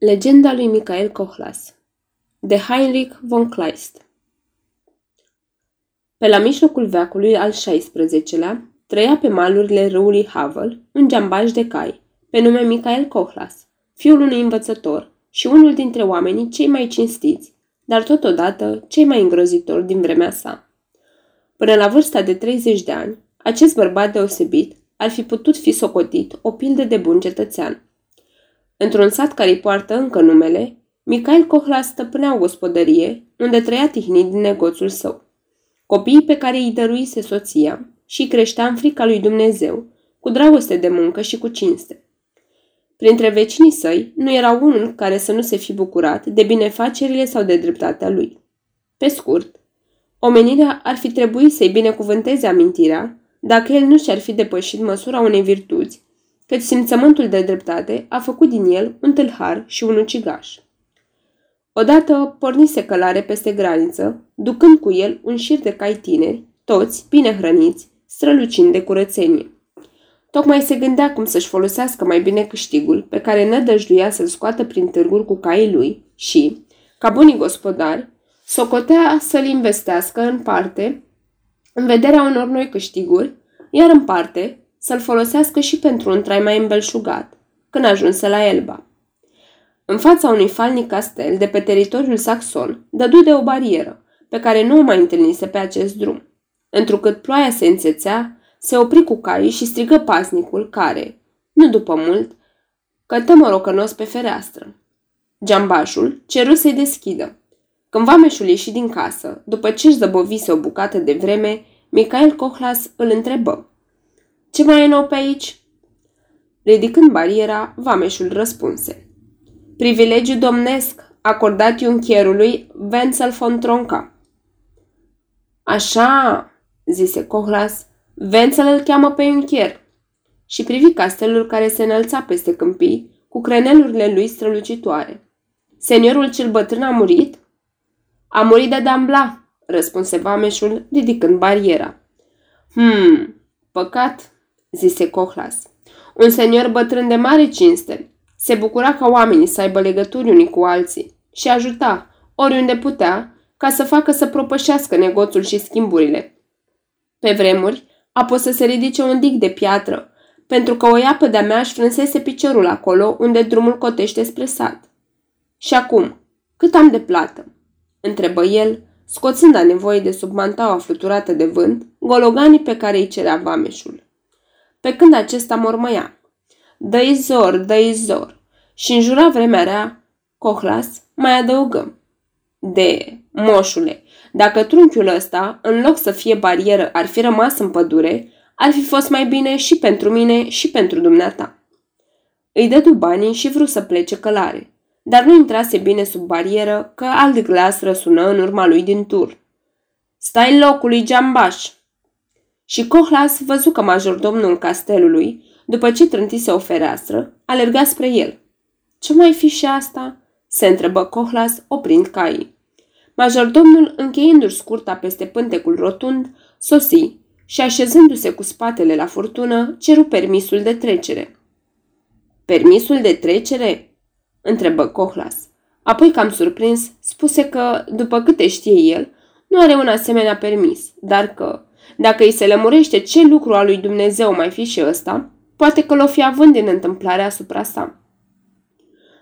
Legenda lui Michael Kohlas de Heinrich von Kleist. Pe la mijlocul veacului al XVI-lea, trăia pe malurile râului Havel un geambaș de cai, pe nume Michael Kohlas, fiul unui învățător și unul dintre oamenii cei mai cinstiți, dar totodată cei mai îngrozitori din vremea sa. Până la vârsta de 30 de ani, acest bărbat deosebit ar fi putut fi socotit o pildă de bun cetățean – Într-un sat care îi poartă încă numele, Michael Cohla stăpânea o gospodărie unde trăia tihnit din negoțul său. Copiii pe care îi dăruise soția și creștea în frica lui Dumnezeu, cu dragoste de muncă și cu cinste. Printre vecinii săi nu era unul care să nu se fi bucurat de binefacerile sau de dreptatea lui. Pe scurt, omenirea ar fi trebuit să-i binecuvânteze amintirea dacă el nu și-ar fi depășit măsura unei virtuți căci simțământul de dreptate a făcut din el un tâlhar și un ucigaș. Odată pornise călare peste graniță, ducând cu el un șir de cai tineri, toți bine hrăniți, strălucind de curățenie. Tocmai se gândea cum să-și folosească mai bine câștigul pe care nădăjduia să-l scoată prin târguri cu caii lui și, ca bunii gospodari, socotea să-l investească în parte în vederea unor noi câștiguri, iar în parte să-l folosească și pentru un trai mai îmbelșugat, când ajunse la Elba. În fața unui falnic castel de pe teritoriul saxon, dădu de o barieră, pe care nu o mai întâlnise pe acest drum. Întrucât ploaia se înțețea, se opri cu caii și strigă pasnicul care, nu după mult, cătă morocănos pe fereastră. Geambașul ceru să-i deschidă. Când vameșul ieși din casă, după ce își zăbovise o bucată de vreme, Michael Cohlas îl întrebă. Ce mai e nou pe aici?" Ridicând bariera, vameșul răspunse. Privilegiu domnesc acordat iuncherului Wenzel von Tronca. Așa, zise Cohlas, Wenzel îl cheamă pe iuncher. Și privi castelul care se înălța peste câmpii, cu crenelurile lui strălucitoare. Seniorul cel bătrân a murit? A murit de Dambla, răspunse vameșul, ridicând bariera. Hmm, păcat, zise Cohlas. Un senior bătrân de mare cinste. Se bucura ca oamenii să aibă legături unii cu alții și ajuta, oriunde putea, ca să facă să propășească negoțul și schimburile. Pe vremuri, a pus să se ridice un dic de piatră, pentru că o iapă de-a mea își frânsese piciorul acolo unde drumul cotește spre sat. Și acum, cât am de plată? întrebă el, scoțând a nevoie de sub mantaua fluturată de vânt gologanii pe care îi cerea vameșul pe când acesta mormăia. Dă-i zor, dă-i zor. Și înjura vremea rea, Cohlas mai adăugă. De, moșule, dacă trunchiul ăsta, în loc să fie barieră, ar fi rămas în pădure, ar fi fost mai bine și pentru mine și pentru dumneata. Îi dădu banii și vrut să plece călare, dar nu intrase bine sub barieră că alt glas răsună în urma lui din tur. Stai locului, geambaș! Și Cohlas văzu că majordomnul castelului, după ce trântise o fereastră, alerga spre el. Ce mai fi și asta?" se întrebă Cohlas, oprind caii. Majordomnul, încheiindu-și scurta peste pântecul rotund, sosi și, așezându-se cu spatele la furtună, ceru permisul de trecere. Permisul de trecere?" întrebă Cohlas. Apoi, cam surprins, spuse că, după câte știe el, nu are un asemenea permis, dar că, dacă îi se lămurește ce lucru al lui Dumnezeu mai fi și ăsta, poate că l-o fi având din întâmplare asupra sa.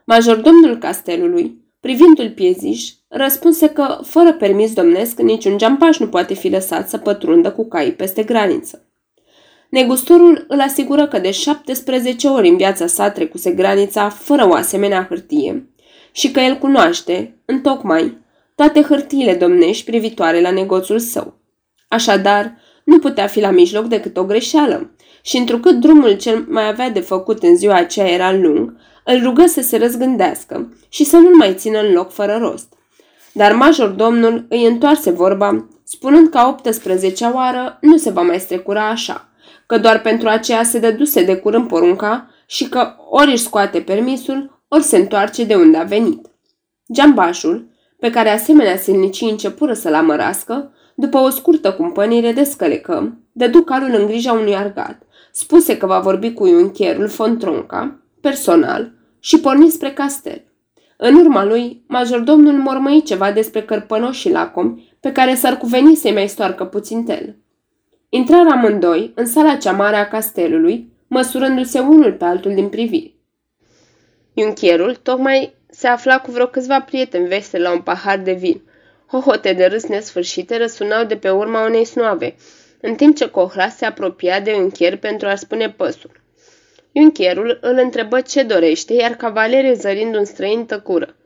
Majordomnul castelului, privindu-l pieziș, răspunse că, fără permis domnesc, niciun geampaș nu poate fi lăsat să pătrundă cu cai peste graniță. Negustorul îl asigură că de 17 ori în viața sa trecuse granița fără o asemenea hârtie și că el cunoaște, întocmai, toate hârtiile domnești privitoare la negoțul său. Așadar, nu putea fi la mijloc decât o greșeală și întrucât drumul cel mai avea de făcut în ziua aceea era lung, îl rugă să se răzgândească și să nu-l mai țină în loc fără rost. Dar major domnul îi întoarse vorba, spunând că a 18 oară nu se va mai strecura așa, că doar pentru aceea se dăduse de curând porunca și că ori își scoate permisul, ori se întoarce de unde a venit. Geambașul, pe care asemenea silnicii începură să-l amărască, după o scurtă cumpănire de scălecă, dădu calul în grija unui argat, spuse că va vorbi cu iuncherul Fontronca, personal, și porni spre castel. În urma lui, majordomnul mormăi ceva despre cărpănoși lacomi pe care s-ar cuveni să-i mai stoarcă puțin tel. Intrară amândoi în sala cea mare a castelului, măsurându-se unul pe altul din priviri. Iunchierul tocmai se afla cu vreo câțiva prieteni veseli la un pahar de vin. Hohote de râs nesfârșite răsunau de pe urma unei snoave, în timp ce Cohla se apropia de Iunchier pentru a spune păsul. Iunchierul îl întrebă ce dorește, iar cavalerii zărind un străin tăcură.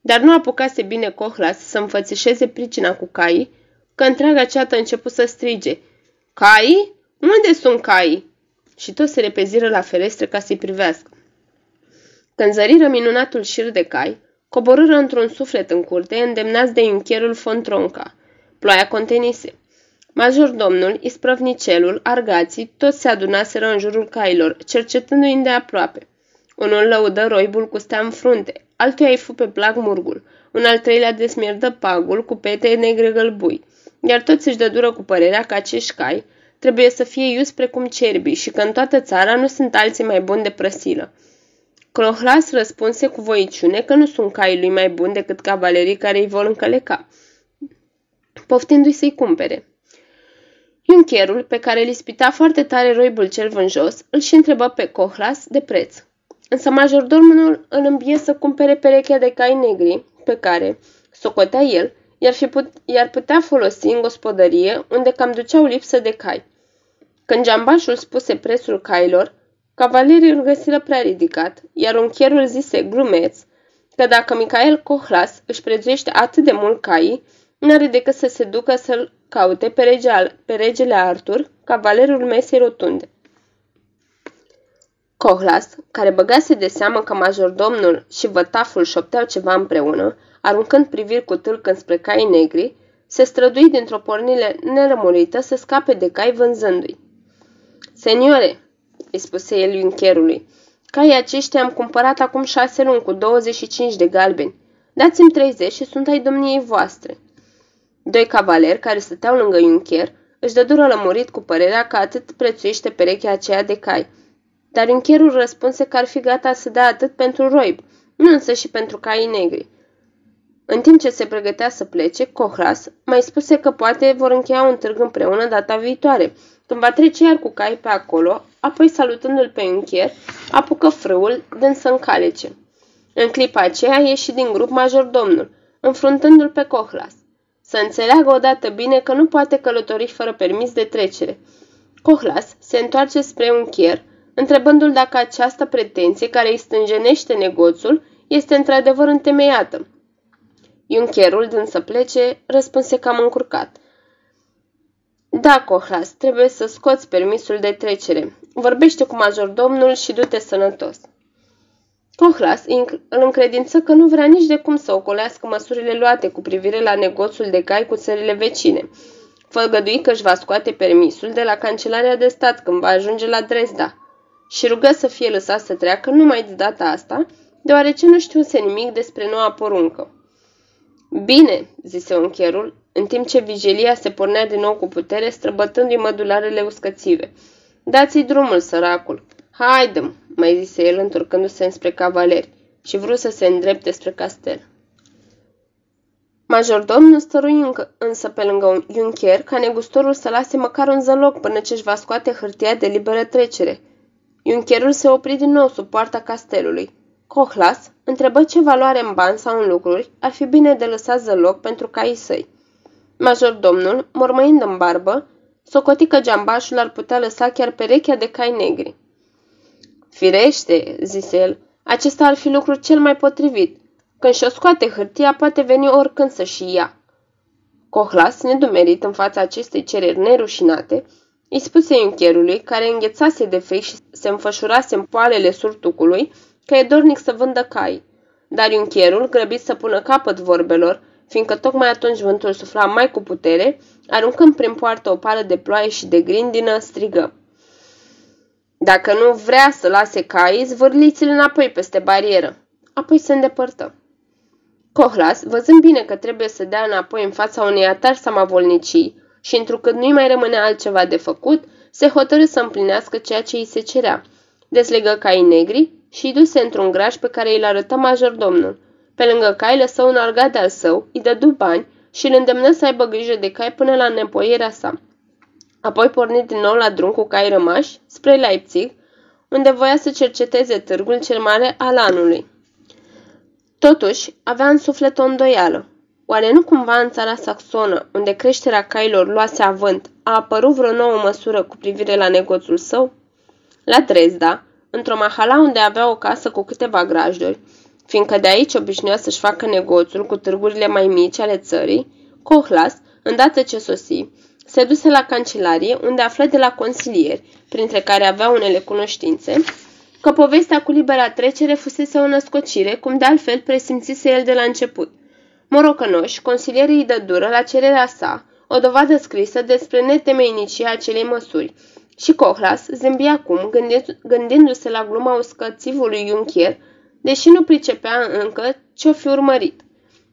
Dar nu apucase bine Cohlas să înfățișeze pricina cu caii, că întreaga ceată a început să strige. Caii? Unde sunt caii? Și toți se repeziră la ferestre ca să-i privească. Când zăriră minunatul șir de cai, coborâră într-un suflet în curte, îndemnați de iuncherul Fontronca. Ploaia contenise. Majordomnul, isprăvnicelul, argații, toți se adunaseră în jurul cailor, cercetându-i îndeaproape. Unul lăudă roibul cu stea în frunte, altuia îi fu pe plac murgul, un al treilea desmierdă pagul cu pete negre gălbui, iar toți își dădură cu părerea că acești cai trebuie să fie ius precum cerbii și că în toată țara nu sunt alții mai buni de prăsilă. Clohlas răspunse cu voiciune că nu sunt caii lui mai buni decât cavalerii care îi vor încăleca, poftindu-i să-i cumpere. Iuncherul, pe care îl ispita foarte tare roibul cel vânjos, îl și întrebă pe Cohlas de preț. Însă majordomul îl îmbie să cumpere perechea de cai negri, pe care, socotea el, iar, fi put- iar putea folosi în gospodărie, unde cam duceau lipsă de cai. Când jambașul spuse prețul cailor, cavalerii îl găsiră prea ridicat, iar unchierul zise glumeț că dacă Michael Cohlas își prețuiește atât de mult caii, n-are decât să se ducă să-l caute pe, regele, pe regele Artur, cavalerul mesei rotunde. Cohlas, care băgase de seamă că majordomnul și vătaful șopteau ceva împreună, aruncând priviri cu tâlcă spre cai negri, se strădui dintr-o pornire nerămurită să scape de cai vânzându-i. Seniore, îi spuse el iuncherului, caii aceștia am cumpărat acum șase luni cu 25 de galbeni. Dați-mi 30 și sunt ai domniei voastre. Doi cavaleri care stăteau lângă Iuncher își dădură lămurit cu părerea că atât prețuiește perechea aceea de cai. Dar Iuncherul răspunse că ar fi gata să dea atât pentru roib, nu însă și pentru caii negri. În timp ce se pregătea să plece, Cohras mai spuse că poate vor încheia un târg împreună data viitoare, când va trece iar cu cai pe acolo, apoi salutându-l pe Iuncher, apucă frâul, dând să încalece. În clipa aceea ieși din grup majordomnul, înfruntându-l pe Cohlas să înțeleagă odată bine că nu poate călători fără permis de trecere. Cohlas se întoarce spre un chier, întrebându-l dacă această pretenție care îi stânjenește negoțul este într-adevăr întemeiată. Iuncherul, dând să plece, răspunse cam încurcat. Da, Cohlas, trebuie să scoți permisul de trecere. Vorbește cu majordomnul și du-te sănătos. Cohlas îl încredință că nu vrea nici de cum să ocolească măsurile luate cu privire la negoțul de cai cu țările vecine. Făgădui că își va scoate permisul de la Cancelarea de Stat când va ajunge la Dresda și rugă să fie lăsat să treacă numai de data asta, deoarece nu știuse nimic despre noua poruncă. Bine, zise uncherul, în timp ce vigilia se pornea din nou cu putere, străbătându-i mădularele uscățive. Dați-i drumul, săracul. Haidem, mai zise el întorcându-se înspre cavaleri și vrut să se îndrepte spre castel. Majordomul stărui încă, însă pe lângă un iuncher ca negustorul să lase măcar un zăloc până ce își va scoate hârtia de liberă trecere. Iuncherul se opri din nou sub poarta castelului. Cohlas întrebă ce valoare în bani sau în lucruri ar fi bine de lăsat zăloc pentru caii săi. Majordomnul, mormăind în barbă, socoti că geambașul ar putea lăsa chiar perechea de cai negri. Firește, zise el, acesta ar fi lucrul cel mai potrivit. Când și-o scoate hârtia, poate veni oricând să și ia. Cohlas, nedumerit în fața acestei cereri nerușinate, îi spuse iuncherului, care înghețase de fric și se înfășurase în poalele surtucului, că e dornic să vândă cai. Dar iuncherul, grăbit să pună capăt vorbelor, fiindcă tocmai atunci vântul sufla mai cu putere, aruncând prin poartă o pală de ploaie și de grindină, strigă. Dacă nu vrea să lase caii, zvârliți-l înapoi peste barieră. Apoi se îndepărtă. Cohlas, văzând bine că trebuie să dea înapoi în fața unei atari samavolnicii și întrucât nu-i mai rămânea altceva de făcut, se hotărâ să împlinească ceea ce îi se cerea. Deslegă caii negri și îi duse într-un graj pe care îl arătă majordomnul. Pe lângă cai lăsă un argat al său, îi dădu bani și îl îndemnă să aibă grijă de cai până la nepoierea sa. Apoi porni din nou la drum cu cai rămași spre Leipzig, unde voia să cerceteze târgul cel mare al anului. Totuși, avea în suflet o îndoială. Oare nu cumva în țara saxonă, unde creșterea cailor luase avânt, a apărut vreo nouă măsură cu privire la negoțul său? La Dresda, într-o mahala unde avea o casă cu câteva grajduri, fiindcă de aici obișnuia să-și facă negoțul cu târgurile mai mici ale țării, Cohlas, îndată ce sosi, se duse la cancelarie, unde află de la consilieri, printre care avea unele cunoștințe, că povestea cu libera trecere fusese o născocire, cum de altfel presimțise el de la început. Morocănoși, consilierii îi dă dură la cererea sa, o dovadă scrisă despre netemeinicia acelei măsuri. Și Cohlas zâmbi acum, gândindu-se la gluma uscățivului Juncker, deși nu pricepea încă ce-o fi urmărit.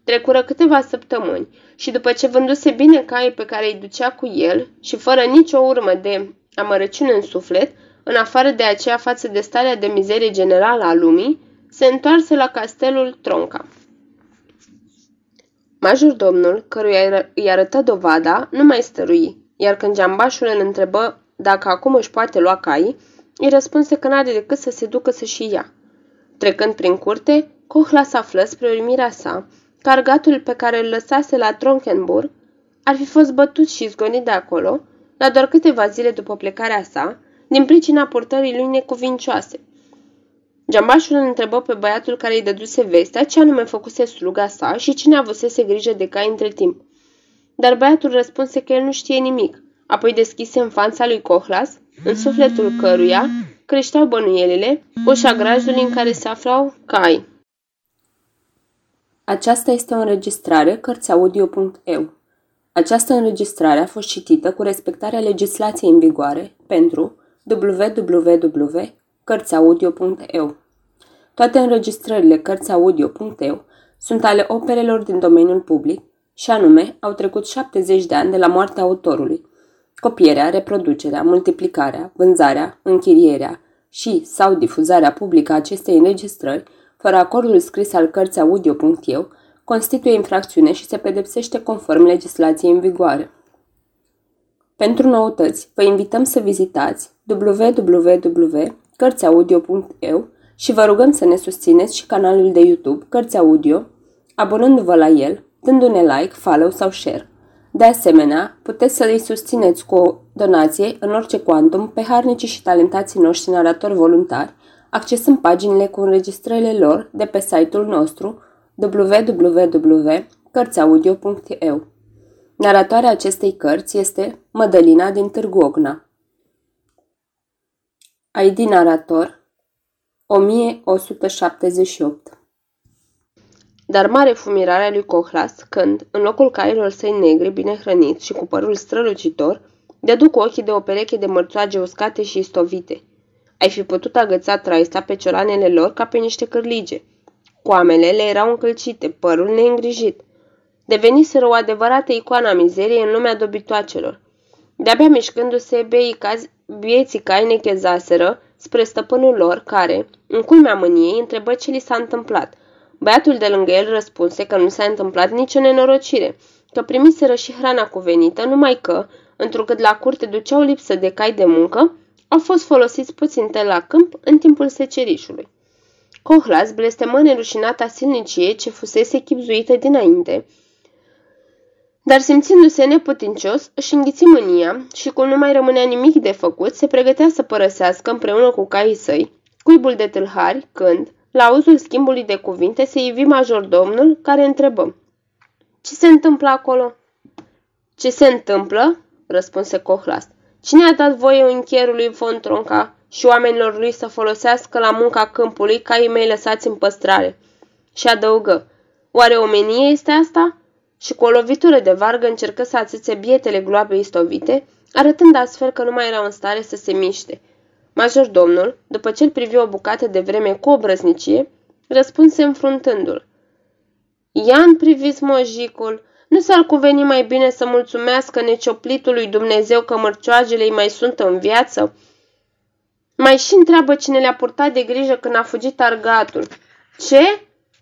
Trecură câteva săptămâni și după ce vânduse bine caii pe care îi ducea cu el și fără nicio urmă de amărăciune în suflet, în afară de aceea față de starea de mizerie generală a lumii, se întoarse la castelul Tronca. Majordomnul, căruia îi arătă dovada, nu mai stărui, iar când geambașul îl întrebă dacă acum își poate lua caii, îi răspunse că n-are decât să se ducă să-și ia. Trecând prin curte, Cohlas află spre uimirea sa că argatul pe care îl lăsase la Tronkenburg ar fi fost bătut și zgonit de acolo, la doar câteva zile după plecarea sa, din pricina purtării lui necuvincioase. Geambașul îl întrebă pe băiatul care îi dăduse vestea ce anume făcuse sluga sa și cine avusese grijă de cai între timp. Dar băiatul răspunse că el nu știe nimic, apoi deschise în fața lui Cohlas, în sufletul căruia creșteau bănuielile, ușa grajdului în care se aflau cai. Aceasta este o înregistrare Cărțiaudio.eu. Această înregistrare a fost citită cu respectarea legislației în vigoare pentru www.cărțiaudio.eu. Toate înregistrările Cărțiaudio.eu sunt ale operelor din domeniul public și anume au trecut 70 de ani de la moartea autorului. Copierea, reproducerea, multiplicarea, vânzarea, închirierea și sau difuzarea publică a acestei înregistrări, fără acordul scris al cărții audio.eu, constituie infracțiune și se pedepsește conform legislației în vigoare. Pentru noutăți, vă invităm să vizitați www.cărțiaudio.eu și vă rugăm să ne susțineți și canalul de YouTube Cărți Audio, abonându-vă la el, dându-ne like, follow sau share. De asemenea, puteți să îi susțineți cu o donație în orice cuantum pe harnicii și talentații noștri naratori voluntari, accesând paginile cu înregistrările lor de pe site-ul nostru www.cărțiaudio.eu. Naratoarea acestei cărți este Mădălina din Târgu Ogna. ID narator 1178 Dar mare fumirarea lui Cohlas când, în locul cailor săi negri bine hrăniți și cu părul strălucitor, dădu cu ochii de o pereche de mărțoage uscate și istovite. Ai fi putut agăța traista pe ciolanele lor ca pe niște cârlige. Coamele le erau încălcite, părul neîngrijit. Deveniseră o adevărată icoană a mizeriei în lumea dobitoacelor. De-abia mișcându-se, beii cazi, bieții cai nechezaseră spre stăpânul lor, care, în culmea mâniei, întrebă ce li s-a întâmplat. Băiatul de lângă el răspunse că nu s-a întâmplat nicio nenorocire, că primiseră și hrana cuvenită, numai că, întrucât la curte duceau lipsă de cai de muncă, au fost folosiți puțin la câmp în timpul secerișului. Cohlas blestemă nerușinata silniciei ce fusese chipzuită dinainte, dar simțindu-se neputincios, își înghiți mânia și cum nu mai rămânea nimic de făcut, se pregătea să părăsească împreună cu caii săi cuibul de tâlhari când, la auzul schimbului de cuvinte, se ivi majordomnul care întrebă Ce se întâmplă acolo?" Ce se întâmplă?" răspunse Cohlas. Cine a dat voie închierului von Tronca și oamenilor lui să folosească la munca câmpului caii mei lăsați în păstrare?" Și adăugă, Oare omenie este asta?" și cu o lovitură de vargă încercă să ațâțe bietele gloabe istovite, arătând astfel că nu mai erau în stare să se miște. Major domnul, după ce îl privi o bucată de vreme cu obrăznicie, răspunse înfruntându-l. Ian priviți mojicul, nu s-ar cuveni mai bine să mulțumească necioplitului Dumnezeu că mărcioagele îi mai sunt în viață? Mai și întreabă cine le-a purtat de grijă când a fugit argatul. Ce?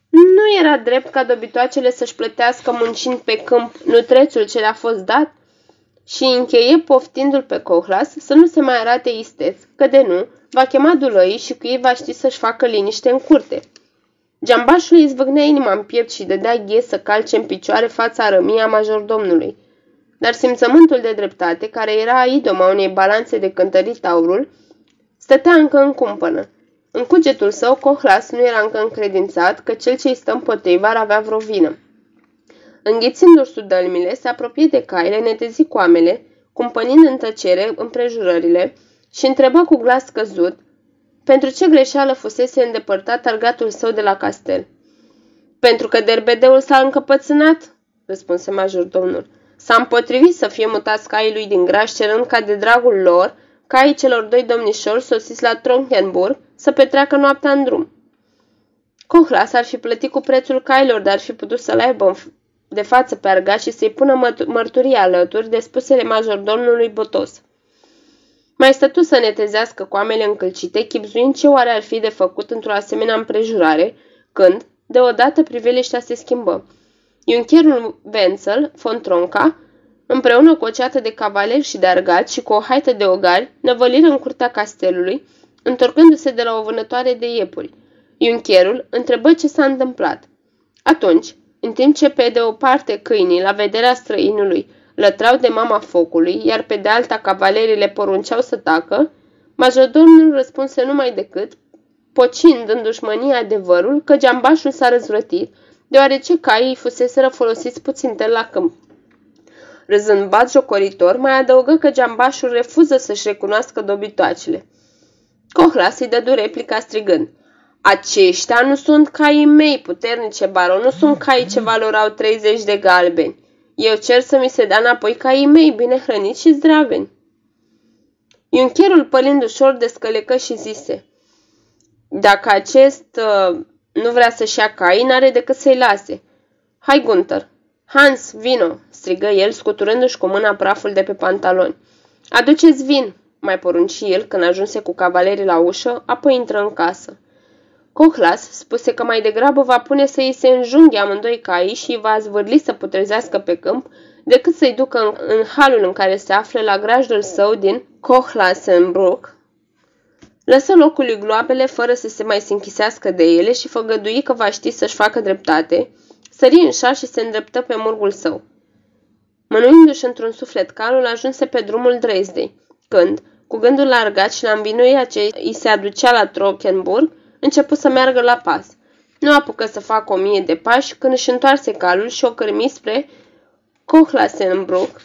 Nu era drept ca dobitoacele să-și plătească muncind pe câmp nutrețul ce le-a fost dat? Și încheie poftindu-l pe Cohlas să nu se mai arate isteț, că de nu, va chema dulăii și cu ei va ști să-și facă liniște în curte. Geambașul îi zvâgnea inima în piept și dădea ghe să calce în picioare fața rămia majordomnului. Dar simțământul de dreptate, care era idoma unei balanțe de cântărit aurul, stătea încă în cumpănă. În cugetul său, Cohlas nu era încă încredințat că cel ce îi stă împotriva ar avea vreo vină. Înghițindu-și sudălmile, se apropie de caile, netezi coamele, cumpănind în tăcere împrejurările și întrebă cu glas căzut pentru ce greșeală fusese îndepărtat argatul său de la castel. Pentru că derbedeul s-a încăpățânat, răspunse majordomnul. S-a împotrivit să fie mutați caii lui din graș, cerând ca de dragul lor, caii celor doi domnișori sosiți la Tronkenburg, să petreacă noaptea în drum. Cohlas ar fi plătit cu prețul cailor, dar ar fi putut să-l aibă de față pe argat și să-i pună mărturii alături de spusele majordomnului Botos. Mai stătu să netezească coamele încălcite, chipzuind ce oare ar fi de făcut într-o asemenea împrejurare, când, deodată, priveliștea se schimbă. Iuncherul Wenzel, von Tronca, împreună cu o ceată de cavaleri și de argați și cu o haită de ogari, năvăliră în curtea castelului, întorcându-se de la o vânătoare de iepuri. Iuncherul întrebă ce s-a întâmplat. Atunci, în timp ce pe de o parte câinii, la vederea străinului, lătrau de mama focului, iar pe de alta cavalerii le porunceau să tacă, majordomul răspunse numai decât, pocind în dușmănie adevărul că geambașul s-a răzvrătit, deoarece caii fuseseră folosiți puțin la câmp. Râzând bat jocoritor, mai adăugă că geambașul refuză să-și recunoască dobitoacele. Cohlas îi dădu replica strigând. Aceștia nu sunt caii mei, puternice baron, nu sunt caii ce valorau 30 de galbeni. Eu cer să mi se dea înapoi caii mei, bine hrăniți și zdraveni. Iuncherul pălind ușor descălecă și zise, Dacă acest uh, nu vrea să-și ia caii, n-are decât să-i lase. Hai, Gunter! Hans, vino!" strigă el, scuturându-și cu mâna praful de pe pantaloni. Aduceți vin!" mai porunci el când ajunse cu cavalerii la ușă, apoi intră în casă. Cohlas spuse că mai degrabă va pune să îi se înjunghe amândoi caii și îi va zvârli să putrezească pe câmp, decât să-i ducă în, în halul în care se află la grajdul său din Kohlasenbruck. Lăsă locul lui gloabele fără să se mai se închisească de ele și făgădui că va ști să-și facă dreptate, sări în șa și se îndreptă pe murgul său. Mânuindu-și într-un suflet calul, ajunse pe drumul Dresdei, când, cu gândul largat și la învinuirea ce îi se aducea la Trockenburg, început să meargă la pas. Nu apucă să facă o mie de pași când își întoarse calul și o cărmi spre Kohlasenbruck.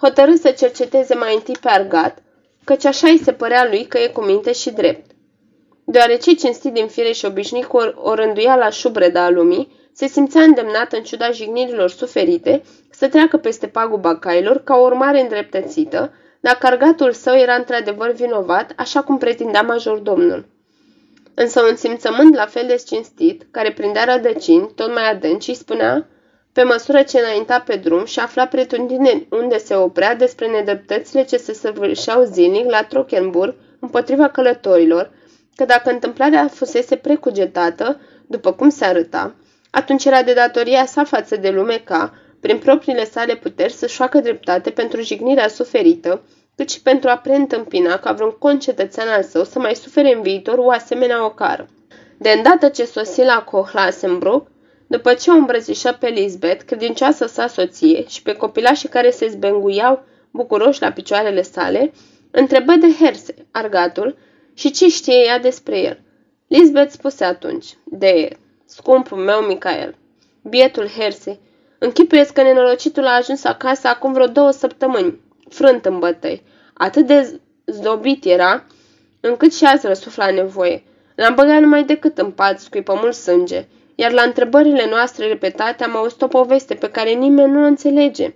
Hotărâ să cerceteze mai întâi pe argat, căci așa îi se părea lui că e cu minte și drept. Deoarece cinstit din fire și obișnuit cu o rânduială șubreda a lumii, se simțea îndemnat în ciuda jignirilor suferite să treacă peste paguba cailor ca o urmare îndreptățită, dacă argatul său era într-adevăr vinovat, așa cum pretindea majordomnul. Însă un simțământ la fel de cinstit, care prindea rădăcini tot mai adânci, spunea, pe măsură ce înainta pe drum și afla pretundine unde se oprea despre nedreptățile ce se săvârșeau zilnic la Trockenburg împotriva călătorilor, că dacă întâmplarea fusese precugetată, după cum se arăta, atunci era de datoria sa față de lume ca, prin propriile sale puteri, să-și facă dreptate pentru jignirea suferită cât și pentru a preîntâmpina ca vreun concetățean al său să mai sufere în viitor o asemenea ocară. De îndată ce sosi la Kohlasenbruck, după ce o îmbrățișă pe Lisbeth, credincioasă sa soție, și pe copilașii care se zbenguiau bucuroși la picioarele sale, întrebă de Herse, argatul, și ce știe ea despre el. Lisbeth spuse atunci, de scumpul meu Michael, bietul Herse, închipuiesc că nenorocitul a ajuns acasă acum vreo două săptămâni frânt în bătăi. Atât de zdobit era, încât și azi răsufla nevoie. L-am băgat numai decât în pat, scuipă mult sânge, iar la întrebările noastre repetate am auzit o poveste pe care nimeni nu o înțelege.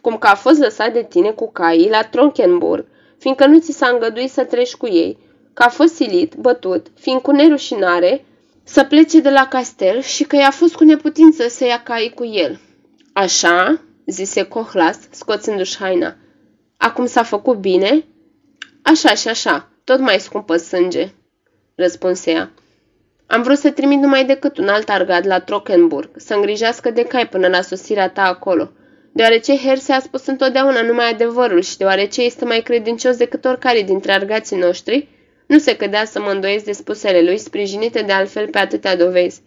Cum că a fost lăsat de tine cu caii la Tronkenburg, fiindcă nu ți s-a îngăduit să treci cu ei, că a fost silit, bătut, fiind cu nerușinare, să plece de la castel și că i-a fost cu neputință să ia caii cu el. Așa, zise Cohlas, scoțându-și haina. Acum s-a făcut bine? Așa și așa, tot mai scumpă sânge, răspunse ea. Am vrut să trimit numai decât un alt argat la Trockenburg, să îngrijească de cai până la sosirea ta acolo. Deoarece Herse a spus întotdeauna numai adevărul și deoarece este mai credincios decât oricare dintre argații noștri, nu se cădea să mă îndoiesc de spusele lui, sprijinite de altfel pe atâtea dovezi.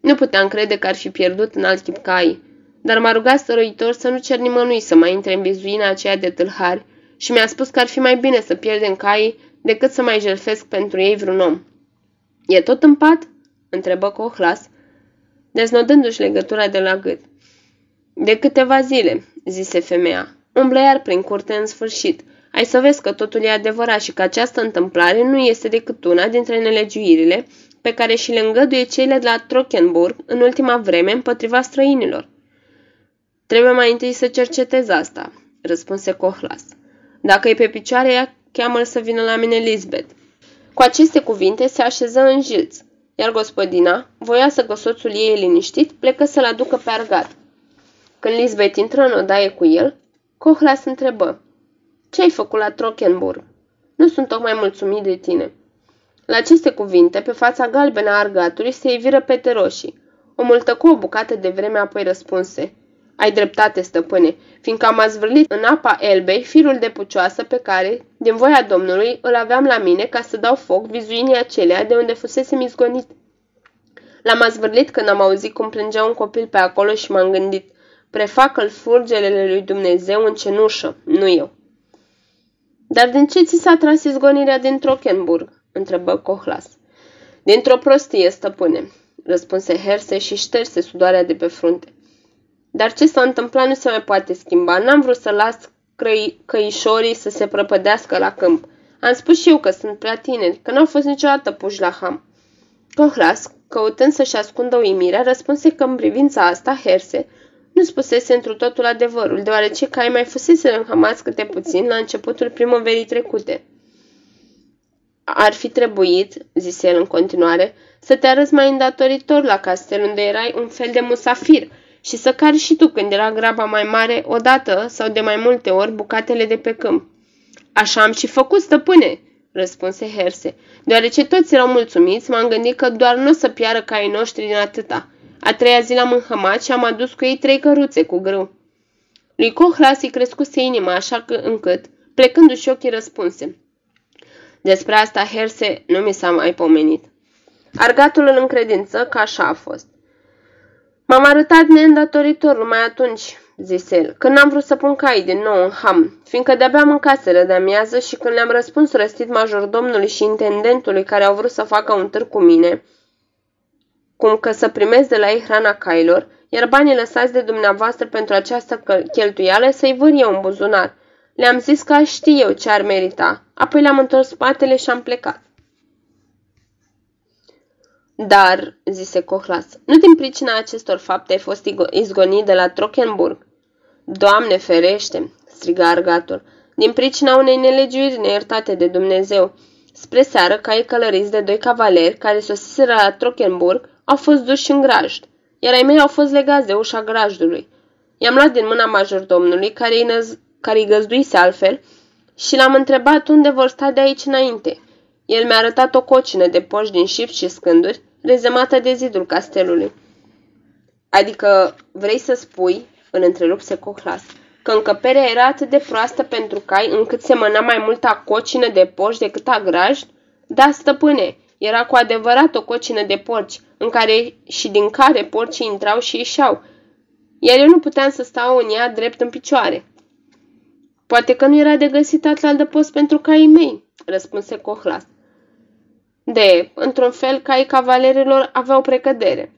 Nu puteam crede că ar fi pierdut în alt chip cai, dar m-a rugat stăruitor să nu cer nimănui să mai intre în bizuina aceea de tâlhari și mi-a spus că ar fi mai bine să pierdem caii decât să mai jelfesc pentru ei vreun om. E tot în pat?" întrebă Cohlas, deznodându-și legătura de la gât. De câteva zile," zise femeia. Umblă iar prin curte în sfârșit. Ai să vezi că totul e adevărat și că această întâmplare nu este decât una dintre nelegiuirile pe care și le îngăduie cele de la Trockenburg în ultima vreme împotriva străinilor. Trebuie mai întâi să cercetez asta, răspunse Cohlas. Dacă e pe picioare, ea cheamă să vină la mine Lisbeth. Cu aceste cuvinte se așeză în jilț, iar gospodina, voia să soțul ei liniștit, plecă să-l aducă pe argat. Când Lisbeth intră în odaie cu el, Cohlas întrebă, Ce ai făcut la Trockenburg? Nu sunt tocmai mulțumit de tine." La aceste cuvinte, pe fața galbenă a argatului se iviră pete roșii. O multă cu o bucată de vreme apoi răspunse. Ai dreptate, stăpâne, fiindcă am azvârlit în apa Elbei firul de pucioasă pe care, din voia Domnului, îl aveam la mine ca să dau foc vizuinii acelea de unde fusese izgonit. L-am azvârlit când am auzit cum plângea un copil pe acolo și m-am gândit, prefacă-l furgelele lui Dumnezeu în cenușă, nu eu. Dar din ce ți s-a tras izgonirea din Trockenburg? întrebă Cohlas. Dintr-o prostie, stăpâne, răspunse Herse și șterse sudoarea de pe frunte. Dar ce s-a întâmplat nu se mai poate schimba. N-am vrut să las crăi, căișorii să se prăpădească la câmp. Am spus și eu că sunt prea tineri, că n-au fost niciodată puși la ham. Cohlas, căutând să-și ascundă uimirea, răspunse că în privința asta, Herse, nu spusese întru totul adevărul, deoarece cai mai fusese înhămați câte puțin la începutul primăverii trecute. Ar fi trebuit, zise el în continuare, să te arăți mai îndatoritor la castel unde erai un fel de musafir și să cari și tu când era graba mai mare, odată sau de mai multe ori, bucatele de pe câmp. Așa am și făcut, stăpâne, răspunse Herse. Deoarece toți erau mulțumiți, m-am gândit că doar nu o să piară caii noștri din atâta. A treia zi l-am înhămat și am adus cu ei trei căruțe cu grâu. Lui Cohlas îi crescuse inima așa că încât, plecându-și ochii, răspunse. Despre asta Herse nu mi s-a mai pomenit. Argatul îl încredință că așa a fost. M-am arătat neîndatoritor numai atunci, zise el, când am vrut să pun cai din nou în ham, fiindcă de-abia mâncaseră de amiază și când le-am răspuns răstit majordomnului și intendentului care au vrut să facă un târg cu mine, cum că să primesc de la ei hrana cailor, iar banii lăsați de dumneavoastră pentru această cheltuială să-i văr eu în buzunar. Le-am zis că știu eu ce ar merita, apoi le-am întors spatele și am plecat. Dar, zise Cohlas, nu din pricina acestor fapte ai fost izgonit de la Trockenburg. Doamne ferește, striga argatul, din pricina unei nelegiuiri neiertate de Dumnezeu. Spre seară, caii călăriți de doi cavaleri care sosiseră la Trockenburg au fost duși în grajd, iar ai mei au fost legați de ușa grajdului. I-am luat din mâna majordomnului, care îi, năz- care îi găzduise altfel, și l-am întrebat unde vor sta de aici înainte. El mi-a arătat o cocină de poși din șift și scânduri, rezemată de zidul castelului. Adică vrei să spui, îl întrerupse Cohlas, că încăperea era atât de proastă pentru cai încât semăna mai mult a cocină de porci decât a grajd? Da, stăpâne, era cu adevărat o cocină de porci, în care și din care porcii intrau și ieșeau, iar eu nu puteam să stau în ea drept în picioare. Poate că nu era de găsit de post pentru caii mei, răspunse Cohlas. De, într-un fel, caii cavalerilor aveau precădere.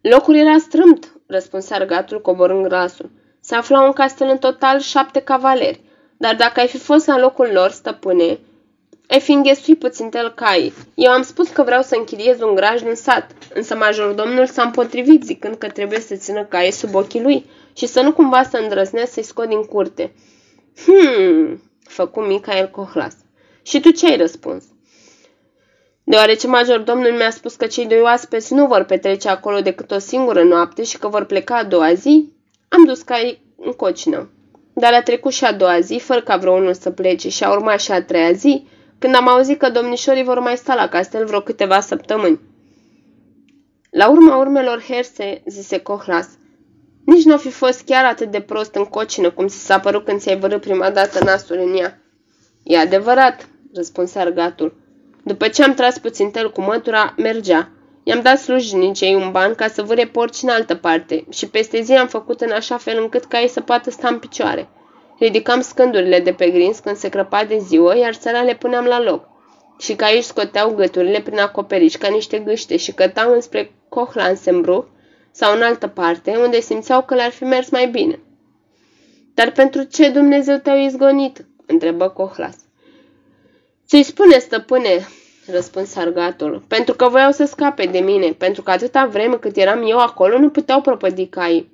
Locul era strâmt, răspunse argatul coborând glasul. Se aflau în castel în total șapte cavaleri, dar dacă ai fi fost la locul lor, stăpâne, ai fi înghesuit puțin cai. Eu am spus că vreau să închiriez un graj în sat, însă majordomnul s-a împotrivit zicând că trebuie să țină caie sub ochii lui și să nu cumva să îndrăznesc să-i scot din curte. Hmm, făcu Michael Cohlas. Și tu ce ai răspuns? Deoarece majordomnul mi-a spus că cei doi oaspeți nu vor petrece acolo decât o singură noapte și că vor pleca a doua zi, am dus cai în cocină. Dar a trecut și a doua zi, fără ca vreunul să plece, și a urmat și a treia zi, când am auzit că domnișorii vor mai sta la castel vreo câteva săptămâni. La urma urmelor herse, zise Cohlas, nici nu fi fost chiar atât de prost în cocină cum ți s-a părut când ți-ai vărât prima dată nasul în ea. E adevărat, răspunse argatul. După ce am tras puțin tel cu mătura, mergea. I-am dat slujnicei un ban ca să vâre porci în altă parte și peste zi am făcut în așa fel încât ca ei să poată sta în picioare. Ridicam scândurile de pe grins când se crăpa de ziua, iar țara le puneam la loc. Și ca aici scoteau găturile prin acoperiș ca niște gâște și cătau înspre Cohlansenbruch sau în altă parte, unde simțeau că le-ar fi mers mai bine. Dar pentru ce Dumnezeu te-au izgonit?" întrebă Cohlas. Ce-i spune, stăpâne?" răspuns argatul. Pentru că voiau să scape de mine, pentru că atâta vreme cât eram eu acolo nu puteau propădi caii.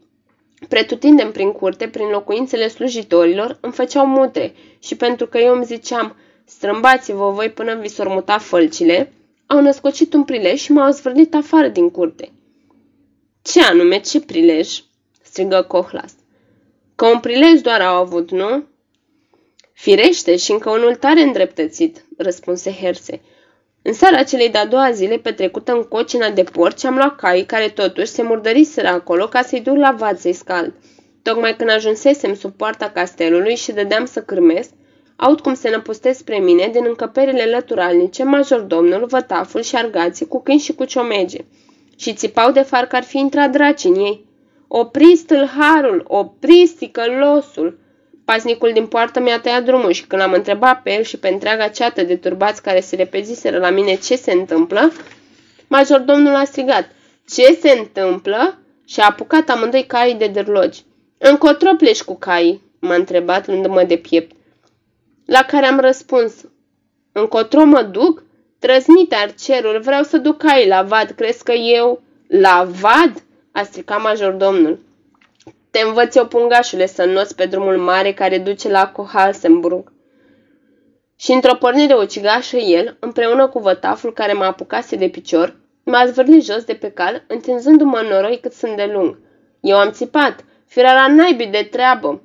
Pretutindem prin curte, prin locuințele slujitorilor, îmi făceau mutre și pentru că eu îmi ziceam, strâmbați-vă voi până vi s muta fălcile, au născocit un prilej și m-au zvârlit afară din curte. Ce anume, ce prilej? strigă Cohlas. Că un prilej doar au avut, nu? Firește și încă unul tare îndreptățit, răspunse Herse. În seara celei de-a doua zile petrecută în cocina de porci am luat cai care totuși se murdăriseră acolo ca să-i duc la vad să-i scald. Tocmai când ajunsesem sub poarta castelului și dădeam să cârmesc, aud cum se năpustesc spre mine din încăperile lăturalnice majordomnul, vătaful și argații cu câini și cu ciomege. Și țipau de far că ar fi intrat draci în ei. Opriți tâlharul, opriți ticălosul! Paznicul din poartă mi-a tăiat drumul și când am întrebat pe el și pe întreaga ceată de turbați care se repeziseră la mine ce se întâmplă, majordomnul a strigat, Ce se întâmplă? Și a apucat amândoi caii de dârlogi. Încotro pleci cu caii? m-a întrebat luându-mă de piept. La care am răspuns, încotro mă duc? Trăznit arcerul, vreau să duc caii la vad, crezi că eu... La vad? a stricat majordomnul. Te învăț eu, pungașule, să noți pe drumul mare care duce la Cohalsenburg. Și într-o pornire ucigașă el, împreună cu vătaful care mă apucase de picior, m-a zvârlit jos de pe cal, întinzându-mă în noroi cât sunt de lung. Eu am țipat, firea la naibii de treabă.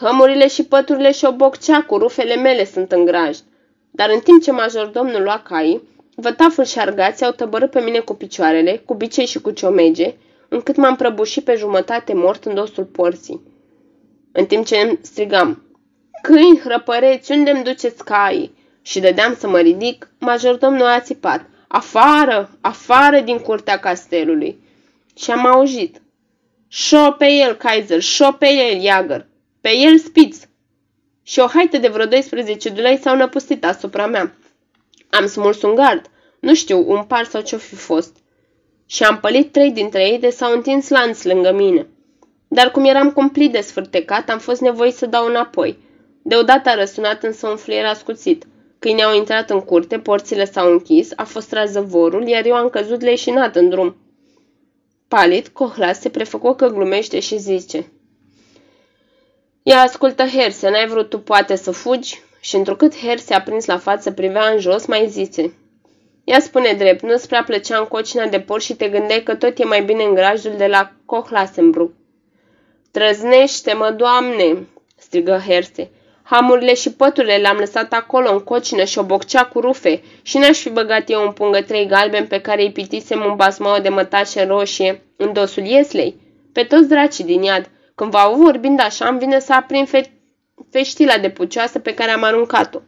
Hămurile și păturile și oboccea cu rufele mele sunt în graj. Dar în timp ce majordomnul lua caii, vătaful și argații au tăbărât pe mine cu picioarele, cu bicei și cu ciomege, încât m-am prăbușit pe jumătate mort în dosul porții. În timp ce îmi strigam, Câini, hrăpăreți, unde-mi duceți caii? Și dădeam să mă ridic, majordomnul a țipat, Afară, afară din curtea castelului. Și am auzit, Șo pe el, Kaiser, șo pe el, Iagăr, pe el spiț. Și o haită de vreo 12 dulei s-au năpustit asupra mea. Am smuls un gard, nu știu, un par sau ce-o fi fost și am pălit trei dintre ei de s-au întins lanț lângă mine. Dar cum eram cumplit de sfârtecat, am fost nevoit să dau înapoi. Deodată a răsunat însă un fluier ascuțit. Câinii au intrat în curte, porțile s-au închis, a fost tras zăvorul, iar eu am căzut leșinat în drum. Palid, Cohlas se prefăcu că glumește și zice Ia ascultă, Herse, n-ai vrut tu poate să fugi? Și întrucât Herse a prins la față, privea în jos, mai zice Ia spune drept, nu-ți prea plăcea în cocina de porc și te gândeai că tot e mai bine în grajul de la Cohlasenbruck. Trăznește-mă, doamne!" strigă Herse. Hamurile și păturile le-am lăsat acolo în cocină și o boccea cu rufe și n-aș fi băgat eu în pungă trei galben pe care îi pitisem un basmau de mătașe roșie în dosul ieslei. Pe toți dracii din iad. Când v-au vorbind așa, îmi vine să aprind fe- feștila de pucioasă pe care am aruncat-o.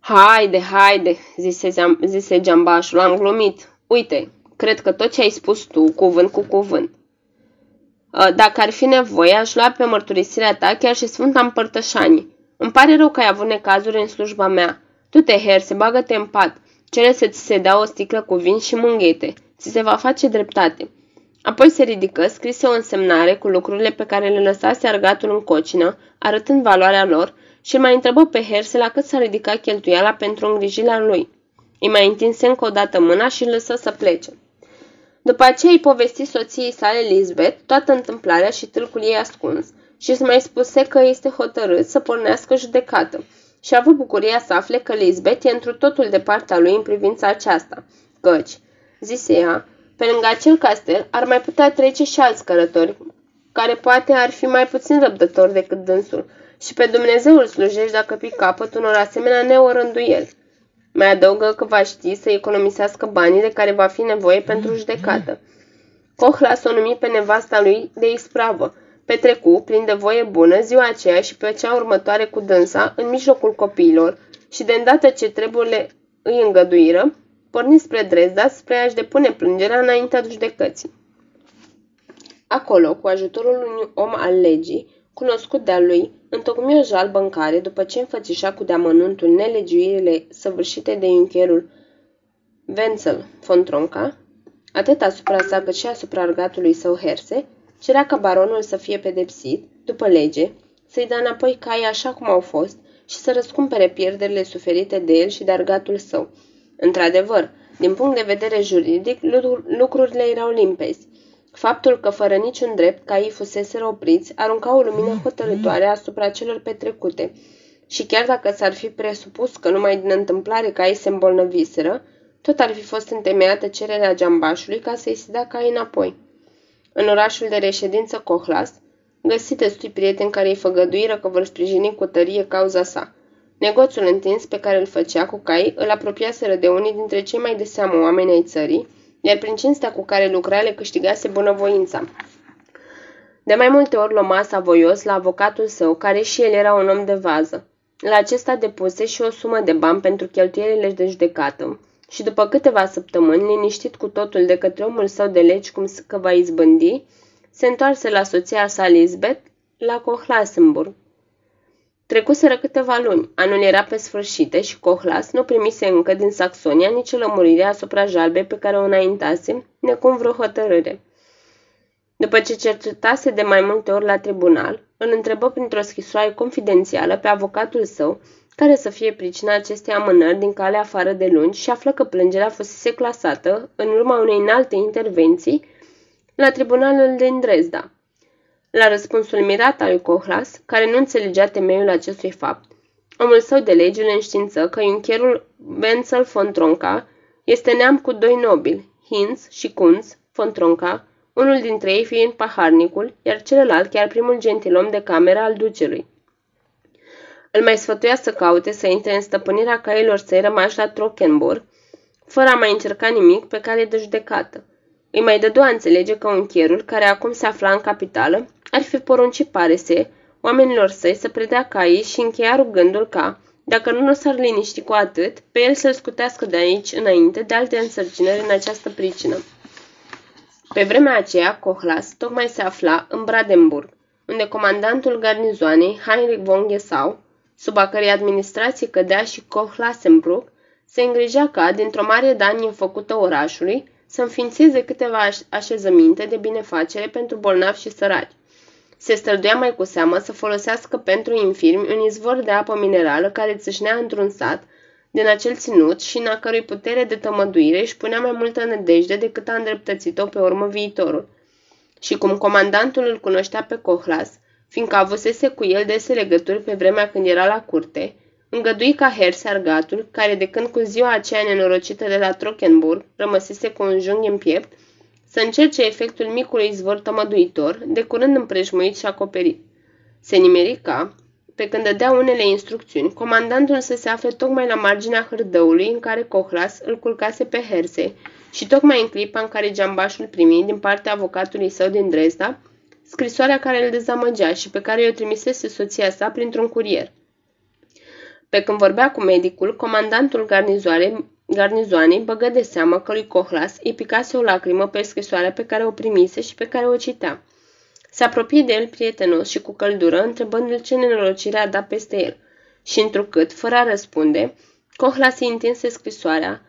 Haide, haide, zise, zise geambașul, am glumit. Uite, cred că tot ce ai spus tu, cuvânt cu cuvânt. Ă, dacă ar fi nevoie, aș lua pe mărturisirea ta chiar și Sfânta Împărtășanie. Îmi pare rău că ai avut necazuri în slujba mea. Tu te herse, bagă-te în pat. Cere să ți se dea o sticlă cu vin și mânghete. Ți se va face dreptate. Apoi se ridică, scrise o însemnare cu lucrurile pe care le lăsase argatul în cocină, arătând valoarea lor, și mai întrebă pe Herse la cât s-a ridicat cheltuiala pentru îngrijirea lui. Îi mai întinse încă o dată mâna și îl lăsă să plece. După aceea îi povesti soției sale Lisbeth toată întâmplarea și tâlcul ei ascuns și îți mai spuse că este hotărât să pornească judecată și a avut bucuria să afle că Lisbeth e întru totul de partea lui în privința aceasta, căci, zise ea, pe lângă acel castel ar mai putea trece și alți călători, care poate ar fi mai puțin răbdători decât dânsul, și pe Dumnezeu îl slujești dacă pui capăt unor asemenea neorânduieli. Mai adăugă că va ști să economisească banii de care va fi nevoie pentru judecată. Cohlas o numi pe nevasta lui de ispravă. Petrecu, plin de voie bună, ziua aceea și pe cea următoare cu dânsa, în mijlocul copiilor, și de îndată ce treburile îi îngăduiră, porni spre Dresda spre a-și depune plângerea înaintea judecății. Acolo, cu ajutorul unui om al legii, cunoscut de-a lui, întocmi o jalbă în care, după ce înfățișa cu deamănuntul nelegiuirile săvârșite de incherul Wenzel von Tronca, atât asupra sa cât și asupra argatului său Herse, cerea ca baronul să fie pedepsit, după lege, să-i dea înapoi caii așa cum au fost și să răscumpere pierderile suferite de el și de argatul său. Într-adevăr, din punct de vedere juridic, lucrurile erau limpezi. Faptul că, fără niciun drept, caii fusese opriți, arunca o lumină hotărătoare asupra celor petrecute. Și chiar dacă s-ar fi presupus că numai din întâmplare caii se îmbolnăviseră, tot ar fi fost întemeiată cererea geambașului ca să-i se dea caii înapoi. În orașul de reședință Cohlas, găsi destui prieteni care îi făgăduiră că vor sprijini cu tărie cauza sa. Negoțul întins pe care îl făcea cu cai îl apropiaseră de unii dintre cei mai de seamă oameni ai țării, iar prin cinstea cu care lucra le câștigase bunăvoința. De mai multe ori lua masa voios la avocatul său, care și el era un om de vază. La acesta depuse și o sumă de bani pentru cheltuielile de judecată și după câteva săptămâni, liniștit cu totul de către omul său de legi cum că va izbândi, se întoarse la soția sa Lisbeth la Kohlasenburg. Trecuseră câteva luni, anul era pe sfârșite și Cohlas nu primise încă din Saxonia nicio lămurire asupra jalbei pe care o înaintase, necum vreo hotărâre. După ce cercetase de mai multe ori la tribunal, îl întrebă printr-o scrisoare confidențială pe avocatul său care să fie pricina acestei amânări din cale afară de lungi și află că plângerea fusese clasată, în urma unei înalte intervenții, la tribunalul din Dresda. La răspunsul mirat al lui Cohlas, care nu înțelegea temeiul acestui fapt, omul său de lege îl înștiință că iuncherul Wenzel von Tronca este neam cu doi nobili, Hinz și Kunz von Tronca, unul dintre ei fiind paharnicul, iar celălalt chiar primul gentilom de cameră al ducelui. Îl mai sfătuia să caute să intre în stăpânirea cailor săi rămași la Trockenburg, fără a mai încerca nimic pe care de judecată. Îi mai dădu a înțelege că uncherul, care acum se afla în capitală, ar fi poruncit, pare se, oamenilor săi să predea caii și încheia rugându-l ca, dacă nu s-ar liniști cu atât, pe el să-l scutească de aici înainte de alte însărcinări în această pricină. Pe vremea aceea, Cohlas tocmai se afla în Bradenburg, unde comandantul garnizoanei, Heinrich von Gesau, sub a cărei administrație cădea și Kohlasenbruck, se îngrijea ca, dintr-o mare danie făcută orașului, să înființeze câteva așezăminte de binefacere pentru bolnavi și săraci. Se străduia mai cu seamă să folosească pentru infirmi un izvor de apă minerală care țâșnea într-un sat din acel ținut și în a cărui putere de tămăduire își punea mai multă nădejde decât a îndreptățit-o pe urmă viitorul. Și cum comandantul îl cunoștea pe Cohlas, fiindcă avusese cu el dese legături pe vremea când era la curte, îngădui ca Herse argatul, care de când cu ziua aceea nenorocită de la Trockenburg rămăsese cu un junghi în piept, să încerce efectul micului izvor tămăduitor, de curând împrejmuit și acoperit. Se nimerica, pe când dădea unele instrucțiuni, comandantul să se afle tocmai la marginea hârdăului în care Cohlas îl culcase pe Herse și tocmai în clipa în care geambașul primi din partea avocatului său din Dresda scrisoarea care îl dezamăgea și pe care i-o trimisese soția sa printr-un curier. Pe când vorbea cu medicul, comandantul garnizoanei băgă de seamă că lui Cohlas îi picase o lacrimă pe scrisoarea pe care o primise și pe care o citea. Se apropie de el prietenos și cu căldură, întrebându-l ce nenorocire a dat peste el. Și întrucât, fără a răspunde, Cohlas îi întinse scrisoarea,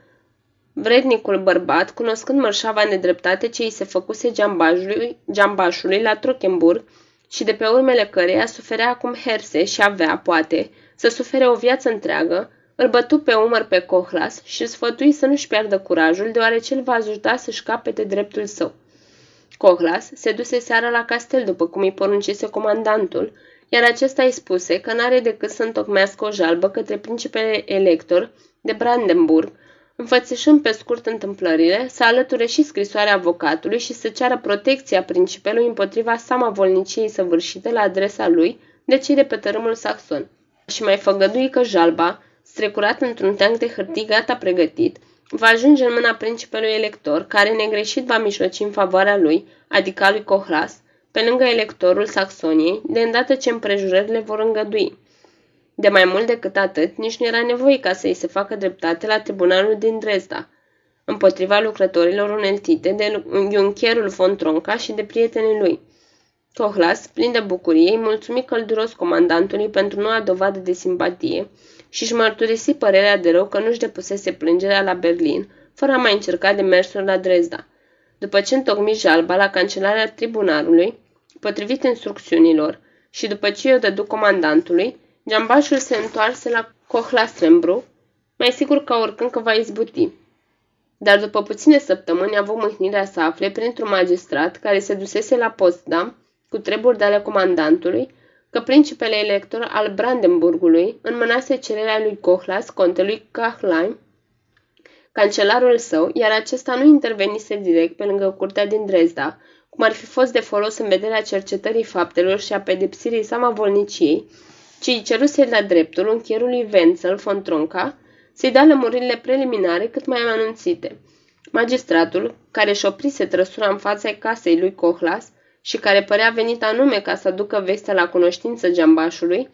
Vrednicul bărbat, cunoscând mărșava nedreptate ce îi se făcuse geambașului, geambașului la Trockenburg și de pe urmele căreia suferea acum herse și avea, poate, să sufere o viață întreagă, îl bătu pe umăr pe Cohlas și îl sfătui să nu-și piardă curajul, deoarece îl va ajuta să-și capete dreptul său. Cohlas se duse seara la castel după cum îi poruncise comandantul, iar acesta îi spuse că n-are decât să întocmească o jalbă către principele elector de Brandenburg, înfățișând pe scurt întâmplările, să alăture și scrisoarea avocatului și să ceară protecția principelui împotriva samavolniciei săvârșite la adresa lui de cei de pe tărâmul saxon. Și mai făgădui că jalba strecurat într-un teanc de hârtii gata pregătit, va ajunge în mâna principelui elector, care negreșit va mijloci în favoarea lui, adică lui Cohlas, pe lângă electorul Saxoniei, de îndată ce împrejurările vor îngădui. De mai mult decât atât, nici nu era nevoie ca să îi se facă dreptate la tribunalul din Dresda, împotriva lucrătorilor uneltite de Juncherul von Tronca și de prietenii lui. Cohlas, plin de bucurie, îi mulțumi călduros comandantului pentru noua dovadă de simpatie și își mărturisi părerea de rău că nu-și depusese plângerea la Berlin, fără a mai încerca de mersul la Dresda. După ce întocmi jalba la cancelarea tribunalului, potrivit instrucțiunilor, și după ce o dădu comandantului, geambașul se întoarse la Cohlasembru, mai sigur ca oricând că va izbuti. Dar după puține săptămâni a avut mâhnirea să afle printr-un magistrat care se dusese la Potsdam cu treburi de ale comandantului că principele elector al Brandenburgului înmânase cererea lui Cohlas, contelui Kachlein, cancelarul său, iar acesta nu intervenise direct pe lângă curtea din Dresda, cum ar fi fost de folos în vederea cercetării faptelor și a pedepsirii samavolniciei, ci îi ceruse la dreptul închierului Wenzel von Tronca să-i dea lămuririle preliminare cât mai anunțite. Magistratul, care își oprise trăsura în fața casei lui Cohlas și care părea venit anume ca să aducă vestea la cunoștință geambașului,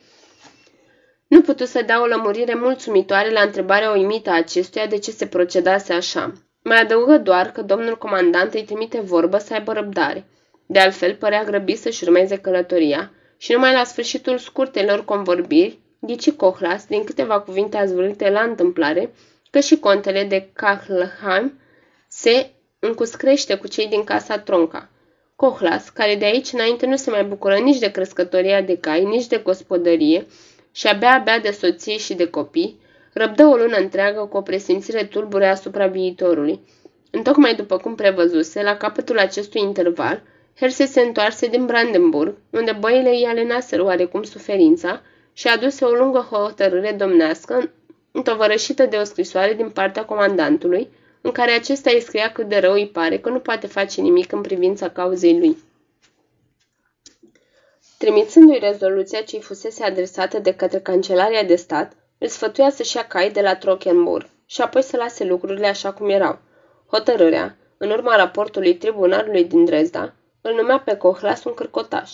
nu putu să dea o lămurire mulțumitoare la întrebarea uimită a acestuia de ce se procedase așa. Mai adăugă doar că domnul comandant îi trimite vorbă să aibă răbdare. De altfel, părea grăbit să-și urmeze călătoria și numai la sfârșitul scurtelor convorbiri, ghici Cohlas, din câteva cuvinte azvârlite la întâmplare, că și contele de Kachlheim se încuscrește cu cei din casa Tronca. Cohlas, care de aici înainte nu se mai bucură nici de crescătoria de cai, nici de gospodărie și abia-abia de soție și de copii, răbdă o lună întreagă cu o presimțire tulbure asupra viitorului. Întocmai după cum prevăzuse, la capătul acestui interval, Herse se întoarse din Brandenburg, unde băile îi alenaseră oarecum suferința și aduse o lungă hotărâre domnească, întovărășită de o scrisoare din partea comandantului, în care acesta îi scria cât de rău îi pare că nu poate face nimic în privința cauzei lui. Trimițându-i rezoluția ce îi fusese adresată de către Cancelaria de Stat, îl sfătuia să-și ia cai de la Trochenburg și apoi să lase lucrurile așa cum erau. Hotărârea, în urma raportului tribunalului din Dresda, îl numea pe Cohlas un cârcotaș.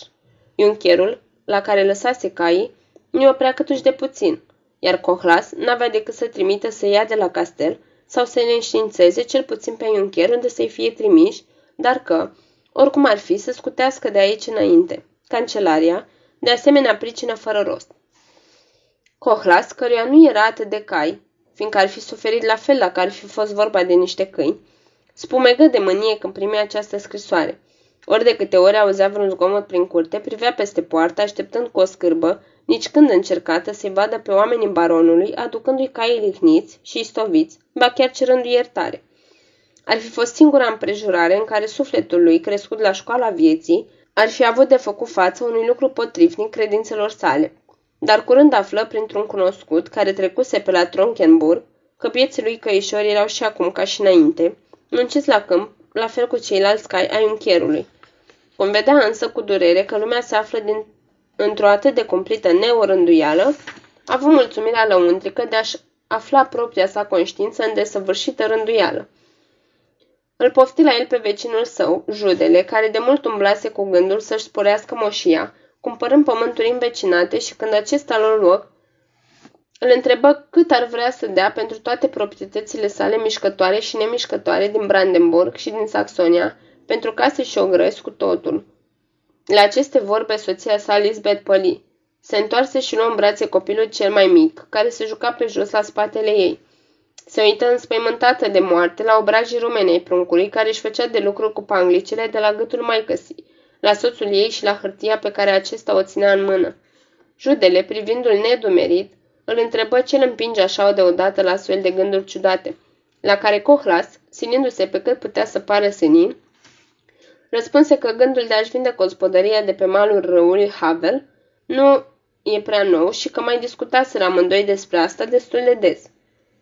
Iuncherul, la care lăsase caii, nu oprea câtuși de puțin, iar Cohlas n-avea decât să trimite să ia de la castel sau să ne înștiințeze cel puțin pe Iuncher unde să-i fie trimiși, dar că, oricum ar fi, să scutească de aici înainte. Cancelaria, de asemenea pricină fără rost. Cohlas, căruia nu era atât de cai, fiindcă ar fi suferit la fel dacă ar fi fost vorba de niște câini, spumegă de mânie când primea această scrisoare. Ori de câte ori auzea vreun zgomot prin curte, privea peste poartă, așteptând cu o scârbă, nici când încercată să-i vadă pe oamenii baronului, aducându-i caii lihniți și istoviți, ba chiar cerându-i iertare. Ar fi fost singura împrejurare în care sufletul lui, crescut la școala vieții, ar fi avut de făcut față unui lucru potrivnic credințelor sale. Dar curând află printr-un cunoscut, care trecuse pe la Tronkenburg, că pieții lui căișori erau și acum ca și înainte, munciți la câmp, la fel cu ceilalți cai ai uncherului. Cum vedea însă cu durere că lumea se află din, într-o atât de cumplită neorânduială, a avut mulțumirea lăuntrică de a-și afla propria sa conștiință în desăvârșită rânduială. Îl pofti la el pe vecinul său, Judele, care de mult umblase cu gândul să-și sporească moșia, cumpărând pământuri învecinate și când acesta lor loc, îl întrebă cât ar vrea să dea pentru toate proprietățile sale mișcătoare și nemișcătoare din Brandenburg și din Saxonia, pentru case și ogrăzi cu totul. La aceste vorbe, soția sa, Lisbeth păli. Se întoarse și luă în brațe copilul cel mai mic, care se juca pe jos la spatele ei. Se uită înspăimântată de moarte la obrajii rumenei pruncului, care își făcea de lucru cu panglicele de la gâtul mai căsii, la soțul ei și la hârtia pe care acesta o ținea în mână. Judele, privindu-l nedumerit, îl întrebă ce îl împinge așa deodată la astfel de gânduri ciudate, la care Cohlas, sinindu-se pe cât putea să pară senin, răspunse că gândul de a-și vinde gospodăria de pe malul râului Havel nu e prea nou și că mai discutaseră amândoi despre asta destul de des.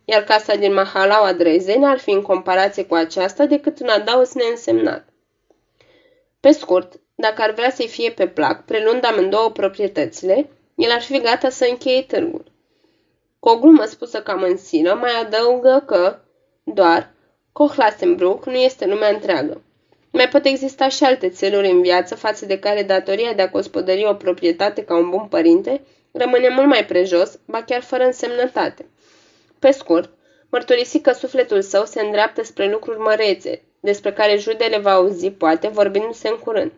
Iar casa din Mahalau Adrezei n-ar fi în comparație cu aceasta decât un adaos neînsemnat. Pe scurt, dacă ar vrea să-i fie pe plac, prelund amândouă proprietățile, el ar fi gata să încheie târgul. Cu o glumă spusă cam în silă, mai adăugă că, doar, Kohlasenbruck nu este lumea întreagă. Mai pot exista și alte țeluri în viață față de care datoria de a gospodări o proprietate ca un bun părinte rămâne mult mai prejos, ba chiar fără însemnătate. Pe scurt, mărturisi că sufletul său se îndreaptă spre lucruri mărețe, despre care Judele va auzi, poate, vorbindu-se în curând.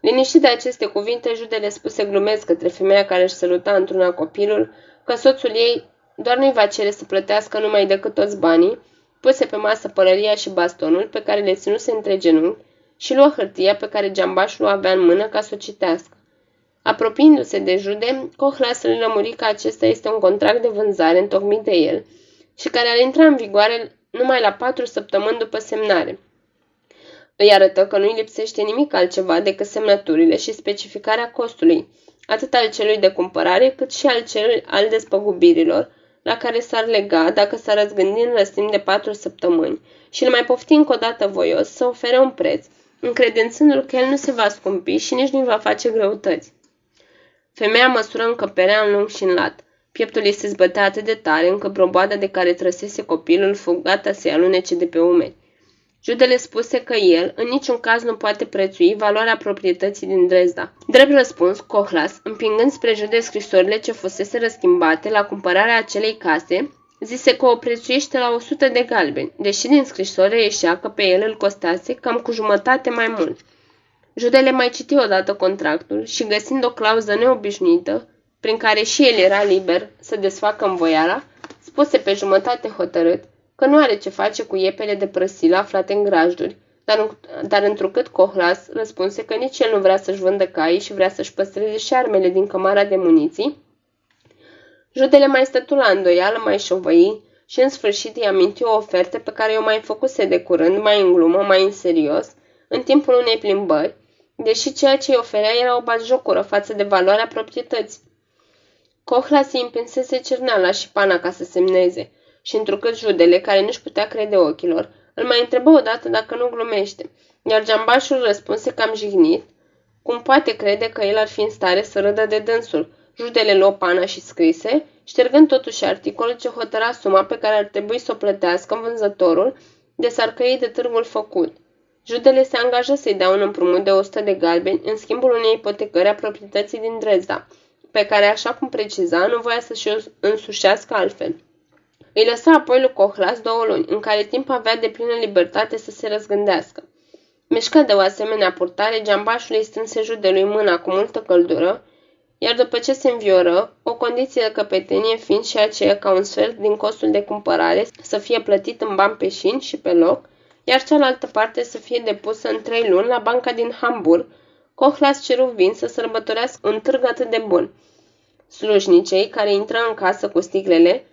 Liniștit de aceste cuvinte, Judele spuse glumesc către femeia care își săruta într-una copilul, că soțul ei doar nu-i va cere să plătească numai decât toți banii, puse pe masă pălăria și bastonul pe care le ținuse între genunchi și luă hârtia pe care geambașul o avea în mână ca să o citească. Apropiindu-se de jude, Cohlas îl lămuri că acesta este un contract de vânzare întocmit de el și care ar intra în vigoare numai la patru săptămâni după semnare. Îi arătă că nu-i lipsește nimic altceva decât semnăturile și specificarea costului, atât al celui de cumpărare cât și al celui al despăgubirilor, la care s-ar lega dacă s-ar răzgândi în răstim de patru săptămâni și îl mai pofti încă o dată voios să ofere un preț, încredințându-l că el nu se va scumpi și nici nu va face greutăți. Femeia măsură încăperea în lung și în lat. Pieptul ei se zbătea atât de tare încât proboada de care trăsese copilul fu gata să-i alunece de pe umeri. Judele spuse că el, în niciun caz, nu poate prețui valoarea proprietății din Dresda. Drept răspuns, Cohlas, împingând spre Județ scrisorile ce fusese răschimbate la cumpărarea acelei case, zise că o prețuiește la 100 de galbeni, deși din scrisoare ieșea că pe el îl costase cam cu jumătate mai mult. Judele mai citi odată contractul și, găsind o clauză neobișnuită, prin care și el era liber să desfacă învoiala, spuse pe jumătate hotărât că nu are ce face cu iepele de prăsilă aflate în grajduri, dar, dar întrucât Cohlas răspunse că nici el nu vrea să-și vândă caii și vrea să-și păstreze și armele din cămara de muniții, Judele mai stătu la îndoială, mai șovăi și în sfârșit îi aminti o ofertă pe care o mai făcuse de curând, mai în glumă, mai în serios, în timpul unei plimbări, deși ceea ce îi oferea era o bazjocură față de valoarea proprietății. Cohlas îi împinsese cerneala și pana ca să semneze și întrucât judele, care nu-și putea crede ochilor, îl mai întrebă odată dacă nu glumește, iar geambașul răspunse cam jignit, cum poate crede că el ar fi în stare să râdă de dânsul. Judele luă pana și scrise, ștergând totuși articolul ce hotăra suma pe care ar trebui să o plătească vânzătorul de sarcăii de târgul făcut. Judele se angajă să-i dea un împrumut de 100 de galbeni în schimbul unei ipotecări a proprietății din Dresda, pe care, așa cum preciza, nu voia să-și o însușească altfel. Îi lăsa apoi lui Cohlas două luni, în care timp avea de plină libertate să se răzgândească. Mișcat de o asemenea purtare, geambașul îi strânse judelui mâna cu multă căldură, iar după ce se învioră, o condiție de căpetenie fiind și aceea ca un sfert din costul de cumpărare să fie plătit în bani pe șin și pe loc, iar cealaltă parte să fie depusă în trei luni la banca din Hamburg, Cohlas ceru vin să sărbătorească un târg atât de bun. Slujnicei, care intră în casă cu sticlele,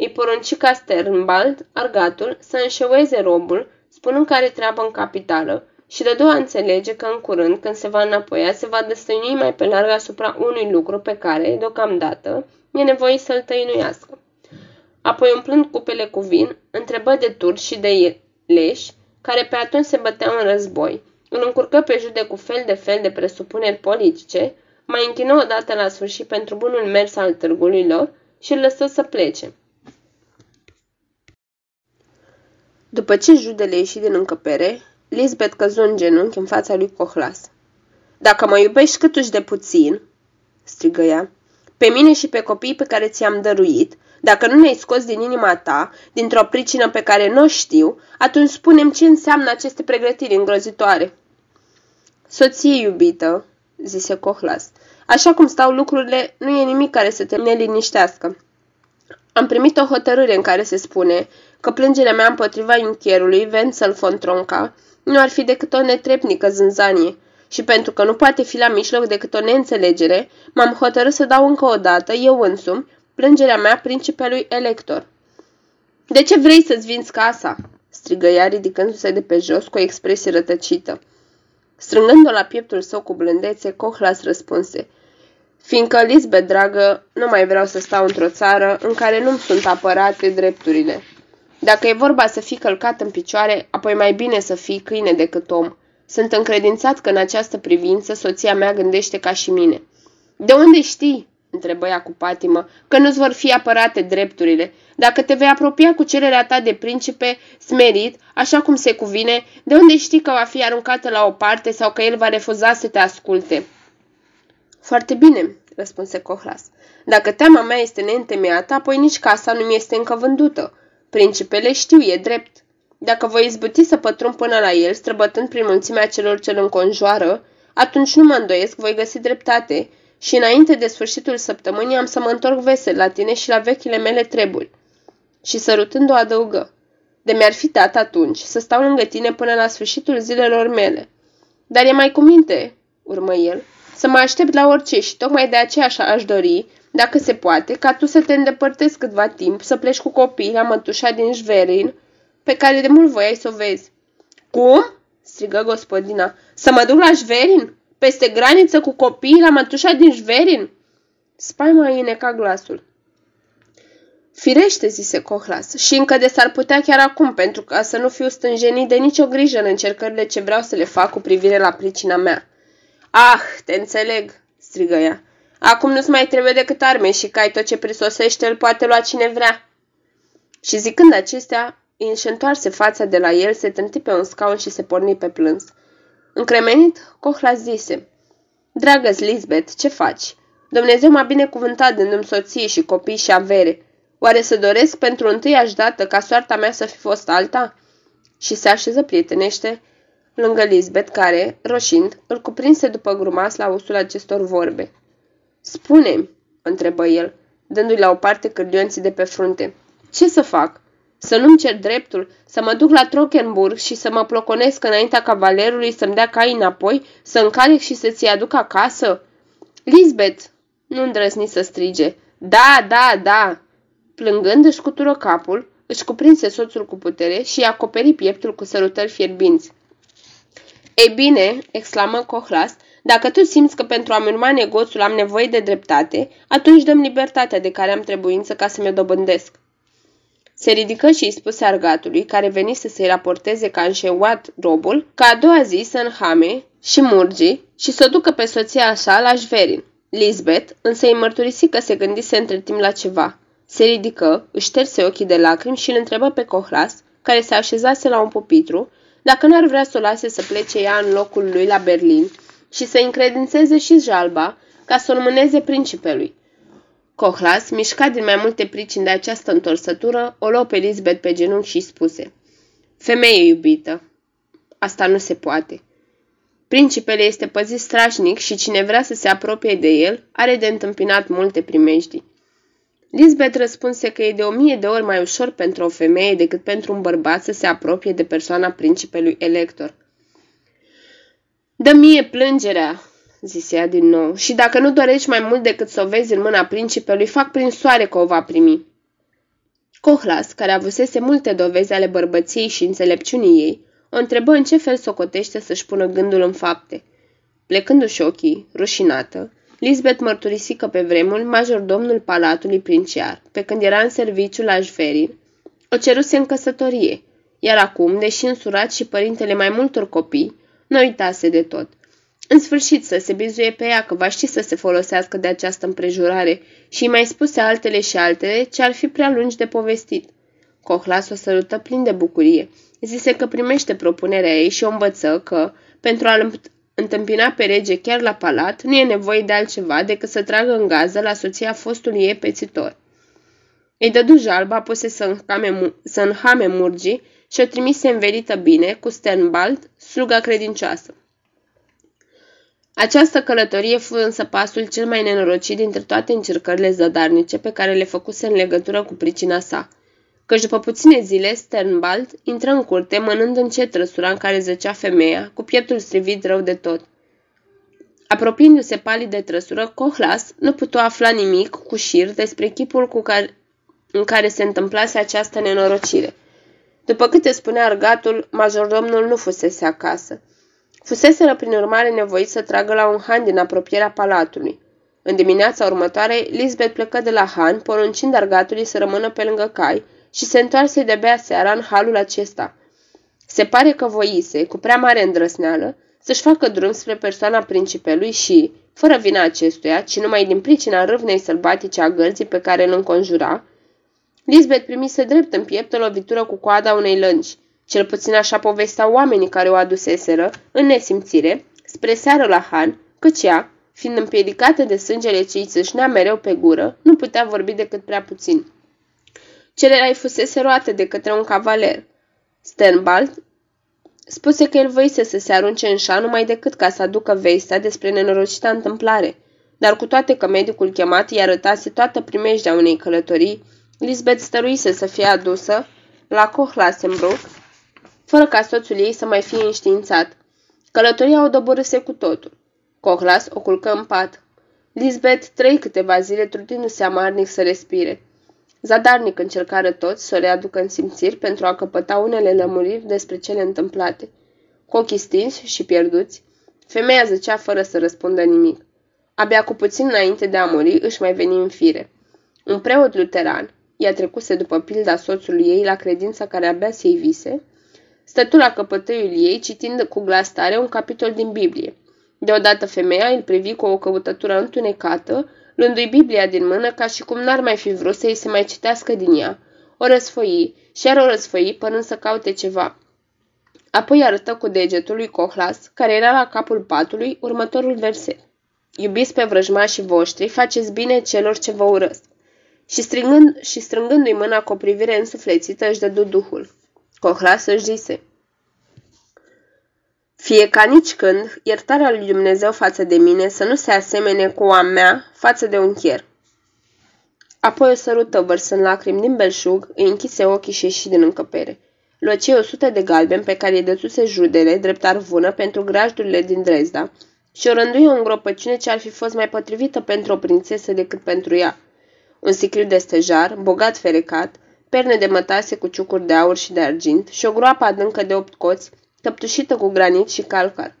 îi porunci ca Sternbald, argatul, să înșeueze robul, spunând că are treabă în capitală și de două înțelege că în curând, când se va înapoia, se va destăinui mai pe larg asupra unui lucru pe care, deocamdată, e nevoie să-l tăinuiască. Apoi, umplând cupele cu vin, întrebă de turci și de leși, care pe atunci se băteau în război, îl încurcă pe jude cu fel de fel de presupuneri politice, mai închină odată la sfârșit pentru bunul mers al târgului lor și îl lăsă să plece. După ce judele ieși din încăpere, Lisbeth căzu în genunchi în fața lui Cohlas. Dacă mă iubești câtuși de puțin, strigă ea, pe mine și pe copiii pe care ți-am dăruit, dacă nu ne-ai scos din inima ta, dintr-o pricină pe care nu știu, atunci spunem ce înseamnă aceste pregătiri îngrozitoare. Soție iubită, zise Cohlas, așa cum stau lucrurile, nu e nimic care să te neliniștească. Am primit o hotărâre în care se spune că plângerea mea împotriva închierului Wenzel von Tronca nu ar fi decât o netrepnică zânzanie și pentru că nu poate fi la mijloc decât o neînțelegere, m-am hotărât să dau încă o dată, eu însumi, plângerea mea principelui elector. De ce vrei să-ți vinzi casa?" strigă ea ridicându-se de pe jos cu o expresie rătăcită. Strângând-o la pieptul său cu blândețe, Cohlas răspunse – Fiindcă, Lisbeth, dragă, nu mai vreau să stau într-o țară în care nu-mi sunt apărate drepturile. Dacă e vorba să fii călcat în picioare, apoi mai bine să fii câine decât om. Sunt încredințat că în această privință soția mea gândește ca și mine. De unde știi? întrebă ea cu patimă, că nu-ți vor fi apărate drepturile. Dacă te vei apropia cu cererea ta de principe smerit, așa cum se cuvine, de unde știi că va fi aruncată la o parte sau că el va refuza să te asculte? Foarte bine, răspunse Cohlas. Dacă teama mea este neîntemeiată, apoi nici casa nu mi este încă vândută. Principele știu, e drept. Dacă voi izbuti să pătrund până la el, străbătând prin mulțimea celor ce îl înconjoară, atunci nu mă îndoiesc, voi găsi dreptate și înainte de sfârșitul săptămânii am să mă întorc vesel la tine și la vechile mele treburi. Și sărutând-o adăugă. De mi-ar fi dat atunci să stau lângă tine până la sfârșitul zilelor mele. Dar e mai cu minte, urmă el, să mă aștept la orice și tocmai de aceea aș dori, dacă se poate, ca tu să te îndepărtezi câtva timp, să pleci cu copiii la mătușa din Jverin, pe care de mult voiai să o vezi. Cum? strigă gospodina. Să mă duc la Jverin? Peste graniță cu copiii la mătușa din Jverin? Spaima îi neca glasul. Firește, zise Cohlas, și încă de s-ar putea chiar acum, pentru ca să nu fiu stânjenit de nicio grijă în încercările ce vreau să le fac cu privire la pricina mea. Ah, te înțeleg, strigă ea. Acum nu-ți mai trebuie decât arme și cai tot ce prisosește îl poate lua cine vrea. Și zicând acestea, își întoarse fața de la el, se trânti pe un scaun și se porni pe plâns. Încremenit, Cohla zise, Dragă Lisbeth, ce faci? Dumnezeu m-a binecuvântat dându-mi soție și copii și avere. Oare să doresc pentru întâiași dată ca soarta mea să fi fost alta? Și se așeză prietenește lângă Lisbeth, care, roșind, îl cuprinse după grumas la usul acestor vorbe. Spune-mi, întrebă el, dându-i la o parte cârdionții de pe frunte, ce să fac? Să nu-mi cer dreptul, să mă duc la Trockenburg și să mă ploconesc înaintea cavalerului să-mi dea cai înapoi, să încalec și să ți aduc acasă? Lisbeth, nu îndrăzni să strige. Da, da, da! Plângând își cutură capul, își cuprinse soțul cu putere și acoperi pieptul cu sărutări fierbinți. Ei bine, exclamă Cohlas, dacă tu simți că pentru a-mi urma negoțul am nevoie de dreptate, atunci dăm libertatea de care am trebuință ca să mi-o dobândesc. Se ridică și îi spuse argatului, care venise să-i raporteze că a înșeuat robul, ca a doua zi să înhame și murgi și să o ducă pe soția sa la Jverin. Lisbeth însă îi mărturisi că se gândise între timp la ceva. Se ridică, își șterse ochii de lacrimi și îl întrebă pe Cohlas, care se așezase la un pupitru, dacă n-ar vrea să o lase să plece ea în locul lui la Berlin și să încredințeze și jalba ca să o mâneze principelui. Cohlas, mișcat din mai multe pricini de această întorsătură, o luă pe Lisbeth pe genunchi și spuse Femeie iubită, asta nu se poate. Principele este păzit strașnic și cine vrea să se apropie de el are de întâmpinat multe primejdii. Lisbeth răspunse că e de o mie de ori mai ușor pentru o femeie decât pentru un bărbat să se apropie de persoana principelui elector. Dă mie plângerea, zise ea din nou, și dacă nu dorești mai mult decât să o vezi în mâna principelui, fac prin soare că o va primi. Cohlas, care avusese multe dovezi ale bărbăției și înțelepciunii ei, o întrebă în ce fel socotește să-și pună gândul în fapte. Plecându-și ochii, rușinată, Lisbeth mărturisi că pe vremuri majordomnul palatului princiar, pe când era în serviciu la Jverin, o ceruse în căsătorie, iar acum, deși însurat și părintele mai multor copii, nu uitase de tot. În sfârșit să se bizuie pe ea că va ști să se folosească de această împrejurare și mai spuse altele și altele ce ar fi prea lungi de povestit. Cohlas o sărută plin de bucurie. Zise că primește propunerea ei și o învăță că, pentru a-l întâmpina pe rege chiar la palat, nu e nevoie de altceva decât să tragă în gază la soția fostului ei pețitor. Îi dădu jalba, puse să înhame, să înhame murgii și o trimise învelită bine cu Sternbald, sluga credincioasă. Această călătorie fu însă pasul cel mai nenorocit dintre toate încercările zădarnice pe care le făcuse în legătură cu pricina sa. Căci după puține zile, Sternbald intră în curte, mănând încet trăsura în care zăcea femeia, cu pieptul strivit rău de tot. Apropiindu-se palid de trăsură, Cohlas nu putu afla nimic cu șir despre chipul cu care, în care se întâmplase această nenorocire. După câte spunea argatul, majordomnul nu fusese acasă. Fuseseră prin urmare nevoit să tragă la un han din apropierea palatului. În dimineața următoare, Lisbeth plecă de la han, poruncind argatului să rămână pe lângă cai și se întoarse de-abia seara în halul acesta. Se pare că voise, cu prea mare îndrăsneală, să-și facă drum spre persoana principelui și, fără vina acestuia, ci numai din pricina râvnei sălbatice a gălții pe care îl înconjura, Lisbeth primise drept în piept o lovitură cu coada unei lănci. Cel puțin așa povesteau oamenii care o aduseseră, în nesimțire, spre seară la Han, căci ea, fiind împiedicată de sângele ce îi țâșnea mereu pe gură, nu putea vorbi decât prea puțin. Cererea îi fusese roată de către un cavaler. Sternbald spuse că el voise să se arunce în șa numai decât ca să aducă vestea despre nenorocita întâmplare, dar cu toate că medicul chemat i arătase toată primejdea unei călătorii, Lisbeth stăruise să fie adusă la Kohlassenbruck, fără ca soțul ei să mai fie înștiințat. Călătoria o doborâse cu totul. Cohlas o culcă în pat. Lisbeth trăi câteva zile trudindu-se amarnic să respire. Zadarnic încercară toți să o readucă în simțiri pentru a căpăta unele lămuriri despre cele întâmplate. Cu ochii stinși și pierduți, femeia zăcea fără să răspundă nimic. Abia cu puțin înainte de a muri își mai veni în fire. Un preot luteran, ea trecuse după pilda soțului ei la credința care abia se vise, stătu la căpătăiul ei citind cu glas tare un capitol din Biblie. Deodată femeia îl privi cu o căutătură întunecată, luându-i Biblia din mână ca și cum n-ar mai fi vrut să-i se mai citească din ea. O răsfăi și iar o răsfăi până să caute ceva. Apoi arătă cu degetul lui Cohlas, care era la capul patului, următorul verset. Iubiți pe vrăjmașii voștri, faceți bine celor ce vă urăsc. Și, strângând, și strângându-i mâna cu o privire însuflețită, își dădu duhul. Cohlas își zise, fie ca nici când iertarea lui Dumnezeu față de mine să nu se asemene cu a mea față de un chier. Apoi o sărută vărsând lacrimi din belșug, îi închise ochii și ieși din încăpere. Luă cei o sută de galben pe care îi dățuse judele, drept arvună, pentru grajdurile din Dresda și o rânduie o îngropăciune ce ar fi fost mai potrivită pentru o prințesă decât pentru ea. Un sicriu de stejar, bogat ferecat, perne de mătase cu ciucuri de aur și de argint și o groapă adâncă de opt coți, tăptușită cu granit și calcar.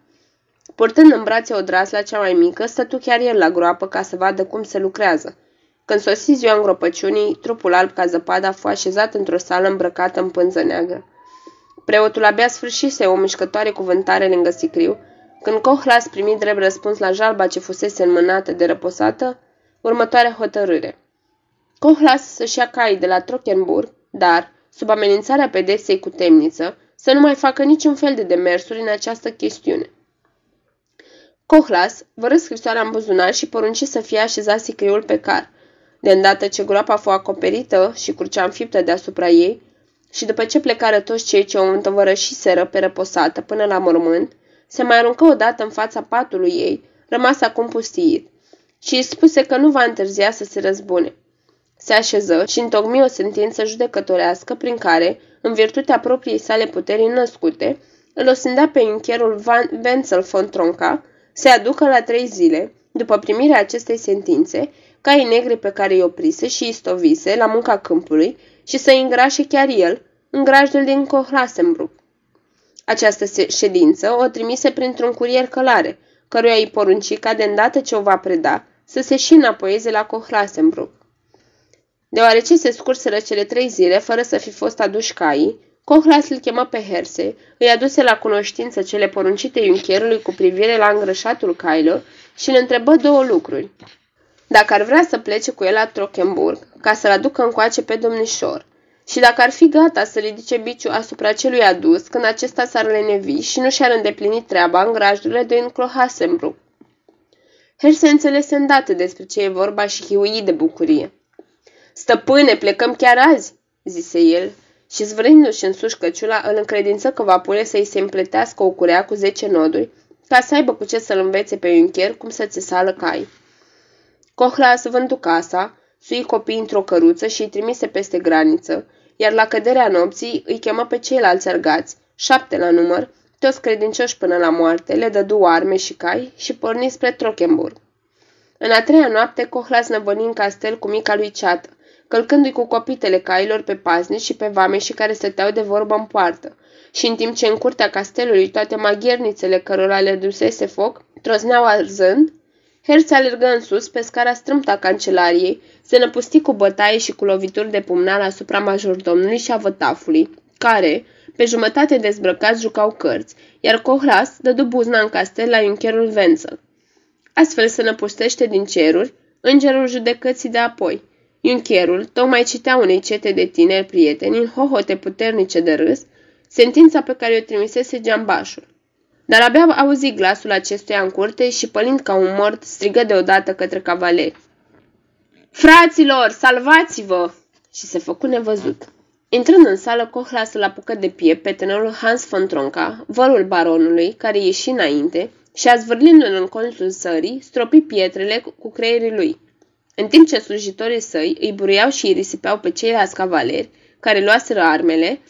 Purtând în brațe o drasla cea mai mică, stătu chiar el la groapă ca să vadă cum se lucrează. Când sosi ziua îngropăciunii, trupul alb ca zăpada a fost așezat într-o sală îmbrăcată în pânză neagră. Preotul abia sfârșise o mișcătoare cuvântare lângă sicriu, când Cohlas primi drept răspuns la jalba ce fusese înmânată de răposată, următoarea hotărâre. Cohlas să-și ia cai de la Trochenburg, dar, sub amenințarea pedepsei cu temniță, să nu mai facă niciun fel de demersuri în această chestiune. Cohlas vără scrisoarea în buzunar și porunci să fie așezat sicriul pe car. De îndată ce groapa fu acoperită și crucea înfiptă deasupra ei, și după ce plecară toți cei ce o întovărășiseră pe răposată până la mormânt, se mai aruncă odată în fața patului ei, rămas acum pustiit, și îi spuse că nu va întârzia să se răzbune. Se așeză și întocmi o sentință judecătorească prin care, în virtutea propriei sale puteri născute, îl osândea pe încherul Van Wenzel von Tronca să aducă la trei zile, după primirea acestei sentințe, caii negre pe care îi oprise și îi stovise la munca câmpului și să îi îngrașe chiar el, în grajdul din Kohlassenbruck. Această ședință o trimise printr-un curier călare, căruia îi porunci ca de îndată ce o va preda, să se și înapoieze la Kohlassenbruck. Deoarece se scurseră cele trei zile fără să fi fost aduși caii, Cohlas îl chemă pe Herse, îi aduse la cunoștință cele poruncite Juncherului cu privire la îngrășatul cailor și îl întrebă două lucruri. Dacă ar vrea să plece cu el la Trochenburg, ca să-l aducă încoace pe domnișor, și dacă ar fi gata să ridice biciu asupra celui adus când acesta s-ar lenevi și nu și-ar îndeplini treaba în grajdurile de Înclohasenbruck. Herse înțelese îndată despre ce e vorba și hiui de bucurie. Stăpâne, plecăm chiar azi, zise el, și zvârându-și în sus căciula, îl încredință că va pune să-i se împletească o curea cu zece noduri, ca să aibă cu ce să-l învețe pe Juncher cum să țesală cai. Cohlas vându casa, sui copii într-o căruță și îi trimise peste graniță, iar la căderea nopții îi chemă pe ceilalți argați, șapte la număr, toți credincioși până la moarte, le dădu arme și cai și porni spre Trochenburg. În a treia noapte, Cohlas năvăni în castel cu mica lui ceată, călcându-i cu copitele cailor pe paznici și pe vameșii care stăteau de vorbă în poartă. Și în timp ce în curtea castelului toate maghernițele cărora le dusese foc trozneau arzând, Herț alergă în sus pe scara strâmta cancelariei, se năpusti cu bătaie și cu lovituri de pumnal asupra majordomnului și a vătafului, care, pe jumătate dezbrăcați, jucau cărți, iar Cohlas dădu buzna în castel la Juncherul Wenzel. Astfel se năpustește din ceruri îngerul judecății de apoi. Iuncherul tocmai citea unei cete de tineri prieteni în hohote puternice de râs, sentința pe care o trimisese geambașul. Dar abia auzi glasul acestuia în curte și, pălind ca un mort, strigă deodată către cavaleri. Fraților, salvați-vă! Și se făcu nevăzut. Intrând în sală, Cohlas îl apucă de piept pe tânărul Hans von Tronca, vărul baronului, care ieși înainte, și a zvârlindu-l în colțul sării, stropi pietrele cu creierii lui. În timp ce slujitorii săi îi buruiau și îi risipeau pe ceilalți cavaleri, care luaseră armele,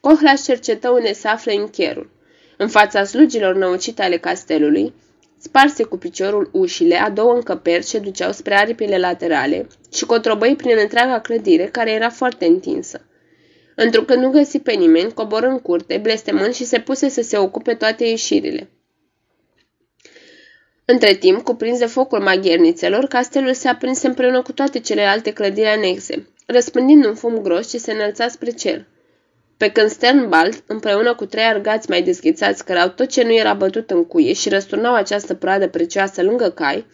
Cohlas cercetă unde se află încherul. În fața slugilor năucite ale castelului, sparse cu piciorul ușile a două încăperi ce duceau spre aripile laterale și cotrobăi prin întreaga clădire, care era foarte întinsă. Întrucât nu găsi pe nimeni, coboră în curte, blestemând și se puse să se ocupe toate ieșirile. Între timp, cuprins de focul maghernițelor, castelul se aprinse împreună cu toate celelalte clădiri anexe, răspândind un fum gros ce se înălța spre cer. Pe când Sternbald, împreună cu trei argați mai desghițați, cărau tot ce nu era bătut în cuie și răsturnau această pradă precioasă lângă cai,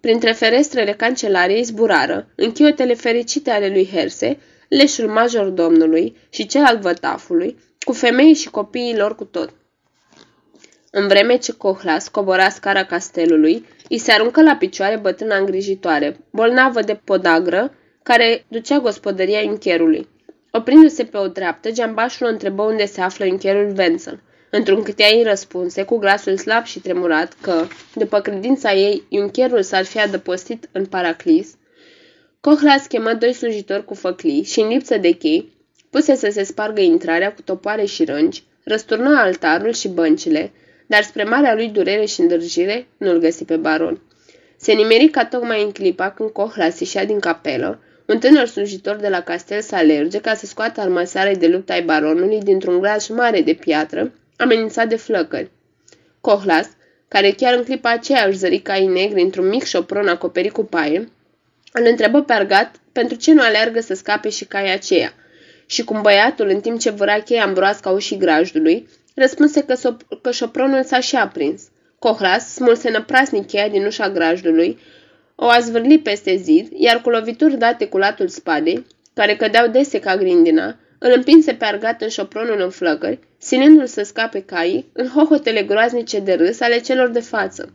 printre ferestrele cancelariei zburară, închiotele fericite ale lui Herse, leșul major domnului și cel al vătafului, cu femei și copiii lor cu tot. În vreme ce Cohlas cobora scara castelului, îi se aruncă la picioare bătrâna îngrijitoare, bolnavă de podagră, care ducea gospodăria încherului. Oprindu-se pe o dreaptă, geambașul o întrebă unde se află încherul Wenzel. Într-un cât ea îi răspunse, cu glasul slab și tremurat, că, după credința ei, Iuncherul s-ar fi adăpostit în Paraclis, Cohlas chemă doi slujitori cu făclii și, în lipsă de chei, puse să se spargă intrarea cu topoare și rângi, răsturnă altarul și băncile, dar spre marea lui durere și îndârjire nu-l găsi pe baron. Se nimeri ca tocmai în clipa când Cohlas ieșea din capelă, un tânăr slujitor de la castel să alerge ca să scoată armăsarea de luptă ai baronului dintr-un graj mare de piatră, amenințat de flăcări. Cohlas, care chiar în clipa aceea își zări caii negri într-un mic șopron acoperit cu paie, îl întrebă pe argat pentru ce nu aleargă să scape și caia aceea. Și cum băiatul, în timp ce văra cheia în broasca ușii grajdului, răspunse că, so- că șopronul s-a și aprins. Cohlas smulse năprasnic cheia din ușa grajdului, o a zvârli peste zid, iar cu lovituri date cu latul spadei, care cădeau dese ca grindina, îl împinse pe argat în șopronul în flăcări, sinându-l să scape caii în hohotele groaznice de râs ale celor de față.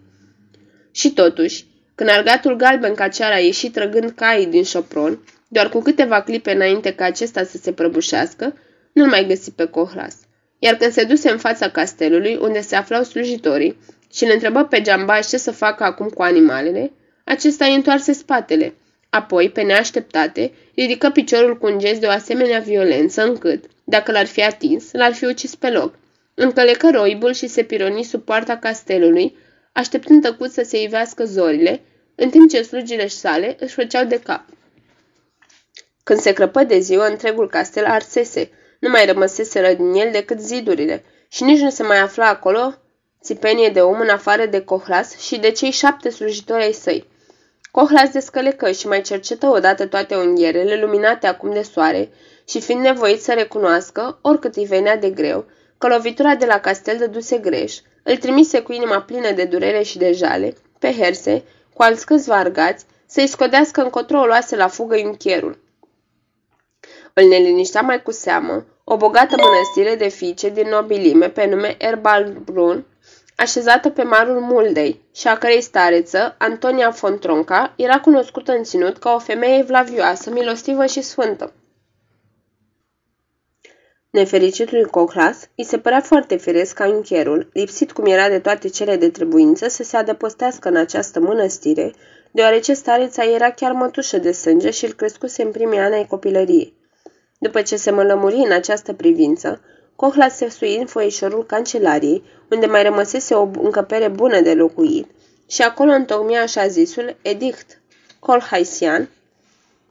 Și totuși, când argatul galben ca ceara a ieșit trăgând caii din șopron, doar cu câteva clipe înainte ca acesta să se prăbușească, nu-l mai găsi pe Cohlas. Iar când se duse în fața castelului, unde se aflau slujitorii, și îl întrebă pe geambaș ce să facă acum cu animalele, acesta îi întoarse spatele. Apoi, pe neașteptate, ridică piciorul cu un gest de o asemenea violență încât, dacă l-ar fi atins, l-ar fi ucis pe loc. Încălecă roibul și se pironi sub poarta castelului, așteptând tăcut să se ivească zorile, în timp ce slugile sale își făceau de cap. Când se crăpă de ziua, întregul castel arsese, nu mai rămăseseră din el decât zidurile și nici nu se mai afla acolo țipenie de om în afară de Cohlas și de cei șapte slujitori ai săi. Cohlas descălecă și mai cercetă odată toate unghierele luminate acum de soare și fiind nevoit să recunoască, oricât îi venea de greu, că lovitura de la castel dăduse greș, îl trimise cu inima plină de durere și de jale, pe herse, cu alți câțiva argați, să-i scodească încotro o luase la fugă închierul. Îl neliniștea mai cu seamă o bogată mănăstire de fiice din nobilime pe nume Erbalbrun, așezată pe marul Muldei și a cărei stareță, Antonia Fontronca, era cunoscută în ținut ca o femeie vlavioasă, milostivă și sfântă. Nefericitului Coclas îi se părea foarte firesc ca încherul, lipsit cum era de toate cele de trebuință, să se adăpostească în această mănăstire, deoarece stareța era chiar mătușă de sânge și îl crescuse în primii ani ai copilăriei. După ce se mălămuri în această privință, Cohla se sui în foișorul cancelariei, unde mai rămăsese o încăpere bună de locuit, și acolo întocmia așa zisul edict colhaisian,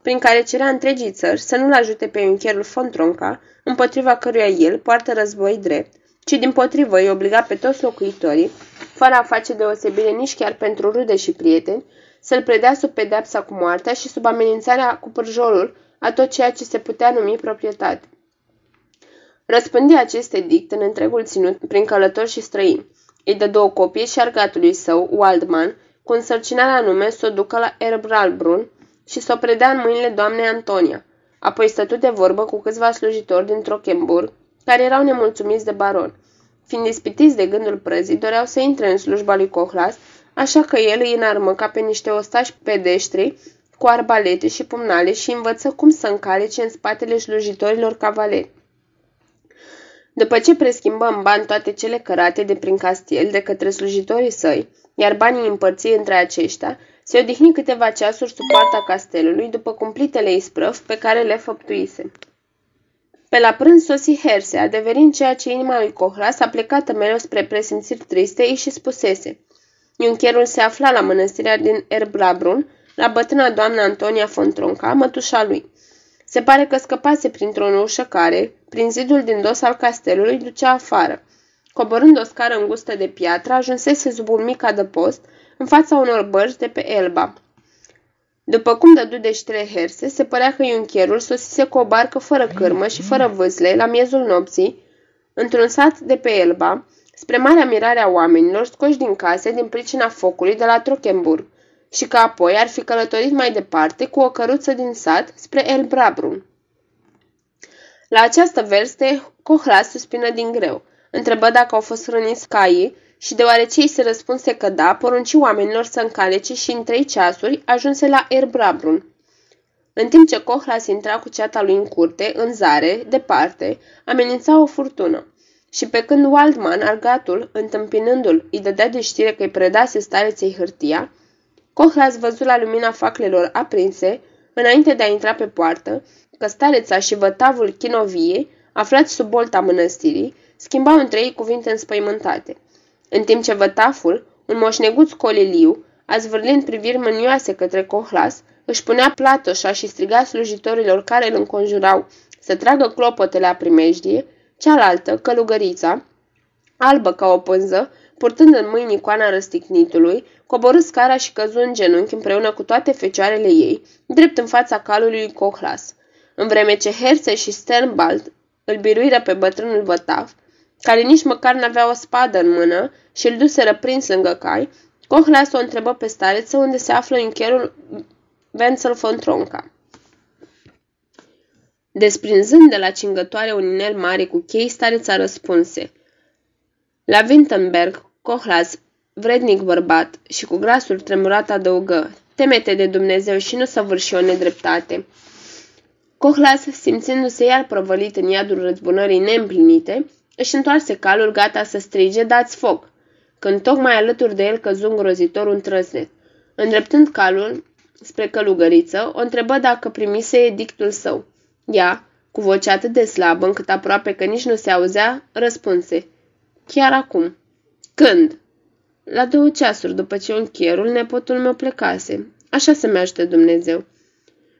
prin care cerea întregii țări să nu-l ajute pe uncherul Fontronca, împotriva căruia el poartă război drept, ci din potrivă îi obliga pe toți locuitorii, fără a face deosebire nici chiar pentru rude și prieteni, să-l predea sub pedepsa cu moartea și sub amenințarea cu pârjolul a tot ceea ce se putea numi proprietate. Răspândi acest edict în întregul ținut prin călători și străini. Îi dă două copii și argatului său, Waldman, cu însărcinarea anume să o ducă la Erbralbrun și să o predea în mâinile doamnei Antonia. Apoi stătu de vorbă cu câțiva slujitori din Trochenburg, care erau nemulțumiți de baron. Fiind ispitiți de gândul prăzii, doreau să intre în slujba lui Cohlas, așa că el îi înarmă ca pe niște ostași pedeștri cu arbalete și pumnale și învăță cum să încalece în spatele slujitorilor cavaleri. După ce preschimbă în bani toate cele cărate de prin castel de către slujitorii săi, iar banii împărți între aceștia, se odihni câteva ceasuri sub poarta castelului după cumplitele isprăv pe care le făptuise. Pe la prânz sosi Herse, adeverind ceea ce inima lui Cohras a plecat mereu spre presimțiri triste, și spusese. Iuncherul se afla la mănăstirea din Erblabrun, la bătrâna doamna Antonia Fontronca, mătușa lui. Se pare că scăpase printr-o ușă care, prin zidul din dos al castelului, ducea afară. Coborând o scară îngustă de piatră, ajunsese sub un mic adăpost, în fața unor bărci de pe Elba. După cum dădu de ștre herse, se părea că iuncherul sosise cu o barcă fără cârmă și fără vâsle, la miezul nopții, într-un sat de pe Elba, spre marea mirare a oamenilor scoși din case din pricina focului de la Trochenburg și că apoi ar fi călătorit mai departe cu o căruță din sat spre El Brabrun. La această veste, Cohlas suspină din greu. Întrebă dacă au fost hrăniți caii și deoarece îi se răspunse că da, porunci oamenilor să încalece și în trei ceasuri ajunse la Erbrabrun. În timp ce Cohlas intra cu ceata lui în curte, în zare, departe, amenința o furtună. Și pe când Waldman, argatul, întâmpinându-l, îi dădea de știre că îi predase stareței hârtia, Cohlas văzut la lumina faclelor aprinse, înainte de a intra pe poartă, că stareța și vătavul chinoviei, aflați sub bolta mănăstirii, schimbau între ei cuvinte înspăimântate. În timp ce vătaful, un moșneguț coliliu, azvârlind priviri mânioase către Cohlas, își punea platoșa și striga slujitorilor care îl înconjurau să tragă clopotele la primejdie, cealaltă, călugărița, albă ca o pânză, purtând în mâini icoana răstignitului, coborâ scara și căzu în genunchi împreună cu toate fecioarele ei, drept în fața calului lui Cohlas. În vreme ce Herse și Sternbald îl biruiră pe bătrânul vătav, care nici măcar n-avea o spadă în mână și îl duse răprins lângă cai, Cohlas o întrebă pe stareță unde se află încherul Wenzel von Tronca. Desprinzând de la cingătoare un inel mare cu chei, stareța răspunse. La Wittenberg, Cohlas, vrednic bărbat, și cu glasul tremurat adăugă, Temete de Dumnezeu și nu săvârși o nedreptate. Cohlas, simțindu-se iar prăvălit în iadul răzbunării neîmplinite, își întoarse calul gata să strige, dați foc, când tocmai alături de el căzu îngrozitor un trăsnet. Îndreptând calul spre călugăriță, o întrebă dacă primise edictul său. Ea, cu voce atât de slabă încât aproape că nici nu se auzea, răspunse. Chiar acum. Când? La două ceasuri după ce închierul, nepotul meu plecase. Așa să-mi ajute Dumnezeu.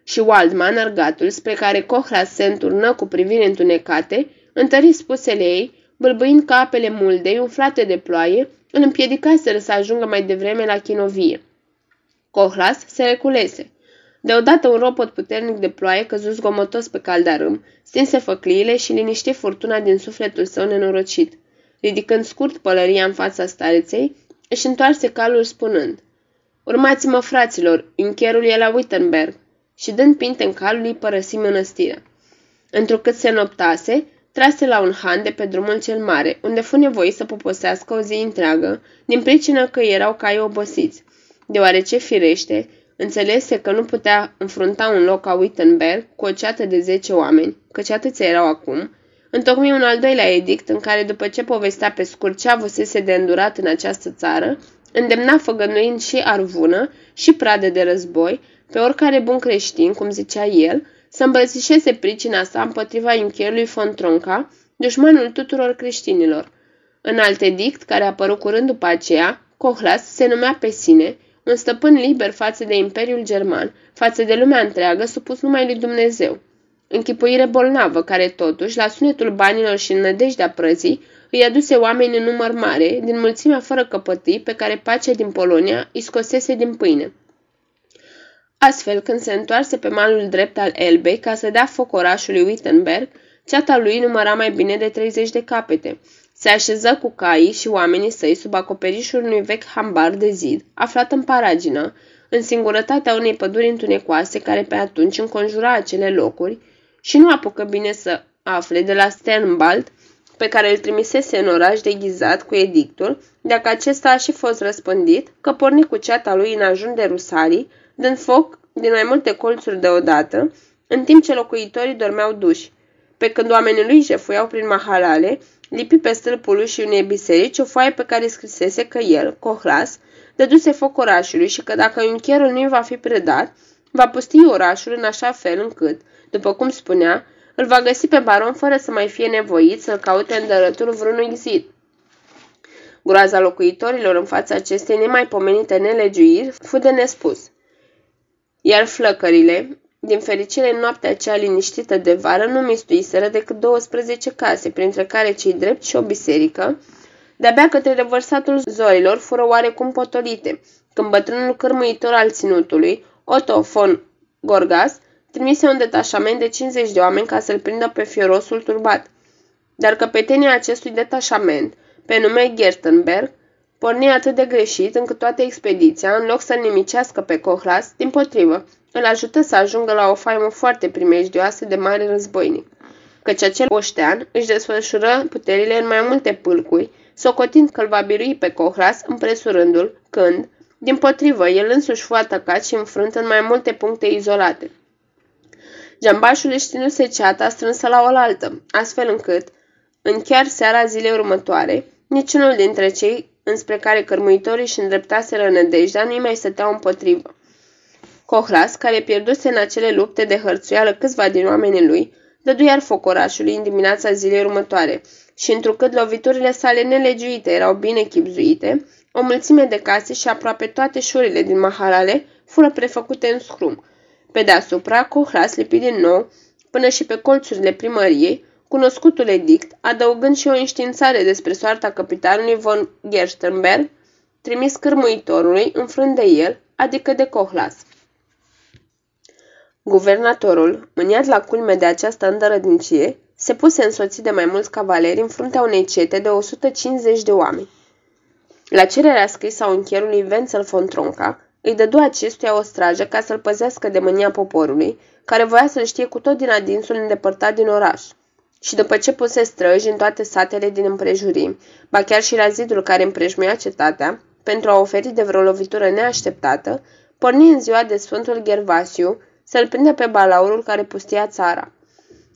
Și Waldman, argatul, spre care Cohras se înturnă cu priviri întunecate, întări spusele ei, bâlbâind ca apele muldei umflate de ploaie, îl împiedicaseră să ajungă mai devreme la chinovie. Cohlas se reculese. Deodată un ropot puternic de ploaie căzu zgomotos pe caldarâm, stinse făcliile și liniști furtuna din sufletul său nenorocit. Ridicând scurt pălăria în fața stareței, își întoarse calul spunând Urmați-mă, fraților, încherul e la Wittenberg și dând pinte în calul îi părăsi mănăstirea. Întrucât se noptase, trase la un han de pe drumul cel mare, unde fu nevoie să poposească o zi întreagă, din pricină că erau cai obosiți, deoarece firește, înțelese că nu putea înfrunta un loc ca Wittenberg cu o ceată de zece oameni, căci atâția erau acum, întocmi un al doilea edict în care, după ce povestea pe scurt ce avusese de îndurat în această țară, îndemna făgănuind și arvună și prade de război pe oricare bun creștin, cum zicea el, să îmbrățișeze pricina sa împotriva încheierului Fontronca, dușmanul tuturor creștinilor. În alt edict, care a apărut curând după aceea, Cohlas se numea pe sine, un stăpân liber față de Imperiul German, față de lumea întreagă, supus numai lui Dumnezeu. Închipuire bolnavă, care totuși, la sunetul banilor și în nădejdea prăzii, îi aduse oameni în număr mare, din mulțimea fără căpătii pe care pacea din Polonia îi scosese din pâine. Astfel, când se întoarse pe malul drept al Elbei ca să dea foc orașului Wittenberg, ceata lui număra mai bine de 30 de capete. Se așeză cu caii și oamenii săi sub acoperișul unui vechi hambar de zid, aflat în paragină, în singurătatea unei păduri întunecoase care pe atunci înconjura acele locuri și nu apucă bine să afle de la Sternbald, pe care îl trimisese în oraș deghizat cu edictul, dacă acesta a și fost răspândit, că porni cu ceata lui în ajun de rusarii, dând foc din mai multe colțuri deodată, în timp ce locuitorii dormeau duși. Pe când oamenii lui jefuiau prin mahalale, lipi pe stâlpul și unei biserici o foaie pe care scrisese că el, Cohlas, dăduse foc orașului și că dacă uncherul nu va fi predat, va pusti orașul în așa fel încât, după cum spunea, îl va găsi pe baron fără să mai fie nevoit să-l caute în dărătul vreunui zid. Groaza locuitorilor în fața acestei nemaipomenite nelegiuiri fu de nespus. Iar flăcările, din fericire în noaptea aceea liniștită de vară, nu mistuiseră decât 12 case, printre care cei drept și o biserică, de-abia către revărsatul zorilor fură oarecum potolite, când bătrânul cărmuitor al ținutului, Otto von Gorgas, trimise un detașament de 50 de oameni ca să-l prindă pe fiorosul turbat. Dar căpetenia acestui detașament, pe nume Gertenberg, porni atât de greșit încât toată expediția, în loc să-l nimicească pe Cohlas, din potrivă, îl ajută să ajungă la o faimă foarte primejdioasă de mare războinic. Căci acel oștean își desfășură puterile în mai multe pâlcuri, socotind că îl va birui pe Cohlas împresurându-l, când, din potrivă, el însuși fu atacat și înfrânt în mai multe puncte izolate. Jambașul își ținuse ceata strânsă la oaltă, astfel încât, în chiar seara zilei următoare, niciunul dintre cei înspre care cărmuitorii își îndreptaseră nădejdea nu-i mai stăteau împotrivă. Cohlas, care pierduse în acele lupte de hărțuială câțiva din oamenii lui, dădu iar foc orașului în dimineața zilei următoare și, întrucât loviturile sale nelegiuite erau bine chipzuite, o mulțime de case și aproape toate șurile din Mahalale fură prefăcute în scrum, pe deasupra, Cohlas lipi din nou, până și pe colțurile primăriei, cunoscutul edict, adăugând și o înștiințare despre soarta capitanului von Gerstenberg, trimis cârmuitorului, înfrânt de el, adică de Cohlas. Guvernatorul, mâniat la culme de această îndărădnicie, se puse însoțit de mai mulți cavaleri în fruntea unei cete de 150 de oameni. La cererea scrisă a unchierului Wenzel von Tronca, îi dădu acestuia o strajă ca să-l păzească de mânia poporului, care voia să-l știe cu tot din adinsul îndepărtat din oraș. Și după ce puse străji în toate satele din împrejurim, ba chiar și la zidul care împrejmuia cetatea, pentru a oferi de vreo lovitură neașteptată, porni în ziua de Sfântul Gervasiu să-l prinde pe balaurul care pustia țara.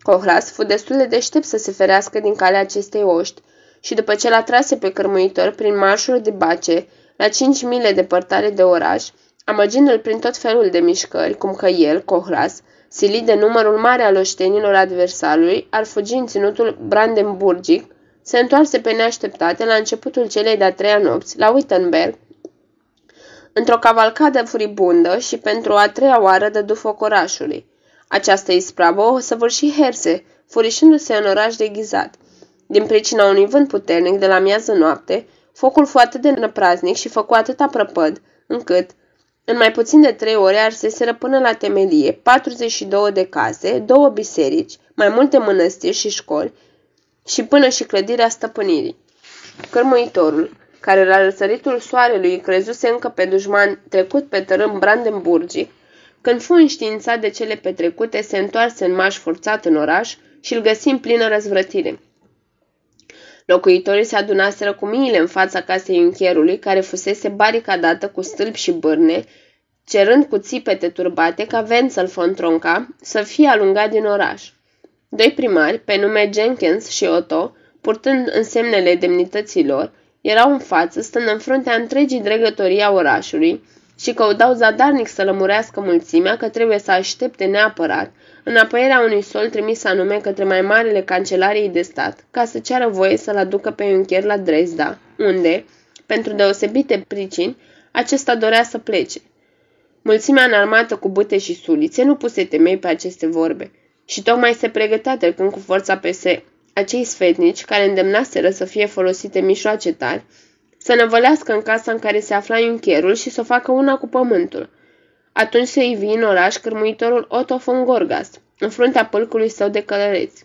Cohlas fu destul de deștept să se ferească din calea acestei oști și după ce l-a trase pe cărmuitor prin marșul de bace, la cinci mile departare de oraș, amăgindu-l prin tot felul de mișcări, cum că el, Cohlas, silit de numărul mare al oștenilor adversarului, ar fugi în ținutul Brandenburgic, se întoarse pe neașteptate la începutul celei de-a treia nopți, la Wittenberg, într-o cavalcadă furibundă și pentru a treia oară dădu foc orașului. Această ispravă o săvârși Herse, furișându-se în oraș deghizat. Din pricina unui vânt puternic de la miază noapte, Focul fu atât de năpraznic și făcu atâta prăpăd, încât, în mai puțin de trei ore, arseseră până la temelie 42 de case, două biserici, mai multe mănăstiri și școli și până și clădirea stăpânirii. Cărmuitorul, care la răsăritul soarelui crezuse încă pe dușman trecut pe tărâm Brandenburgic, când fu înștiințat de cele petrecute, se întoarse în maș forțat în oraș și îl găsi în plină răzvrătire. Locuitorii se adunaseră cu miile în fața casei închierului, care fusese baricadată cu stâlpi și bârne, cerând cu țipete turbate ca Wenzel von Tronca să fie alungat din oraș. Doi primari, pe nume Jenkins și Otto, purtând însemnele demnităților, erau în față, stând în fruntea întregii dregătorii a orașului și căutau zadarnic să lămurească mulțimea că trebuie să aștepte neapărat înapoierea unui sol trimis anume către mai marele cancelariei de stat, ca să ceară voie să-l aducă pe Juncker la Dresda, unde, pentru deosebite pricini, acesta dorea să plece. Mulțimea înarmată cu bute și sulițe nu puse temei pe aceste vorbe și tocmai se pregătea trecând cu forța pese acei sfetnici care îndemnaseră să fie folosite mișoace tari, să năvălească în casa în care se afla Juncherul și să o facă una cu pământul – atunci se ivi în oraș cârmuitorul Otto von Gorgas, în fruntea pâlcului său de călăreți.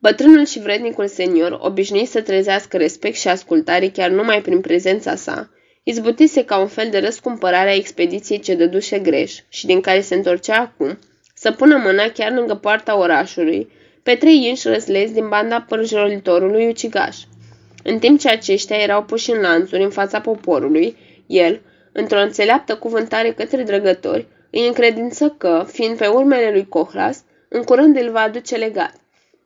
Bătrânul și vrednicul senior, obișnuit să trezească respect și ascultare chiar numai prin prezența sa, izbutise ca un fel de răscumpărare a expediției ce dădușe greș și din care se întorcea acum, să pună mâna chiar lângă poarta orașului, pe trei inși răzlezi din banda părjolitorului ucigaș. În timp ce aceștia erau puși în lanțuri în fața poporului, el, într-o înțeleaptă cuvântare către drăgători, îi încredință că, fiind pe urmele lui Cohlas, în curând îl va aduce legat.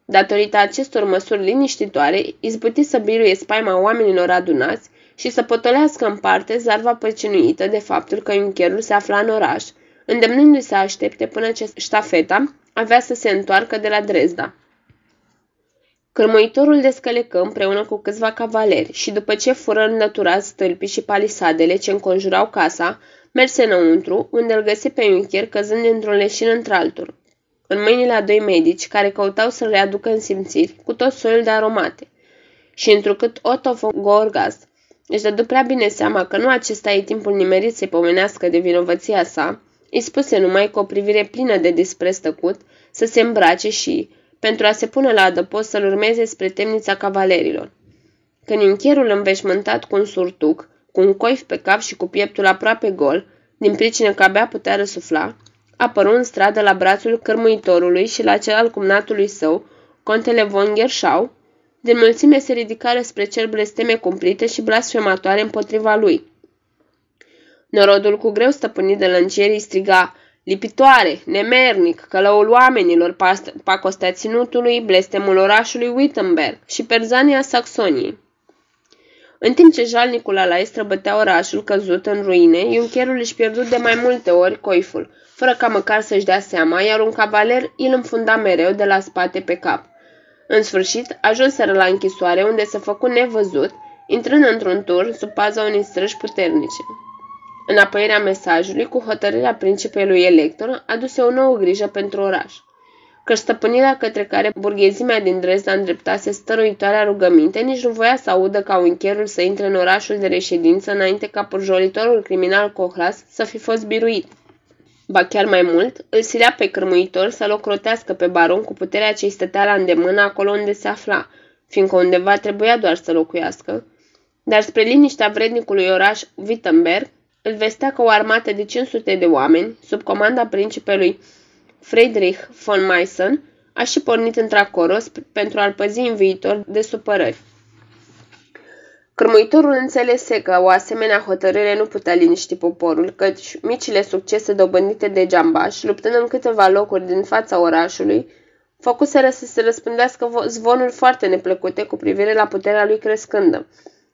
Datorită acestor măsuri liniștitoare, izbuti să biruie spaima oamenilor adunați și să potolească în parte zarva păcinuită de faptul că Iuncherul se afla în oraș, îndemnându-i să aștepte până ce ștafeta avea să se întoarcă de la Dresda. Cărmăitorul descălecă împreună cu câțiva cavaleri și după ce fură înlăturați stâlpii și palisadele ce înconjurau casa, merse înăuntru, unde îl găsi pe Juncker căzând dintr-un leșin într-altul, în mâinile a doi medici care căutau să le aducă în simțiri cu tot soiul de aromate. Și întrucât Otto von Gorgas își dădu prea bine seama că nu acesta e timpul nimerit să-i pomenească de vinovăția sa, îi spuse numai cu o privire plină de dispreț tăcut să se îmbrace și, pentru a se pune la adăpost, să-l urmeze spre temnița cavalerilor. Când închierul înveșmântat cu un surtuc, cu un coif pe cap și cu pieptul aproape gol, din pricină că abia putea răsufla, apăru în stradă la brațul cărmuitorului și la cel al cumnatului său, contele von Gerschau, din mulțime se ridicară spre cer blesteme cumplite și blasfematoare împotriva lui. Norodul cu greu stăpânit de lăncierii striga, lipitoare, nemernic, călăul oamenilor, pacostea ținutului, blestemul orașului Wittenberg și perzania Saxoniei. În timp ce jalnicul ala străbătea orașul căzut în ruine, Iuncherul își pierdut de mai multe ori coiful, fără ca măcar să-și dea seama, iar un cavaler îl înfunda mereu de la spate pe cap. În sfârșit, ajunseră la închisoare, unde se făcu nevăzut, intrând într-un tur sub paza unei străji puternice. Înapoierea mesajului, cu hotărârea principelui elector, aduse o nouă grijă pentru oraș că stăpânirea către care burghezimea din Dresda îndreptase stăruitoarea rugăminte nici nu voia să audă ca uncherul să intre în orașul de reședință înainte ca purjolitorul criminal Cohlas să fi fost biruit. Ba chiar mai mult, îl silea pe cârmuitor să-l ocrotească pe baron cu puterea ce-i stătea la îndemână acolo unde se afla, fiindcă undeva trebuia doar să locuiască. Dar spre liniștea vrednicului oraș Wittenberg, îl vestea că o armată de 500 de oameni, sub comanda principelui Friedrich von Meissen a și pornit într-acolo pentru a-l păzi în viitor de supărări. Cârmuitorul înțelese că o asemenea hotărâre nu putea liniști poporul, căci micile succese dobândite de Jambaș, luptând în câteva locuri din fața orașului, făcuseră să se răspândească zvonuri foarte neplăcute cu privire la puterea lui crescândă,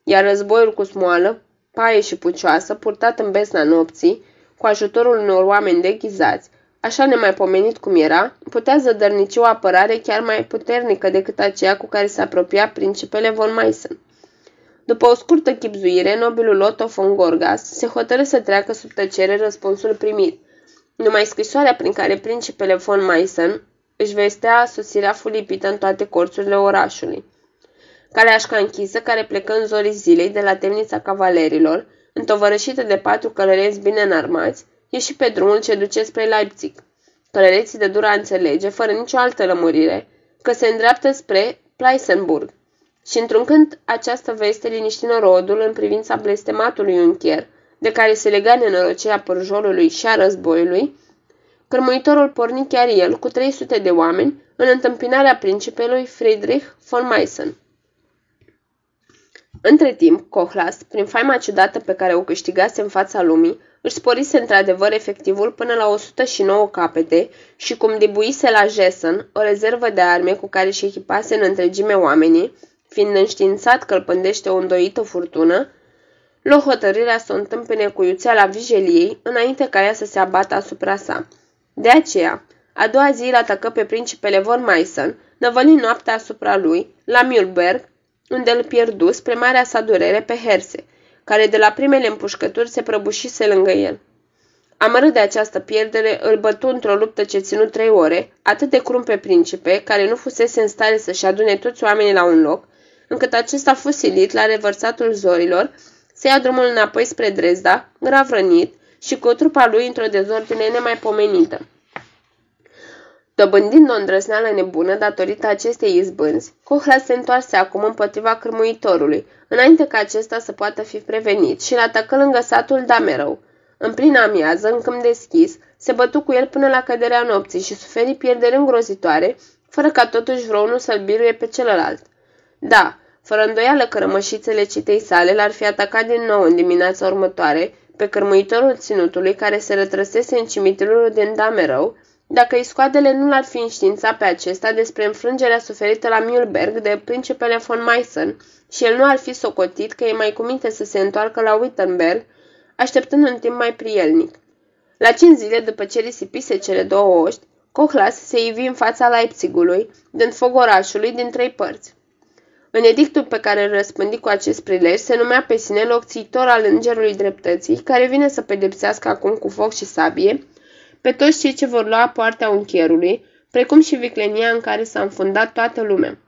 iar războiul cu smoală, paie și pucioasă, purtat în besna nopții, cu ajutorul unor oameni deghizați, așa nemaipomenit cum era, putea zădărnici o apărare chiar mai puternică decât aceea cu care se apropia principele von Meissen. După o scurtă chipzuire, nobilul Otto von Gorgas se hotărâ să treacă sub tăcere răspunsul primit. Numai scrisoarea prin care principele von Meissen își vestea sosirea fulipită în toate corțurile orașului. Caleașca închisă, care plecă în zorii zilei de la temnița cavalerilor, întovărășită de patru călăreți bine înarmați, ieși pe drumul ce duce spre Leipzig. Călăreții de dura înțelege, fără nicio altă lămurire, că se îndreaptă spre Pleisenburg. Și într-un când această veste liniști norodul în privința blestematului unchier, de care se lega nenorocirea părjolului și a războiului, cărmuitorul porni chiar el cu 300 de oameni în întâmpinarea principelui Friedrich von Meissen. Între timp, Cohlas, prin faima ciudată pe care o câștigase în fața lumii, își sporise într-adevăr efectivul până la 109 capete și cum dibuise la Jessen o rezervă de arme cu care și echipase în întregime oamenii, fiind înștiințat că îl pândește o îndoită furtună, luă hotărârea să o întâmpine cu iuțeala vijeliei înainte ca ea să se abată asupra sa. De aceea, a doua zi îl atacă pe principele von Meissen, năvălind noaptea asupra lui, la Mühlberg, unde îl pierdu spre marea sa durere pe Herse, care de la primele împușcături se prăbușise lângă el. Amărât de această pierdere, îl bătu într-o luptă ce ținu trei ore, atât de crum pe principe, care nu fusese în stare să-și adune toți oamenii la un loc, încât acesta a fost silit la revărsatul zorilor, să ia drumul înapoi spre Dresda, grav rănit și cu trupa lui într-o dezordine nemaipomenită. Dobândind o îndrăzneală nebună datorită acestei izbânzi, Cohlas se întoarse acum împotriva cârmuitorului, înainte ca acesta să poată fi prevenit și îl atacă lângă satul Damerău. În plină amiază, în câmp deschis, se bătu cu el până la căderea nopții și suferi pierderi îngrozitoare, fără ca totuși vreunul să-l biruie pe celălalt. Da, fără îndoială că rămășițele citei sale l-ar fi atacat din nou în dimineața următoare pe cărmuitorul ținutului care se rătrăsese în cimitirul din Damerău, dacă iscoadele nu l-ar fi înștiințat pe acesta despre înfrângerea suferită la Mühlberg de principele von Meissen și el nu ar fi socotit că e mai cuminte să se întoarcă la Wittenberg, așteptând un timp mai prielnic. La cinci zile după ce risipise cele două oști, Cohlas se ivi în fața Leipzigului, dând foc orașului din trei părți. În edictul pe care îl răspândi cu acest prilej se numea pe sine locțitor al îngerului dreptății, care vine să pedepsească acum cu foc și sabie pe toți cei ce vor lua poartea unchierului, precum și viclenia în care s-a înfundat toată lumea.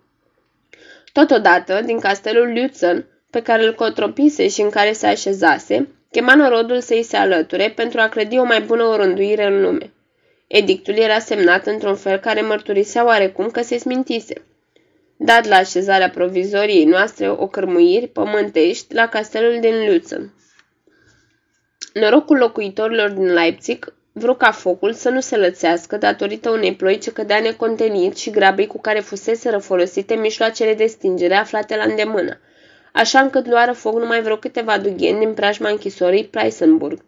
Totodată, din castelul Lutzen, pe care îl cotropise și în care se așezase, chema norodul să-i se alăture pentru a clădi o mai bună orânduire în lume. Edictul era semnat într-un fel care mărturisea oarecum că se smintise. Dat la așezarea provizoriei noastre o cărmuiri pământești la castelul din Lutzen. Norocul locuitorilor din Leipzig Vreau ca focul să nu se lățească datorită unei ploi ce cădea necontenit și grabei cu care fuseseră folosite mișloacele de stingere aflate la îndemână, așa încât luară foc numai vreo câteva dugheni din preajma închisorii Preisenburg.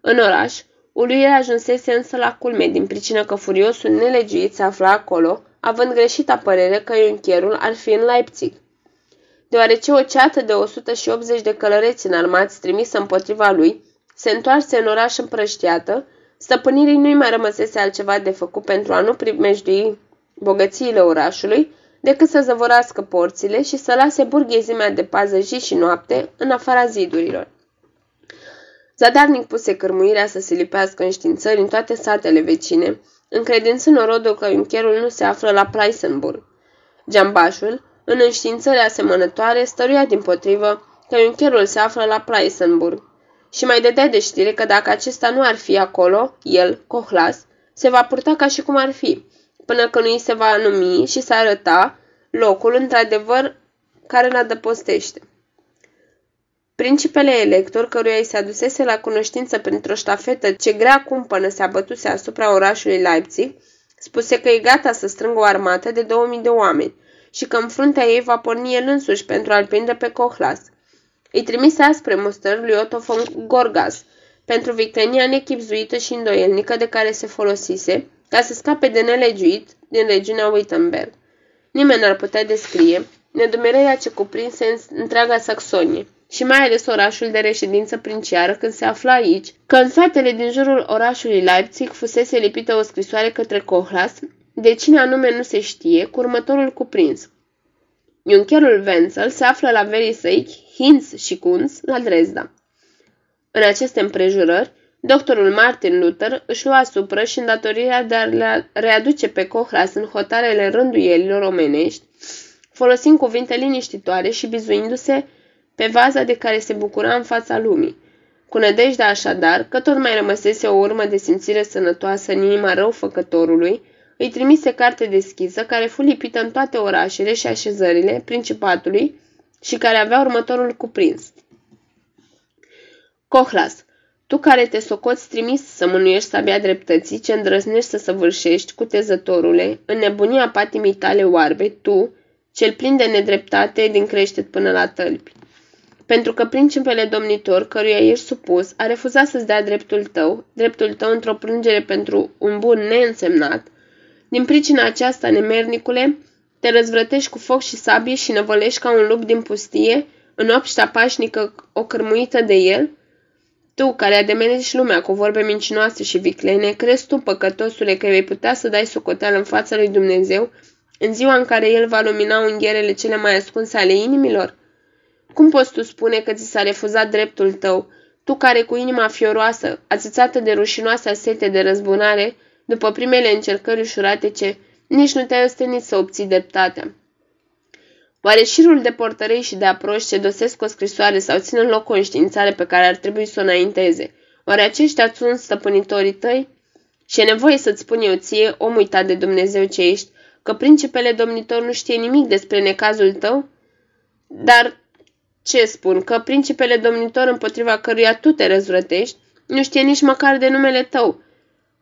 În oraș, uluirea ajunsese însă la culme din pricină că furiosul nelegiuit se afla acolo, având greșita părere că Ionchierul ar fi în Leipzig. Deoarece o ceată de 180 de călăreți înarmați trimisă împotriva lui se întoarse în oraș împrăștiată, stăpânirii nu-i mai rămăsese altceva de făcut pentru a nu primejdui bogățiile orașului, decât să zăvorască porțile și să lase burghezimea de pază zi și noapte în afara zidurilor. Zadarnic puse cărmuirea să se lipească în științări în toate satele vecine, încredințând norodul că uncherul nu se află la Pleisenburg. Geambașul, în înștiințări asemănătoare, stăruia din potrivă că uncherul se află la Pleisenburg și mai dădea de știre că dacă acesta nu ar fi acolo, el, Cohlas, se va purta ca și cum ar fi, până când îi se va numi și se arăta locul într-adevăr care îl adăpostește. Principele elector, căruia îi se adusese la cunoștință printr-o ștafetă ce grea cumpănă se abătuse asupra orașului Leipzig, spuse că e gata să strângă o armată de 2000 de oameni și că în fruntea ei va porni el însuși pentru a-l prinde pe Cohlas – îi trimise aspre mustări lui Otto von Gorgas pentru victenia nechipzuită și îndoielnică de care se folosise ca să scape de nelegiuit din regiunea Wittenberg. Nimeni n-ar putea descrie nedumererea ce cuprinse în întreaga Saxonie și mai ales orașul de reședință princiară când se afla aici, că în satele din jurul orașului Leipzig fusese lipită o scrisoare către Kohlas, de cine anume nu se știe, cu următorul cuprins. Juncherul Wenzel se află la Veriseich, Hinz și Kunz la Dresda. În aceste împrejurări, doctorul Martin Luther își lua asupra și îndatorirea de a readuce pe Cohras în hotarele rânduielilor omenești, folosind cuvinte liniștitoare și bizuindu-se pe vaza de care se bucura în fața lumii. Cu nădejdea așadar că tot mai rămăsese o urmă de simțire sănătoasă în inima răufăcătorului, îi trimise carte deschisă care fu lipită în toate orașele și așezările principatului și care avea următorul cuprins. Cohlas, tu care te socoți trimis să mânuiești sabia dreptății, ce îndrăznești să săvârșești cu tezătorule, în nebunia patimii tale oarbe, tu, cel plin de nedreptate din creștet până la tălpi. Pentru că principele domnitor, căruia ești supus, a refuzat să-ți dea dreptul tău, dreptul tău într-o plângere pentru un bun neînsemnat, din pricina aceasta, nemernicule, te răzvrătești cu foc și sabie și năvălești ca un lup din pustie, în obștea pașnică ocărmuită de el? Tu, care ademenești lumea cu vorbe mincinoase și viclene, crezi tu, păcătosule, că vei putea să dai socoteală în fața lui Dumnezeu în ziua în care El va lumina ungherele cele mai ascunse ale inimilor? Cum poți tu spune că ți s-a refuzat dreptul tău, tu care cu inima fioroasă, ațățată de rușinoasa sete de răzbunare, după primele încercări ușurate ce nici nu te-ai ostenit să obții dreptatea. Oare șirul de portărei și de aproși ce dosesc o scrisoare sau țin în loc o înștiințare pe care ar trebui să o înainteze? Oare aceștia sunt stăpânitorii tăi? Și e nevoie să-ți spun eu ție, om uitat de Dumnezeu ce ești, că principele domnitor nu știe nimic despre necazul tău? Dar ce spun, că principele domnitor împotriva căruia tu te răzvrătești nu știe nici măcar de numele tău.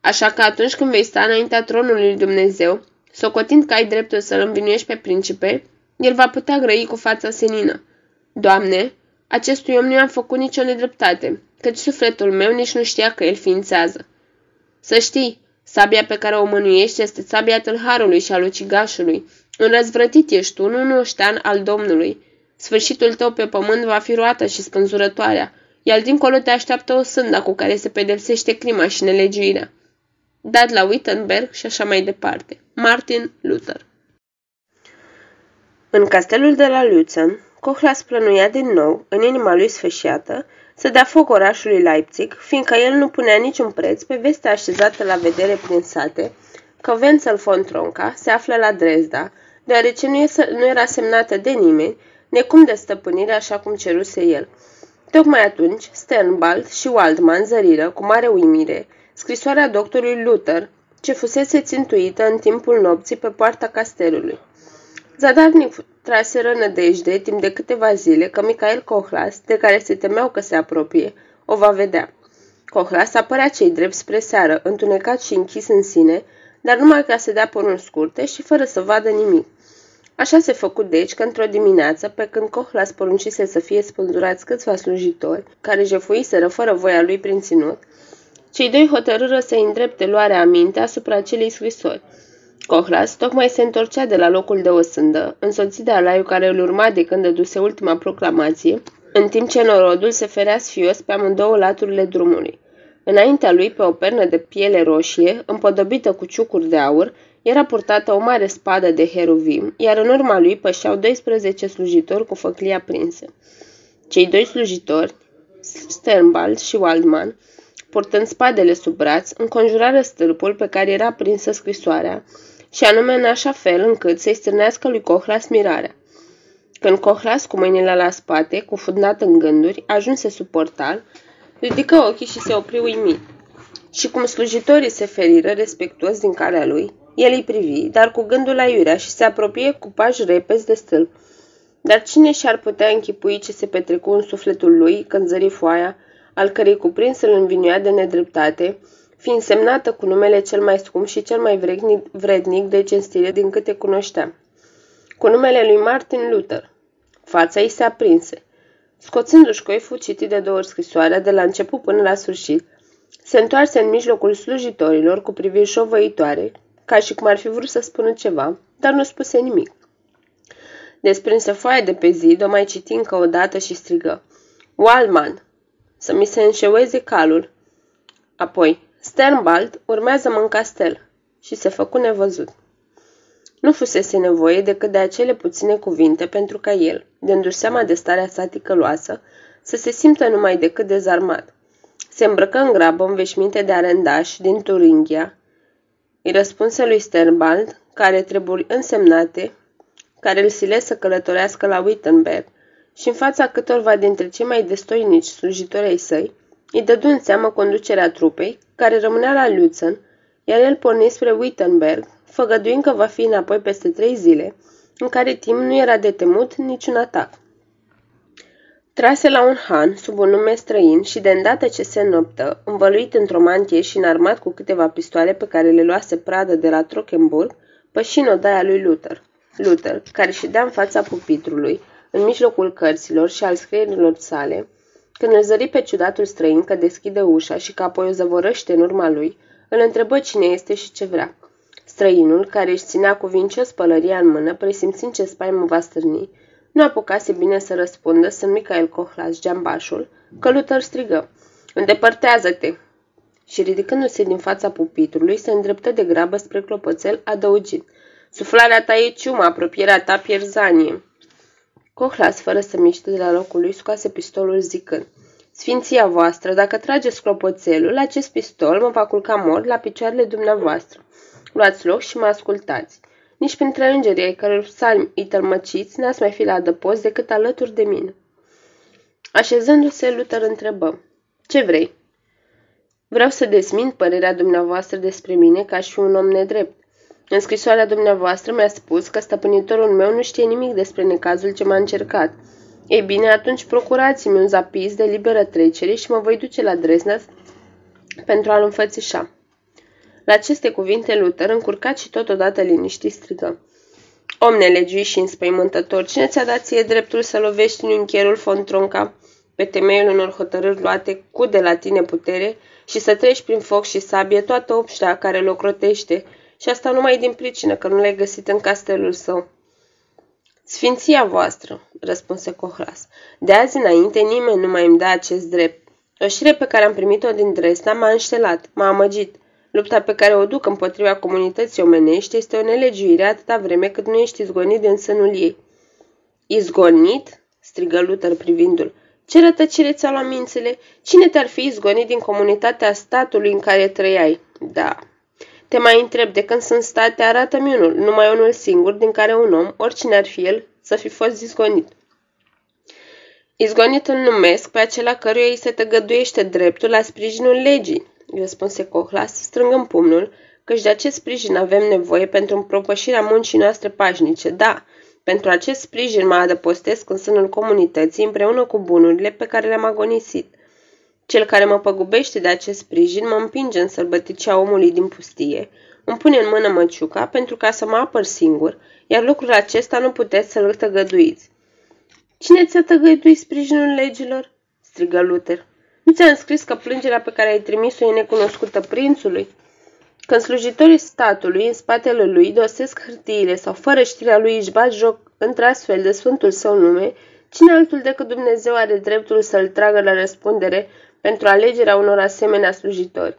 Așa că atunci când vei sta înaintea tronului lui Dumnezeu, socotind că ai dreptul să-l învinuiești pe principe, el va putea grăi cu fața senină. Doamne, acestui om nu i-am făcut nicio nedreptate, căci sufletul meu nici nu știa că el ființează. Să știi, sabia pe care o mânuiești este sabia tâlharului și al ucigașului. Un răzvrătit ești tu, nu un oștean al Domnului. Sfârșitul tău pe pământ va fi roată și spânzurătoarea, iar dincolo te așteaptă o sânda cu care se pedepsește crima și nelegiuirea. Dat la Wittenberg și așa mai departe. Martin Luther În castelul de la Lützen, Cohlas plănuia din nou, în inima lui sfâșiată, să dea foc orașului Leipzig, fiindcă el nu punea niciun preț pe vestea așezată la vedere prin sate, că Wenzel von Tronca se află la Dresda, deoarece nu, nu era semnată de nimeni, necum de stăpânire așa cum ceruse el. Tocmai atunci, Sternbald și Waldman zăriră, cu mare uimire, scrisoarea doctorului Luther, ce fusese țintuită în timpul nopții pe poarta castelului. Zadarnic traseră nădejde timp de câteva zile că Michael Cohlas, de care se temeau că se apropie, o va vedea. Cohlas apărea cei drept spre seară, întunecat și închis în sine, dar numai ca să dea poruri scurte și fără să vadă nimic. Așa se făcu deci că într-o dimineață, pe când Cohlas poruncise să fie spândurați câțiva slujitori, care jefuiseră fără voia lui prin ținut, cei doi hotărâră să îndrepte luarea aminte asupra acelei scrisori. Cohlas tocmai se întorcea de la locul de osândă, însoțit de alaiul care îl urma de când dăduse ultima proclamație, în timp ce norodul se ferea sfios pe amândouă laturile drumului. Înaintea lui, pe o pernă de piele roșie, împodobită cu ciucuri de aur, era purtată o mare spadă de heruvim, iar în urma lui pășeau 12 slujitori cu făclii aprinse. Cei doi slujitori, Sternbald și Waldman, purtând spadele sub braț, înconjurară stâlpul pe care era prinsă scrisoarea, și anume în așa fel încât să-i strânească lui Cohlas mirarea. Când Cohlas, cu mâinile la spate, cufundat în gânduri, ajunse sub portal, ridică ochii și se opri uimit. Și cum slujitorii se feriră respectuos din calea lui, el îi privi, dar cu gândul la iurea și se apropie cu pași repezi de stâlp. Dar cine și-ar putea închipui ce se petrecu în sufletul lui când zări foaia, al cărei cuprins îl învinuia de nedreptate, fiind semnată cu numele cel mai scump și cel mai vrednic, vrednic de cinstire din câte cunoștea. Cu numele lui Martin Luther. Fața ei se aprinse. Scoțându-și coiful citit de două ori scrisoarea de la început până la sfârșit, se întoarse în mijlocul slujitorilor cu priviri șovăitoare, ca și cum ar fi vrut să spună ceva, dar nu spuse nimic. Desprinse foaia de pe zid, o mai citi încă o dată și strigă. Waldman! Să mi se înșeueze calul. Apoi, Sternbald, urmează-mă în castel. Și se făcu nevăzut. Nu fusese nevoie decât de acele puține cuvinte pentru ca el, dându-și seama de starea sa ticăloasă, să se simtă numai decât dezarmat. Se îmbrăcă în grabă în veșminte de arendaș din Turingia. Îi răspunse lui Sternbald, care treburi însemnate, care îl sile să călătorească la Wittenberg și în fața câtorva dintre cei mai destoinici slujitori ai săi, îi dădu în seamă conducerea trupei, care rămânea la Lützen, iar el porni spre Wittenberg, făgăduind că va fi înapoi peste trei zile, în care timp nu era de temut niciun atac. Trase la un han, sub un nume străin și de îndată ce se înoptă, învăluit într-o mantie și înarmat cu câteva pistoale pe care le luase pradă de la Trockenburg, păși în odaia lui Luther. Luther, care ședea în fața pupitrului, în mijlocul cărților și al scrierilor sale, când îl zări pe ciudatul străin că deschide ușa și că apoi o zăvorăște în urma lui, îl întrebă cine este și ce vrea. Străinul, care își ținea cuvincios pălăria în mână, presimțind ce spaimă va stârni, nu apucase bine să răspundă, sunt Michael Cohlas, geambașul, că Luther strigă, Îndepărtează-te! Și ridicându-se din fața pupitrului, se îndreptă de grabă spre clopoțel, adăugind, Suflarea ta e ciuma, apropierea ta pierzanie. Cohlas, fără să miște de la locul lui, scoase pistolul zicând, Sfinția voastră, dacă trageți clopoțelul, acest pistol mă va culca mort la picioarele dumneavoastră. Luați loc și mă ascultați. Nici printre îngerii ai căror psalmi îi tălmăciți n-ați mai fi la adăpost decât alături de mine. Așezându-se, Luther întrebă, Ce vrei? Vreau să desmint părerea dumneavoastră despre mine ca și un om nedrept. În scrisoarea dumneavoastră mi-a spus că stăpânitorul meu nu știe nimic despre necazul ce m-a încercat. Ei bine, atunci procurați-mi un zapiz de liberă trecere și mă voi duce la Dresna pentru a-l înfățișa. La aceste cuvinte, Luther, încurcat și totodată liniștit, strigă. Om nelegiuit și înspăimântător, cine ți-a dat ție dreptul să lovești în închierul Fontronca pe temeiul unor hotărâri luate cu de la tine putere și să treci prin foc și sabie toată obștea care îl ocrotește și asta numai din pricină că nu l-ai găsit în castelul său. Sfinția voastră, răspunse Cohlas, de azi înainte nimeni nu mai îmi dă acest drept. O șire pe care am primit-o din Dresda m-a înșelat, m-a amăgit. Lupta pe care o duc împotriva comunității omenești este o nelegiuire atâta vreme cât nu ești izgonit din sânul ei. Izgonit? strigă Luther privindu-l. Ce rătăcire ți-a luat mințele? Cine te-ar fi izgonit din comunitatea statului în care trăiai? Da. Te mai întreb, de când sunt state, arată-mi unul, numai unul singur, din care un om, oricine ar fi el, să fi fost izgonit. Izgonit îl numesc pe acela căruia îi se tăgăduiește dreptul la sprijinul legii, răspunse Cohlas, strângând pumnul, căci de acest sprijin avem nevoie pentru împropășirea muncii noastre pașnice. Da, pentru acest sprijin mă adăpostesc în sânul comunității împreună cu bunurile pe care le-am agonisit. Cel care mă păgubește de acest sprijin mă împinge în sălbăticea omului din pustie, îmi pune în mână măciuca pentru ca să mă apăr singur, iar lucrul acesta nu puteți să-l tăgăduiți. Cine ți-a tăgăduit sprijinul legilor? strigă Luther. Nu ți-am scris că plângerea pe care ai trimis-o e necunoscută prințului? Când slujitorii statului în spatele lui dosesc hârtiile sau fără știrea lui își bat joc într-astfel de sfântul său nume, cine altul decât Dumnezeu are dreptul să-l tragă la răspundere pentru alegerea unor asemenea slujitori?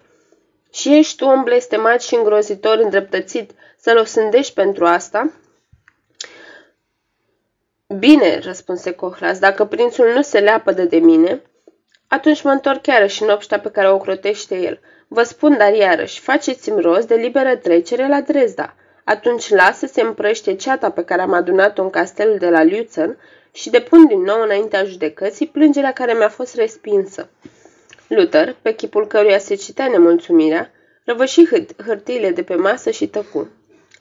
Și ești tu, om blestemat și îngrozitor, îndreptățit, să-l osândești pentru asta? Bine, răspunse Cohlas, dacă prințul nu se leapădă de mine, atunci mă întorc chiar în obștea pe care o crotește el. Vă spun, dar iarăși, faceți-mi rost de liberă trecere la Dresda. Atunci lasă să împrăște ceata pe care am adunat-o în castelul de la Lutzen și depun din nou înaintea judecății plângerea care mi-a fost respinsă. Luther, pe chipul căruia se citea nemulțumirea, răvăși hârtiile de pe masă și tăcu.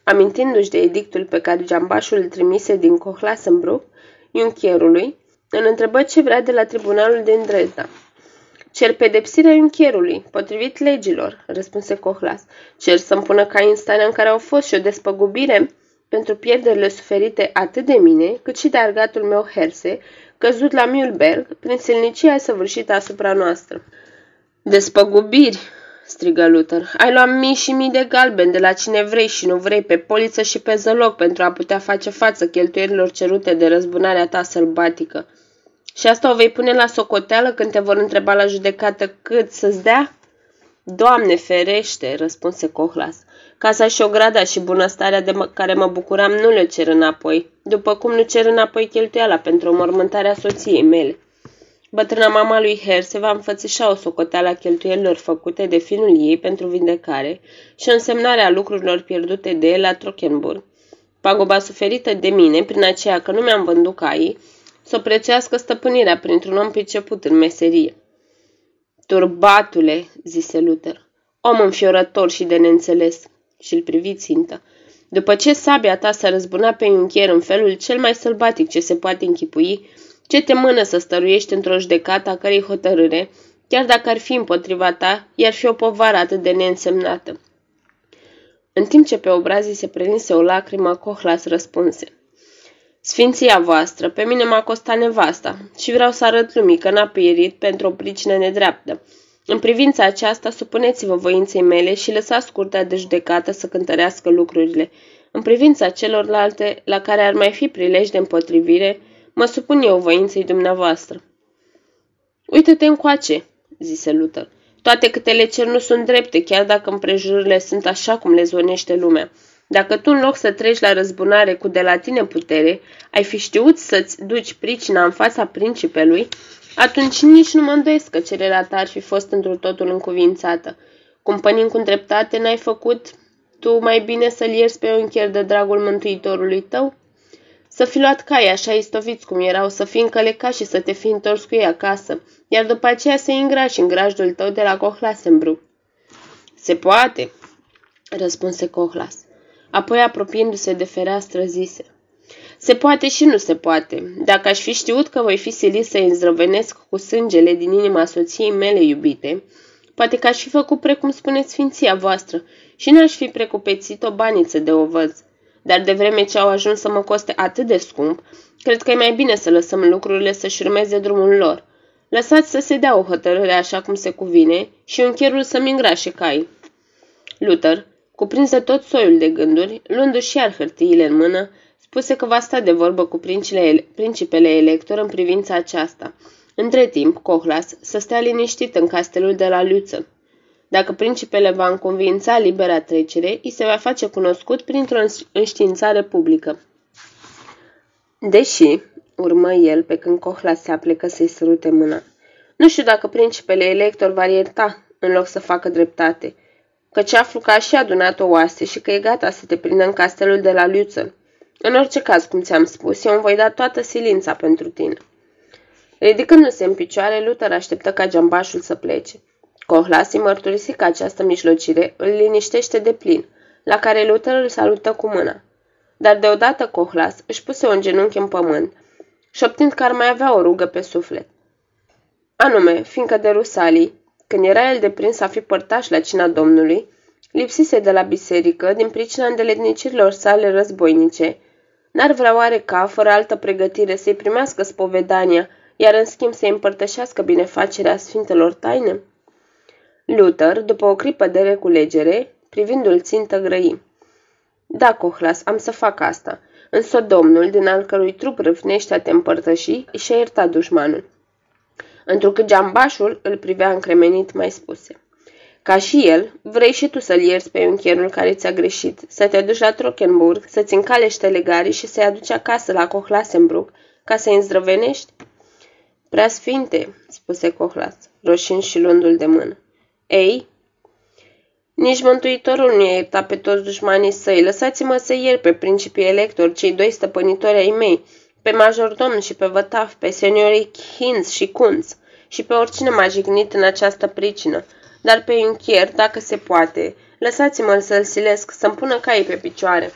Amintindu-și de edictul pe care geambașul îl trimise din Cohlassenbruck, iunchierului, îl întrebă ce vrea de la tribunalul din Dresda. Cer pedepsirea iunchierului, potrivit legilor, răspunse Cohlas. Cer să-mi pună ca în starea în care au fost și o despăgubire pentru pierderile suferite atât de mine, cât și de argatul meu Herse, căzut la Mühlberg prin silnicia săvârșită asupra noastră. Despăgubiri, strigă Luther. Ai luat mii și mii de galben de la cine vrei și nu vrei, pe poliță și pe zăloc, pentru a putea face față cheltuielilor cerute de răzbunarea ta sălbatică. Și asta o vei pune la socoteală când te vor întreba la judecată cât să-ți dea? Doamne ferește, răspunse Cohlas. Casa și ograda și bunăstarea de care mă bucuram nu le cer înapoi, după cum nu cer înapoi cheltuiala pentru mormântarea soției mele. Bătrâna mama lui Her se va înfățișa o socoteală a cheltuielilor făcute de finul ei pentru vindecare și o însemnare a lucrurilor pierdute de el la Trochenburg. Pagoba suferită de mine, prin aceea că nu mi-am vândut caii, să prețească stăpânirea printr-un om priceput în meserie. Turbatule, zise Luther, om înfiorător și de neînțeles, și îl privi țintă. După ce sabia ta s-a răzbunat pe unchier în felul cel mai sălbatic ce se poate închipui, ce te mână să stăruiești într-o judecată a cărei hotărâre, chiar dacă ar fi împotriva ta, iar fi o povară atât de neînsemnată. În timp ce pe obrazii se prelinse o lacrimă, Cohlas răspunse. Sfinția voastră, pe mine m-a costat nevasta și vreau să arăt lumii că n-a pierit pentru o pricină nedreaptă. În privința aceasta, supuneți-vă voinței mele și lăsați curtea de judecată să cântărească lucrurile. În privința celorlalte, la care ar mai fi prilej de împotrivire, mă supun eu voinței dumneavoastră. Uită-te încoace, zise Luther. Toate câte le cer nu sunt drepte, chiar dacă împrejururile sunt așa cum le zvonește lumea. Dacă tu, în loc să treci la răzbunare cu de la tine putere, ai fi știut să-ți duci pricina în fața principelui, atunci nici nu mă îndoiesc că cererea ta ar fi fost într totul încuvințată. Cumpănind cu dreptate, n-ai făcut tu mai bine să-l ierți pe un chiar de dragul mântuitorului tău? Să fi luat cai așa istoviți cum erau, să fi încălecat și să te fi întors cu ei acasă, iar după aceea să îngrași în grajdul tău de la Cohlasenbruck. Se poate, răspunse Cohlas. Apoi, apropiindu-se de fereastră, zise. Se poate și nu se poate. Dacă aș fi știut că voi fi silit să-i îndrăvenesc cu sângele din inima soției mele iubite, poate că aș fi făcut precum spune sfinția voastră și n-aș fi precupețit o baniță de ovăz. Dar de vreme ce au ajuns să mă coste atât de scump, cred că e mai bine să lăsăm lucrurile să-și urmeze drumul lor. Lăsați să se dea o hotărâre așa cum se cuvine și uncherul să-mi îngrașe cai. Luther, cuprins de tot soiul de gânduri, luându-și iar hârtiile în mână, spuse că va sta de vorbă cu principele elector în privința aceasta. Între timp, Cohlas să stea liniștit în castelul de la Luță. Dacă principele va înconvința libera trecere, îi se va face cunoscut printr-o înștiințare publică. Deși, urmă el pe când Cohlas se aplecă să-i sărute mâna, nu știu dacă principele elector va ierta în loc să facă dreptate, căci aflu că a și adunat o oaste și că e gata să te prindă în castelul de la Luță. În orice caz, cum ți-am spus, eu îmi voi da toată silința pentru tine. Ridicându-se în picioare, Luther așteptă ca geambașul să plece. Cohlas îi mărturisi că această mijlocire îl liniștește de plin, la care Luther îl salută cu mâna. Dar deodată Cohlas își puse un genunchi în pământ, șoptind că ar mai avea o rugă pe suflet. Anume, fiindcă de Rusalii, când era el deprins a fi părtaș la cina Domnului, lipsise de la biserică din pricina îndeletnicirilor sale războinice, N-ar vrea oare ca, fără altă pregătire, să-i primească spovedania, iar în schimb să-i împărtășească binefacerea Sfintelor Taine? Luther, după o clipă de reculegere, privindu-l țintă grăi. Da, Cohlas, am să fac asta. Însă domnul, din al cărui trup râvnește a te împărtăși, și-a iertat dușmanul. Întrucât geambașul îl privea încremenit, mai spuse. Ca și el, vrei și tu să-l ierți pe uncherul care ți-a greșit, să te duci la Trockenburg, să-ți încalește legarii și să-i aduci acasă la Cohlasenbruck, ca să-i îndrăvenești? Prea sfinte, spuse Cohlas, roșind și luându-l de mână. Ei, nici Mântuitorul nu i-a iertat pe toți dușmanii săi. Lăsați-mă să iert pe principii electori, cei doi stăpânitori ai mei, pe majordom și pe vătaf, pe seniorii Hinz și Kunz și pe oricine m-a jignit în această pricină – dar pe închier, dacă se poate. Lăsați-mă să-l silesc, să-mi pună caii pe picioare.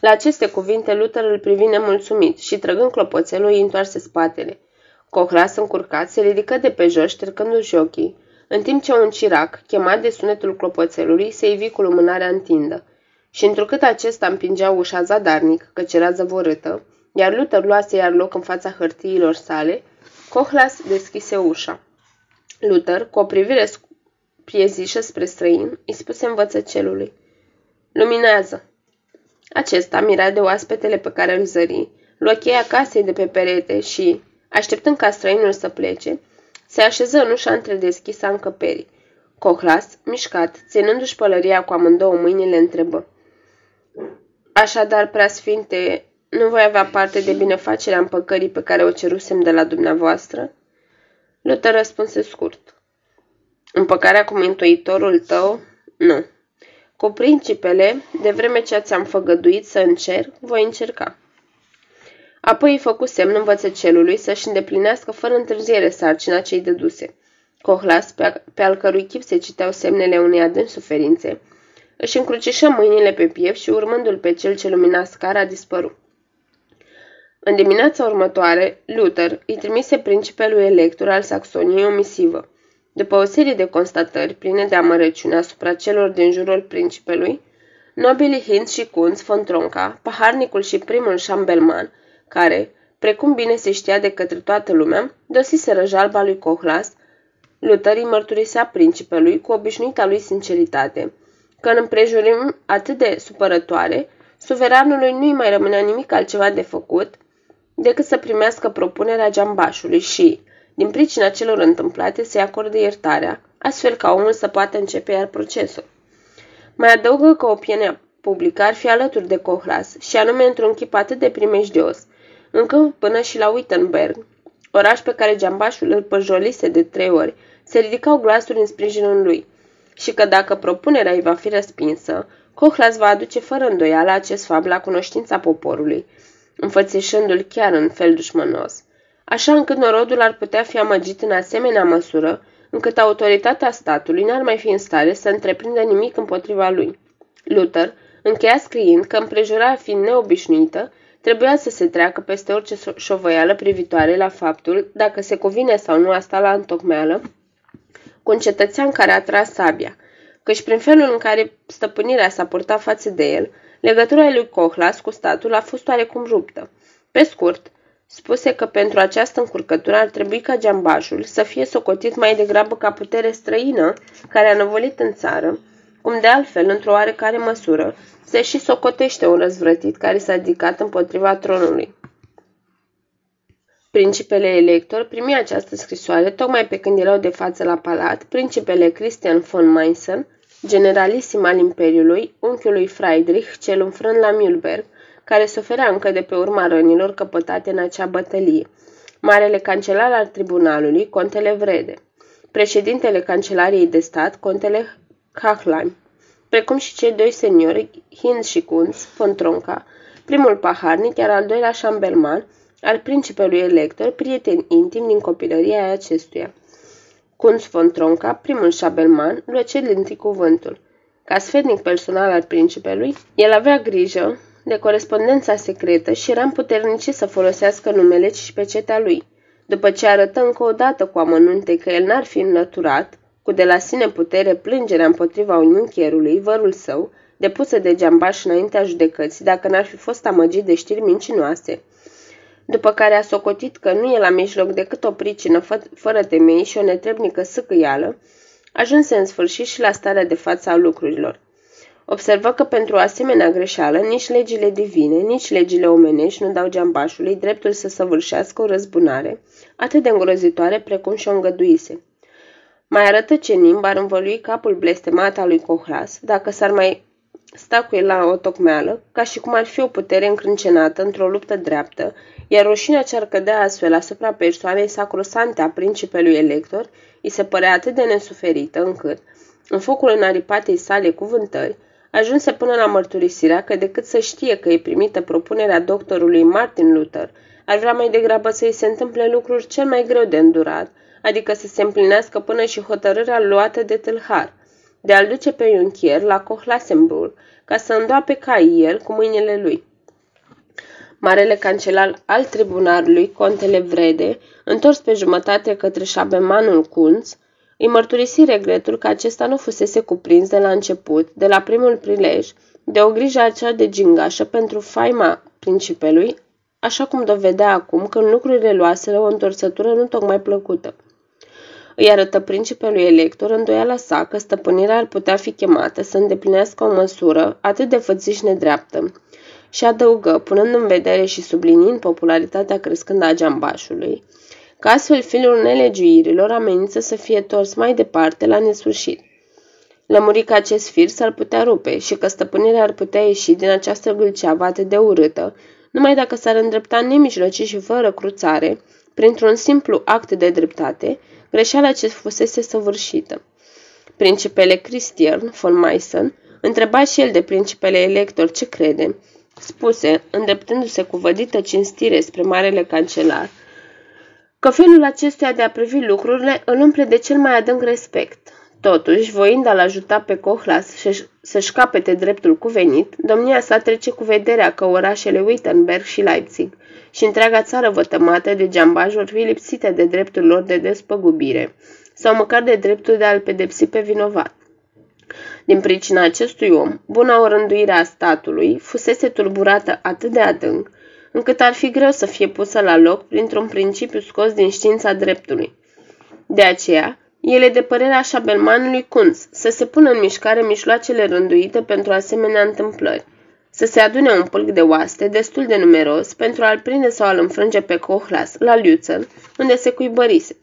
La aceste cuvinte, Luther îl privi nemulțumit și, trăgând clopoțelul, îi întoarse spatele. Cohlas încurcat se ridică de pe jos, ștercându-și ochii, în timp ce un cirac, chemat de sunetul clopoțelului, se ivi cu lumânarea întindă. Și întrucât acesta împingea ușa zadarnic, căci era zăvorâtă, iar Luther luase iar loc în fața hârtiilor sale, Cohlas deschise ușa. Luther, cu o privire piezișă spre străin, îi spuse învățăcelului. Luminează! Acesta, mirat de oaspetele pe care îl zări, luă cheia casei de pe perete și, așteptând ca străinul să plece, se așeză în ușa întredeschisă a încăperii. Cohlas, mișcat, ținându-și pălăria cu amândouă mâinile, întrebă. Așadar, preasfinte, nu voi avea parte de binefacerea împăcării pe care o cerusem de la dumneavoastră? Luther răspunse scurt. Împăcarea cu mântuitorul tău? Nu. Cu principele, de vreme ce ți-am făgăduit să încerc, voi încerca. Apoi îi făcu semn învățăcelului să-și îndeplinească fără întârziere sarcina cei dăduse. Cohlas, pe, pe al cărui chip se citeau semnele unei adânci suferințe, își încrucișă mâinile pe piept și urmându-l pe cel ce lumina scara, dispăru. În dimineața următoare, Luther îi trimise principelul elector al Saxoniei o misivă. După o serie de constatări pline de amărăciune asupra celor din jurul principelui, nobilii Hinz și Kunz von Tronca, paharnicul și primul șambelman, care, precum bine se știa de către toată lumea, dosiseră jalba lui Cohlas, Luther îi mărturisea principelui cu obișnuita lui sinceritate, că în împrejurim atât de supărătoare, suveranului nu-i mai rămânea nimic altceva de făcut decât să primească propunerea geambașului și, din pricina celor întâmplate, să-i acorde iertarea, astfel ca omul să poată începe iar procesul. Mai adăugă că opinia publică ar fi alături de Cohlas și anume într-un chip atât de primejdios, încă până și la Wittenberg, oraș pe care geambașul îl păjolise de trei ori, se ridicau glasuri în sprijinul lui și că dacă propunerea îi va fi răspinsă, Cohlas va aduce fără îndoială acest fapt la cunoștința poporului înfățișându-l chiar în fel dușmănos, așa încât norodul ar putea fi amăgit în asemenea măsură, încât autoritatea statului n-ar mai fi în stare să întreprindă nimic împotriva lui. Luther încheia scriind că împrejurarea fiind neobișnuită, trebuia să se treacă peste orice șovăială privitoare la faptul dacă se cuvine sau nu asta la întocmeală cu un cetățean care a tras sabia, căci prin felul în care stăpânirea s-a purtat față de el, legătura lui Cohlas cu statul a fost oarecum ruptă. Pe scurt, spuse că pentru această încurcătură ar trebui ca geambajul să fie socotit mai degrabă ca putere străină care a năvălit în țară, cum de altfel, într-o oarecare măsură, se și socotește un răzvrătit care s-a ridicat împotriva tronului. Principele elector primi această scrisoare tocmai pe când erau de față la palat principele Christian von Meissen, generalisim al Imperiului, unchiului Friedrich, cel înfrânt la Mühlberg, care suferea încă de pe urma rănilor căpătate în acea bătălie, marele cancelar al tribunalului, contele Vrede, președintele Cancelariei de stat, contele Kachlein, precum și cei doi seniori, Hinz și Kunz, von Tronca, primul paharnic, iar al doilea șambelman, al principelui elector, prieten intim din copilăria acestuia. Kunz von Tronca, primul șabelman, luă cel din cuvântul. Ca sfetnic personal al principelui, el avea grijă de corespondența secretă și era împuternicit să folosească numele și pecetea lui. După ce arătă încă o dată cu amănunte că el n-ar fi înlăturat, cu de la sine putere plângerea împotriva unchicherului, vărul său, depusă de geambaș înaintea judecății, dacă n-ar fi fost amăgit de știri mincinoase. După care a socotit că nu e la mijloc decât o pricină fă- fără temei și o netrebnică sâcâială, ajunse în sfârșit și la starea de față a lucrurilor. Observă că pentru o asemenea greșeală nici legile divine, nici legile omenești nu dau geambașului dreptul să săvârșească o răzbunare, atât de îngrozitoare precum și o îngăduise. Mai arătă ce nimb ar învălui capul blestemat al lui Cohras, dacă s-ar mai sta cu el la o tocmeală, ca și cum ar fi o putere încrâncenată într-o luptă dreaptă, iar rușinea ce ar cădea astfel asupra persoanei sacrosante a principelui elector îi se părea atât de nesuferită încât, în focul înaripatei sale cuvântări, ajunse până la mărturisirea că decât să știe că e primită propunerea doctorului Martin Luther, ar vrea mai degrabă să îi se întâmple lucruri cel mai greu de îndurat, adică să se împlinească până și hotărârea luată de tâlhar, de a-l duce pe Junchier la Kohlasenburg ca să îndoape ca el cu mâinile lui. Marele cancelar al tribunalului, contele Vrede, întors pe jumătate către șabemanul Kunz, îi mărturisi regretul că acesta nu fusese cuprins de la început, de la primul prilej, de o grijă acea de gingașă pentru faima principelui, așa cum dovedea acum când lucrurile luaseră o întorsătură nu tocmai plăcută. Îi arătă principelui elector îndoiala sa că stăpânirea ar putea fi chemată să îndeplinească o măsură atât de fățiș nedreaptă. Și adăugă, punând în vedere și subliniind popularitatea crescând a geambașului, că astfel filul nelegiuirilor amenință să fie tors mai departe la nesfârșit. Lămuri că acest fir s-ar putea rupe și că stăpânirea ar putea ieși din această gâlceavă atât de urâtă, numai dacă s-ar îndrepta nemijlocit și fără cruțare, printr-un simplu act de dreptate, greșeala ce fusese săvârșită. Principele Christian von Meissen întreba și el de principele elector ce crede, spuse, îndreptându-se cu vădită cinstire spre marele cancelar, că felul acestuia de a privi lucrurile îl umple de cel mai adânc respect. Totuși, voind a-l ajuta pe Cohlas să-și capete dreptul cuvenit, domnia sa trece cu vederea că orașele Wittenberg și Leipzig și întreaga țară vătămată de geambaj vor fi lipsite de dreptul lor de despăgubire sau măcar de dreptul de a-l pedepsi pe vinovat. Din pricina acestui om, buna orânduire a statului fusese tulburată atât de adânc, încât ar fi greu să fie pusă la loc printr-un principiu scos din știința dreptului. De aceea, el e de părerea șabelmanului Kunz să se pună în mișcare mișloacele rânduite pentru asemenea întâmplări, să se adune un pâlc de oaste destul de numeros pentru a-l prinde sau a-l înfrânge pe Cohlas la Lützen, unde se cuibărise.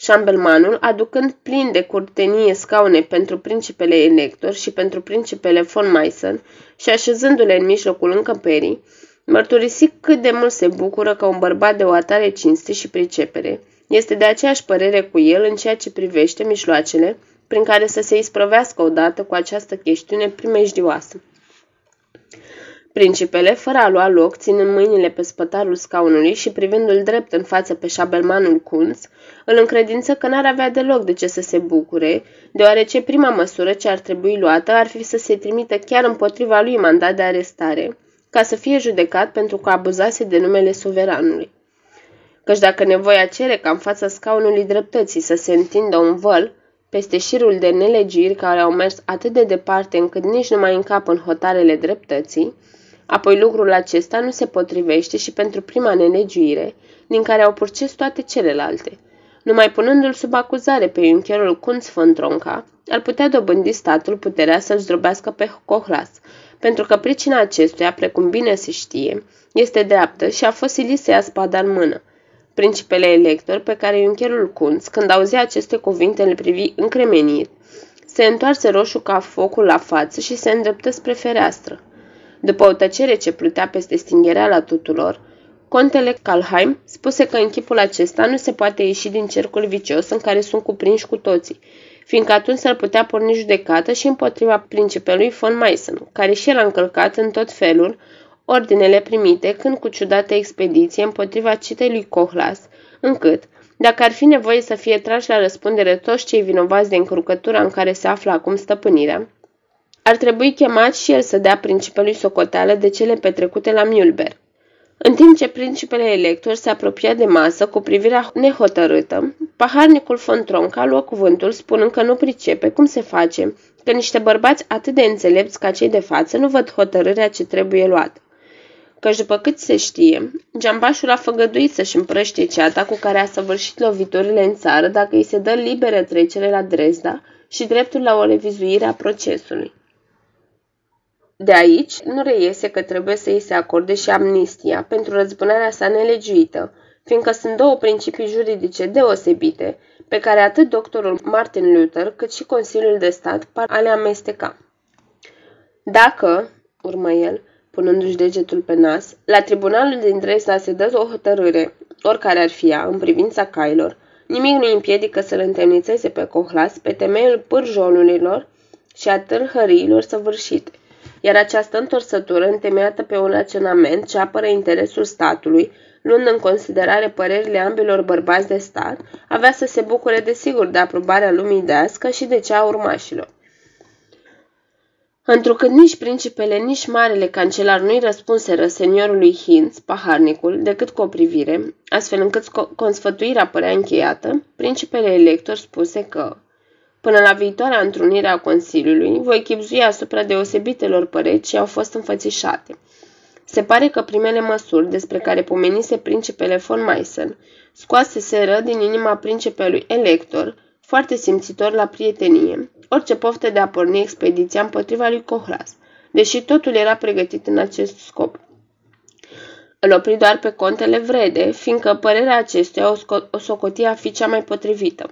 Șambelmanul, aducând plin de curtenie scaune pentru principele elector și pentru principele von Meissen și așezându-le în mijlocul încăperii, mărturisi cât de mult se bucură că un bărbat de o atare cinste și pricepere este de aceeași părere cu el în ceea ce privește mișloacele prin care să se isprăvească odată cu această chestiune primejdioasă. Principele, fără a lua loc, ținând mâinile pe spătarul scaunului și privându-l drept în față pe șabelmanul Kunz, îl încredință că n-ar avea deloc de ce să se bucure, deoarece prima măsură ce ar trebui luată ar fi să se trimită chiar împotriva lui mandat de arestare, ca să fie judecat pentru că abuzase de numele suveranului. Căci dacă nevoia cere ca în fața scaunului dreptății să se întindă un văl, peste șirul de nelegiri care au mers atât de departe încât nici nu mai încap în hotarele dreptății, Apoi lucrul acesta nu se potrivește și pentru prima nelegiuire, din care au purces toate celelalte. Numai punându-l sub acuzare pe iuncherul Kunz von Tronca, ar putea dobândi statul puterea să-l zdrobească pe Cohlas, pentru că pricina acestuia, precum bine se știe, este dreaptă și a fost silit să ia spada în mână. Principele elector, pe care iuncherul Kunz, când auzea aceste cuvinte, îl privi încremenit, se întoarse roșu ca focul la față și se îndreptă spre fereastră. După o tăcere ce plutea peste stingherea tuturor, contele Kalheim spuse că în chipul acesta nu se poate ieși din cercul vicios în care sunt cuprinși cu toții, fiindcă atunci s-ar putea porni judecată și împotriva principelui von Meissen, care și el a încălcat în tot felul ordinele primite când cu ciudată expediție împotriva citei lui Cohlas, încât, dacă ar fi nevoie să fie trași la răspundere toți cei vinovați de încurcătura în care se află acum stăpânirea, ar trebui chemat și el să dea principelui socoteală de cele petrecute la Mulber. În timp ce principele elector se apropia de masă cu privirea nehotărâtă, paharnicul von Tronca luă cuvântul spunând că nu pricepe cum se face că niște bărbați atât de înțelepți ca cei de față nu văd hotărârea ce trebuie luată. Căci după cât se știe, Giambașul a făgăduit să-și împrăștie ceata cu care a săvârșit loviturile în țară dacă îi se dă liberă trecere la Dresda și dreptul la o revizuire a procesului. De aici nu reiese că trebuie să îi se acorde și amnistia pentru răzbunarea sa nelegiuită, fiindcă sunt două principii juridice deosebite, pe care atât doctorul Martin Luther cât și Consiliul de Stat par a le amesteca. Dacă, urmă el, punându-și degetul pe nas, la tribunalul din Dresda se dă o hotărâre, oricare ar fi ea, în privința cailor, nimic nu împiedică să-l întemnițeze pe Cohlas pe temeiul pârjolurilor și a târhăriilor săvârșite – iar această întorsătură, întemeiată pe un raționament ce apără interesul statului, luând în considerare părerile ambilor bărbați de stat, avea să se bucure de sigur de aprobarea lumii dească și de cea a urmașilor. Întrucât nici principele, nici marele cancelar nu-i răspunseră seniorului Hinz, paharnicul, decât cu o privire, astfel încât consfătuirea părea încheiată, principele elector spuse că Până la viitoarea întrunire a Consiliului, voi chipzui asupra deosebitelor păreți ce au fost înfățișate. Se pare că primele măsuri despre care pomenise principele von Meissen scoase seră din inima principelui elector, foarte simțitor la prietenie, orice poftă de a porni expediția împotriva lui Cohlas, deși totul era pregătit în acest scop. Îl opri doar pe contele Vrede, fiindcă părerea acestuia o, o socotia a fi cea mai potrivită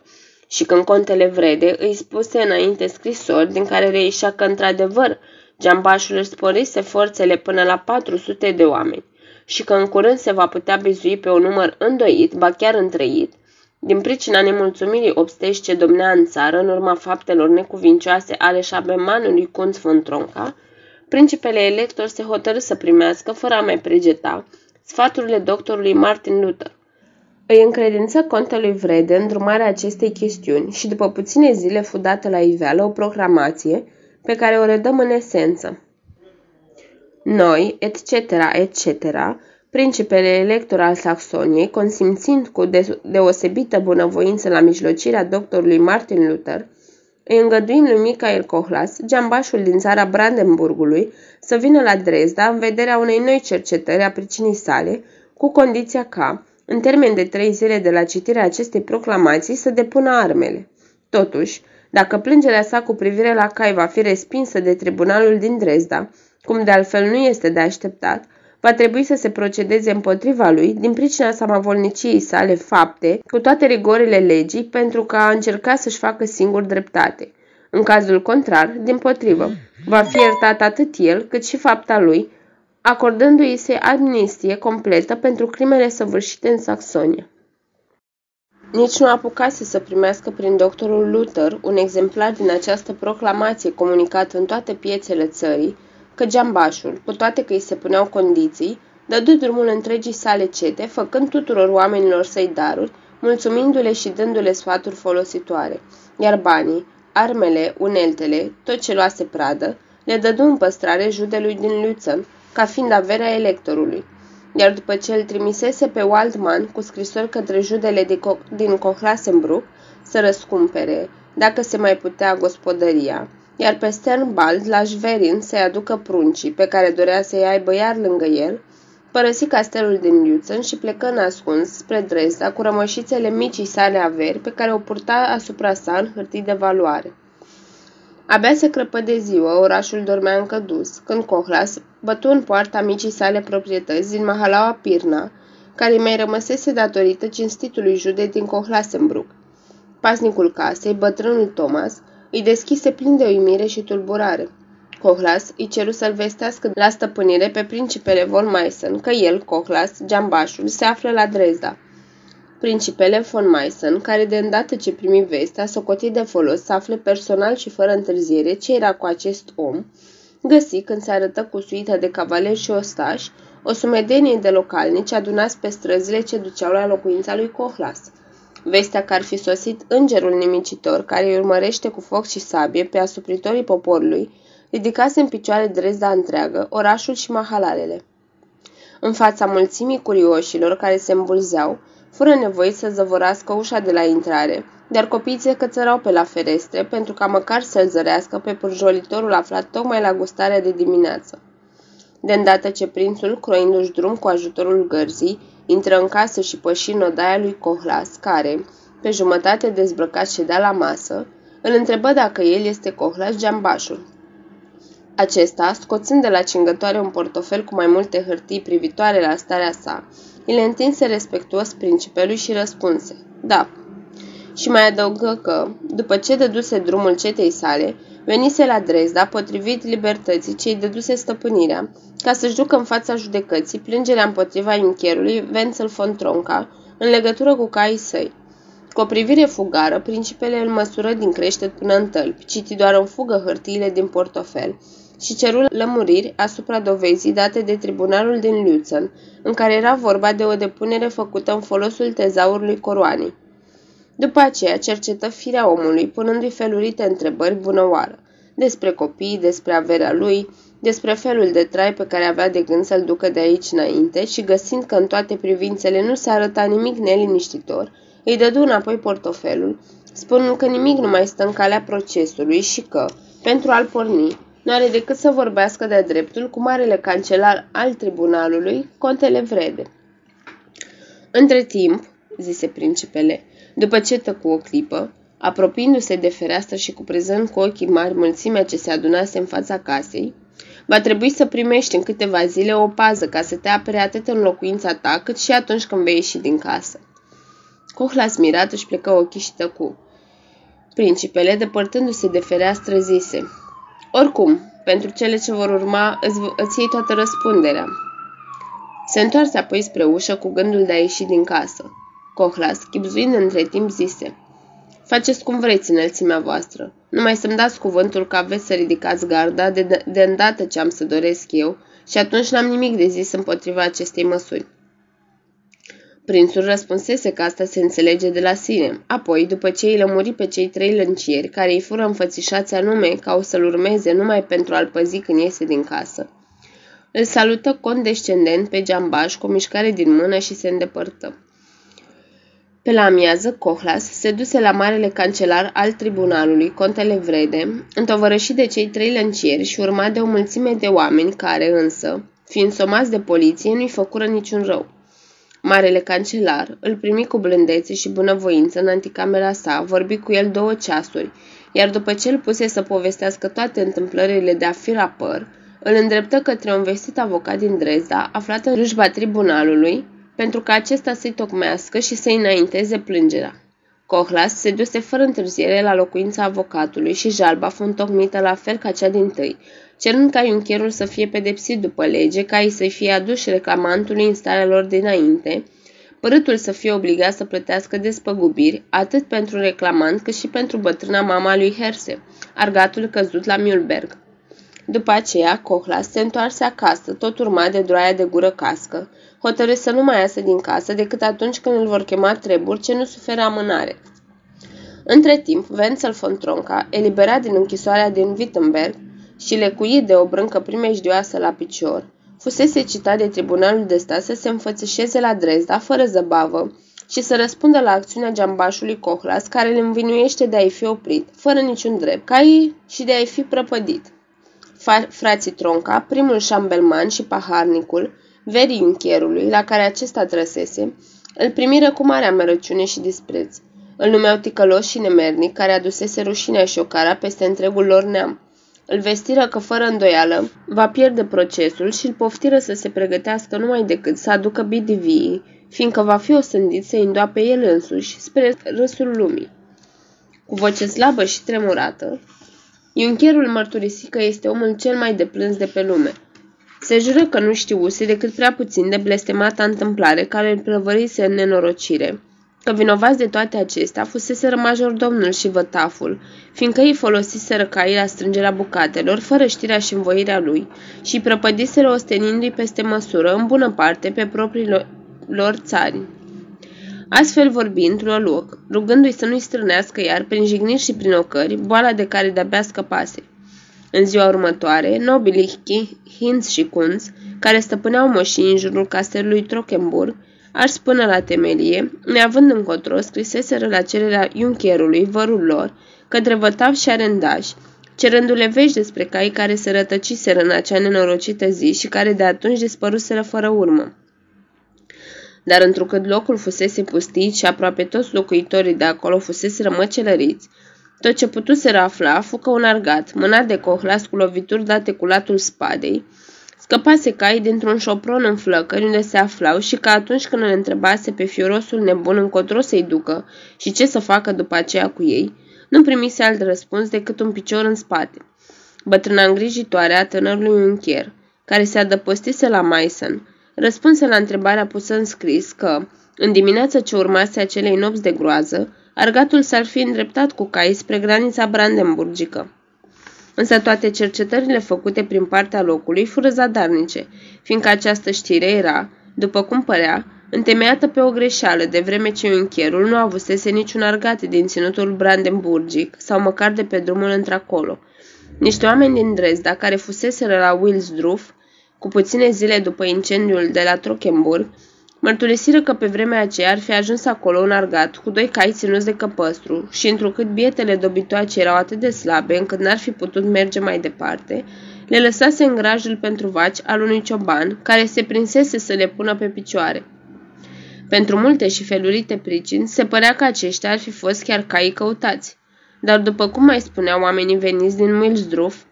și când contele Vrede îi spuse înainte scrisori din care reieșea că într-adevăr geambașul își sporise forțele până la 400 de oameni și că în curând se va putea bizui pe un număr îndoit, ba chiar întreit, din pricina nemulțumirii obstești ce domnea în țară în urma faptelor necuvincioase ale șabemanului Kunz von Tronca, principele elector se hotărâ să primească, fără a mai pregeta, sfaturile doctorului Martin Luther. Îi încredință contelui Vrede îndrumarea acestei chestiuni și după puține zile fu dată la iveală o proclamație pe care o redăm în esență. Noi, etc., etc., principele elector al Saxoniei, consimțind cu deosebită bunăvoință la mijlocirea doctorului Martin Luther, îi îngăduim lui Michael Cohlas, geambașul din țara Brandenburgului, să vină la Dresda în vederea unei noi cercetări a pricinii sale, cu condiția ca, în termen de trei zile de la citirea acestei proclamații, să depună armele. Totuși, dacă plângerea sa cu privire la cai va fi respinsă de tribunalul din Dresda, cum de altfel nu este de așteptat, va trebui să se procedeze împotriva lui din pricina samavolniciei sale fapte, cu toate rigorile legii, pentru că a încercat să-și facă singur dreptate. În cazul contrar, din potrivă, va fi iertat atât el cât și fapta lui, acordându-i se amnistie completă pentru crimele săvârșite în Saxonia. Nici nu apucase să primească prin doctorul Luther un exemplar din această proclamație comunicată în toate piețele țării, că geambașul, cu toate că îi se puneau condiții, dădu drumul întregii sale cete, făcând tuturor oamenilor săi daruri, mulțumindu-le și dându-le sfaturi folositoare, iar banii, armele, uneltele, tot ce luase pradă, le dădu în păstrare judelui din Luțăn, ca fiind averea electorului. Iar după ce îl trimisese pe Waldman cu scrisori către judele din Cohlasenbruck să răscumpere, dacă se mai putea gospodăria, iar pe Sternbald la Schwerin să-i aducă pruncii pe care dorea să-i aibă iar lângă el, părăsi castelul din Lutzen și plecă ascuns spre Dresda cu rămășițele micii sale averi pe care o purta asupra sa în hârtii de valoare. Abia se crăpă de ziua, orașul dormea încă dus, când Cohlas bătu în poarta micii sale proprietăți din Mahalaua Pirna, care îi mai rămăsese datorită cinstitului jude din Cohlasenbruck. Pasnicul casei, bătrânul Thomas, îi deschise plin de uimire și tulburare. Cohlas îi ceru să-l vestească la stăpânire pe principele von Meissen că el, Cohlas, geambașul, se află la Dresda. Principele von Meissen, care de îndată ce primi vestea, socotit de folos să afle personal și fără întârziere ce era cu acest om, găsi când se arătă cu suita de cavaleri și ostași, o sumedenie de localnici adunați pe străzile ce duceau la locuința lui Cohlas. Vestea că ar fi sosit îngerul nimicitor care îi urmărește cu foc și sabie pe asupritorii poporului, ridicase în picioare Dresda întreagă, orașul și mahalalele. În fața mulțimii curioșilor care se îmbulzeau, fără nevoie să zăvorască ușa de la intrare, dar copiii se cățărau pe la ferestre pentru ca măcar să-l zărească pe purjolitorul aflat tocmai la gustarea de dimineață. De îndată ce prințul, croindu-și drum cu ajutorul gărzii, intră în casă și păși în odaia lui Cohlas, care, pe jumătate dezbrăcat ședea la masă, îl întrebă dacă el este Cohlas Geambașul. Acesta, scoțând de la cingătoare un portofel cu mai multe hârtii privitoare la starea sa, îi le întinse respectuos principelui și răspunse, da. Și mai adăugă că, după ce dăduse drumul cetei sale, venise la Dresda potrivit libertății ce îi dăduse stăpânirea, ca să-și ducă în fața judecății plângerea împotriva inchierului Wenzel von Tronca în legătură cu caii săi. Cu o privire fugară, principele îl măsură din creștet până în tălpi, citi doar în fugă hârtiile din portofel și ceru lămuriri asupra dovezii date de tribunalul din Lutzen, în care era vorba de o depunere făcută în folosul tezaurului coroanei. După aceea cercetă firea omului, punându-i felurite întrebări bunăoară, despre copii, despre averea lui, despre felul de trai pe care avea de gând să-l ducă de aici înainte și găsind că în toate privințele nu se arăta nimic neliniștitor, îi dădu înapoi portofelul, spunând că nimic nu mai stă în calea procesului și că, pentru a-l porni, nu are decât să vorbească de dreptul cu marele cancelar al tribunalului, contele Vrede. Între timp, zise principele, după ce tăcu o clipă, apropiindu-se de fereastră și cuprezând cu ochii mari mulțimea ce se adunase în fața casei, va trebui să primești în câteva zile o pază ca să te apere atât în locuința ta, cât și atunci când vei ieși din casă. Cohlas mirat își plecă ochii și tăcu. Principele, depărtându-se de fereastră, zise, Oricum, pentru cele ce vor urma, îți, îți iei toată răspunderea. Se întoarse apoi spre ușă cu gândul de a ieși din casă. Cohlas, chipzuind între timp, zise, Faceți cum vreți înălțimea voastră. Numai să-mi dați cuvântul că aveți să ridicați garda de, de îndată ce am să doresc eu și atunci n-am nimic de zis împotriva acestei măsuri. Prințul răspunsese că asta se înțelege de la sine. Apoi, după ce îi lămuri pe cei trei lăncieri, care îi fură înfățișați anume ca o să-l urmeze numai pentru a-l păzi când iese din casă, îl salută condescendent pe geambaș cu o mișcare din mână și se îndepărtă. Pe la amiază, Cohlas se duse la marele cancelar al tribunalului, contele Vrede, întovărășit de cei trei lăncieri și urmat de o mulțime de oameni care, însă, fiind somați de poliție, nu-i făcură niciun rău. Marele cancelar îl primi cu blândețe și bunăvoință în anticamera sa, vorbi cu el două ceasuri, iar după ce îl puse să povestească toate întâmplările de a fi rapăr, îl îndreptă către un vestit avocat din Dresda, aflat în rujba tribunalului, pentru ca acesta să-i tocmească și să-i înainteze plângerea. Cohlas se duse fără întârziere la locuința avocatului și jalba fu întocmită la fel ca cea din tâi, cerând ca iuncherul să fie pedepsit după lege, ca ei să fie aduși reclamantului în starea lor dinainte, părâtul să fie obligat să plătească despăgubiri, atât pentru reclamant cât și pentru bătrâna mama lui Herse, argatul căzut la Mühlberg. După aceea, Cohlas se întoarse acasă, tot urmat de droaia de gură cască, hotărâ să nu mai iasă din casă decât atunci când îl vor chema treburi ce nu suferă amânare. Între timp, Wenzel von Tronca, eliberat din închisoarea din Wittenberg și lecuit de o brâncă primejdioasă la picior, fusese citat de tribunalul de stat să se înfățișeze la Dresda fără zăbavă și să răspundă la acțiunea geambașului Cohlas, care îl învinuiește de a-i fi oprit, fără niciun drept, ca ei și de a-i fi prăpădit. Frații Tronca, primul șambelman și paharnicul, verii unchierului, la care acesta trăsese, îl primiră cu mare amărăciune și dispreț. Îl numeau ticălos și nemernic, care adusese rușinea și ocara peste întregul lor neam. Îl vestiră că, fără îndoială, va pierde procesul și îl poftiră să se pregătească numai decât să aducă bidivii, fiindcă va fi osândit să îndoape el însuși spre râsul lumii. Cu voce slabă și tremurată, Iuncherul mărturisi că este omul cel mai deplâns de pe lume. Se jură că nu știuse decât prea puțin de blestemata întâmplare care îl prăvărise în nenorocire, că vinovați de toate acestea fuseseră majordomnul și vătaful, fiindcă îi folosiseră caii la strângerea bucatelor, fără știrea și învoirea lui, și prăpădiseră ostenindu-i peste măsură, în bună parte, pe propriilor lor țari. Astfel vorbind, luă loc, rugându-i să nu-i strânească iar, prin jigniri și prin ocări, boala de care de-abia scăpase. În ziua următoare, nobilii Hinz și Kunz, care stăpâneau moșii în jurul castelului Trockenburg, ars până la temelie, neavând încotro, scriseseră la cererea Juncherului, vărul lor, către vătav și arendași, cerându-le vești despre cai care se rătăciseră în acea nenorocită zi și care de atunci dispăruseră fără urmă. Dar întrucât locul fusese pustit și aproape toți locuitorii de acolo fusese rămăcelăriți, tot ce putuseră afla fu că un argat, mânat de cohlas cu lovituri date cu latul spadei, Scăpase cai dintr-un șopron în flăcări unde se aflau și că atunci când îl întrebase pe fiorosul nebun încotro să-i ducă și ce să facă după aceea cu ei, nu primise alt răspuns decât un picior în spate. Bătrâna îngrijitoare a tânărului unchier, care se adăpostise la Maison, răspunse la întrebarea pusă în scris că, în dimineața ce urmase acelei nopți de groază, argatul s-ar fi îndreptat cu cai spre granița brandenburgică. Însă toate cercetările făcute prin partea locului fură zadarnice, fiindcă această știre era, după cum părea, întemeiată pe o greșeală, de vreme ce unchierul nu avusese niciun argat din ținutul brandenburgic sau măcar de pe drumul într-acolo. Niște oameni din Dresda, care fuseseră la Wilsdruf, cu puține zile după incendiul de la Trockenburg, Mărturisiră că pe vremea aceea ar fi ajuns acolo un argat cu doi cai ținuți de căpăstru și întrucât bietele dobitoace erau atât de slabe încât n-ar fi putut merge mai departe, le lăsase în grajul pentru vaci al unui cioban care se prinsese să le pună pe picioare. Pentru multe și felurite pricini, se părea că aceștia ar fi fost chiar caii căutați. Dar după cum mai spuneau oamenii veniți din Wilsdruf,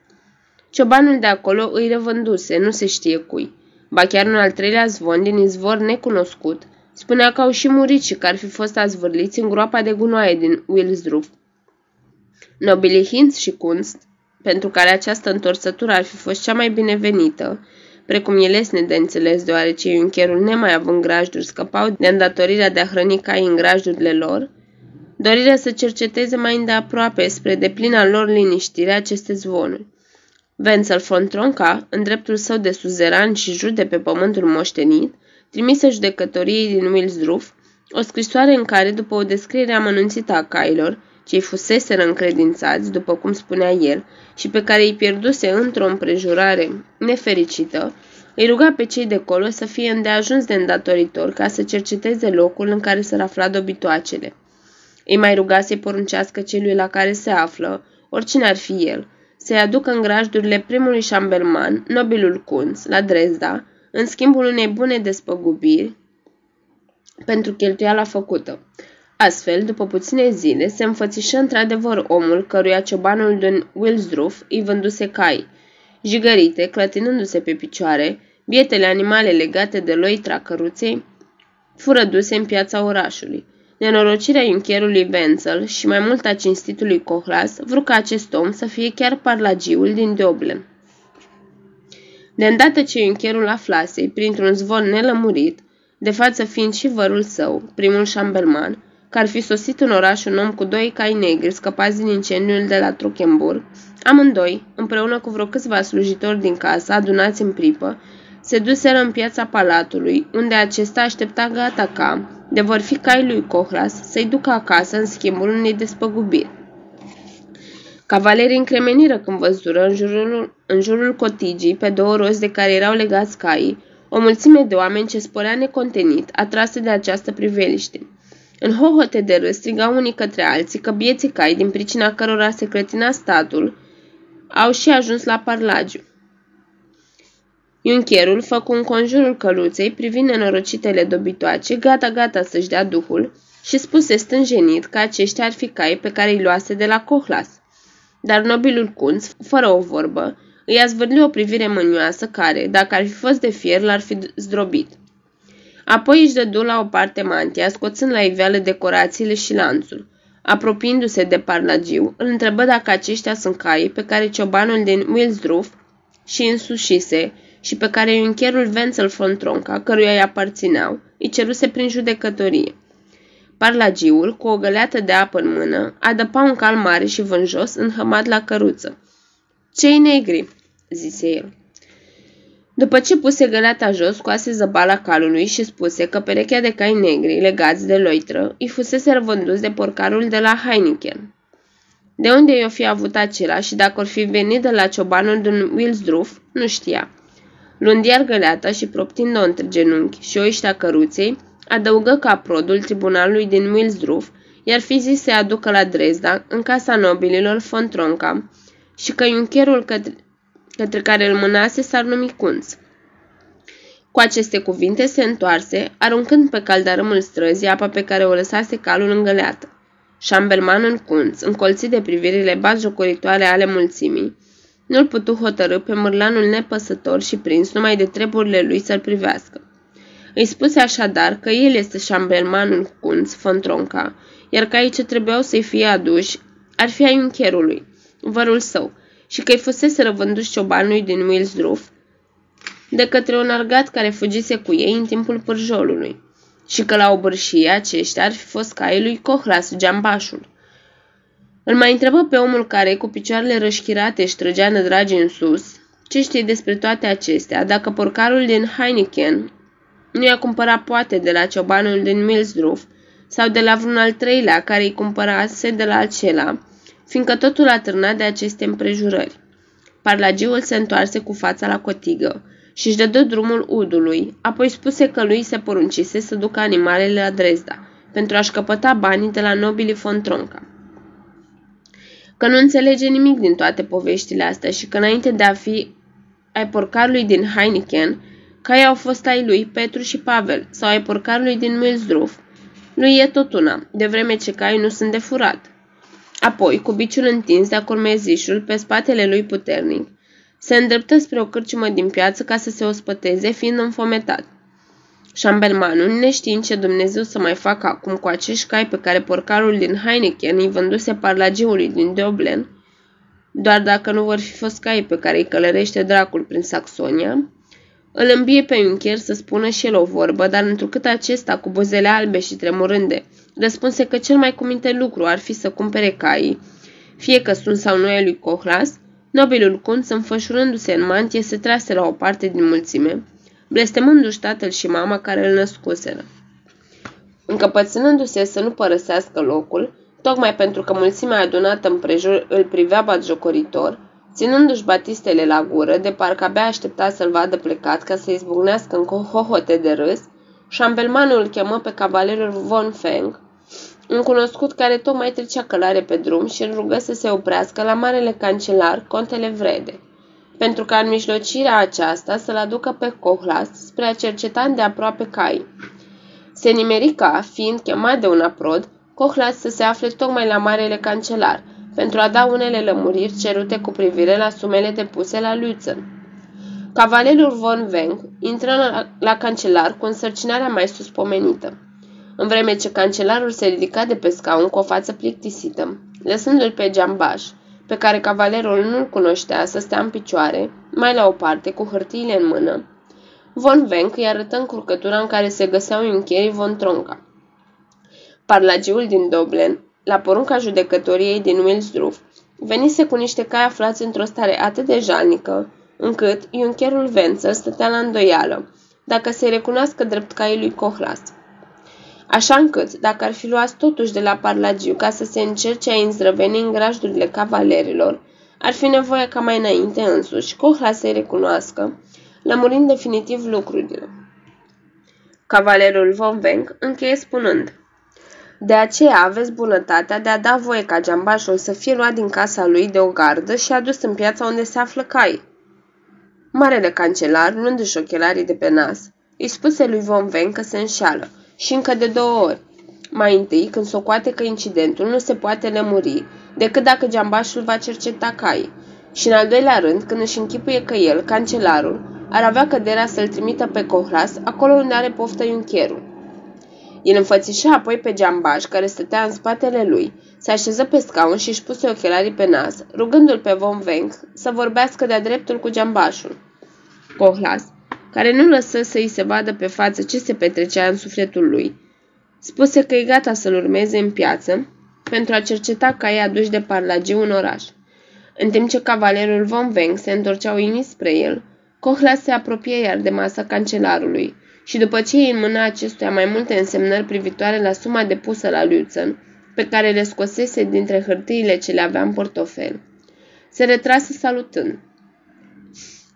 ciobanul de acolo îi revânduse, nu se știe cui. Ba chiar un al treilea zvon din izvor necunoscut spunea că au și murit și că ar fi fost azvârliți în groapa de gunoaie din Wilsdruf. Nobilii Hinz și Kunst, pentru care această întorsătură ar fi fost cea mai binevenită, precum e lesne de înțeles deoarece iuncherul nemai având grajduri scăpau de îndatorirea de a hrăni cai în grajdurile lor, dorirea să cerceteze mai îndeaproape spre deplina lor liniștire aceste zvonuri. Wenzel von Tronca, în dreptul său de suzeran și jude pe pământul moștenit, trimise judecătoriei din Wilsdruf o scrisoare în care, după o descriere amănunțită a cailor, cei fuseseră încredințați, după cum spunea el, și pe care îi pierduse într-o împrejurare nefericită, îi ruga pe cei de colo să fie îndeajuns de îndatoritor ca să cerceteze locul în care se afla dobitoacele. Îi mai ruga să-i poruncească celui la care se află, oricine ar fi el, să-i aducă în grajdurile primului șambelman, nobilul Kunz, la Dresda, în schimbul unei bune despăgubiri pentru cheltuiala făcută. Astfel, după puține zile, se înfățișă într-adevăr omul căruia ciobanul din Wilsdruf îi vânduse cai. Jigărite, clătinându-se pe picioare, bietele animale legate de loitra căruței, fură duse în piața orașului. Nenorocirea Juncherului Wenzel și mai mult a cinstitului Cohlas vreau ca acest om să fie chiar parlagiul din Dublin. De îndată ce Juncherul aflase, printr-un zvon nelămurit, de față fiind și vărul său, primul șambelman, că ar fi sosit în oraș un om cu doi cai negri scăpați din incendiul de la Truckenburg, Amândoi, împreună cu vreo câțiva slujitori din casă, adunați în pripă, se duseră în piața palatului, unde acesta aștepta gata ca, de vor fi cai lui Cohlas, să-i ducă acasă în schimbul unei despăgubiri. Cavalerii încremeniră când văzură în jurul, în jurul cotigii, pe două roți de care erau legați caii, o mulțime de oameni ce sporea necontenit, atrase de această priveliște. În hohote de râs strigau unii către alții că bieții cai, din pricina cărora se clătina statul, au și ajuns la parlagiu. Iuncherul făcu un conjurul căluței privind nenorocitele dobitoace, gata-gata să-și dea duhul, și spuse stânjenit că aceștia ar fi cai pe care îi luase de la Cohlas. Dar nobilul cunț, fără o vorbă, îi a zvârli o privire mânioasă care, dacă ar fi fost de fier, l-ar fi zdrobit. Apoi își dădu la o parte mantia, scoțând la iveală decorațiile și lanțul. Apropiindu-se de parlagiu, îl întrebă dacă aceștia sunt caii pe care ciobanul din Wilsdruf și însușise și pe care iuncherul Wenzel von Tronca, căruia îi aparțineau, îi ceruse prin judecătorie. Parlagiul, cu o găleată de apă în mână, adăpa un cal mare și vânjos înhămat la căruță. Cei negri, zise el. După ce puse găleata jos, scoase zăbala calului și spuse că perechea de cai negri, legați de loitră, îi fusese răvânduți de porcarul de la Heineken. De unde i-o fi avut acela și dacă or fi venit de la ciobanul din Wilsdruf, nu știa. Luând iar găleata și proptind-o între genunchi și oiștea căruței, adăugă că aprodul tribunalului din Wilsdruf iar fi zis să aducă la Dresda, în casa nobililor von Tronca, și că iuncherul către, către care îl mânase s-ar numi Cunț. Cu aceste cuvinte se întoarse, aruncând pe caldarâmul străzii apa pe care o lăsase calul îngăleată. Șambelman în cunț, încolțit de privirile batjocoritoare ale mulțimii, nu-l putu hotărâ pe mărlanul nepăsător și prins numai de treburile lui să-l privească. Îi spuse așadar că el este șambelmanul cunț, Fontronca, iar că aici trebuiau să-i fie aduși ar fi ai uncherului, vărul său, și că-i fusese răvânduși ciobanului din Wilsdruf de către un argat care fugise cu ei în timpul pârjolului și că la obârșie aceștia ar fi fost caii lui Cohlas, geambașul. Îl mai întrebă pe omul care, cu picioarele rășchirate, își trăgea nădragi în sus, ce știe despre toate acestea, dacă porcarul din Heineken nu i-a cumpărat poate de la ciobanul din Milsdruf sau de la vreun al treilea care îi cumpărase de la acela, fiindcă totul a târnat de aceste împrejurări. Parlagiul se întoarse cu fața la cotigă și își dădă drumul udului, apoi spuse că lui se poruncise să ducă animalele la Dresda, pentru a-și căpăta banii de la nobilii von Tronca. Că nu înțelege nimic din toate poveștile astea și că înainte de a fi ai porcarului din Heineken, Cai au fost ai lui Petru și Pavel sau ai porcarului din Milsdruf. Lui e tot una, de vreme ce cai nu sunt de furat. Apoi, cu biciul întins de-a curmezișul pe spatele lui puternic, se îndreptă spre o cârciumă din piață ca să se ospăteze, fiind înfometat. Șambelmanul, neștiind ce Dumnezeu să mai facă acum cu acești cai pe care porcarul din Heineken îi vânduse parlagiului din Dublin, doar dacă nu vor fi fost cai pe care îi călărește dracul prin Saxonia, îl îmbie pe Juncker să spună și el o vorbă, dar întrucât acesta, cu buzele albe și tremurânde, răspunse că cel mai cuminte lucru ar fi să cumpere caii, fie că sunt sau nu ai lui Cohlas, nobilul cunț, înfășurându-se în mantie, se trase la o parte din mulțime, blestemându-și tatăl și mama care îl născuseră. Încăpățânându-se să nu părăsească locul, tocmai pentru că mulțimea adunată împrejur îl privea batjocoritor, Ținându-și batistele la gură, de parcă abia aștepta să-l vadă plecat ca să izbucnească în hohote de râs, șambelmanul îl chemă pe cavalerul Von Feng, un cunoscut care tocmai trecea călare pe drum și îl rugă să se oprească la marele cancelar, contele Vrede, pentru ca în mijlocirea aceasta să-l aducă pe Cohlas spre a cerceta de aproape cai. Se nimerica, fiind chemat de un aprod, Cohlas să se afle tocmai la marele cancelar – pentru a da unele lămuriri cerute cu privire la sumele depuse la Lützen. Cavalerul von Wenck intră la, la cancelar cu însărcinarea mai suspomenită, în vreme ce cancelarul se ridica de pe scaun cu o față plictisită, lăsându-l pe geambaș, pe care cavalerul nu-l cunoștea să stea în picioare, mai la o parte, cu hârtiile în mână. Von Wenck îi arătă încurcătura în care se găseau încherii von Tronca. Parlagiul din Doblen la porunca judecătoriei din Wilsdruf, venise cu niște cai aflați într-o stare atât de jalnică, încât iuncherul Vență stătea la îndoială, dacă se recunoască drept caii lui Cohlas. Așa încât, dacă ar fi luat totuși de la Parlagiu ca să se încerce a înzdrăveni în grajdurile cavalerilor, ar fi nevoie ca mai înainte însuși Cohlas să-i recunoască, lămurind definitiv lucrurile. Cavalerul Von Venk încheie spunând – de aceea aveți bunătatea de a da voie ca geambașul să fie luat din casa lui de o gardă și adus în piața unde se află cai. Marele cancelar, luându-și ochelarii de pe nas, îi spuse lui Von Ven că se înșeală și încă de două ori. Mai întâi, când socoate că incidentul nu se poate lămuri decât dacă geambașul va cerceta cai. Și în al doilea rând, când își închipuie că el, cancelarul, ar avea căderea să-l trimită pe Cohlas acolo unde are poftă iuncherul. El înfățișă apoi pe geambaș care stătea în spatele lui, se așeză pe scaun și își puse ochelarii pe nas, rugându-l pe Von Venk să vorbească de-a dreptul cu geambașul. Cohlas, care nu lăsă să îi se vadă pe față ce se petrecea în sufletul lui, spuse că e gata să-l urmeze în piață pentru a cerceta caii aduși de parlagiu în oraș. În timp ce cavalerul Von Venk se întorcea uimit spre el, Cohlas se apropie iar de masa cancelarului, și după ce îi înmâna acestuia mai multe însemnări privitoare la suma depusă la Lutzen, pe care le scosese dintre hârtiile ce le avea în portofel, se retrase salutând.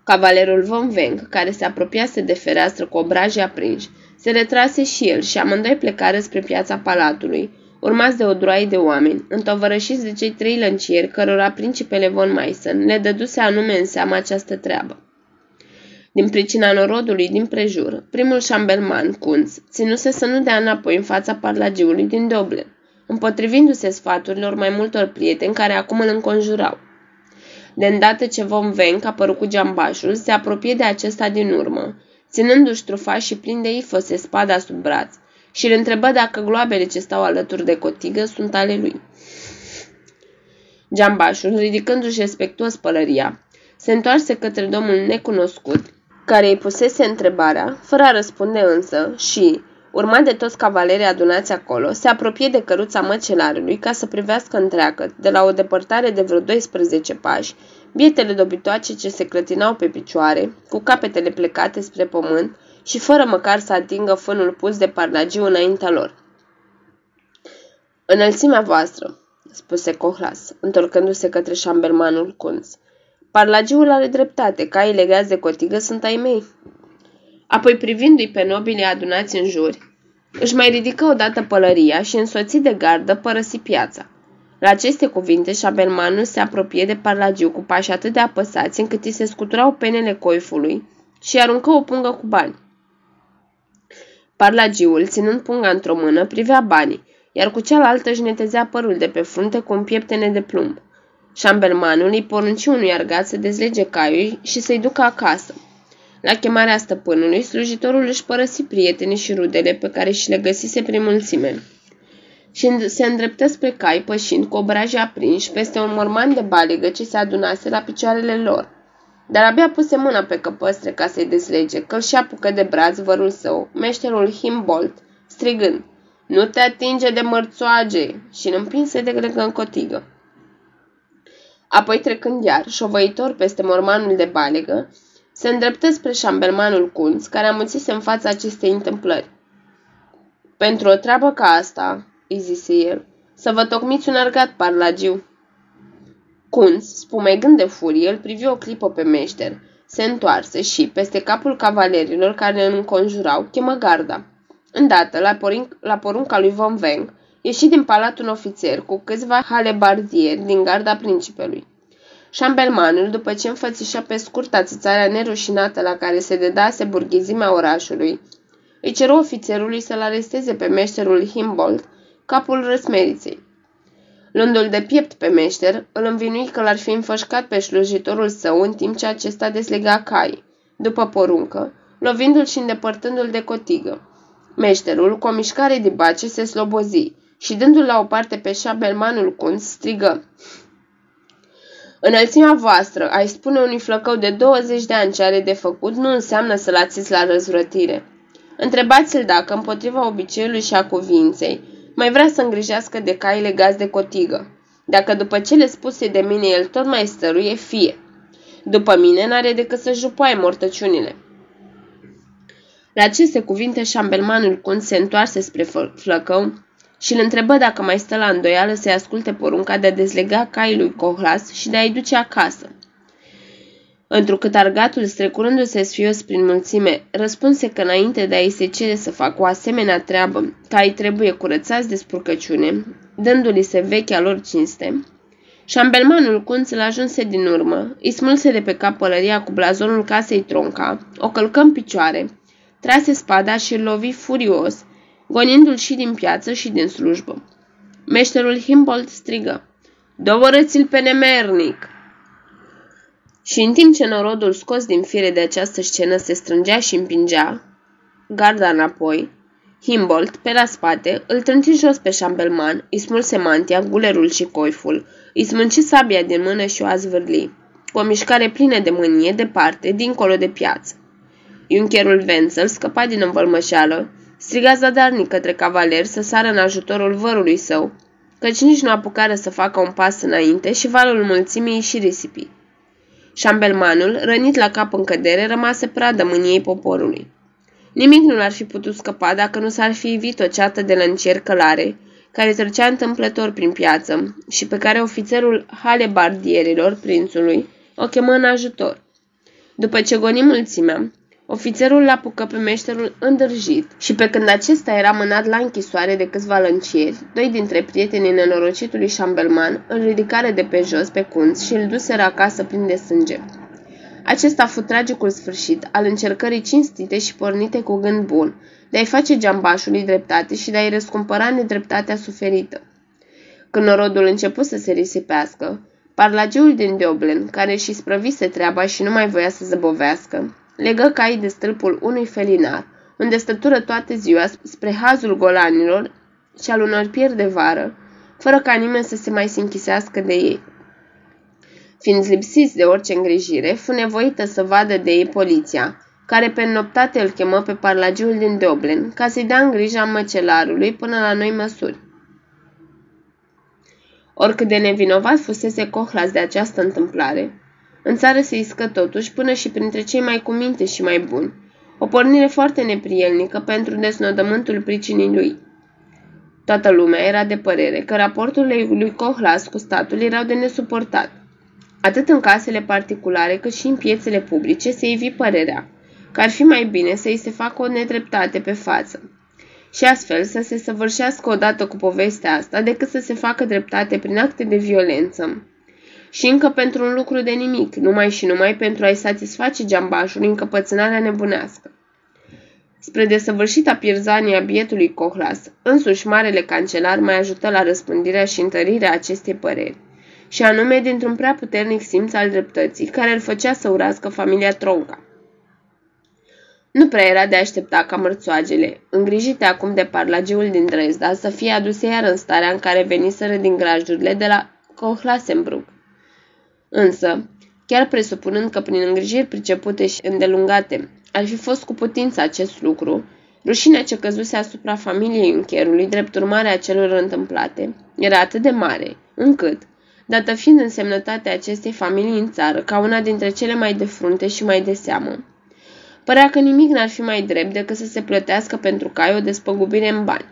Cavalerul Von Veng, care se apropiase de fereastră cu obrajii aprinși, se retrase și el și amândoi plecară spre piața palatului, urmați de o droaie de oameni, întovărășiți de cei trei lăncieri cărora principele von Meissen le dăduse anume în seama această treabă. Din pricina norodului din prejur, primul șambelman, Kunz, ținuse să nu dea înapoi în fața parlagiului din Doble, împotrivindu-se sfaturilor mai multor prieteni care acum îl înconjurau. De îndată ce vom Venc a părut cu geambașul, se apropie de acesta din urmă, ținându-și trufa și plin de ifose spada sub braț, și îl întrebă dacă gloabele ce stau alături de cotigă sunt ale lui. Geambașul, ridicându-și respectuos pălăria, se întoarse către domnul necunoscut care îi pusese întrebarea, fără a răspunde însă, și, urmat de toți cavalerii adunați acolo, se apropie de căruța măcelarului ca să privească întreagă, de la o depărtare de vreo 12 pași, bietele dobitoace ce se clătinau pe picioare, cu capetele plecate spre pământ și fără măcar să atingă fânul pus de parlagiu înaintea lor. Înălțimea voastră, spuse Cohlas, întorcându-se către șambelmanul Kunz. Parlagiul are dreptate, caii legați de cotigă sunt ai mei. Apoi, privindu-i pe nobile adunați în jur, își mai ridică odată pălăria și, însoțit de gardă, părăsi piața. La aceste cuvinte, șabelmanul se apropie de Parlagiu cu pași atât de apăsați încât îi se scuturau penele coifului și aruncă o pungă cu bani. Parlagiul, ținând punga într-o mână, privea banii, iar cu cealaltă își netezea părul de pe frunte cu un pieptene de plumb. Șambelmanul îi porunci unui argat să dezlege caiul și să-i ducă acasă. La chemarea stăpânului, slujitorul își părăsi prietenii și rudele pe care și le găsise prin mulțime. Și se îndreptă spre cai, pășind cu obraji aprinși peste un morman de balegă ce se adunase la picioarele lor. Dar abia puse mâna pe căpăstre ca să-i dezlege, că și apucă de braț vărul său, meșterul Himbolt, strigând, Nu te atinge de mărțoage!" și îl împinse de gregă în cotigă. Apoi trecând iar, șovăitor peste mormanul de balegă, se îndreptă spre șambelmanul Kunz, care amuțise în fața acestei întâmplări. Pentru o treabă ca asta, îi zise el, să vă tocmiți un argat parlagiu. Kunz, spumegând de furie, îl privi o clipă pe meșter, se întoarse și, peste capul cavalerilor care îl înconjurau, chemă garda. Îndată, la, porunc, la porunca lui Von Veng, ieși din palat un ofițer cu câțiva halebardieri din garda principelui. Șambelmanul, după ce înfățișă pe scurt ațățarea nerușinată la care se dedase burghezimea orașului, îi ceru ofițerului să-l aresteze pe meșterul Himbold, capul răsmeriței. Luându-l de piept pe meșter, îl învinui că l-ar fi înfășcat pe slujitorul său în timp ce acesta deslega cai, după poruncă, lovindu-l și îndepărtându-l de cotigă. Meșterul, cu o mișcare de bace, se slobozi și dându-l la o parte pe șabelmanul Kunz, strigă. Înălțimea voastră, ai spune unui flăcău de 20 de ani ce are de făcut, nu înseamnă să-l ațiți la răzvrătire. Întrebați-l dacă, împotriva obiceiului și a cuvinței, mai vrea să îngrijească de cai legați de cotigă. Dacă după cele spuse de mine el tot mai stăruie, fie. După mine n-are decât să jupoaie mortăciunile. La aceste cuvinte, șambelmanul Cun se întoarse spre flăcău și îl întrebă dacă mai stă la îndoială să-i asculte porunca de a dezlega caii lui Cohlas și de a-i duce acasă. Întrucât argatul, strecurându-se sfios prin mulțime, răspunse că înainte de a-i se cere să facă o asemenea treabă, caii trebuie curățați de spurcăciune, dându-li se vechea lor cinste, Șambelmanul Cunț îl ajunse din urmă, îi smulse de pe cap pălăria cu blazonul casei tronca, o călcă în picioare, trase spada și îl lovi furios, gonindu-l și din piață și din slujbă. Meșterul Himbold strigă, Dovorăți-l pe nemernic! Și în timp ce norodul scos din fire de această scenă se strângea și împingea, garda înapoi, Himbold, pe la spate, îl trânti jos pe șambelman, îi smulse mantia, gulerul și coiful, îi smânci sabia din mână și o azvârli, cu o mișcare plină de mânie, departe, dincolo de piață. Iuncherul Wenzel scăpa din învălmășeală, striga zadarnic către cavaler să sară în ajutorul vărului său, căci nici nu apucară să facă un pas înainte și valul mulțimii și risipi. Șambelmanul, rănit la cap în cădere, rămase pradă mâniei poporului. Nimic nu l-ar fi putut scăpa dacă nu s-ar fi evit o ceată de lăncieri călare, care trecea întâmplător prin piață și pe care ofițerul halebardierilor prințului o chemă în ajutor. După ce goni mulțimea, ofițerul l apucă pe meșterul îndârjit și pe când acesta era mânat la închisoare de câțiva lăncieri, doi dintre prietenii nenorocitului șambelman îl ridicară de pe jos pe cunț și îl duseră acasă plin de sânge. Acesta a fost tragicul sfârșit al încercării cinstite și pornite cu gând bun, de a-i face geambașului dreptate și de a-i răscumpăra nedreptatea suferită. Când norodul început să se risipească, parlagiul din Deoblen, care și sprăvise treaba și nu mai voia să zăbovească, legă caii de stâlpul unui felinar, unde stătură toată ziua spre hazul golanilor și al unor pieri de vară, fără ca nimeni să se mai se închisească de ei. Fiind lipsiți de orice îngrijire, fu nevoită să vadă de ei poliția, care pe noptate îl chemă pe parlagiul din Dublin ca să-i dea în grija măcelarului până la noi măsuri. Oricât de nevinovat fusese Cohlas de această întâmplare, în țară se iscă totuși până și printre cei mai cuminte și mai buni, o pornire foarte neprielnică pentru desnodământul pricinii lui. Toată lumea era de părere că raporturile lui Cohlas cu statul erau de nesuportat. Atât în casele particulare cât și în piețele publice se ivi părerea că ar fi mai bine să îi se facă o nedreptate pe față și astfel să se săvârșească odată cu povestea asta decât să se facă dreptate prin acte de violență. Și încă pentru un lucru de nimic, numai și numai pentru a-i satisface geambașul încăpățânarea nebunească. Spre desăvârșita pierzanie a bietului Cohlas, însuși marele cancelar mai ajută la răspândirea și întărirea acestei păreri, și anume dintr-un prea puternic simț al dreptății, care îl făcea să urască familia Tronca. Nu prea era de aștepta ca mărțoagele, îngrijite acum de parlagiul din Dresda, să fie aduse iar în starea în care veniseră din grajdurile de la Kohlasenbrug. Însă, chiar presupunând că prin îngrijiri pricepute și îndelungate ar fi fost cu putință acest lucru, rușinea ce căzuse asupra familiei încherului, drept urmare a celor întâmplate, era atât de mare, încât, dată fiind însemnătatea acestei familii în țară ca una dintre cele mai de frunte și mai de seamă, Părea că nimic n-ar fi mai drept decât să se plătească pentru cai o despăgubire în bani.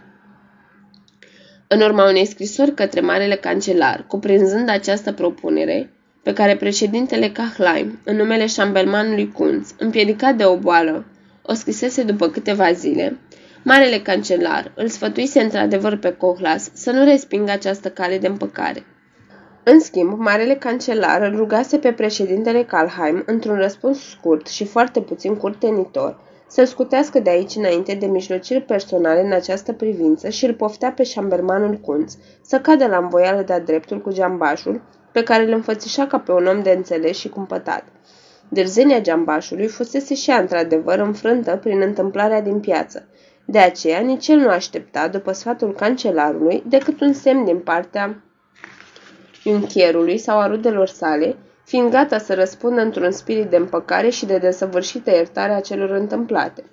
În urma unei scrisori către Marele Cancelar, cuprinzând această propunere, pe care președintele Kahlaim, în numele șambelmanului Kunz, împiedicat de o boală, o scrisese după câteva zile, Marele Cancelar îl sfătuise într-adevăr pe Cohlas să nu respingă această cale de împăcare. În schimb, marele cancelar îl rugase pe președintele Kalheim, într-un răspuns scurt și foarte puțin curtenitor, să-l scutească de aici înainte de mijlociri personale în această privință și îl poftea pe șambermanul Kunz să cadă la învoială de-a dreptul cu geambașul, pe care îl înfățișa ca pe un om de înțeles și cumpătat. Dârzenia geambașului fusese și ea într-adevăr înfrântă prin întâmplarea din piață. De aceea, nici el nu aștepta, după sfatul cancelarului, decât un semn din partea unchierului sau a rudelor sale, fiind gata să răspundă într-un spirit de împăcare și de desăvârșită iertare a celor întâmplate.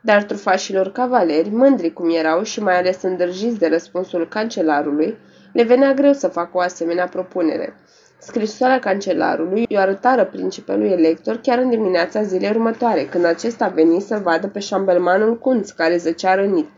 Dar trufașilor cavaleri, mândri cum erau și mai ales îndrăjiți de răspunsul cancelarului, le venea greu să facă o asemenea propunere. Scrisoarea cancelarului i-o arătară principelui elector chiar în dimineața zilei următoare, când acesta a venit să vadă pe șambelmanul Cunț, care zăcea rănit.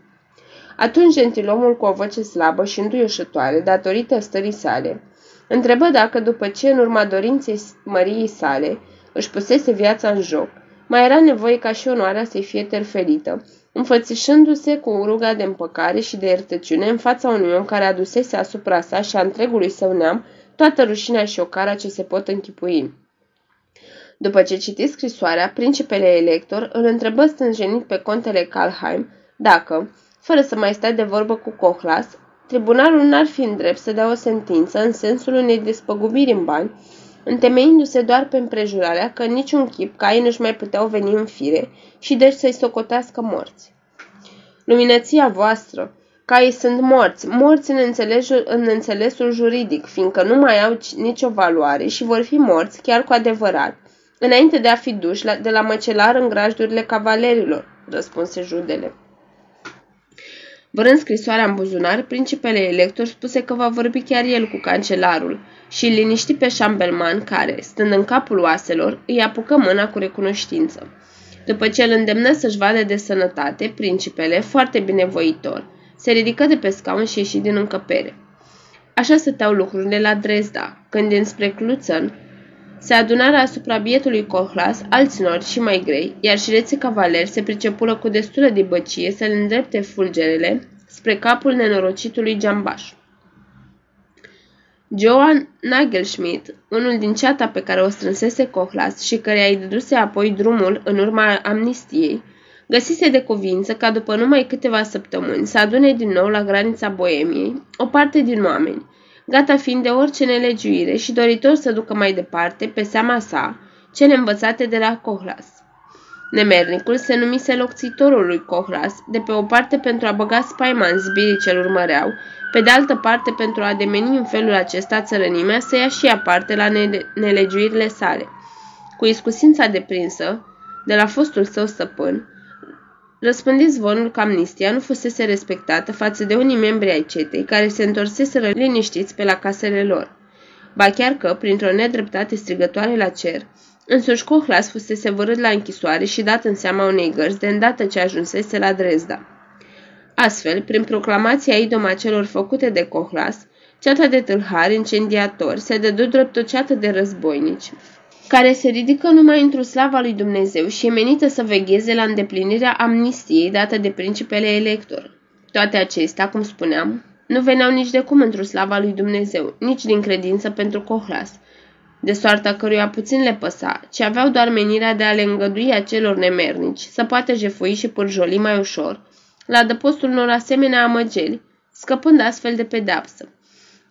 Atunci gentilomul cu o voce slabă și înduioșătoare, datorită stării sale, întrebă dacă după ce, în urma dorinței măriei sale, își pusese viața în joc, mai era nevoie ca și onoarea să-i fie terferită, înfățișându-se cu ruga de împăcare și de iertăciune în fața unui om care adusese asupra sa și a întregului său neam toată rușinea și ocara ce se pot închipui. După ce citi scrisoarea, principele elector îl întrebă stânjenit pe contele Kalheim dacă, fără să mai stea de vorbă cu Cohlas, tribunalul n-ar fi în drept să dea o sentință în sensul unei despăgubiri în bani, întemeindu-se doar pe împrejurarea că în niciun chip caii nu-și mai puteau veni în fire și deci să-i socotească morți. Luminăția voastră, caii sunt morți, morți în înțelesul, în înțelesul juridic, fiindcă nu mai au nicio valoare și vor fi morți chiar cu adevărat, înainte de a fi duși la, de la măcelar în grajdurile cavalerilor, răspunse judele. Vrând scrisoarea în buzunar, principele elector spuse că va vorbi chiar el cu cancelarul și îl liniști pe șambelman care, stând în capul oaselor, îi apucă mâna cu recunoștință. După ce îl îndemnă să-și vadă de sănătate, principele, foarte binevoitor, se ridică de pe scaun și ieși din încăpere. Așa stăteau lucrurile la Dresda, când dinspre Cluțăn se adunară asupra bietului Cohlas alți nori și mai grei, iar șireții cavaleri se pricepură cu destulă de băcie să le îndrepte fulgerele spre capul nenorocitului Giambaș. Joan Nagelschmidt, unul din ceata pe care o strânsese Cohlas și care îi dăduse apoi drumul în urma amnistiei, găsise de cuvință ca după numai câteva săptămâni să adune din nou la granița Boemiei o parte din oameni, gata fiind de orice nelegiuire și doritor să ducă mai departe, pe seama sa, cele învățate de la Cohlas. Nemernicul se numise locțitorul lui Cohlas, de pe o parte pentru a băga spaima în zbirii ce urmăreau, pe de altă parte pentru a demeni în felul acesta țărănimea să ia și aparte la nele- nelegiuirile sale. Cu iscusința deprinsă, de la fostul său stăpân, răspândit zvonul că amnistia nu fusese respectată față de unii membri ai cetei care se întorseseră liniștiți pe la casele lor. Ba chiar că, printr-o nedreptate strigătoare la cer, însuși Cohlas fusese vărât la închisoare și dat în seama unei gărzi de îndată ce ajunsese la Dresda. Astfel, prin proclamația idoma celor făcute de Cohlas, ceata de tâlhari incendiatori se dădu drept o ceată de războinici, care se ridică numai într-o slava lui Dumnezeu și e menită să vegheze la îndeplinirea amnistiei dată de principele elector. Toate acestea, cum spuneam, nu veneau nici de cum într-o slava lui Dumnezeu, nici din credință pentru Cohlas, de soarta căruia puțin le păsa, ci aveau doar menirea de a le îngădui acelor nemernici să poată jefui și pârjoli mai ușor, la adăpostul unor asemenea amăgeli, scăpând astfel de pedapsă.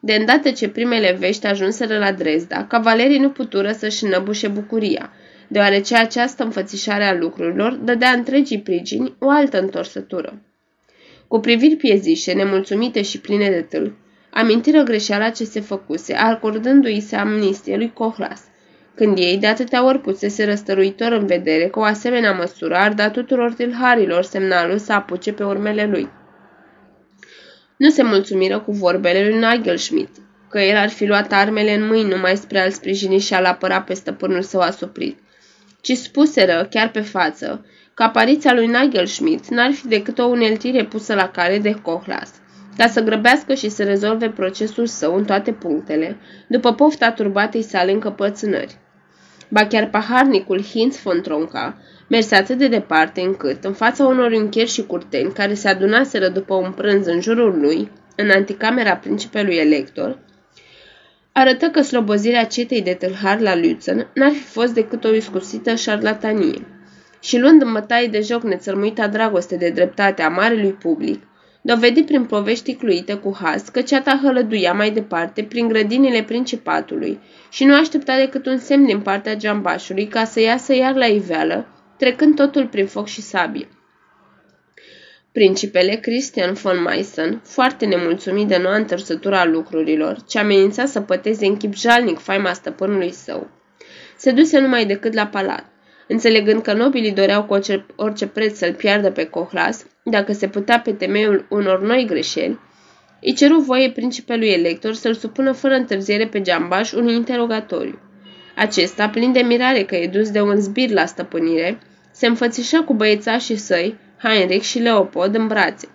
De îndată ce primele vești ajunseră la Dresda, cavalerii nu putură să-și înăbușe bucuria, deoarece această înfățișare a lucrurilor dădea întregii prigini o altă întorsătură. Cu priviri piezișe, nemulțumite și pline de tâl, amintiră greșeala ce se făcuse, acordându-i se amnistie lui Cohlas, când ei de atâtea ori pusese răstăruitor în vedere că o asemenea măsură ar da tuturor tilharilor semnalul să apuce pe urmele lui. Nu se mulțumiră cu vorbele lui Nagelschmidt, că el ar fi luat armele în mâini numai spre a-l sprijini și a-l apăra pe stăpânul său asuprit, ci spuseră, chiar pe față, că apariția lui Nagelschmidt n-ar fi decât o uneltire pusă la cale de Cohlas, ca să grăbească și să rezolve procesul său în toate punctele, după pofta turbatei sale încăpățânări. Ba chiar paharnicul Hinz von Tronca merse atât de departe încât, în fața unor încheri și curteni care se adunaseră după un prânz în jurul lui, în anticamera principelui elector, arătă că slobozirea cetei de tâlhar la Lutzen n-ar fi fost decât o iscusită șarlatanie. Și luând în bătaie de joc nețărmuita dragoste de dreptate a marelui public, dovedi prin povești cluite cu has că ceata hălăduia mai departe prin grădinile principatului și nu aștepta decât un semn din partea geambașului ca să iasă iar la iveală trecând totul prin foc și sabie. Principele Christian von Meissen, foarte nemulțumit de noua întărsătură a lucrurilor, ce amenința să păteze în chip jalnic faima stăpânului său, se duse numai decât la palat, înțelegând că nobilii doreau cu orice, orice preț să-l piardă pe Cohlas, dacă se putea pe temeiul unor noi greșeli, îi ceru voie principelui elector să-l supună fără întârziere pe geambaș unui interogatoriu. Acesta, plin de mirare că e dus de un zbir la stăpânire, se înfățișă cu băiețașii săi, Heinrich și Leopold, în brațe.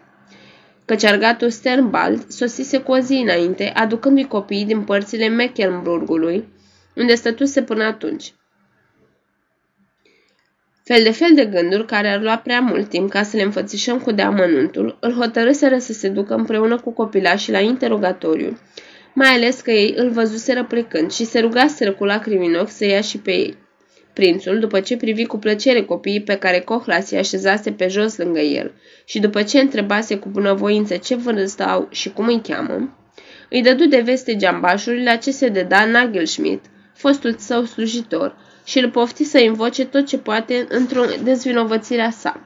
Căciargatul Sternbald sosise cu o zi înainte, aducându-i copiii din părțile Mecklenburgului, unde stătuse până atunci. Fel de fel de gânduri care ar lua prea mult timp ca să le înfățișăm cu deamănuntul, îl hotărâseră să se ducă împreună cu copilașii la interogatoriu, mai ales că ei îl văzuseră plecând și se rugaseră cu lacrimi în ochi să ia și pe ei. Prințul, după ce privi cu plăcere copiii pe care Cohlas i așezase pe jos lângă el și după ce întrebase cu bunăvoință ce vârstă au și cum îi cheamă, îi dădu de veste geambașului la ce se deda Nagelschmidt, fostul său slujitor, și îl pofti să invoce tot ce poate într-o dezvinovățirea sa.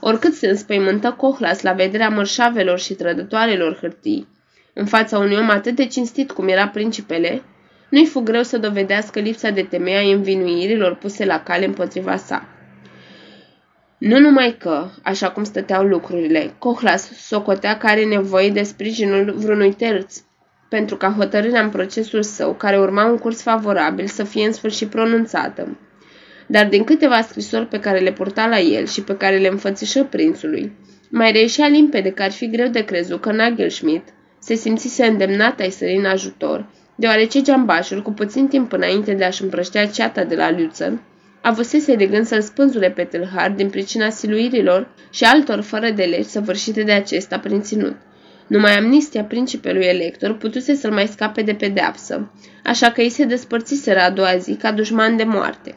Oricât se înspăimântă Cohlas la vederea mărșavelor și trădătoarelor hârtii, în fața unui om atât de cinstit cum era principele, nu-i fu greu să dovedească lipsa de temei a învinuirilor puse la cale împotriva sa. Nu numai că, așa cum stăteau lucrurile, Cohlas socotea că are nevoie de sprijinul vreunui terț, pentru ca hotărârea în procesul său, care urma un curs favorabil, să fie în sfârșit pronunțată. Dar din câteva scrisori pe care le purta la el și pe care le înfățișă prințului, mai reieșea limpede că ar fi greu de crezut că Nagelschmidt se simțise îndemnat ai sări în ajutor, deoarece geambașul, cu puțin timp înainte de a-și împrăștea ceata de la Lutzen, avusese de gând să-l spânzure pe tâlhar din pricina siluirilor și altor fără de legi săvârșite de acesta prin ținut. Numai amnistia principelui elector putuse să-l mai scape de pedeapsă, așa că îi se despărțiseră a doua zi ca dușman de moarte.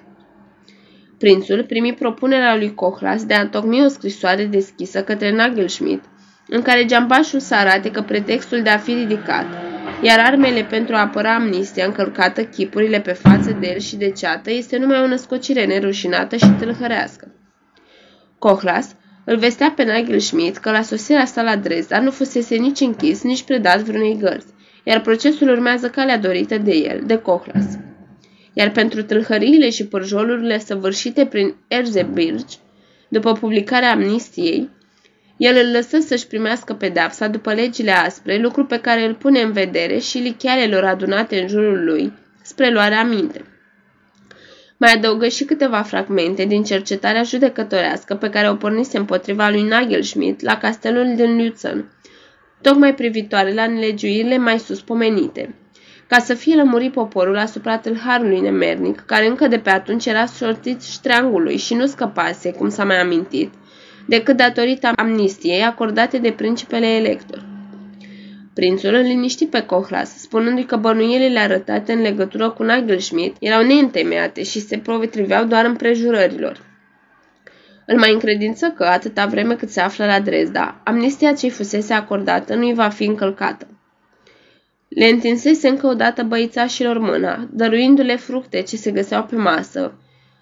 Prințul primi propunerea lui Cohlas de a întocmi o scrisoare deschisă către Nagelschmidt, în care geambașul să arate că pretextul de a fi ridicat, iar armele pentru a apăra amnistia încălcată chipurile pe față de el și de ceată este numai o născocire nerușinată și tâlhărească. Cohlas îl vestea pe Nigel Schmidt că la sosirea sa la Dresda nu fusese nici închis, nici predat vreunei gărzi, iar procesul urmează calea dorită de el, de Cohlas. Iar pentru tâlhăriile și părjolurile săvârșite prin Erzebirge, după publicarea amnistiei, el îl lăsă să-și primească pedepsa după legile aspre, lucru pe care îl pune în vedere și lichiarelor adunate în jurul lui, spre luarea minte. Mai adăugă și câteva fragmente din cercetarea judecătorească pe care o pornise împotriva lui Nagelschmidt la castelul din Lützen, tocmai privitoare la nelegiuirile mai sus pomenite, ca să fie lămurit poporul asupra tâlharului nemernic, care încă de pe atunci era sortit ștreangului și nu scăpase, cum s-a mai amintit, decât datorită amnistiei acordate de principele elector. Prințul îl liniști pe Cohlas, spunându-i că bănuielile arătate în legătură cu Nagelschmidt erau neîntemeiate și se potriveau doar împrejurărilor. Îl mai încredință că, atâta vreme cât se află la Dresda, amnistia ce-i fusese acordată nu-i va fi încălcată. Le întinsese încă o dată băițașilor mâna, dăruindu-le fructe ce se găseau pe masă.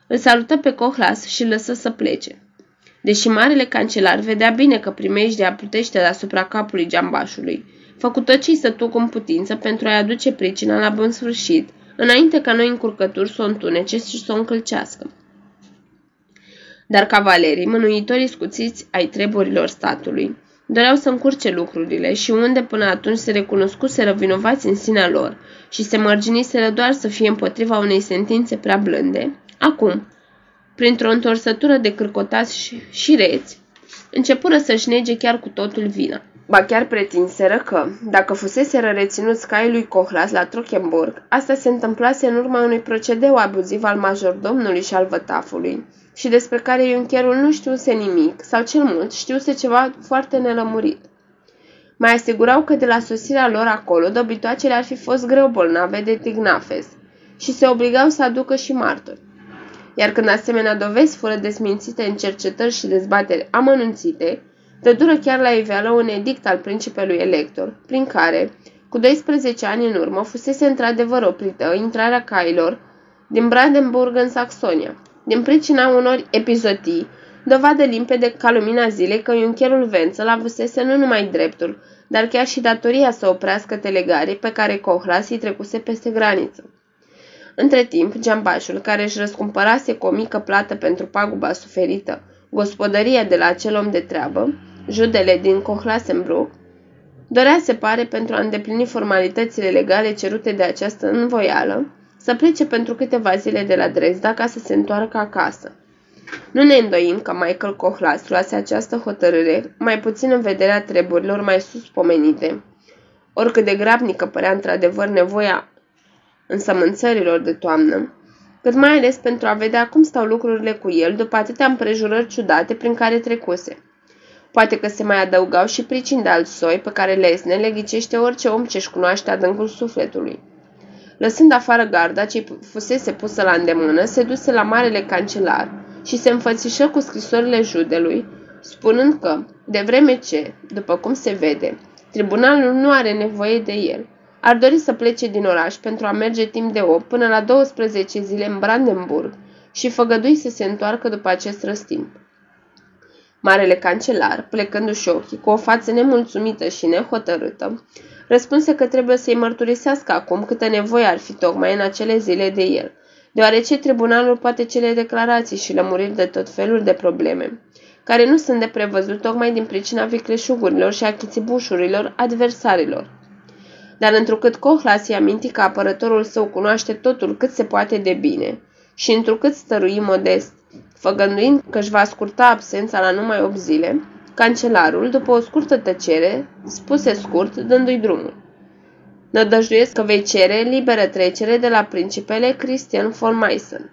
Îl salută pe Cohlas și lăsă să plece. Deși marele cancelar vedea bine că primejdea plutește deasupra capului geambașului, făcu tot ce să tuc în putință pentru a-i aduce pricina la bun sfârșit, înainte ca noi încurcături să o întunece și să o încălcească. Dar cavalerii, mânuitorii scuțiți ai treburilor statului, doreau să încurce lucrurile și unde până atunci se recunoscuseră vinovați în sinea lor și se mărginiseră doar să fie împotriva unei sentințe prea blânde, acum, printr-o întorsătură de cârcotați și, și reți, începură să-și nege chiar cu totul vina. Ba chiar pretinseră că, dacă fuseseră reținuți caii lui Cohlas la Trochenburg, asta se întâmplase în urma unui procedeu abuziv al majordomnului și al vătafului, și despre care Iuncherul nu știuse nimic, sau cel mult știuse ceva foarte nelămurit. Mai asigurau că de la sosirea lor acolo, dobitoacele ar fi fost greu bolnave de tignafes și se obligau să aducă și martori. Iar când asemenea dovezi fură desmințite în cercetări și dezbateri amănunțite, dădură chiar la iveală un edict al principelui elector, prin care, cu 12 ani în urmă, fusese într-adevăr oprită intrarea cailor din Brandenburg în Saxonia, din pricina unor epizotii, dovadă limpede ca lumina zilei că Juncherul Wenzel avusese nu numai dreptul, dar chiar și datoria să oprească telegarii pe care Cohlas îi trecuse peste graniță. Între timp, geambașul, care își răscumpărase cu o mică plată pentru paguba suferită, gospodăria de la acel om de treabă, judele din Cohlasenbruck, Dorea, se pare, pentru a îndeplini formalitățile legale cerute de această învoială, să plece pentru câteva zile de la Dresda ca să se întoarcă acasă. Nu ne îndoim că Michael Cohlas luase această hotărâre, mai puțin în vederea treburilor mai sus pomenite. Oricât de grabnică părea într-adevăr nevoia însămânțărilor de toamnă, cât mai ales pentru a vedea cum stau lucrurile cu el după atâtea împrejurări ciudate prin care trecuse. Poate că se mai adăugau și pricini de alt soi pe care lesne le ghicește orice om ce-și cunoaște adâncul sufletului. Lăsând afară garda ce fusese pusă la îndemână, se duse la marele cancelar și se înfățișă cu scrisorile judelui, spunând că, de vreme ce, după cum se vede, tribunalul nu are nevoie de el, ar dori să plece din oraș pentru a merge timp de 8 până la 12 zile în Brandenburg și făgădui să se întoarcă după acest răstimp. Marele cancelar, plecându-și ochii cu o față nemulțumită și nehotărâtă, răspunse că trebuie să-i mărturisească acum câtă nevoie ar fi tocmai în acele zile de el, deoarece tribunalul poate cele declarații și lămuriri de tot felul de probleme, care nu sunt de prevăzut tocmai din pricina vicleșugurilor și a chițibușurilor adversarilor. Dar întrucât Cohlas i-a mintit că apărătorul său cunoaște totul cât se poate de bine și întrucât stărui modest, făgănduind că își va scurta absența la numai 8 zile, cancelarul, după o scurtă tăcere, spuse scurt, dându-i drumul. Nădăjduiesc că vei cere liberă trecere de la principele Christian von Meissen.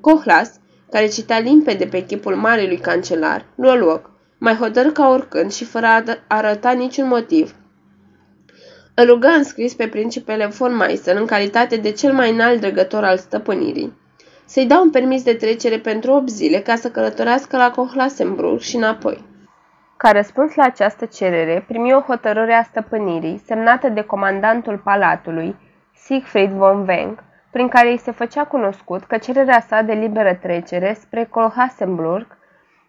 Cohlas, care cita limpede pe chipul marelui cancelar, luă loc, mai hotărât ca oricând și fără a arăta niciun motiv. Îl rugă înscris pe principele von Meissen în calitate de cel mai înalt dregător al stăpânirii, să-i dea un permis de trecere pentru 8 zile ca să călătorească la Cohlasenburg și înapoi. Ca răspuns la această cerere, primi o hotărâre a stăpânirii, semnată de comandantul palatului, Siegfried von Wenck, prin care îi se făcea cunoscut că cererea sa de liberă trecere spre Kolhasenburg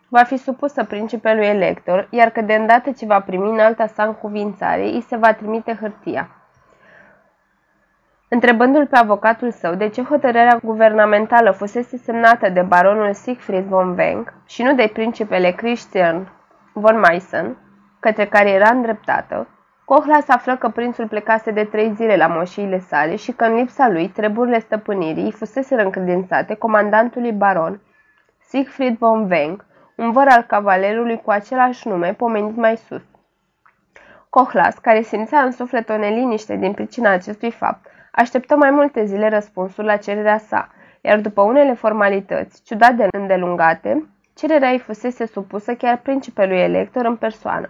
va fi supusă principelui elector, iar că de îndată ce va primi în alta sa încuvințare, îi se va trimite hârtia. Întrebându-l pe avocatul său de ce hotărârea guvernamentală fusese semnată de baronul Siegfried von Wenck și nu de principele Christian von Meissen, către care era îndreptată, Cohlas află că prințul plecase de trei zile la moșiile sale și că în lipsa lui treburile stăpânirii îi fusese încredințate comandantului baron Siegfried von Wenck, un văr al cavalerului cu același nume pomenit mai sus. Cohlas, care simțea în suflet o neliniște din pricina acestui fapt, așteptă mai multe zile răspunsul la cererea sa, iar după unele formalități, ciudat de îndelungate, cererea îi fusese supusă chiar principelui elector în persoană.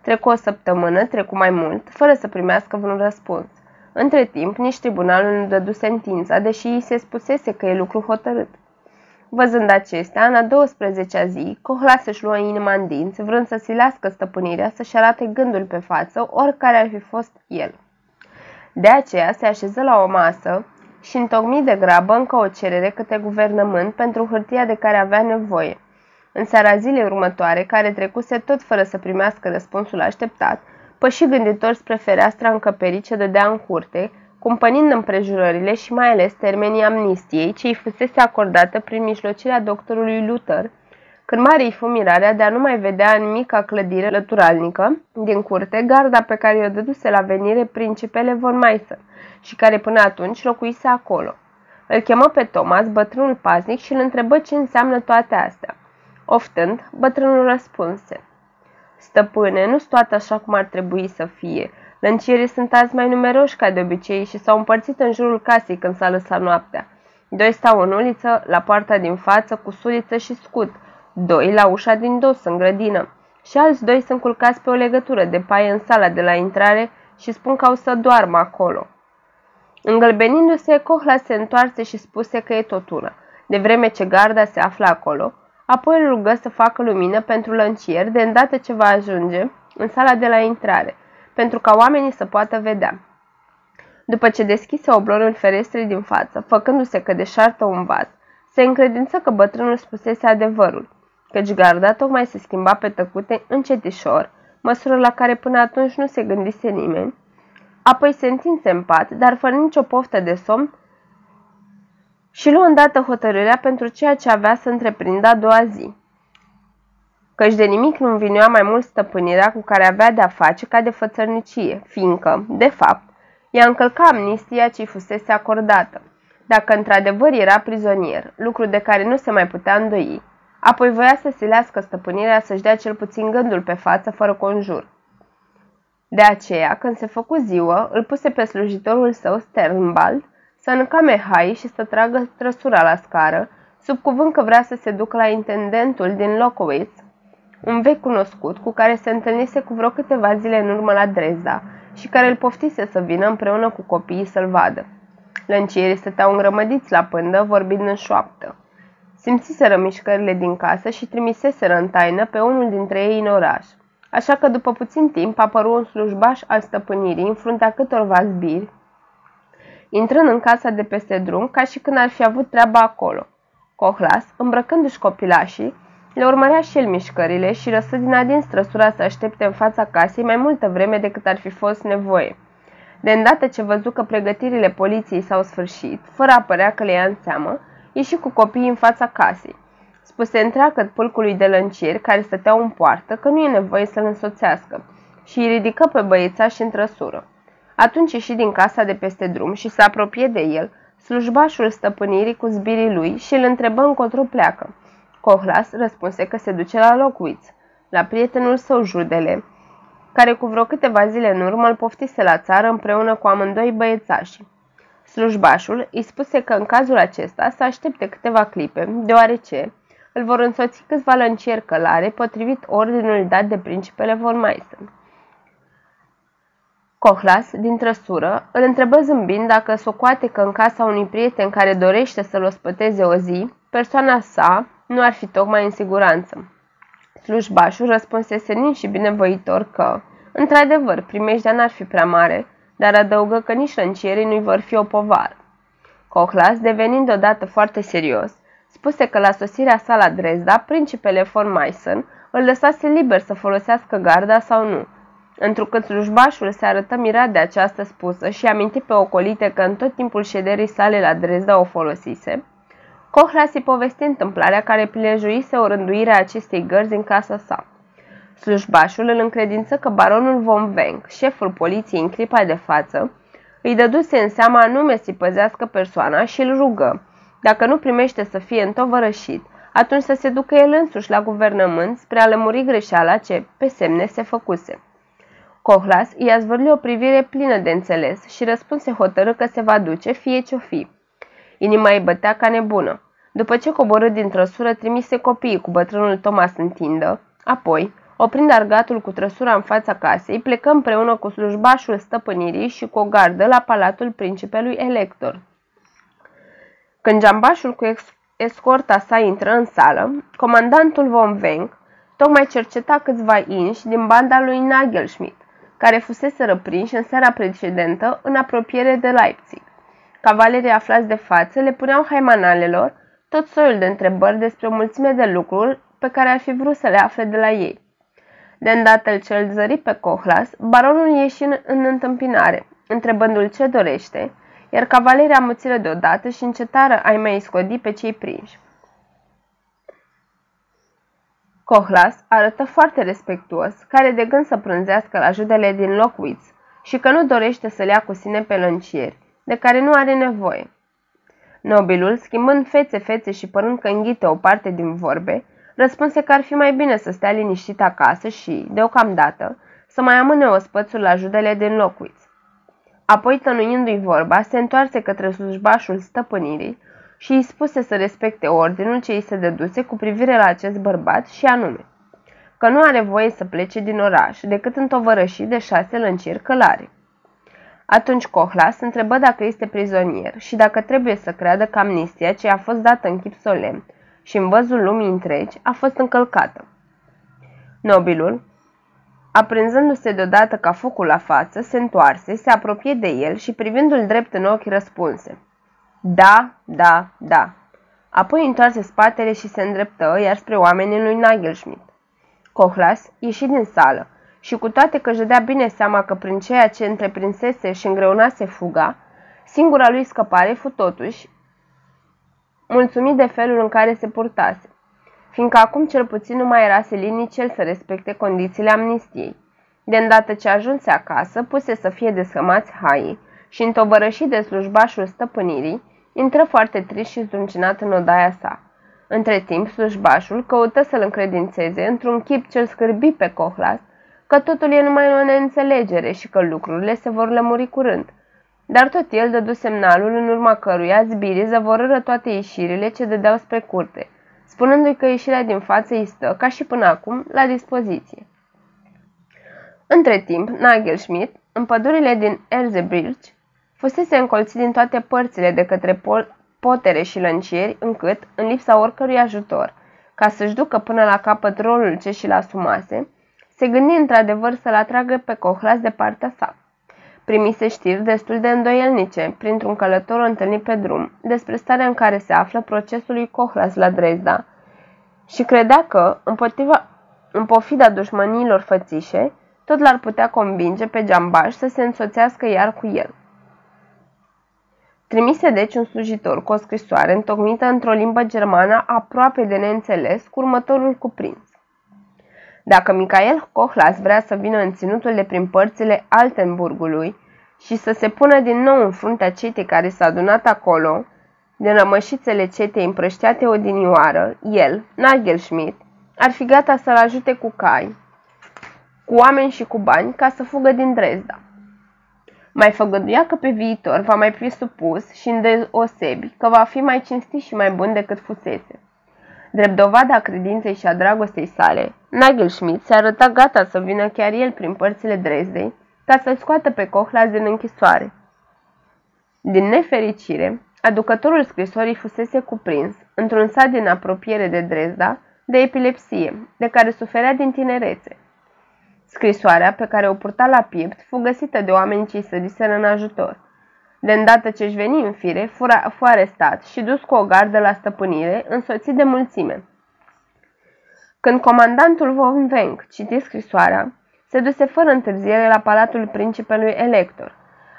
Trecu o săptămână, trecu mai mult, fără să primească vreun răspuns. Între timp, nici tribunalul nu dădu sentința, deși îi se spusese că e lucru hotărât. Văzând acestea, în a 12-a zi, Cohla să-și luă inima în dinți, vrând să silească stăpânirea să-și arate gândul pe față, oricare ar fi fost el. De aceea se așeză la o masă și întocmi de grabă încă o cerere către guvernământ pentru hârtia de care avea nevoie. În seara zilei următoare, care trecuse tot fără să primească răspunsul așteptat, păși gânditor spre fereastra încăperii ce dădea în curte, cumpănind împrejurările și mai ales termenii amnistiei ce îi fusese acordată prin mijlocirea doctorului Luther, când mare îi fu mirarea de a nu mai vedea în mica clădire lăturalnică din curte garda pe care o dăduse la venire principele von Meissen și care până atunci locuise acolo. Îl chemă pe Thomas, bătrânul paznic, și îl întrebă ce înseamnă toate astea. Oftând, bătrânul răspunse. Stăpâne, nu-s toate așa cum ar trebui să fie. Lăncierii sunt azi mai numeroși ca de obicei și s-au împărțit în jurul casei când s-a lăsat noaptea. Doi stau în uliță, la poarta din față, cu suliță și scut. Doi la ușa din dos, în grădină. Și alți doi sunt culcați pe o legătură de paie în sala de la intrare și spun că au să doarmă acolo. Îngălbenindu-se, Cohla se întoarse și spuse că e tot una, de vreme ce garda se află acolo, apoi îl rugă să facă lumină pentru lăncier de îndată ce va ajunge în sala de la intrare, pentru ca oamenii să poată vedea. După ce deschise oblorul ferestrei din față, făcându-se că deșartă un vas, se încredință că bătrânul spusese adevărul, căci garda tocmai se schimba pe tăcute încetișor, măsură la care până atunci nu se gândise nimeni, apoi se întinse în pat, dar fără nicio poftă de somn, și luă îndată hotărârea pentru ceea ce avea să întreprindă a doua zi. Căci de nimic nu învinuia mai mult stăpânirea cu care avea de-a face ca de fățărnicie, fiindcă, de fapt, ea încălca amnistia ce fusese acordată, dacă într-adevăr era prizonier, lucru de care nu se mai putea îndoi, apoi voia să silească stăpânirea să-și dea cel puțin gândul pe față fără conjur. De aceea, când se făcu ziua, îl puse pe slujitorul său, Sternbald, să încame hai și să tragă trăsura la scară, sub cuvânt că vrea să se ducă la intendentul din Locowitz, un vechi cunoscut cu care se întâlnise cu vreo câteva zile în urmă la Dresda și care îl poftise să vină împreună cu copiii să-l vadă. Lăncierii stăteau îngrămădiți la pândă, vorbind în șoaptă. Simțiseră mișcările din casă și trimiseseră în taină pe unul dintre ei în oraș. Așa că după puțin timp apăru un slujbaș al stăpânirii în fruntea câtorva zbiri, intrând în casa de peste drum ca și când ar fi avut treaba acolo. Cohlas, îmbrăcându-și copilașii, le urmărea și el mișcările și răsă din adin străsura să aștepte în fața casei mai multă vreme decât ar fi fost nevoie. De îndată ce văzu că pregătirile poliției s-au sfârșit, fără a părea că le ia în seamă, ieși cu copiii în fața casei. Spuse întreagă pâlcului de lăncieri care stăteau în poartă că nu e nevoie să-l însoțească și îi ridică pe băiețași în trăsură. Atunci ieși din casa de peste drum și se apropie de el, slujbașul stăpânirii cu zbirii lui și îl întrebă încotro pleacă. Cohlas răspunse că se duce la Lockwitz, la prietenul său Judele, care cu vreo câteva zile în urmă îl poftise la țară împreună cu amândoi băiețași. Slujbașul îi spuse că în cazul acesta să aștepte câteva clipe, deoarece îl vor însoți câțiva lăncieri călare potrivit ordinului dat de principele von Meissen. Cohlas, din trăsură, îl întrebă zâmbind dacă socoate că în casa unui prieten care dorește să-l ospăteze o zi, persoana sa nu ar fi tocmai în siguranță. Slujbașul răspunse senin și binevoitor că, într-adevăr, primejdea n-ar fi prea mare, dar adăugă că nici lăncierii nu-i vor fi o povară. Cohlas, devenind odată foarte serios, spuse că la sosirea sa la Dresda, principele von Meissen îl lăsase liber să folosească garda sau nu. Întrucât slujbașul se arătă mirat de această spusă și aminti pe ocolite că în tot timpul șederii sale la Dresda o folosise, Cohlas îi povesti întâmplarea care prilejuise o rânduire a acestei gărzi în casa sa. Slujbașul îl încredință că baronul von Wenck, șeful poliției în clipa de față, îi dăduse în seama anume să-i păzească persoana și îl rugă, dacă nu primește să fie întovărășit, atunci să se ducă el însuși la guvernământ spre a lămuri greșeala ce, pe semne, se făcuse. Cohlas i-a zvârlit o privire plină de înțeles și răspunse hotărât că se va duce, fie ce-o fi. Inima îi bătea ca nebună. După ce coborât din trăsură, trimise copiii cu bătrânul Thomas în tindă, apoi, oprind argatul cu trăsura în fața casei, plecă împreună cu slujbașul stăpânirii și cu o gardă la palatul principelui elector. Când jambașul cu escorta sa intră în sală, comandantul von Wenck tocmai cerceta câțiva inși din banda lui Nagelschmidt, care fusese răprinși în seara precedentă în apropiere de Leipzig. Cavalerii aflați de față le puneau haimanalelor tot soiul de întrebări despre o mulțime de lucruri pe care ar fi vrut să le afle de la ei. De îndată ce îl zări pe Cohlas, baronul ieși în, în întâmpinare, întrebându-l ce dorește, iar cavalerii amuțiră deodată și încetară a-i mai scodi pe cei prinși. Cohlas arătă foarte respectuos, care de gând să prânzească la judele din Lockwitz și că nu dorește să le ia cu sine pe lăncieri, de care nu are nevoie. Nobilul, schimbând fețe-fețe și părând că înghite o parte din vorbe, răspunse că ar fi mai bine să stea liniștit acasă și, deocamdată, să mai amâne ospățul la judele din Lockwitz. Apoi, tănuindu-i vorba, se întoarse către slujbașul stăpânirii și îi spuse să respecte ordinul ce îi se dăduse cu privire la acest bărbat și anume că nu are voie să plece din oraș decât în tovărășii de șase lănciri călare. Atunci Cohlas întrebă dacă este prizonier și dacă trebuie să creadă că amnistia ce a fost dată în chip solemn și în văzul lumii întregi a fost încălcată. Nobilul, aprinzându-se deodată ca focul la față, se întoarse, se apropie de el și privându-l drept în ochi răspunse. Da, da, da. Apoi întoarse spatele și se îndreptă, iar spre oamenii lui Nagelschmidt. Cohlas ieși din sală și cu toate că își dădea bine seama că prin ceea ce întreprinsese și îngreunase fuga, singura lui scăpare fu totuși mulțumit de felul în care se purtase. fiindcă acum cel puțin nu mai era Selin nici el să respecte condițiile amnistiei. De îndată ce ajunse acasă, puse să fie descămați haii și întovărășit de slujbașul stăpânirii, intră foarte trist și zdruncinat în odaia sa. Între timp, slujbașul căută să-l încredințeze într-un chip ce-l scârbi pe Cohlas, că totul e numai o neînțelegere și că lucrurile se vor lămuri curând. Dar tot el dădu semnalul în urma căruia zbirii zăvorără toate ieșirile ce dădeau spre curte, spunându-i că ieșirea din față îi stă, ca și până acum, la dispoziție. Între timp, Nagelschmidt, în pădurile din Erzebrilch, fusese încolțit din toate părțile de către potere și lăncieri, încât, în lipsa oricărui ajutor, ca să-și ducă până la capăt rolul ce și-l asumase, se gândi într-adevăr să-l atragă pe Cohlas de partea sa. Primise știri destul de îndoielnice, printr-un călător întâlnit pe drum, despre starea în care se află procesul lui Cohlas la Dresda și credea că, împotriva, în pofida dușmăniilor fățișe, tot l-ar putea convinge pe Giambaș să se însoțească iar cu el. Trimise deci un slujitor cu o scrisoare întocmită într-o limbă germană aproape de neînțeles cu următorul cuprins. Dacă Michael Cohlas vrea să vină în ținutul de prin părțile Altenburgului și să se pună din nou în fruntea cetei care s-a adunat acolo, de rămășițele cetei împrășteate odinioară, el, Nagelschmidt, ar fi gata să-l ajute cu cai, cu oameni și cu bani ca să fugă din Dresda. Mai făgăduia că pe viitor va mai fi supus și îndeosebi că va fi mai cinstit și mai bun decât fusese. Drept dovada credinței și a dragostei sale, Nagelschmidt se arăta gata să vină chiar el prin părțile Dresdei ca să-l scoată pe Cohlas din închisoare. Din nefericire, aducătorul scrisorii fusese cuprins, într-un sat din apropiere de Dresda, de epilepsie, de care suferea din tinerețe. Scrisoarea pe care o purta la piept fu găsită de oameni ce îi săriseră în ajutor. De îndată ce își veni în fire, fura, fu arestat și dus cu o gardă la stăpânire, însoțit de mulțime. Când comandantul Von Wenck citi scrisoarea, se duse fără întârziere la palatul principelui elector.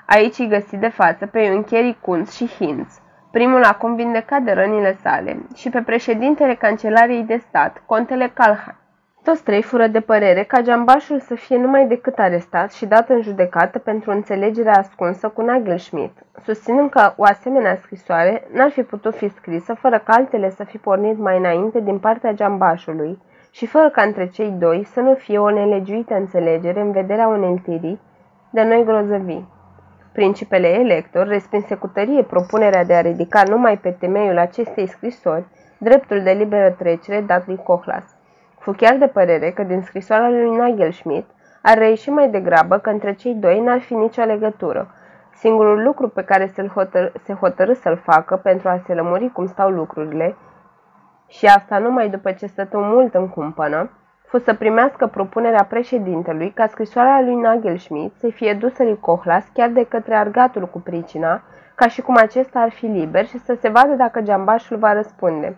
Aici îi găsi de față pe iuncherii Kunz și Hinz, primul a vindecat de rănile sale, și pe președintele Cancelariei de stat, contele Calhan. Toți trei fură de părere ca geambașul să fie numai decât arestat și dat în judecată pentru înțelegerea ascunsă cu Nagelschmidt, susținând că o asemenea scrisoare n-ar fi putut fi scrisă fără ca altele să fi pornit mai înainte din partea geambașului și fără ca între cei doi să nu fie o nelegiuită înțelegere în vederea uneltirii de noi grozăvii. Principele elector respinse cu tărie propunerea de a ridica numai pe temeiul acestei scrisori dreptul de liberă trecere dat lui Cohlas. Fu chiar de părere că din scrisoarea lui Nigel Schmidt ar reieși mai degrabă că între cei doi n-ar fi nicio legătură. Singurul lucru pe care se, hotăr- se hotărâ să-l facă pentru a se lămuri cum stau lucrurile, și asta numai după ce stătu mult în cumpănă, fu să primească propunerea președintelui ca scrisoarea lui Nagel Schmidt să fie dusă lui Cohlas chiar de către argatul cu pricina, ca și cum acesta ar fi liber și să se vadă dacă geambașul va răspunde.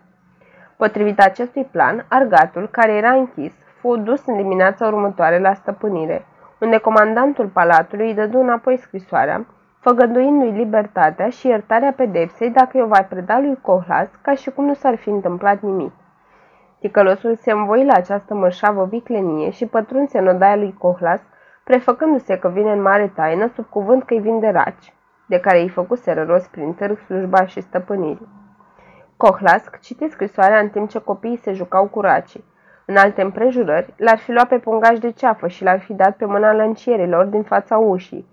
Potrivit acestui plan, argatul, care era închis, fu dus în dimineața următoare la stăpânire, unde comandantul palatului îi dădu înapoi scrisoarea, făgăduindu-i libertatea și iertarea pedepsei dacă i-o va preda lui Cohlas, ca și cum nu s-ar fi întâmplat nimic. Ticălosul se învoi la această mărșavă viclenie și pătrunse în odaia lui Cohlas, prefăcându-se că vine în mare taină sub cuvânt că-i vinde raci, de care îi făcuseră rost prin târg slujba și stăpânirii. Cohlasc citi scrisoarea în timp ce copiii se jucau cu racii. În alte împrejurări, l-ar fi luat pe pungaj de ceafă și l-ar fi dat pe mâna lăncierilor din fața ușii.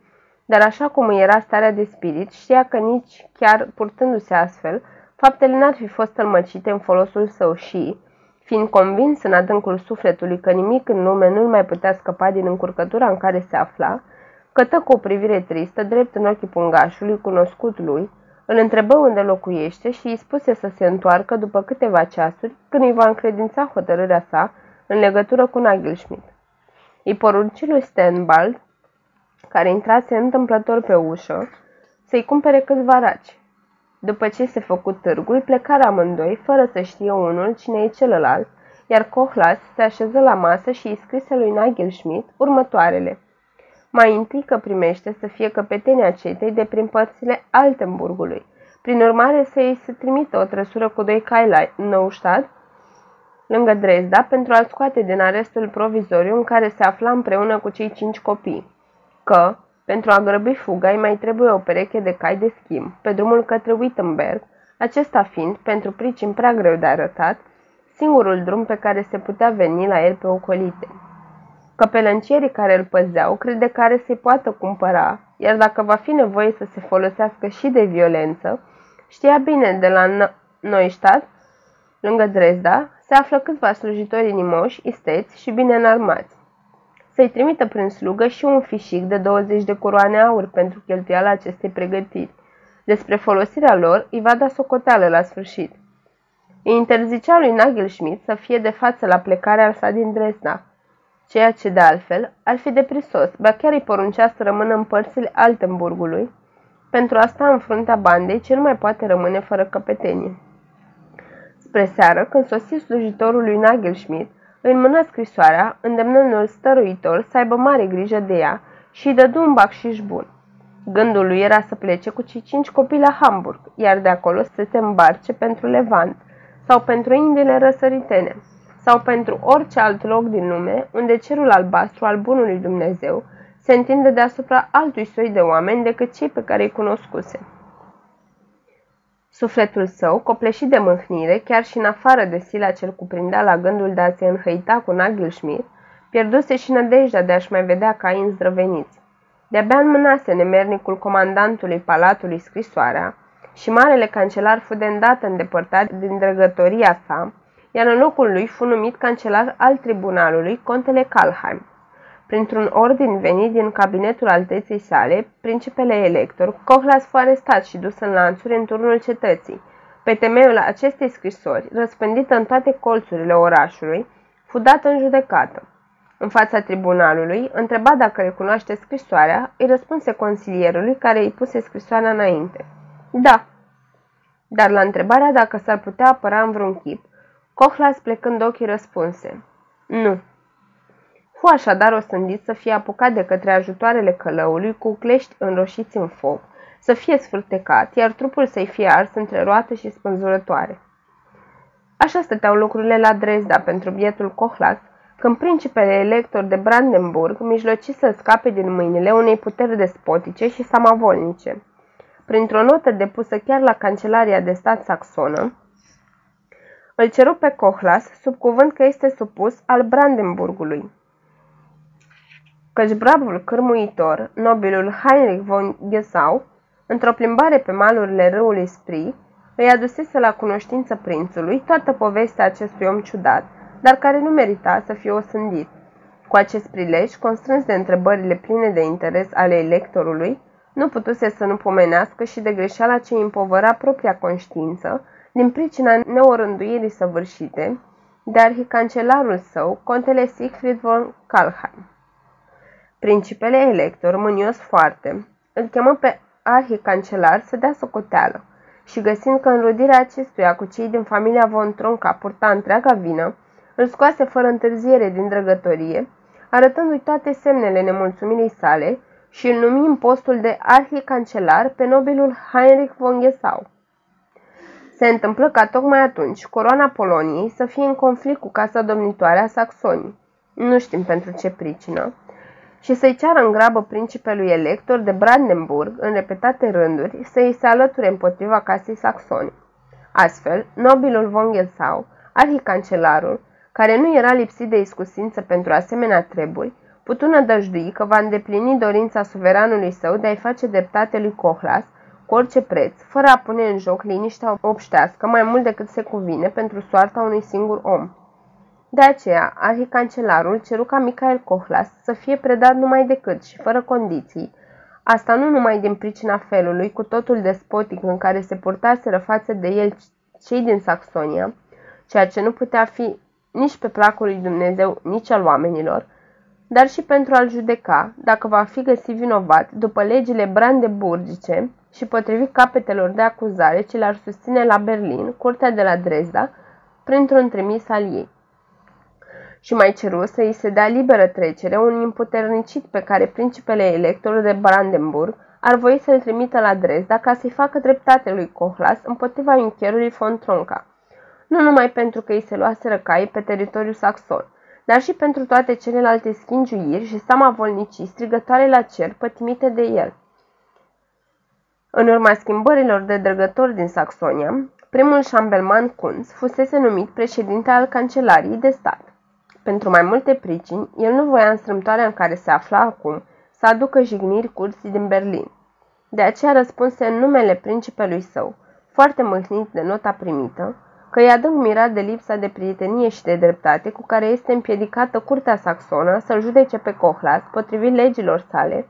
Dar așa cum îi era starea de spirit, știa că nici chiar purtându-se astfel, faptele n-ar fi fost tălmăcite în folosul său și, fiind convins în adâncul sufletului că nimic în lume nu-l mai putea scăpa din încurcătura în care se afla, cătă cu o privire tristă drept în ochii pungașului cunoscut lui, îl întrebă unde locuiește și îi spuse să se întoarcă după câteva ceasuri, când îi va încredința hotărârea sa în legătură cu Nagelschmidt. Îi porunci lui Stenbald, care intrase întâmplător pe ușă, să-i cumpere câțiva raci. După ce se făcu târgul, plecară amândoi, fără să știe unul cine e celălalt, iar Cohlas se așeză la masă și îi scrise lui Nagelschmidt următoarele – mai întâi că primește să fie căpetenia cetei de prin părțile Altenburgului. Prin urmare, să îi se trimită o trăsură cu doi cai la Neustadt lângă Dresda, pentru a-l scoate din arestul provizoriu în care se afla împreună cu cei cinci copii. Că, pentru a grăbi fuga, îi mai trebuie o pereche de cai de schimb, pe drumul către Wittenberg, acesta fiind, pentru pricini prea greu de arătat, singurul drum pe care se putea veni la el pe ocolite. Căpelăncierii care îl păzeau crede care se poată cumpăra, iar dacă va fi nevoie să se folosească și de violență, știa bine de la Neustadt, lângă Dresda, se află câțiva slujitori inimoși, isteți și bine înarmați. Să-i trimită prin slugă și un fișic de 20 de coroane aur pentru cheltuiala acestei pregătiri. Despre folosirea lor îi va da socoteală la sfârșit. Îi interzicea lui Nagelschmidt să fie de față la plecarea sa din Dresda, ceea ce de altfel ar fi deprisos, ba chiar îi poruncea să rămână în părțile Altenburgului, pentru a sta în fruntea bandei ce nu mai poate rămâne fără căpetenie. Spre seară, când sosi slujitorul lui Nagelschmidt, îi mână scrisoarea, îndemnându-l stăruitor să aibă mare grijă de ea și îi dădu un bacșiș bun. Gândul lui era să plece cu cei cinci copii la Hamburg, iar de acolo să se îmbarce pentru Levant sau pentru Indiile răsăritene sau pentru orice alt loc din lume unde cerul albastru al bunului Dumnezeu se întinde deasupra altui soi de oameni decât cei pe care îi cunoscuse. Sufletul său, copleșit de mâhnire, chiar și în afară de sila ce-l cuprindea la gândul de a se înhăita cu Nagelschmidt, pierduse și nădejdea de a-și mai vedea caini zdrăveniți. De-abia înmânase nemernicul comandantului palatului scrisoarea și marele cancelar fu de îndată îndepărtat din drăgătoria sa, iar în locul lui fu numit cancelar al tribunalului, contele Kalheim. Printr-un ordin venit din cabinetul alteței sale, principele elector, Cohlas fu arestat și dus în lanțuri în turnul cetății. Pe temeiul acestei scrisori, răspândită în toate colțurile orașului, fu dată în judecată. În fața tribunalului, întreba dacă recunoaște scrisoarea, îi răspunse consilierului care îi puse scrisoarea înainte. Da. Dar la întrebarea dacă s-ar putea apăra în vreun chip, Cohlas plecând ochii răspunse. Nu. Fu așadar osândit să fie apucat de către ajutoarele călăului cu clești înroșiți în foc, să fie sfârtecat, iar trupul să-i fie ars între roată și spânzurătoare. Așa stăteau lucrurile la Dresda pentru bietul Cohlas, când principele elector de Brandenburg mijloci să scape din mâinile unei puteri despotice și samavolnice. Printr-o notă depusă chiar la Cancelaria de stat saxonă, îl ceru pe Cohlas sub cuvânt că este supus al Brandenburgului. Căci bravul cârmuitor, nobilul Heinrich von Gesau, într-o plimbare pe malurile râului Spree, îi adusese la cunoștință prințului toată povestea acestui om ciudat, dar care nu merita să fie osândit. Cu acest prilej, constrâns de întrebările pline de interes ale electorului, nu putuse să nu pomenească și de greșeala ce îi împovăra propria conștiință, din pricina neorânduirii săvârșite de arhicancelarul său, contele Siegfried von Kalheim. Principele elector, mânios foarte, îl chemă pe arhicancelar să dea socoteală și găsind că înrudirea acestuia cu cei din familia von Tronca purta întreaga vină, îl scoase fără întârziere din drăgătorie, arătându-i toate semnele nemulțumirii sale și îl numi în postul de arhicancelar pe nobilul Heinrich von Gesau. Se întâmplă ca tocmai atunci coroana Poloniei să fie în conflict cu casa domnitoare a Saxonii. Nu știm pentru ce pricină. Și să-i ceară în grabă principelui elector de Brandenburg, în repetate rânduri, să îi se alăture împotriva casei saxoni. Astfel, nobilul von Gelsau, arhicancelarul, care nu era lipsit de iscusință pentru asemenea treburi, putu nădăjdui că va îndeplini dorința suveranului său de a-i face dreptate lui Cohlas cu orice preț, fără a pune în joc liniștea obștească mai mult decât se cuvine pentru soarta unui singur om. De aceea, arhicancelarul ceru ca Michael Cohlas să fie predat numai decât și fără condiții, asta nu numai din pricina felului cu totul despotic în care se purtaseră față de el cei din Saxonia, ceea ce nu putea fi nici pe placul lui Dumnezeu, nici al oamenilor, dar și pentru a-l judeca, dacă va fi găsit vinovat, după legile brandeburgice și potrivit capetelor de acuzare ce le-ar susține la Berlin, curtea de la Dresda, printr-un trimis al ei. Și mai ceru să îi se dea liberă trecere un imputernicit pe care principele electorul de Brandenburg ar voi să-l trimită la Dresda ca să-i facă dreptate lui Cohlas împotriva închierului von Tronca. nu numai pentru că îi se luaseră cai pe teritoriul saxon, dar și pentru toate celelalte schingiuiri și samavolnicii strigătoare la cer pătimite de el. În urma schimbărilor de drăgători din Saxonia, primul șambelman Kunz fusese numit președinte al Cancelariei de stat. Pentru mai multe pricini, el nu voia în strâmtoarea în care se afla acum să aducă jigniri curții din Berlin. De aceea răspunse în numele principelui său, foarte mâhnit de nota primită, că e adânc mirat de lipsa de prietenie și de dreptate cu care este împiedicată curtea saxonă să-l judece pe Cohlas, potrivit legilor sale,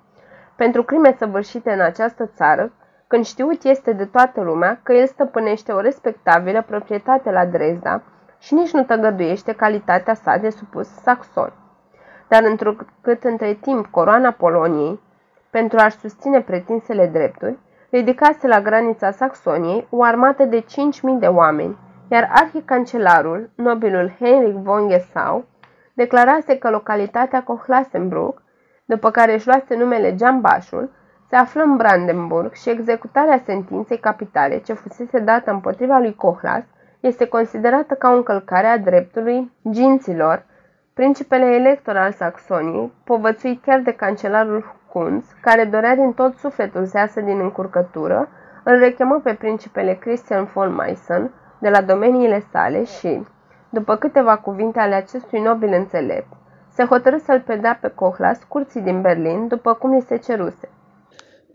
pentru crime săvârșite în această țară, când știut este de toată lumea că el stăpânește o respectabilă proprietate la Dresda și nici nu tăgăduiește calitatea sa de supus saxon. Dar întrucât între timp coroana Poloniei, pentru a-și susține pretinsele drepturi, ridicase la granița Saxoniei o armată de 5.000 de oameni, iar arhicancelarul, nobilul Heinrich von Gesau, declarase că localitatea Kohlassenbruck, după care își luase numele Giambașul, se află în Brandenburg și executarea sentinței capitale ce fusese dată împotriva lui Kohlas este considerată ca o încălcare a dreptului ginților, principele elector al Saxoniei, povățuit chiar de cancelarul Kunz, care dorea din tot sufletul să iasă din încurcătură, îl rechemă pe principele Christian von Meissen de la domeniile sale și, după câteva cuvinte ale acestui nobil înțelept, se hotărâ să-l predea pe Kohlas curții din Berlin, după cum li se ceruse.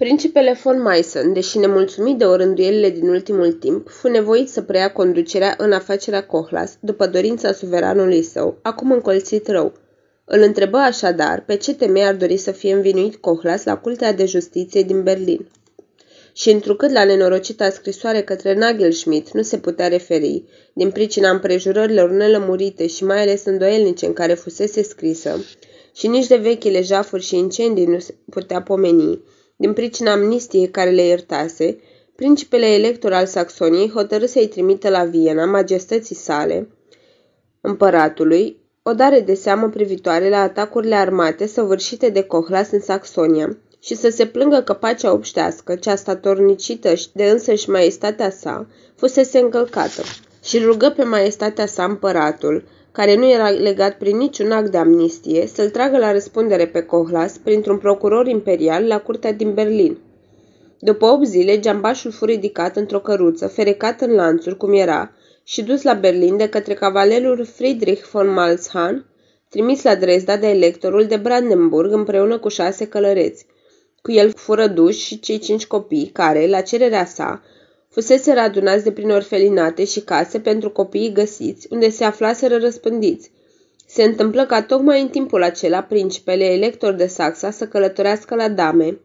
Principele von Meissen, deși nemulțumit de orânduielile din ultimul timp, fu nevoit să preia conducerea în afacerea Cohlas, după dorința suveranului său, acum încolțit rău. Îl întrebă așadar pe ce temei ar dori să fie învinuit Cohlas la Curtea de Justiție din Berlin. Și întrucât la nenorocita scrisoare către Nagelschmidt nu se putea referi, din pricina împrejurărilor nelămurite și mai ales îndoielnice în care fusese scrisă, și nici de vechile jafuri și incendii nu se putea pomeni, din pricina amnistiei care le iertase, principele elector al Saxoniei hotărâ să-i trimită la Viena majestății sale, împăratului, o dare de seamă privitoare la atacurile armate săvârșite de Cohlas în Saxonia și să se plângă că pacea obștească, cea statornicită de însăși maestatea sa, fusese încălcată și rugă pe maestatea sa împăratul care nu era legat prin niciun act de amnistie, să-l tragă la răspundere pe Cohlas printr-un procuror imperial la curtea din Berlin. După 8 zile, geambașul fu ridicat într-o căruță, ferecat în lanțuri, cum era, și dus la Berlin de către cavalerul Friedrich von Malzahn, trimis la Dresda de electorul de Brandenburg împreună cu șase călăreți. Cu el fură duși și cei cinci copii care, la cererea sa, Fusese adunați de prin orfelinate și case pentru copiii găsiți, unde se aflaseră răspândiți. Se întâmplă ca tocmai în timpul acela principele elector de Saxa să călătorească la Dame,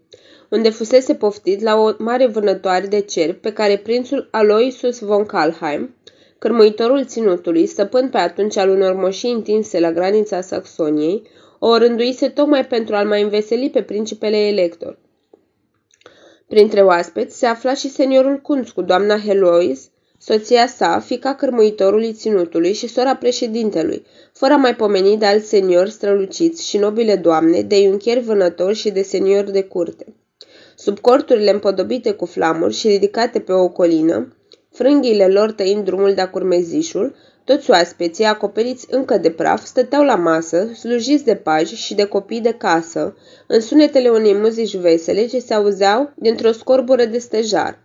unde fusese poftit la o mare vânătoare de cer pe care prințul Aloysius von Kalheim, cărmuitorul ținutului, stăpân pe atunci al unor moșii întinse la granița Saxoniei, o rânduise tocmai pentru a-l mai înveseli pe principele elector. Printre oaspeți se afla și seniorul Kunz cu doamna Helois, soția sa, fica cărmuitorului ținutului și sora președintelui, fără a mai pomeni de alți seniori străluciți și nobile doamne, de iuncheri vânători și de seniori de curte. Sub corturile împodobite cu flamuri și ridicate pe o colină, frânghiile lor tăind drumul de-a curmezișul, toți oaspeții, acoperiți încă de praf, stăteau la masă, slujiți de paji și de copii de casă, în sunetele unei muzici vesele ce se auzeau dintr-o scorbură de stejar.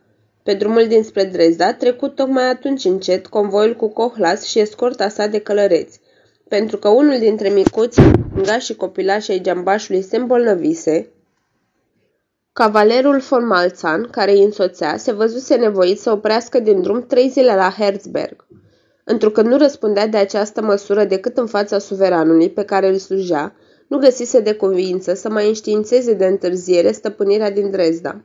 Pe drumul dinspre Dresda trecut tocmai atunci încet convoiul cu Cohlas și escorta sa de călăreți, pentru că unul dintre micuții, și copilași ai geambașului se îmbolnăvise, Cavalerul von Malzan, care îi însoțea, se văzuse nevoit să oprească din drum trei zile la Herzberg întrucât nu răspundea de această măsură decât în fața suveranului pe care îl slujea, nu găsise de convință să mai înștiințeze de întârziere stăpânirea din Dresda.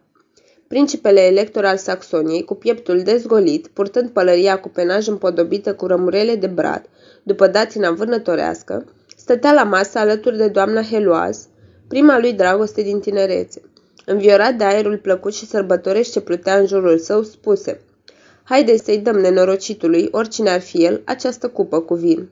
Principele elector al Saxoniei, cu pieptul dezgolit, purtând pălăria cu penaj împodobită cu rămurele de brad, după datina vânătorească, stătea la masă alături de doamna Heloaz, prima lui dragoste din tinerețe. Înviorat de aerul plăcut și sărbătorești ce plutea în jurul său, spuse – Haideți să-i dăm nenorocitului, oricine ar fi el, această cupă cu vin.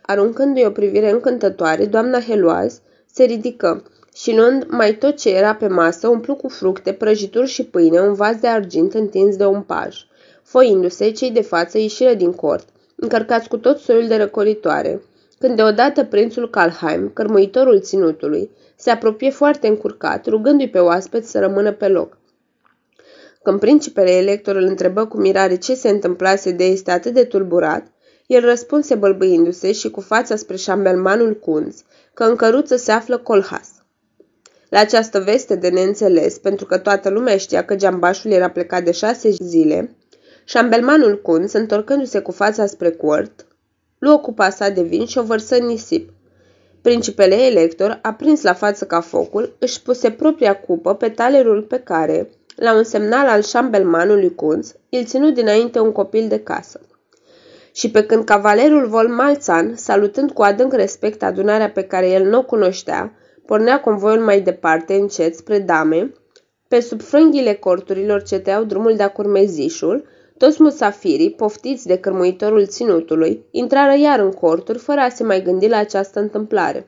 Aruncându-i o privire încântătoare, doamna Heloaz se ridică și luând mai tot ce era pe masă, umplu cu fructe, prăjituri și pâine un vas de argint întins de un paj. Foindu-se, cei de față ieșiră din cort, încărcați cu tot soiul de răcoritoare, când deodată prințul Calheim, cărmuitorul ținutului, se apropie foarte încurcat, rugându-i pe oaspeți să rămână pe loc. Când principele elector îl întrebă cu mirare ce se întâmplase de este atât de tulburat, el răspunse bălbâindu-se și cu fața spre șambelmanul Kunz că în căruță se află Colhas. La această veste de neînțeles, pentru că toată lumea știa că geambașul era plecat de șase zile, șambelmanul Kunz, întorcându-se cu fața spre court, luă cupa sa de vin și o vărsă în nisip. Principele elector, aprins la față ca focul, își puse propria cupă pe talerul pe care, la un semnal al șambelmanului Kunz, îl ținu dinainte un copil de casă. Și pe când cavalerul Vol Malțan, salutând cu adânc respect adunarea pe care el nu o cunoștea, pornea convoiul mai departe, încet, spre dame, pe sub frânghiile corturilor ceteau drumul de-a curmezișul, toți musafirii, poftiți de cărmuitorul ținutului, intrară iar în corturi fără a se mai gândi la această întâmplare.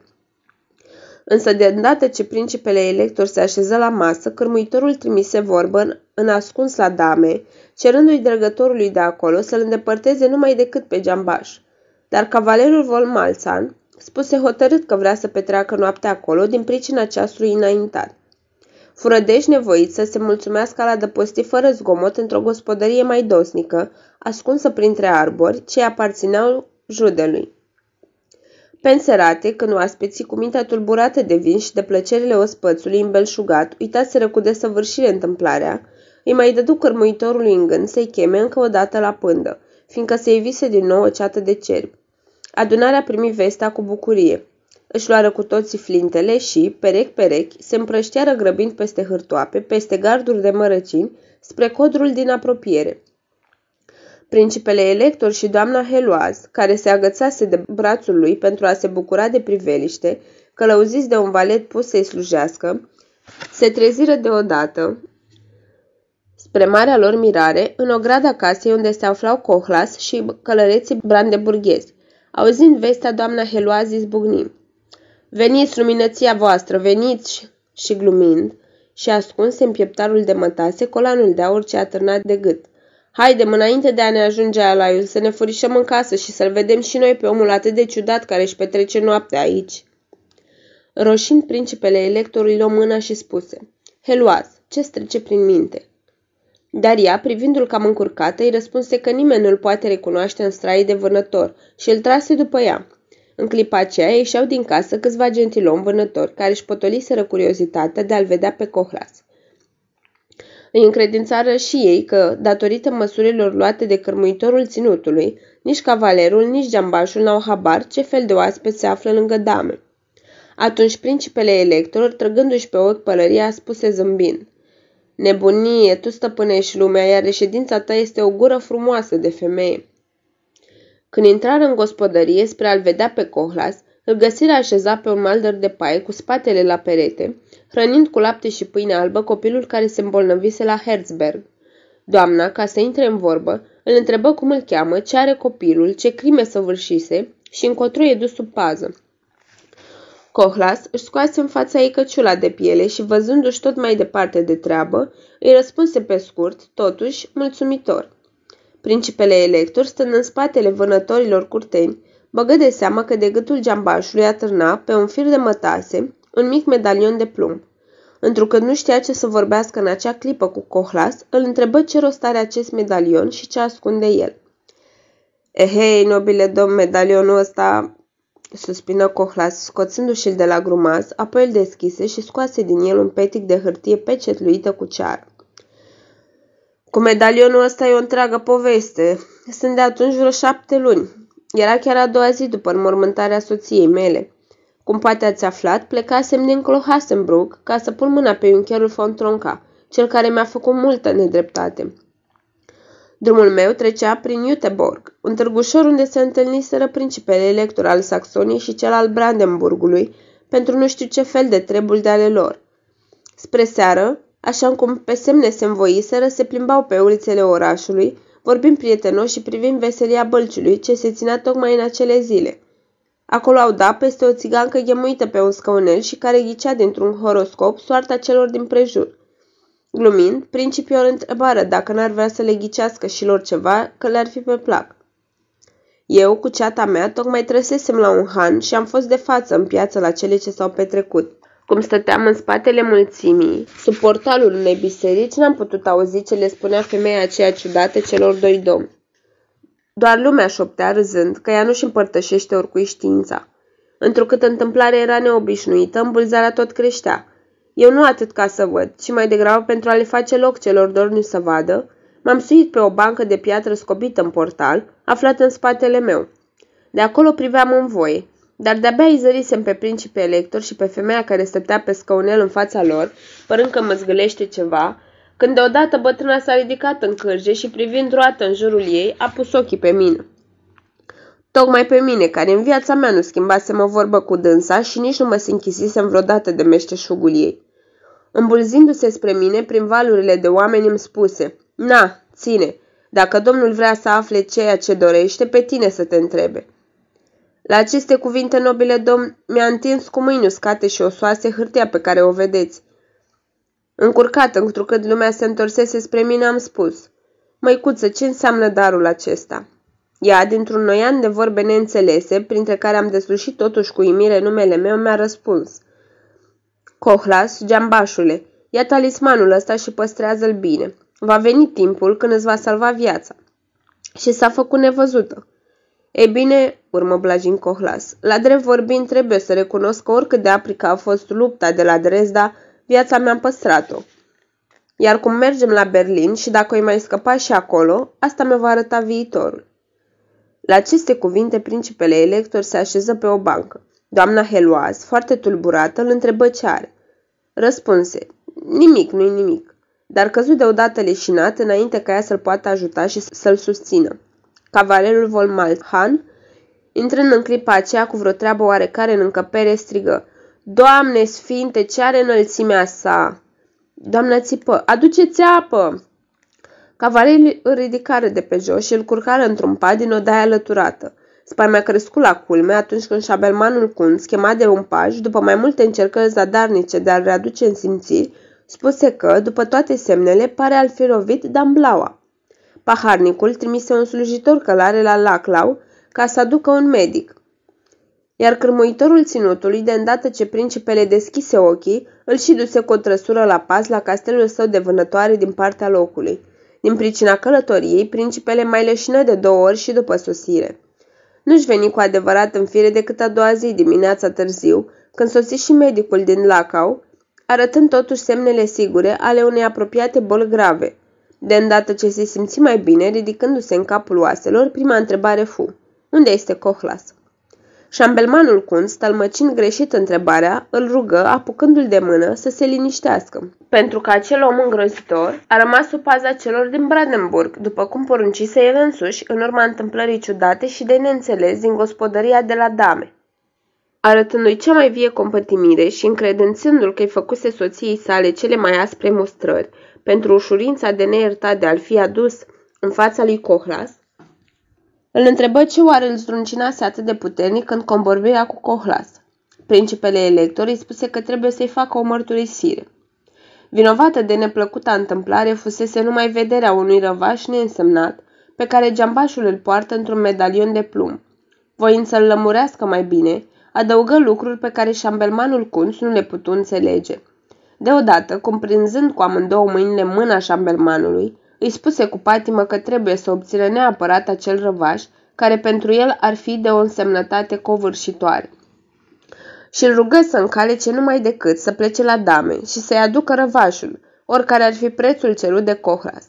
Însă de îndată ce principele elector se așeză la masă, cărmuitorul trimise vorbă în ascuns la dame, cerându-i dregătorului de acolo să-l îndepărteze numai decât pe geambaș. Dar cavalerul Vol Malțan spuse hotărât că vrea să petreacă noaptea acolo din pricina ceasului înaintat. Furădeș nevoit să se mulțumească la dăposti fără zgomot într-o gospodărie mai dosnică, ascunsă printre arbori, ce aparțineau judelui. Penserate, când oaspeții cu mintea tulburată de vin și de plăcerile ospățului îmbelșugat, uitaseră cu desăvârșire întâmplarea, îi mai dădu cărmuitorului în gând să-i cheme încă o dată la pândă, fiindcă se evise din nou o ceată de cerbi. Adunarea primi vestea cu bucurie. Își luară cu toții flintele și, perechi-perechi, se împrășteară grăbind peste hârtoape, peste garduri de mărăcini, spre codrul din apropiere. Principele elector și doamna Heloaz, care se agățase de brațul lui pentru a se bucura de priveliște, călăuziți de un valet pus să-i slujească, se treziră deodată, spre marea lor mirare, în ograda casei unde se aflau Cohlas și călăreții brandeburghezi. Auzind vestea, doamna Heloaz izbucni. Veniți, luminăția voastră, veniți! Și glumind, și ascunse în pieptarul de mătase colanul de aur ce a târnat de gât. Haidem, înainte de a ne ajunge alaiul, să ne furișăm în casă și să-l vedem și noi pe omul atât de ciudat care își petrece noaptea aici. Roșind principele electorului o mâna și spuse, Heluaz, ce trece prin minte? Dar ea, privindu-l cam încurcată, îi răspunse că nimeni nu-l poate recunoaște în straie de vânător și îl trase după ea. În clipa aceea ieșeau din casă câțiva gentilom vânători care își potoliseră curiozitatea de a-l vedea pe Cohlas. Îi încredințară și ei că, datorită măsurilor luate de cărmuitorul ținutului, nici cavalerul, nici geambașul n-au habar ce fel de oaspeți se află lângă dame. Atunci principele elector, trăgându-și pe ochi pălăria, spuse zâmbind. Nebunie, tu stăpânești lumea, iar reședința ta este o gură frumoasă de femeie. Când intrară în gospodărie spre a-l vedea pe Cohlas, îl găsiră așezat pe un maldăr de paie cu spatele la perete, hrănind cu lapte și pâine albă copilul care se îmbolnăvise la Herzberg. Doamna, ca să intre în vorbă, îl întrebă cum îl cheamă, ce are copilul, ce crime săvârșise și încotro e dus sub pază. Cohlas își scoase în fața ei căciula de piele și, văzându-și tot mai departe de treabă, îi răspunse pe scurt, totuși, mulțumitor. Principele elector, stând în spatele vânătorilor curteni, băgă de seamă că de gâtul geambașului atârna, pe un fir de mătase, un mic medalion de plumb. Întrucât nu știa ce să vorbească în acea clipă cu Cohlas, îl întrebă ce rost are acest medalion și ce ascunde el. Ehei, eh, nobile domn, medalionul ăsta suspină Cohlas, scoțându-și-l de la grumaz, apoi îl deschise și scoase din el un petic de hârtie pecetluită cu cear. Cu medalionul ăsta e o întreagă poveste. Sunt de atunci vreo șapte luni. Era chiar a doua zi după înmormântarea soției mele. Cum poate ați aflat, plecasem din Clohasenbrook ca să pun mâna pe unchiorul von Tronca, cel care mi-a făcut multă nedreptate. Drumul meu trecea prin Juteborg, un târgușor unde se întâlniseră principele elector al Saxoniei și cel al Brandenburgului, pentru nu știu ce fel de treburi de ale lor. Spre seară, așa cum pe semne se învoiseră, se plimbau pe ulițele orașului, vorbind prietenos și privind veselia bălciului ce se ținea tocmai în acele zile. Acolo au dat peste o țigancă ghemuită pe un scăunel și care ghicea dintr-un horoscop soarta celor din prejur. Glumind, principiul întrebară dacă n-ar vrea să le ghicească și lor ceva, că le-ar fi pe plac. Eu, cu ceata mea, tocmai trăsesem la un han și am fost de față în piață la cele ce s-au petrecut. Cum stăteam în spatele mulțimii, sub portalul unei biserici, n-am putut auzi ce le spunea femeia aceea ciudată celor doi domni. Doar lumea șoptea râzând că ea nu-și împărtășește oricui știința. Întrucât întâmplarea era neobișnuită, îmbulzarea tot creștea. Eu nu atât ca să văd, ci mai degrabă pentru a le face loc celor dorni să vadă, m-am suit pe o bancă de piatră scobită în portal, aflat în spatele meu. De acolo priveam în voie, dar de-abia izărisem pe principe elector și pe femeia care stătea pe scaunel în fața lor, părând că mă zgâlește ceva, când deodată bătrâna s-a ridicat în cârje și privind roată în jurul ei, a pus ochii pe mine. Tocmai pe mine, care în viața mea nu schimbasem o vorbă cu dânsa și nici nu mă sinchisisem vreodată de meșteșugul ei. Îmbulzindu-se spre mine, prin valurile de oameni îmi spuse, Na, ține, dacă domnul vrea să afle ceea ce dorește, pe tine să te întrebe. La aceste cuvinte, nobile domn, mi-a întins cu mâini uscate și osoase hârtia pe care o vedeți. Încurcată, întrucât lumea se întorsese spre mine, am spus, Măicuță, ce înseamnă darul acesta?" Ea, dintr-un noian de vorbe neînțelese, printre care am deslușit totuși cu imire numele meu, mi-a răspuns. Cohlas, geambașule, ia talismanul ăsta și păstrează-l bine. Va veni timpul când îți va salva viața. Și s-a făcut nevăzută. Ei bine, urmă Blajin Cohlas, la drept vorbind trebuie să recunosc că oricât de aprică a fost lupta de la Dresda, viața mi-am păstrat-o. Iar cum mergem la Berlin și dacă o mai scăpa și acolo, asta mi va arăta viitorul. La aceste cuvinte, principele elector se așeză pe o bancă. Doamna Heloaz, foarte tulburată, îl întrebă ce are. Răspunse, nimic, nu-i nimic, dar căzut deodată leșinat înainte ca ea să-l poată ajuta și să-l susțină. Cavalerul Volmalhan, intrând în clipa aceea cu vreo treabă oarecare în încăpere, strigă, Doamne sfinte, ce are înălțimea sa? Doamna țipă, aduceți apă! Cavalerii îl ridicară de pe jos și îl curcară într-un pad din odaia alăturată. Spaimea crescut la culme atunci când șabelmanul Cun, schemat de un paj, după mai multe încercări zadarnice de a-l readuce în simțiri, spuse că, după toate semnele, pare al fi lovit Damblaua. Paharnicul trimise un slujitor călare la Laclau ca să aducă un medic. Iar cârmuitorul ținutului, de îndată ce principele deschise ochii, îl și duse cu o trăsură la pas la castelul său de vânătoare din partea locului. Din pricina călătoriei, principele mai leșină de două ori și după sosire. Nu-și veni cu adevărat în fire decât a doua zi dimineața târziu, când sosi și medicul din Lacau, arătând totuși semnele sigure ale unei apropiate boli grave. De îndată ce se simți mai bine, ridicându-se în capul oaselor, prima întrebare fu, unde este Cohlas? Șambelmanul Kunz, tălmăcind greșit întrebarea, îl rugă, apucându-l de mână, să se liniștească. Pentru că acel om îngrozitor a rămas sub paza celor din Brandenburg, după cum poruncise el însuși, în urma întâmplării ciudate și de neînțeles din gospodăria de la dame. Arătându-i cea mai vie compătimire și încredințându-l că-i făcuse soției sale cele mai aspre mustrări, pentru ușurința de neiertat de a-l fi adus în fața lui Cohlas, îl întrebă ce oare îl zdruncinase atât de puternic când convorbea cu Cohlas. Principele elector îi spuse că trebuie să-i facă o mărturisire. Vinovată de neplăcuta întâmplare fusese numai vederea unui răvaș neînsemnat pe care geambașul îl poartă într-un medalion de plumb. Voind să-l lămurească mai bine, adăugă lucruri pe care șambelmanul Kunz nu le putu înțelege. Deodată, cumprinzând cu amândouă mâinile mâna șambelmanului, îi spuse cu patimă că trebuie să obțină neapărat acel răvaș, care pentru el ar fi de o însemnătate covârșitoare. Și îl rugă să încalece numai decât să plece la dame și să-i aducă răvașul, oricare ar fi prețul cerut de Cohras.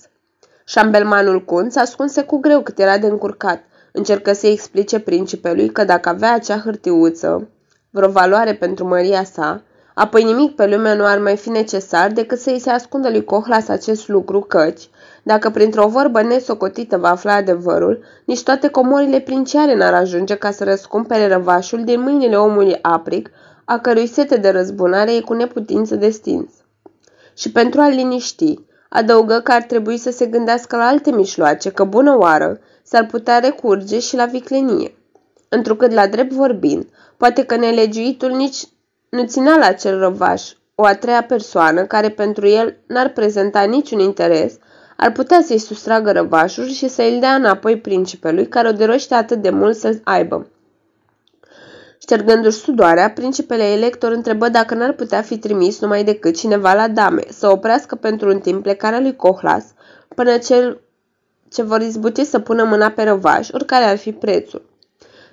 Șambelmanul Cunț ascunse cu greu cât era de încurcat, încercă să-i explice principelui că dacă avea acea hârtiuță, vreo valoare pentru măria sa, apoi nimic pe lume nu ar mai fi necesar decât să-i se ascundă lui Cohlas acest lucru căci, dacă printr-o vorbă nesocotită va afla adevărul, nici toate comorile princiare n-ar ajunge ca să răscumpere răvașul din mâinile omului apric, a cărui sete de răzbunare e cu neputință de stins. Și pentru a-l liniști, adăugă că ar trebui să se gândească la alte mișloace, că bună oară s-ar putea recurge și la viclenie. Întrucât la drept vorbind, poate că nelegiuitul nici nu ținea la acel răvaș, o a treia persoană care pentru el n-ar prezenta niciun interes, ar putea să-i sustragă răvașul și să îl dea înapoi principelui care o deroște atât de mult să-l aibă. Ștergându-și sudoarea, principele elector întrebă dacă n-ar putea fi trimis numai decât cineva la dame, să oprească pentru un timp plecarea lui Cohlas, până cel ce vor izbuti să pună mâna pe răvaș, oricare ar fi prețul.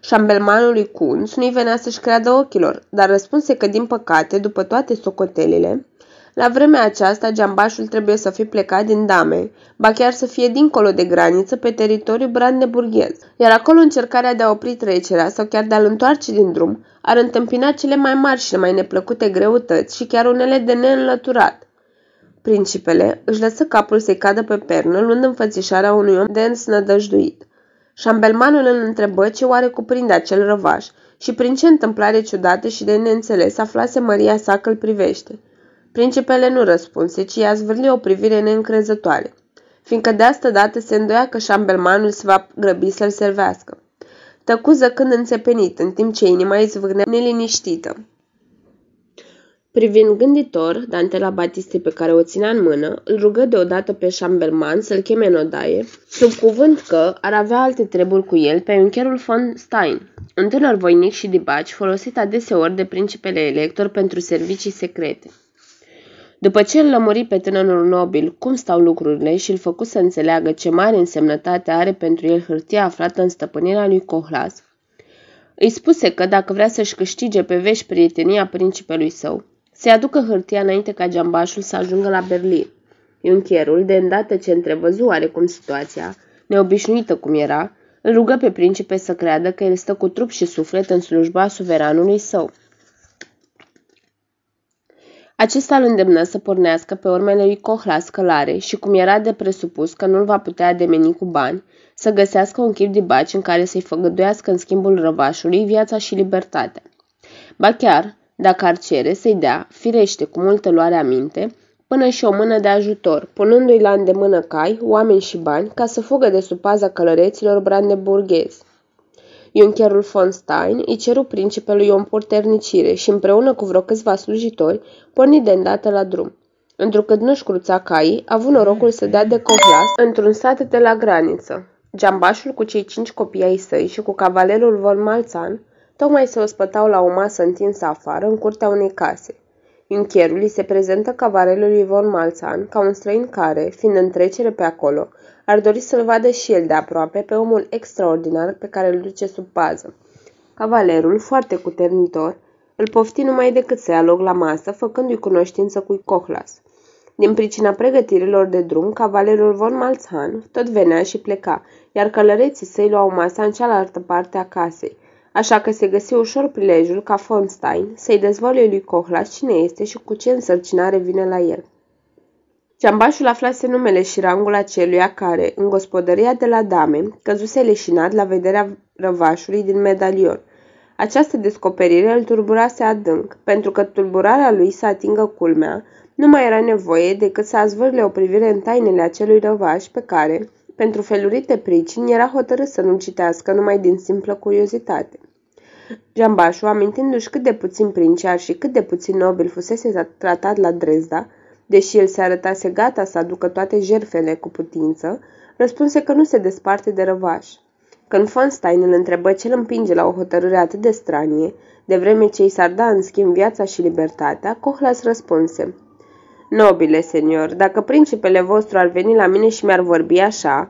Șambelmanului Kunz nu-i venea să-și creadă ochilor, dar răspunse că, din păcate, după toate socotelile, la vremea aceasta, geambașul trebuie să fie plecat din Dame, ba chiar să fie dincolo de graniță pe teritoriul brandeburghez, iar acolo încercarea de a opri trecerea sau chiar de a-l întoarce din drum ar întâmpina cele mai mari și mai neplăcute greutăți și chiar unele de neînlăturat. Principele își lăsă capul să-i cadă pe pernă, luând înfățișarea unui om de însnădăjduit. Șambelmanul îl întrebă ce oare cuprinde acel răvaș și prin ce întâmplare ciudată și de neînțeles aflase Maria sa că îl privește. Principele nu răspunse, ci i-a zvârli o privire neîncrezătoare, fiindcă de asta dată se îndoia că șambelmanul se va grăbi să-l servească. Tăcu zăcând înțepenit, în timp ce inima îi zvârnea neliniștită. Privind gânditor, Dantela Batiste pe care o ținea în mână, îl rugă deodată pe șambelman să-l cheme în odaie, sub cuvânt că ar avea alte treburi cu el pe uncherul von Stein, un tânăr voinic și dibaci folosit adeseori de principele elector pentru servicii secrete. După ce îl lămuri pe tânărul nobil cum stau lucrurile și îl făcu să înțeleagă ce mare însemnătate are pentru el hârtia aflată în stăpânirea lui Cohlas, îi spuse că dacă vrea să-și câștige pe vești prietenia principelui său, să-i aducă hârtia înainte ca geambașul să ajungă la Berlin. Iuncherul, de îndată ce întrevăzu oarecum situația, neobișnuită cum era, îl rugă pe principe să creadă că el stă cu trup și suflet în slujba suveranului său. Acesta îl îndemnă să pornească pe urmele lui Cohlas călare și, cum era de presupus că nu-l va putea ademeni cu bani, să găsească un chip de baci în care să-i făgăduiască în schimbul răvașului viața și libertatea. Ba chiar, dacă ar cere, să-i dea, firește cu multă luare aminte, până și o mână de ajutor, punându-i la îndemână cai, oameni și bani, ca să fugă de sub paza călăreților brandeburghezi. Juncherul von Stein îi ceru principelui o împuternicire și împreună cu vreo câțiva slujitori porni de îndată la drum. Întrucât nu-și cruța caii, a avut norocul să dea de covlas într-un sat de la graniță. Geambașul cu cei cinci copii ai săi și cu cavalerul von Malțan tocmai se ospătau la o masă întinsă afară, în curtea unei case. Juncherul îi se prezentă cavalerului von Malțan ca un străin care, fiind în trecere pe acolo, ar dori să-l vadă și el de aproape pe omul extraordinar pe care îl duce sub pază. Cavalerul, foarte cuternitor, îl pofti numai decât să ia loc la masă, făcându-i cunoștință cu Cohlas. Din pricina pregătirilor de drum, cavalerul von Malzhan tot venea și pleca, iar călăreții săi luau masa în cealaltă parte a casei, așa că se găsi ușor prilejul ca von Stein să-i dezvăluie lui Cohlas cine este și cu ce însărcinare vine la el. Ceambașul aflase numele și rangul aceluia care, în gospodăria de la dame, căzuse leșinat la vederea răvașului din medalion. Această descoperire îl turburase adânc, pentru că tulburarea lui să atingă culmea, nu mai era nevoie decât să azvârle o privire în tainele acelui răvaș pe care, pentru felurite pricini, era hotărât să nu citească numai din simplă curiozitate. Jambașul, amintindu-și cât de puțin princiar și cât de puțin nobil fusese tratat la Dresda, Deși el se arătase gata să aducă toate jerfele cu putință, răspunse că nu se desparte de răvaș. Când von Stein îl întrebă ce îl împinge la o hotărâre atât de stranie, de vreme ce i s-ar da în schimb viața și libertatea, Cohlas răspunse Nobile, senior, dacă principele vostru ar veni la mine și mi-ar vorbi așa,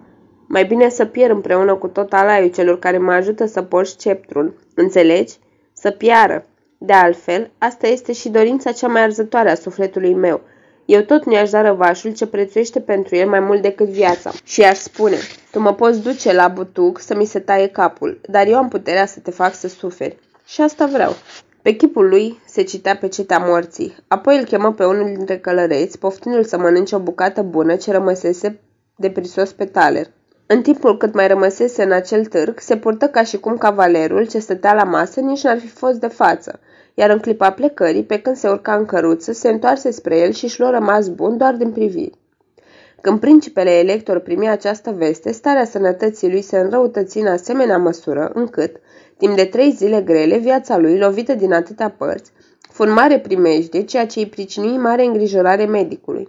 mai bine să pierd împreună cu tot alaiul celor care mă ajută să porți sceptrul. Înțelegi? Să piară. De altfel, asta este și dorința cea mai arzătoare a sufletului meu – eu tot nu i-aș da răvașul ce prețuiește pentru el mai mult decât viața. Și i-aș spune, tu mă poți duce la butuc să mi se taie capul, dar eu am puterea să te fac să suferi. Și asta vreau. Pe chipul lui se citea pe cetea morții. Apoi îl chemă pe unul dintre călăreți, poftindu-l să mănânce o bucată bună ce rămăsese de prisos pe taler. În timpul cât mai rămăsese în acel târg, se purtă ca și cum cavalerul ce stătea la masă nici n-ar fi fost de față – iar în clipa plecării, pe când se urca în căruță, se întoarse spre el și și-l rămas bun doar din priviri. Când principele elector primi această veste, starea sănătății lui se înrăutăți în asemenea măsură încât, timp de trei zile grele, viața lui, lovită din atâtea părți, fu în mare primejde, ceea ce îi pricinui mare îngrijorare medicului.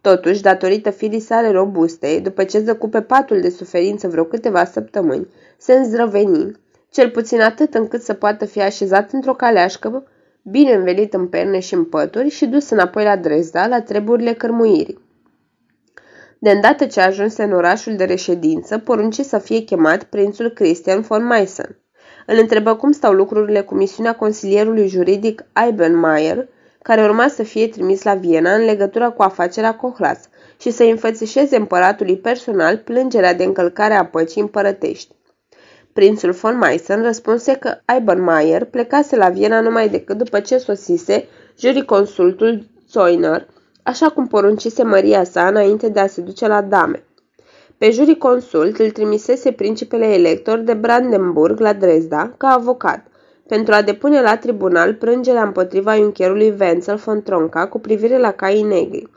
Totuși, datorită firii sale robuste, după ce zăcu pe patul de suferință vreo câteva săptămâni, se înzdrăveni, cel puțin atât încât să poată fi așezat într-o caleașcă, bine învelit în perne și în pături și dus înapoi la Dresda, la treburile cărmuirii. De îndată ce ajunse în orașul de reședință, porunci să fie chemat prințul Christian von Meissen. Îl întrebă cum stau lucrurile cu misiunea consilierului juridic Eibenmayer, care urma să fie trimis la Viena în legătură cu afacerea Cohlas și să înfățișeze împăratului personal plângerea de încălcare a păcii împărătești. Prințul von Meissen răspunse că Eibenmayer plecase la Viena numai decât după ce sosise juriconsultul Zoiner, așa cum poruncise Maria sa înainte de a se duce la dame. Pe juriconsult îl trimisese principele elector de Brandenburg la Dresda ca avocat, pentru a depune la tribunal plângerea împotriva iuncherului Wenzel von Tronca cu privire la caii negri.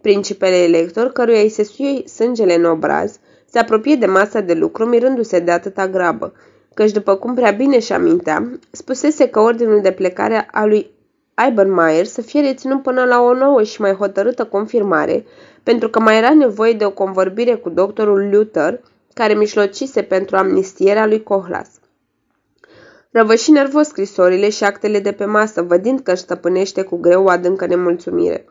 Principele elector, căruia îi se suie sângele în obraz, se apropie de masa de lucru mirându-se de atâta grabă, căci după cum prea bine și amintea, spusese că ordinul de plecare a lui Eibenmayer să fie reținut până la o nouă și mai hotărâtă confirmare, pentru că mai era nevoie de o convorbire cu doctorul Luther, care mișlocise pentru amnistierea lui Cohlas. Răvăși nervos scrisorile și actele de pe masă, vădind că își stăpânește cu greu o adâncă nemulțumire.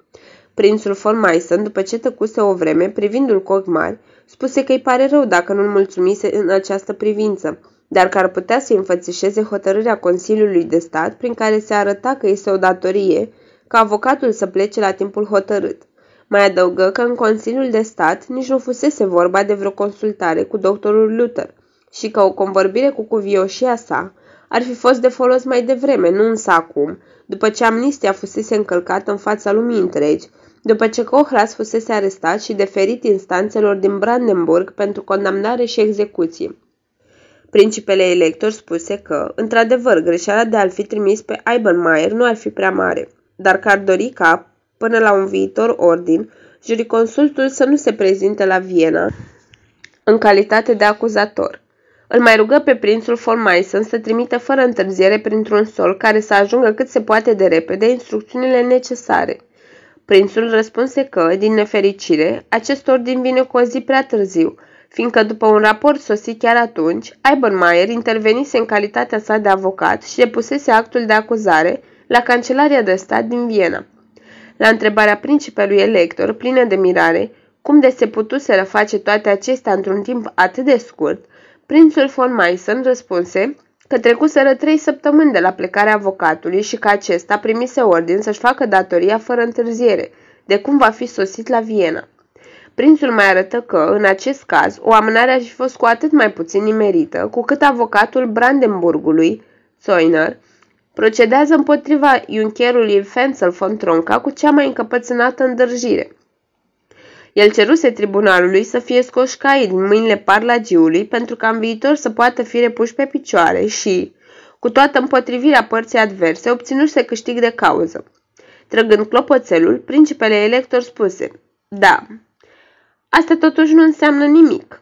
Prințul von Meissen, după ce tăcuse o vreme, privindu-l cu ochi mari, spuse că îi pare rău dacă nu-l mulțumise în această privință, dar că ar putea să înfățișeze hotărârea Consiliului de Stat prin care se arăta că este o datorie ca avocatul să plece la timpul hotărât. Mai adăugă că în Consiliul de Stat nici nu fusese vorba de vreo consultare cu doctorul Luther și că o convorbire cu cuvioșia sa ar fi fost de folos mai devreme, nu însă acum, după ce amnistia fusese încălcată în fața lumii întregi, după ce Cohras fusese arestat și deferit instanțelor din Brandenburg pentru condamnare și execuție. Principele elector spuse că, într-adevăr, greșeala de a-l fi trimis pe Eibenmayer nu ar fi prea mare, dar că ar dori ca, până la un viitor ordin, juriconsultul să nu se prezinte la Viena în calitate de acuzator. Îl mai rugă pe prințul von Meissen să trimită fără întârziere printr-un sol care să ajungă cât se poate de repede instrucțiunile necesare. Prințul răspunse că, din nefericire, acest ordin vine cu o zi prea târziu, fiindcă după un raport sosit chiar atunci, Eibenmayer intervenise în calitatea sa de avocat și depusese actul de acuzare la Cancelaria de Stat din Viena. La întrebarea principelui elector, plină de mirare, cum de se putuseră face toate acestea într-un timp atât de scurt, prințul von Meissen răspunse că trecuseră trei săptămâni de la plecarea avocatului și că acesta primise ordin să-și facă datoria fără întârziere, de cum va fi sosit la Viena. Prințul mai arătă că, în acest caz, o amânare ar fi fost cu atât mai puțin nimerită, cu cât avocatul Brandenburgului, Zoiner, procedează împotriva iuncherului Fenzel von Tronca cu cea mai încăpățânată îndârjire. El ceruse tribunalului să fie scoși caii din mâinile parlagiului pentru ca în viitor să poată fi repuși pe picioare și, cu toată împotrivirea părții adverse, obținuse câștig de cauză. Trăgând clopoțelul, principele elector spuse, Da, asta totuși nu înseamnă nimic.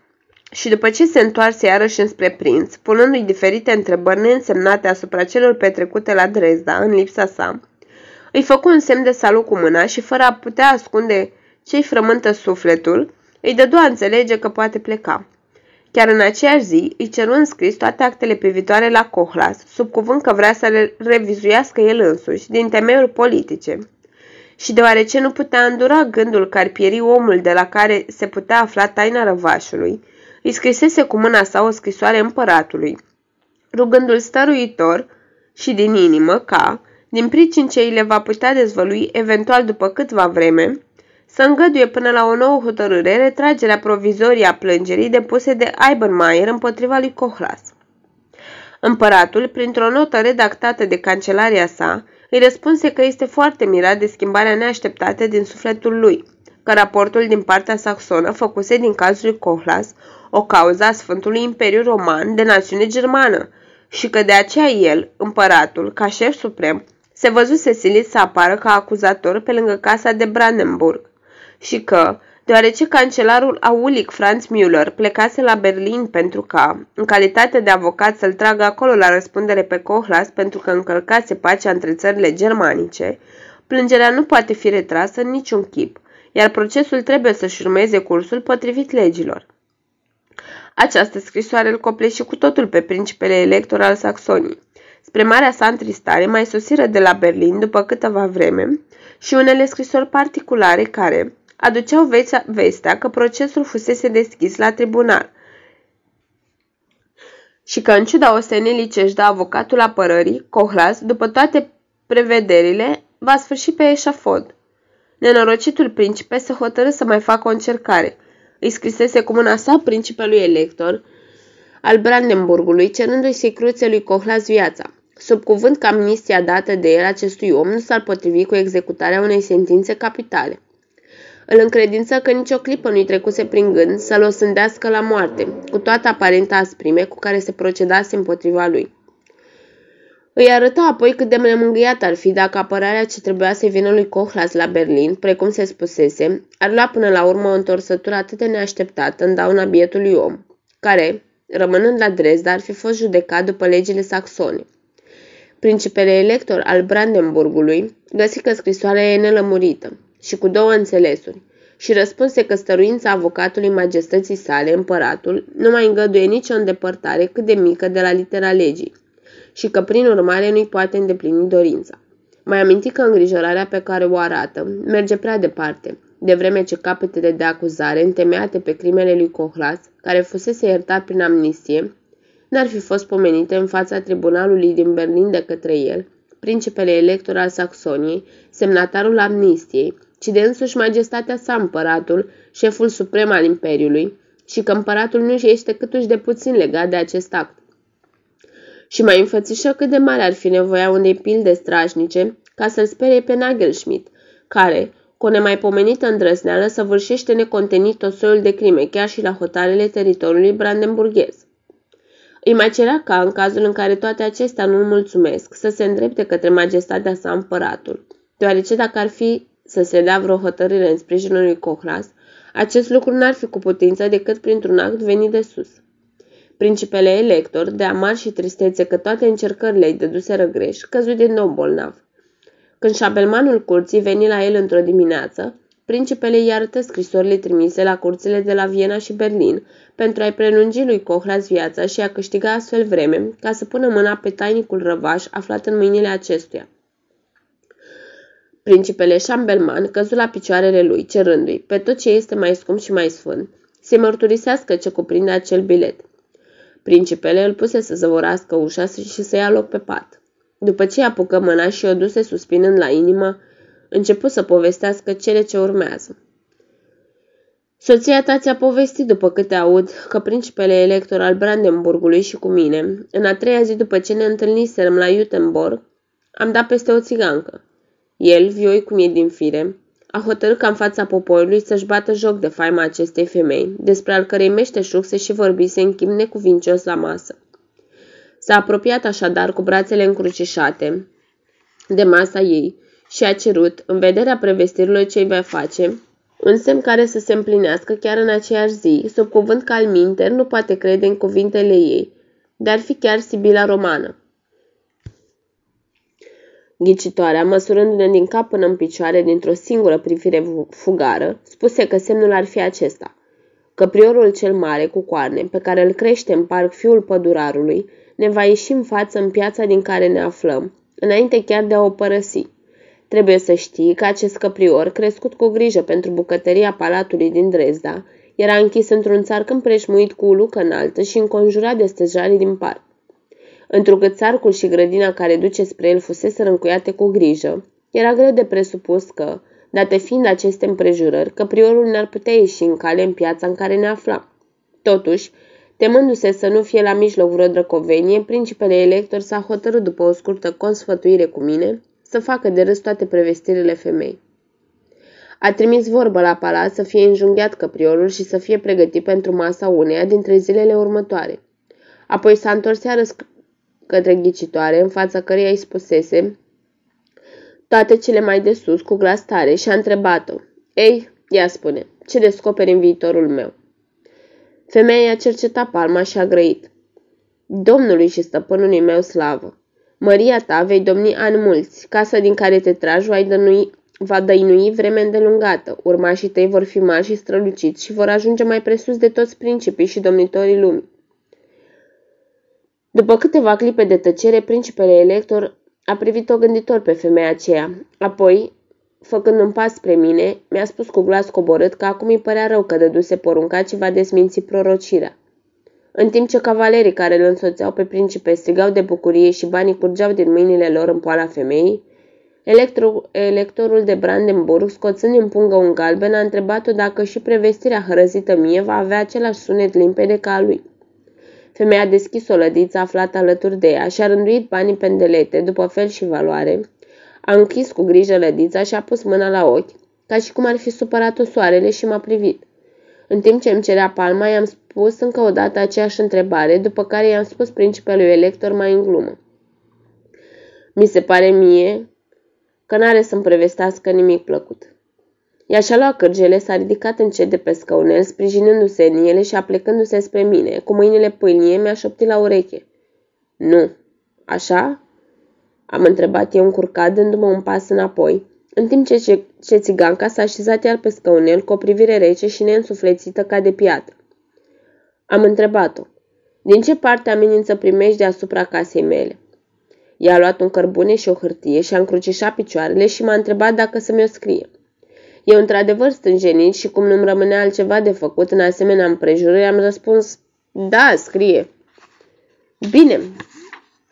Și după ce se întoarse iarăși înspre prinț, punându-i diferite întrebări neînsemnate asupra celor petrecute la Dresda, în lipsa sa, îi făcu un semn de salut cu mâna și, fără a putea ascunde ce-i frământă sufletul, îi dădu a înțelege că poate pleca. Chiar în aceeași zi, îi ceru înscris toate actele privitoare la Cohlas, sub cuvânt că vrea să le revizuiască el însuși, din temeiuri politice. Și deoarece nu putea îndura gândul că ar pieri omul de la care se putea afla taina răvașului, îi scrisese cu mâna sa o scrisoare împăratului, rugându-l stăruitor și din inimă ca, din pricin ce îi le va putea dezvălui eventual după câtva vreme, să îngăduie până la o nouă hotărâre retragerea provizorie a plângerii depuse de Eibenmayer împotriva lui Cohlas. Împăratul, printr-o notă redactată de cancelaria sa, îi răspunse că este foarte mirat de schimbarea neașteptată din sufletul lui, că raportul din partea saxonă făcuse din cazul lui Cohlas o cauză a Sfântului Imperiu Roman de națiune germană și că de aceea el, împăratul, ca șef suprem, se văzuse silit să apară ca acuzator pe lângă casa de Brandenburg și că, deoarece cancelarul aulic Franz Müller plecase la Berlin pentru ca, în calitate de avocat, să-l tragă acolo la răspundere pe Kohlas pentru că încălcase pacea între țările germanice, plângerea nu poate fi retrasă în niciun chip, iar procesul trebuie să-și urmeze cursul potrivit legilor. Această scrisoare îl copleși cu totul pe principele elector al Saxoniei. Spre marea sa întristare, mai sosiră de la Berlin după câteva vreme și unele scrisori particulare care aduceau vestea că procesul fusese deschis la tribunal și că în ciuda ostenelii ce își dă avocatul apărării, Cohlas, după toate prevederile, va sfârși pe eșafod. Nenorocitul principe se hotărâ să mai facă o încercare. Îi scrisese cu mâna sa principelui elector al Brandenburgului, cerându-i să-i cruțe lui Cohlas viața. Sub cuvânt că amnistia dată de el acestui om nu s-ar potrivi cu executarea unei sentințe capitale. Îl încredință că nicio clipă nu-i trecuse prin gând să-l osândească la moarte, cu toată aparenta asprime cu care se procedase împotriva lui. Îi arăta apoi cât de nemângâiat ar fi dacă apărarea ce trebuia să vină lui Cohlas la Berlin, precum se spusese, ar lua până la urmă o întorsătură atât de neașteptată în dauna bietului om, care, rămânând la Dresda, ar fi fost judecat după legile saxone. Principele elector al Brandenburgului găsi că scrisoarea e nelămurită și cu două înțelesuri și răspunse că stăruința avocatului majestății sale, împăratul, nu mai îngăduie nicio îndepărtare cât de mică de la litera legii și că prin urmare nu-i poate îndeplini dorința. Mai aminti că îngrijorarea pe care o arată merge prea departe, de vreme ce capetele de acuzare întemeiate pe crimele lui Cohlas, care fusese iertat prin amnistie, n-ar fi fost pomenite în fața tribunalului din Berlin de către el, principele elector al Saxoniei, semnatarul amnistiei, ci de însuși majestatea sa împăratul, șeful suprem al imperiului, și că împăratul nu este câtuși de puțin legat de acest act. Și mai înfățișă cât de mare ar fi nevoia unei pilde strașnice ca să-l sperie pe Nagelschmidt, care, cu o nemaipomenită îndrăzneală, săvârșește necontenit o soiul de crime chiar și la hotarele teritoriului brandenburghez. Îi mai cerea ca, în cazul în care toate acestea nu-l mulțumesc, să se îndrepte către majestatea sa împăratul, deoarece dacă ar fi să se dea vreo hotărâre în sprijinul lui Cohlas, acest lucru n-ar fi cu putință decât printr-un act venit de sus. Principele elector, de amar și tristețe că toate încercările îi dăduseră greș, căzut din nou bolnav. Când șabelmanul curții veni la el într-o dimineață, principele i arătă scrisorile trimise la curțile de la Viena și Berlin pentru a-i prelungi lui Cohlas viața și a câștiga astfel vreme ca să pună mâna pe tainicul răvaș aflat în mâinile acestuia. Principele Șambelman căzu la picioarele lui, cerându-i, pe tot ce este mai scump și mai sfânt, se mărturisească ce cuprinde acel bilet. Principele îl puse să zăvorască ușa și să ia loc pe pat. După ce apucă mâna și o duse suspinând la inimă, începu să povestească cele ce urmează. Soția ta ți-a povestit după câte aud că principele elector al Brandenburgului și cu mine, în a treia zi după ce ne întâlniserăm la Jutenborg, am dat peste o țigancă. El, vioi cum e din fire, a hotărât ca în fața poporului să-și bată joc de faima acestei femei, despre al cărei meșteșug se și vorbise în chim necuvincios la masă. S-a apropiat așadar cu brațele încrucișate de masa ei și a cerut, în vederea prevestirilor ce îi va face, un semn care să se împlinească chiar în aceeași zi, sub cuvânt că al minter nu poate crede în cuvintele ei, dar fi chiar Sibila romană. Ghicitoarea, măsurându-ne din cap până în picioare dintr-o singură privire fugară, spuse că semnul ar fi acesta. Că priorul cel mare cu coarne, pe care îl crește în parc fiul pădurarului, ne va ieși în față în piața din care ne aflăm, înainte chiar de a o părăsi. Trebuie să știi că acest căprior, crescut cu grijă pentru bucătăria palatului din Dresda, era închis într-un țarc împreșmuit cu o lucă înaltă și înconjurat de stejarii din parc. Întrucât țarcul și grădina care duce spre el fusese râncuiate cu grijă, era greu de presupus că, date fiind aceste împrejurări, că priorul ne-ar putea ieși în cale în piața în care ne aflam. Totuși, temându-se să nu fie la mijloc vreo drăcovenie, principele elector s-a hotărât după o scurtă consfătuire cu mine să facă de râs toate prevestirile femei. A trimis vorbă la palat să fie înjunghiat căpriorul și să fie pregătit pentru masa uneia dintre zilele următoare. Apoi s-a întors iară către ghicitoare, în fața căreia îi spusese toate cele mai de sus cu glas tare și a întrebat-o. Ei, ea spune, ce descoperi în viitorul meu? Femeia a cercetat palma și a grăit. Domnului și stăpânului meu slavă, Măria ta vei domni ani mulți, casa din care te tragi o ai dănui va dăinui vreme îndelungată, urmașii tăi vor fi mari și străluciți și vor ajunge mai presus de toți principii și domnitorii lumii. După câteva clipe de tăcere, principele elector a privit-o gânditor pe femeia aceea. Apoi, făcând un pas spre mine, mi-a spus cu glas coborât că acum îi părea rău că dăduse porunca ce va desminți prorocirea. În timp ce cavalerii care îl însoțeau pe principe strigau de bucurie și banii curgeau din mâinile lor în poala femeii, electro, electorul de Brandenburg, scoțând în pungă un galben, a întrebat-o dacă și prevestirea hărăzită mie va avea același sunet limpede ca a lui. Femeia a deschis o lădiță aflată alături de ea și a rânduit banii pendelete, după fel și valoare, a închis cu grijă lădița și a pus mâna la ochi, ca și cum ar fi supărat-o soarele și m-a privit. În timp ce îmi cerea palma, i-am spus încă o dată aceeași întrebare, după care i-am spus principelui elector mai în glumă. Mi se pare mie că n-are să-mi prevestească nimic plăcut. Ea și-a luat cârgele, s-a ridicat încet de pe scăunel, sprijinându-se în ele și aplecându-se spre mine. Cu mâinile pâlnie mi-a șoptit la ureche. Nu. Așa? Am întrebat eu încurcat, dându-mă un pas înapoi, în timp ce, ce, ce țiganca s-a așezat iar pe scăunel cu o privire rece și neînsuflețită ca de piatră. Am întrebat-o. Din ce parte amenință primești deasupra casei mele? Ea a luat un cărbune și o hârtie și a încrucișat picioarele și m-a întrebat dacă să mi-o scrie. Eu într-adevăr stânjenit și cum nu-mi rămânea altceva de făcut în asemenea împrejurări, am răspuns, da, scrie. Bine,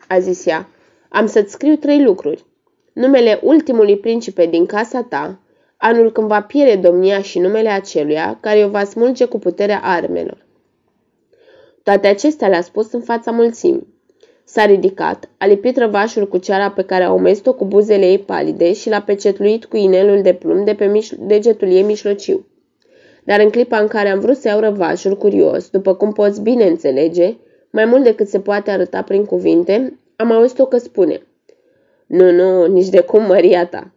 a zis ea, am să-ți scriu trei lucruri. Numele ultimului principe din casa ta, anul când va pierde domnia și numele aceluia, care o va smulge cu puterea armelor. Toate acestea le-a spus în fața mulțimii. S-a ridicat, a lipit răvașul cu ceara pe care a umes-o cu buzele ei palide și l-a pecetluit cu inelul de plumb de pe miș- degetul ei mișlociu. Dar în clipa în care am vrut să iau răvașul curios, după cum poți bine înțelege, mai mult decât se poate arăta prin cuvinte, am auzit-o că spune Nu, nu, nici de cum, măria ta.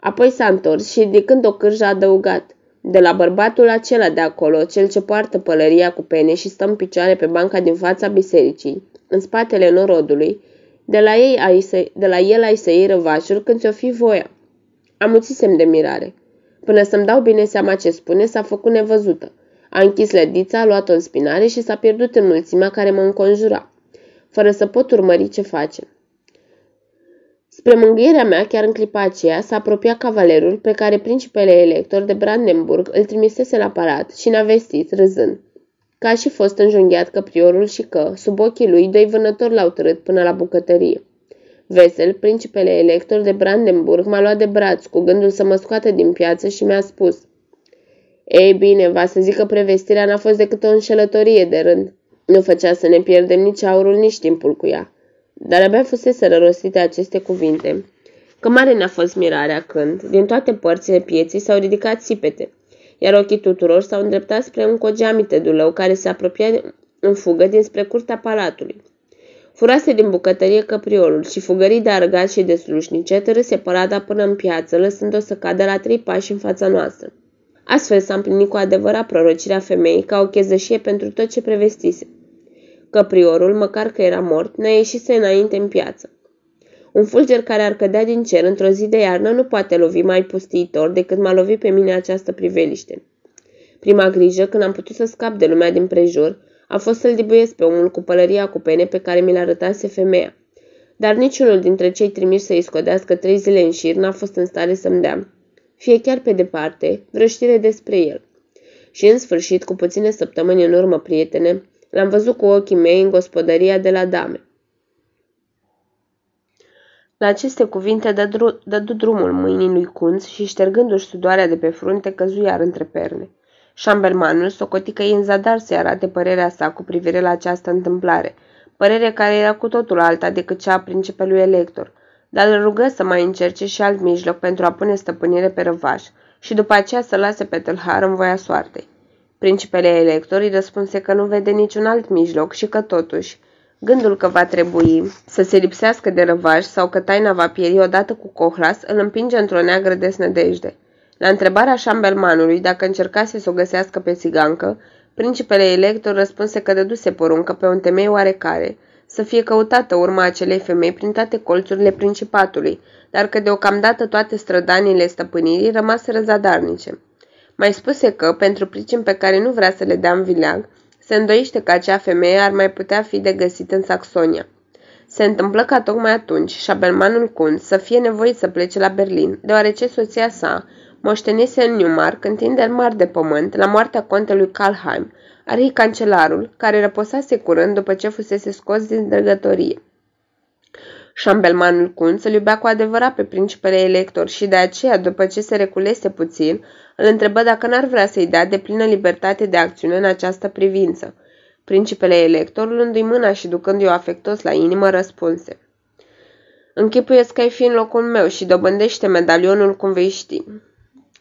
Apoi s-a întors și ridicând o cârjă a adăugat De la bărbatul acela de acolo, cel ce poartă pălăria cu pene și stă în picioare pe banca din fața bisericii, în spatele norodului, de la, ei ai să, de la el ai să iei răvașul când ți-o fi voia. Amuțisem de mirare. Până să-mi dau bine seama ce spune, s-a făcut nevăzută. A închis lădița, a luat-o în spinare și s-a pierdut în mulțimea care mă înconjura, fără să pot urmări ce face. Spre mângâierea mea, chiar în clipa aceea, s-a apropiat cavalerul pe care principele elector de Brandenburg îl trimisese la palat și ne-a vestit, râzând că a și fost înjunghiat căpriorul și că, sub ochii lui, doi vânători l-au târât până la bucătărie. Vesel, principele elector de Brandenburg, m-a luat de braț cu gândul să mă scoată din piață și mi-a spus Ei bine, va să zic că prevestirea n-a fost decât o înșelătorie de rând. Nu făcea să ne pierdem nici aurul, nici timpul cu ea. Dar abia fusese rostite aceste cuvinte, că mare ne-a fost mirarea când, din toate părțile pieții, s-au ridicat sipete – iar ochii tuturor s-au îndreptat spre un cogeamite dulău care se apropia în fugă dinspre curtea palatului. Furase din bucătărie căpriolul și fugării de argat și de slușnice târâse parada până în piață, lăsând-o să cadă la trei pași în fața noastră. Astfel s-a împlinit cu adevărat prorocirea femeii ca o chezășie pentru tot ce prevestise. Căpriorul, măcar că era mort, ne-a ieșit înainte în piață. Un fulger care ar cădea din cer într-o zi de iarnă nu poate lovi mai pustiitor decât m-a lovit pe mine această priveliște. Prima grijă, când am putut să scap de lumea din prejur, a fost să-l dibuiesc pe omul cu pălăria cu pene pe care mi l arătase femeia. Dar niciunul dintre cei trimiși să-i scodească trei zile în șir n-a fost în stare să-mi dea, fie chiar pe departe, vreo știre despre el. Și în sfârșit, cu puține săptămâni în urmă, prietene, l-am văzut cu ochii mei în gospodăria de la dame. La aceste cuvinte dădu, dădu drumul mâinii lui Cunț și ștergându-și sudoarea de pe frunte căzu iar între perne. Șambelmanul socoti că e în zadar să arate părerea sa cu privire la această întâmplare, părere care era cu totul alta decât cea a principelui elector, dar îl rugă să mai încerce și alt mijloc pentru a pune stăpânire pe răvaș și după aceea să lase pe tâlhar în voia soartei. Principele elector îi răspunse că nu vede niciun alt mijloc și că totuși, Gândul că va trebui să se lipsească de răvaj sau că taina va pieri odată cu Cohlas îl împinge într-o neagră desnădejde. La întrebarea șambelmanului dacă încercase să o găsească pe țigancă, principele elector răspunse că dăduse poruncă pe un temei oarecare să să fie căutată urma acelei femei prin toate colțurile principatului, dar că deocamdată toate strădanile stăpânirii rămaseră zadarnice. Mai spuse că, pentru pricini pe care nu vrea să le dea în vileag, se îndoiește că acea femeie ar mai putea fi de găsit în Saxonia. Se întâmplă ca tocmai atunci șabelmanul Kunz să fie nevoit să plece la Berlin, deoarece soția sa moștenise în Newmark întinderi mari de pământ la moartea contelui Kalheim, arhi-cancelarul, care răposase curând după ce fusese scos din drăgătorie. Șambelmanul Kunz îl iubea cu adevărat pe principele elector și de aceea, după ce se reculese puțin, îl întrebă dacă n-ar vrea să-i dea de plină libertate de acțiune în această privință. Principele elector, luându-i mâna și ducându-i o afectos la inimă, răspunse. Închipuiesc că ai fi în locul meu și dobândește medalionul cum vei ști.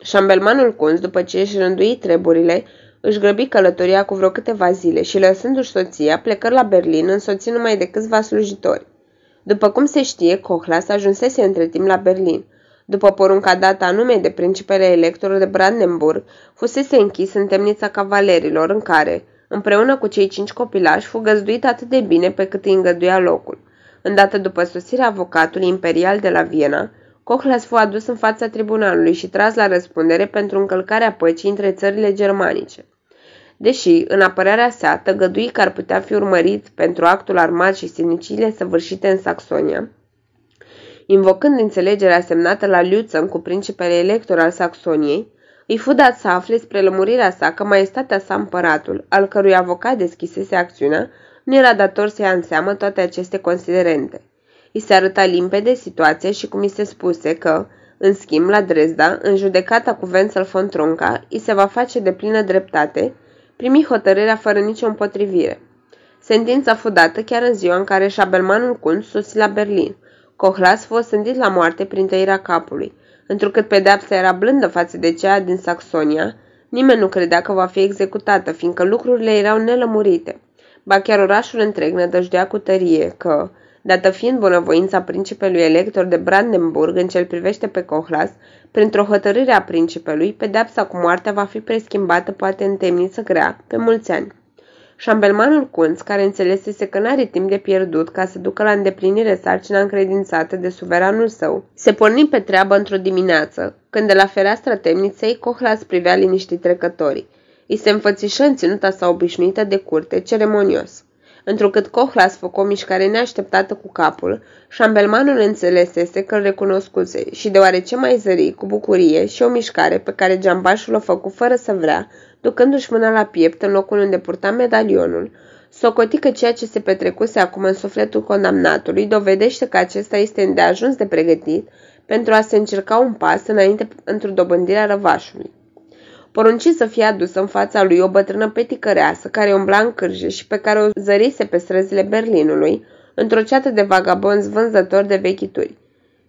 Șambelmanul Kunz, după ce își rândui treburile, își grăbi călătoria cu vreo câteva zile și, lăsându-și soția, plecă la Berlin, însoțit numai de câțiva slujitori. După cum se știe, Cochlas ajunsese între timp la Berlin. După porunca dată anume de principele elector de Brandenburg, fusese închis în temnița cavalerilor în care, împreună cu cei cinci copilași, fu găzduit atât de bine pe cât îi îngăduia locul. Îndată după sosirea avocatului imperial de la Viena, Cochlas fu adus în fața tribunalului și tras la răspundere pentru încălcarea păcii între țările germanice. Deși, în apărarea sa, tăgădui că ar putea fi urmărit pentru actul armat și sinicile săvârșite în Saxonia, invocând înțelegerea semnată la Lutzen cu principele elector al Saxoniei, îi fu dat să afle spre lămurirea sa că maestatea sa împăratul, al cărui avocat deschisese acțiunea, nu era dator să ia în seamă toate aceste considerente. I se arăta limpede situația și cum i se spuse că, în schimb, la Dresda, în judecata cu Wenzel von Tronca, îi se va face de plină dreptate, primi hotărârea fără nicio împotrivire. Sentința fu dată chiar în ziua în care șabelmanul Kunz sosi la Berlin. Cohlas fost sândit la moarte prin tăirea capului. Întrucât pedeapsa era blândă față de cea din Saxonia, nimeni nu credea că va fi executată, fiindcă lucrurile erau nelămurite. Ba chiar orașul întreg nădăjdea cu tărie că, dată fiind bunăvoința principelui elector de Brandenburg în cel privește pe Cohlas, printr-o hotărâre a principelui, pedepsa cu moartea va fi preschimbată poate în temniță grea, pe mulți ani. Șambelmanul Kunz, care înțelesese că n-are timp de pierdut ca să ducă la îndeplinire sarcina încredințată de suveranul său, se porni pe treabă într-o dimineață, când de la fereastra temniței Cohlas privea liniștit trecătorii. Îi se înfățișă în ținuta sa obișnuită de curte, ceremonios. Întrucât Cohlas făcu o mișcare neașteptată cu capul, șambelmanul înțelesese că îl recunoscuse și deoarece mai zări cu bucurie și o mișcare pe care geambașul o făcu fără să vrea, ducându-și mâna la piept în locul unde purta medalionul, socoti că ceea ce se petrecuse acum în sufletul condamnatului dovedește că acesta este îndeajuns de pregătit pentru a se încerca un pas înainte într-o dobândirea răvașului porunci să fie adusă în fața lui o bătrână peticăreasă care umbla în cârje și pe care o zărise pe străzile Berlinului, într-o ceată de vagabonzi vânzători de vechituri.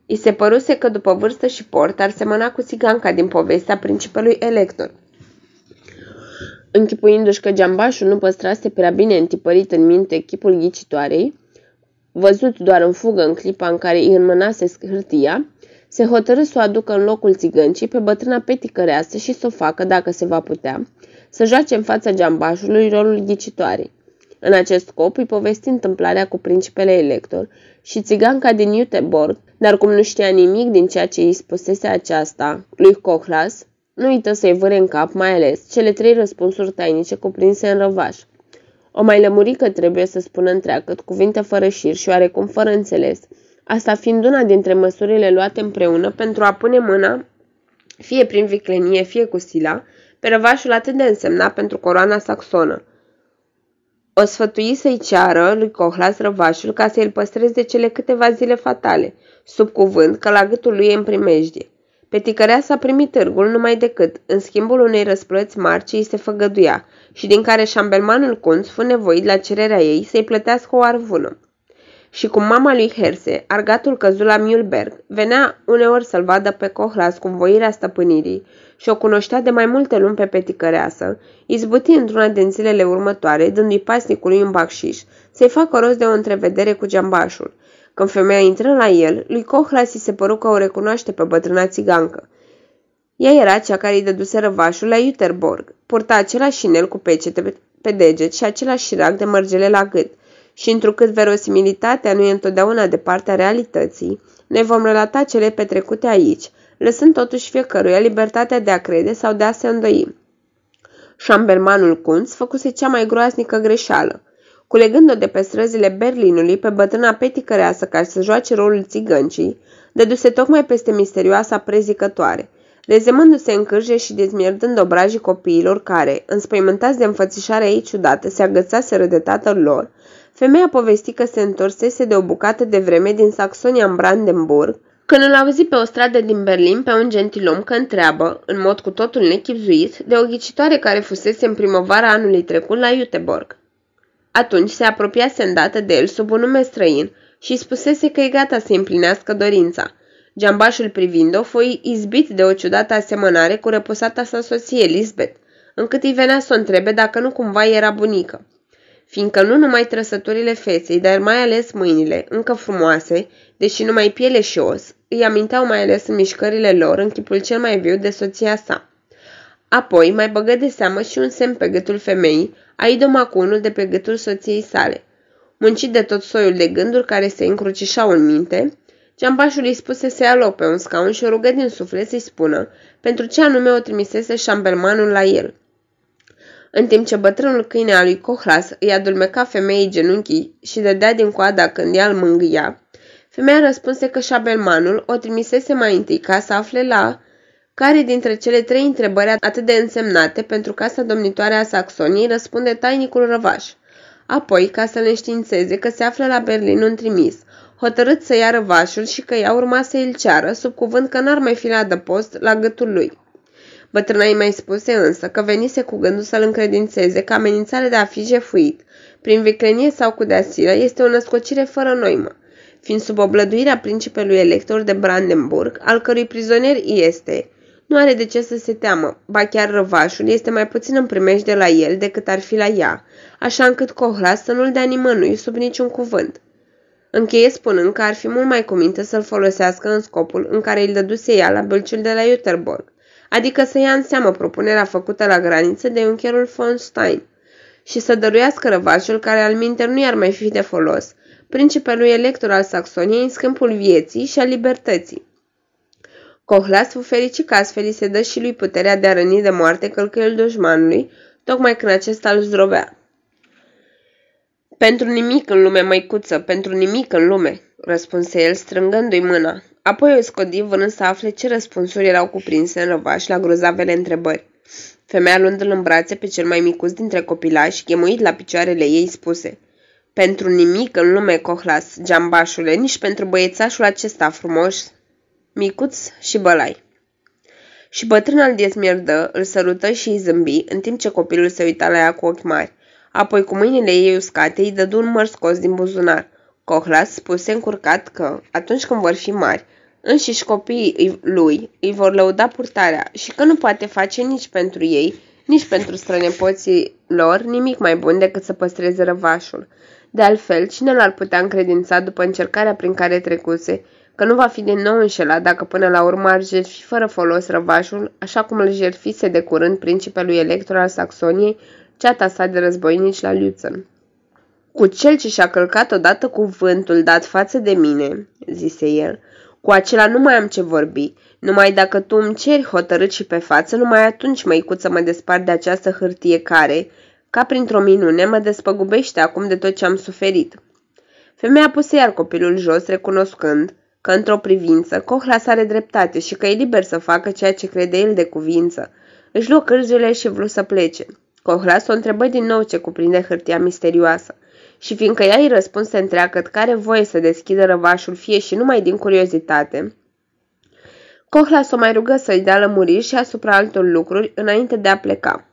I se păruse că după vârstă și port ar semăna cu țiganca din povestea principelui elector. Închipuindu-și că geambașul nu păstrase prea bine întipărit în minte chipul ghicitoarei, văzut doar în fugă în clipa în care îi înmânase hârtia, se hotărâ să o aducă în locul țigăncii pe bătrâna peticăreasă și să o facă, dacă se va putea, să joace în fața geambașului rolul ghicitoarei. În acest scop îi povesti întâmplarea cu principele elector și țiganca din Iuteborg, dar cum nu știa nimic din ceea ce îi spusese aceasta lui Cochlas, nu uită să-i vâre în cap mai ales cele trei răspunsuri tainice cuprinse în răvaș. O mai lămuri că trebuie să spună întreagăt cuvinte fără șir și oarecum fără înțeles, asta fiind una dintre măsurile luate împreună pentru a pune mâna, fie prin viclenie, fie cu sila, pe răvașul atât de însemnat pentru coroana saxonă. O sfătui să-i ceară lui Cohlas răvașul ca să-l păstreze cele câteva zile fatale, sub cuvânt că la gâtul lui e în primejdie. Peticărea s-a primit târgul numai decât, în schimbul unei răsplăți mari ce îi se făgăduia și din care șambelmanul Kunz fu nevoit la cererea ei să-i plătească o arvună și cum mama lui Herse, argatul căzut la Mühlberg, venea uneori să-l vadă pe Cohlas cu voirea stăpânirii și o cunoștea de mai multe luni pe peticăreasă, izbuti într-una din zilele următoare, dându-i pasnicului un bacșiș, să-i facă rost de o întrevedere cu geambașul. Când femeia intră la el, lui Cohlas se păru că o recunoaște pe bătrâna țigancă. Ea era cea care îi dăduse răvașul la Uterborg. Purta același șinel cu pecete pe deget și același șirac de mărgele la gât Și întrucât verosimilitatea nu e întotdeauna de partea realității, noi vom relata cele petrecute aici, lăsând totuși fiecăruia libertatea de a crede sau de a se îndoi. Șambelmanul Kunz făcuse cea mai groaznică greșeală. Culegând-o de pe străzile Berlinului pe bătrâna peticăreasă care să joace rolul țigăncii, dăduse tocmai peste misterioasa prezicătoare, rezemându-se în cârje și dezmierdând obrajii copiilor care, înspăimântați de înfățișarea ei ciudată, se agățaseră de tatăl lor, femeia povesti că se întorsese de o bucată de vreme din Saxonia în Brandenburg, când îl auzi pe o stradă din Berlin pe un gentilom că întreabă, în mod cu totul nechipzuit, de o ghicitoare care fusese în primăvara anului trecut la Iuteborg. Atunci se apropiase îndată de el sub un nume străin și spusese că e gata să împlinească dorința. Geambașul privind-o, foi izbit de o ciudată asemănare cu răposata sa soție, Lisbeth, încât îi venea să o întrebe dacă nu cumva era bunică. Fiindcă nu numai trăsăturile feței, dar mai ales mâinile, încă frumoase, deși numai piele și os, îi aminteau mai ales în mișcările lor în chipul cel mai viu de soția sa. Apoi mai băgă de seamă și un semn pe gâtul femeii, aidoma cu unul de pe gâtul soției sale. Muncit de tot soiul de gânduri care se încrucișau în minte, Ceampașul îi spuse să ia loc pe un scaun și o rugă din suflet să-i spună pentru ce anume o trimisese șambelmanul la el. În timp ce bătrânul câine al lui Cohlas îi adulmeca femeii genunchii și dădea din coada când ea îl mângâia, femeia răspunse că șabelmanul o trimisese mai întâi ca să afle la care dintre cele trei întrebări atât de însemnate pentru casa domnitoare a Saxoniei răspunde tainicul răvaș. Apoi, ca să le științeze că se află la Berlin un trimis, hotărât să ia răvașul și că ea urma să îl ceară, sub cuvânt că n-ar mai fi la adăpost la gâtul lui. Bătrâna îi mai spuse însă că venise cu gândul să-l încredințeze că amenințarea de a fi jefuit, prin viclenie sau cu deasilă, este o născocire fără noimă, fiind sub oblăduirea principelui elector de Brandenburg, al cărui prizonier este, nu are de ce să se teamă, ba chiar răvașul este mai puțin în primești de la el decât ar fi la ea, așa încât Cohlas să nu-l dea nimănui sub niciun cuvânt. Încheie spunând că ar fi mult mai cuminte să-l folosească în scopul în care îl dăduse ea la bălciul de la Jutterborg, adică să ia în seamă propunerea făcută la graniță de uncherul von Stein și să dăruiască răvașul care al minter nu i-ar mai fi de folos, principelui elector al Saxoniei în schimbul vieții și a libertății. Cohlas fu fericit că astfel se dă și lui puterea de a răni de moarte călcăiul dușmanului, tocmai când acesta îl zdrobea. Pentru nimic în lume, măicuță, pentru nimic în lume, răspunse el, strângându-i mâna. Apoi o scodi vânând să afle ce răspunsuri erau cuprinse în răvaș la grozavele întrebări. Femeia luându-l în brațe pe cel mai micus dintre copilași, chemuit la picioarele ei, spuse Pentru nimic în lume, Cohlas, geambașule, nici pentru băiețașul acesta frumos, micuț și bălai. Și bătrâna îl dezmierdă, îl sărută și îi zâmbi, în timp ce copilul se uita la ea cu ochi mari. Apoi, cu mâinile ei uscate, îi dădu un măr scos din buzunar. Cohlas spuse încurcat că, atunci când vor fi mari, înșiși copiii lui îi vor lăuda purtarea și că nu poate face nici pentru ei, nici pentru strănepoții lor nimic mai bun decât să păstreze răvașul. De altfel, cine l-ar putea încredința după încercarea prin care trecuse, că nu va fi din nou înșelat dacă până la urmă ar jertfi fără folos răvașul, așa cum îl jertfise de curând principelui elector al Saxoniei, ceata sa de războinici la Lutzen. Cu cel ce și-a călcat odată cuvântul dat față de mine, zise el, cu acela nu mai am ce vorbi. Numai dacă tu îmi ceri hotărât și pe față, numai atunci, măicuță, mă despart de această hârtie care, ca printr-o minune, mă despăgubește acum de tot ce am suferit. Femeia puse iar copilul jos, recunoscând că, într-o privință, Cohlas are dreptate și că e liber să facă ceea ce crede el de cuvință. Își luă cârzurile și vreau să plece. Cohlas o întrebă din nou ce cuprinde hârtia misterioasă și fiindcă ea îi răspunse întreagă că are voie să deschidă răvașul fie și numai din curiozitate, Cohlas o mai rugă să-i dea lămuriri și asupra altor lucruri înainte de a pleca.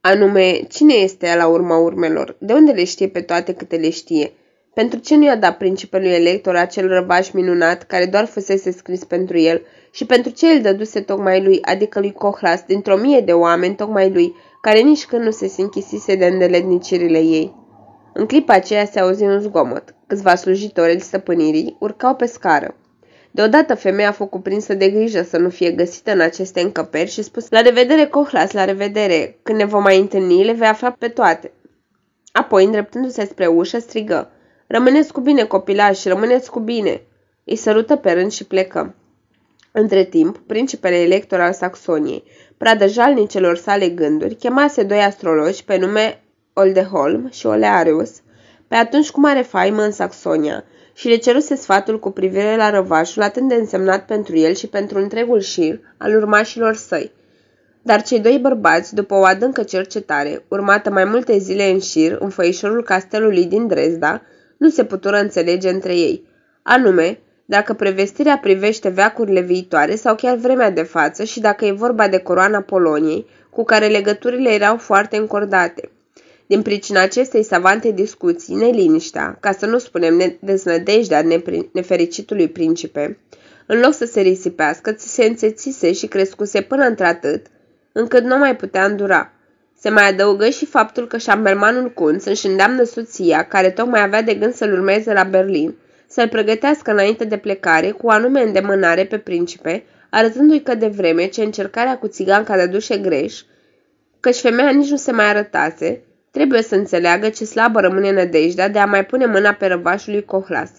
Anume, cine este ea la urma urmelor? De unde le știe pe toate câte le știe? Pentru ce nu i-a dat principelui elector acel răvaș minunat care doar fusese scris pentru el și pentru ce îl dăduse tocmai lui, adică lui Cohlas, dintr-o mie de oameni tocmai lui, care nici când nu se închisise de îndeletnicirile ei. În clipa aceea se auzi un zgomot. Câțiva slujitori al stăpânirii urcau pe scară. Deodată femeia a fost cuprinsă de grijă să nu fie găsită în aceste încăperi și spus La revedere, Cohlas, la revedere! Când ne vom mai întâlni, le vei afla pe toate. Apoi, îndreptându-se spre ușă, strigă. Rămâneți cu bine, copilași, rămâneți cu bine! Îi sărută pe rând și plecă. Între timp, principele elector al Saxoniei, pradă jalnicelor sale gânduri, chemase doi astrologi pe nume Oldeholm și Olearius, pe atunci cu mare faimă în Saxonia, și le ceruse sfatul cu privire la răvașul atât de însemnat pentru el și pentru întregul șir al urmașilor săi. Dar cei doi bărbați, după o adâncă cercetare, urmată mai multe zile în șir în făișorul castelului din Dresda, nu se putură înțelege între ei. Anume, dacă prevestirea privește veacurile viitoare sau chiar vremea de față și dacă e vorba de coroana Poloniei, cu care legăturile erau foarte încordate. Din pricina acestei savante discuții, neliniștea, ca să nu spunem deznădejdea nefericitului principe, în loc să se risipească, ți se înțețise și crescuse până într-atât, încât nu mai putea îndura. Se mai adăugă și faptul că șambermanul Kunz își îndeamnă soția, care tocmai avea de gând să-l urmeze la Berlin, să-l pregătească înainte de plecare cu anume îndemânare pe principe, arătându-i că de vreme ce încercarea cu țiganca dădușe greș, căci femeia nici nu se mai arătase, trebuie să înțeleagă ce slabă rămâne nădejdea de a mai pune mâna pe răvașul lui Cohlas.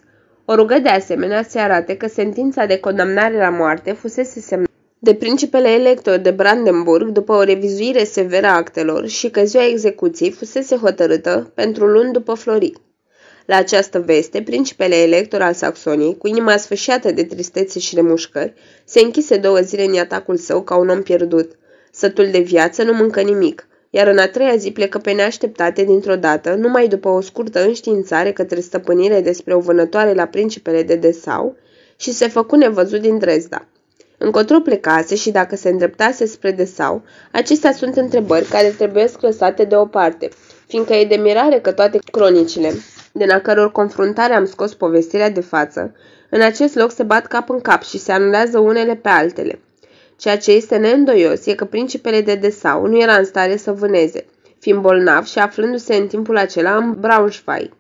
O rugă de asemenea să arate că sentința de condamnare la moarte fusese semnată de principele elector de Brandenburg după o revizuire severă a actelor și că ziua execuției fusese hotărâtă pentru luni după florit. La această veste, principele elector al Saxoniei, cu inima sfâșiată de tristețe și de mușcări, se închise două zile în atacul său ca un om pierdut. Sătul de viață nu mâncă nimic, iar în a treia zi plecă pe neașteptate dintr-o dată, numai după o scurtă înștiințare către stăpânire despre o vânătoare la principele de Desau și se făcu nevăzut din Dresda. Încotro plecase și dacă se îndreptase spre Desau, acestea sunt întrebări care trebuie lăsate deoparte, fiindcă e de mirare că toate cronicile, din a căror confruntare am scos povestirea de față, în acest loc se bat cap în cap și se anulează unele pe altele. Ceea ce este neîndoios e că principele de Desau nu era în stare să vâneze, fiind bolnav și aflându-se în timpul acela în Braunschweig,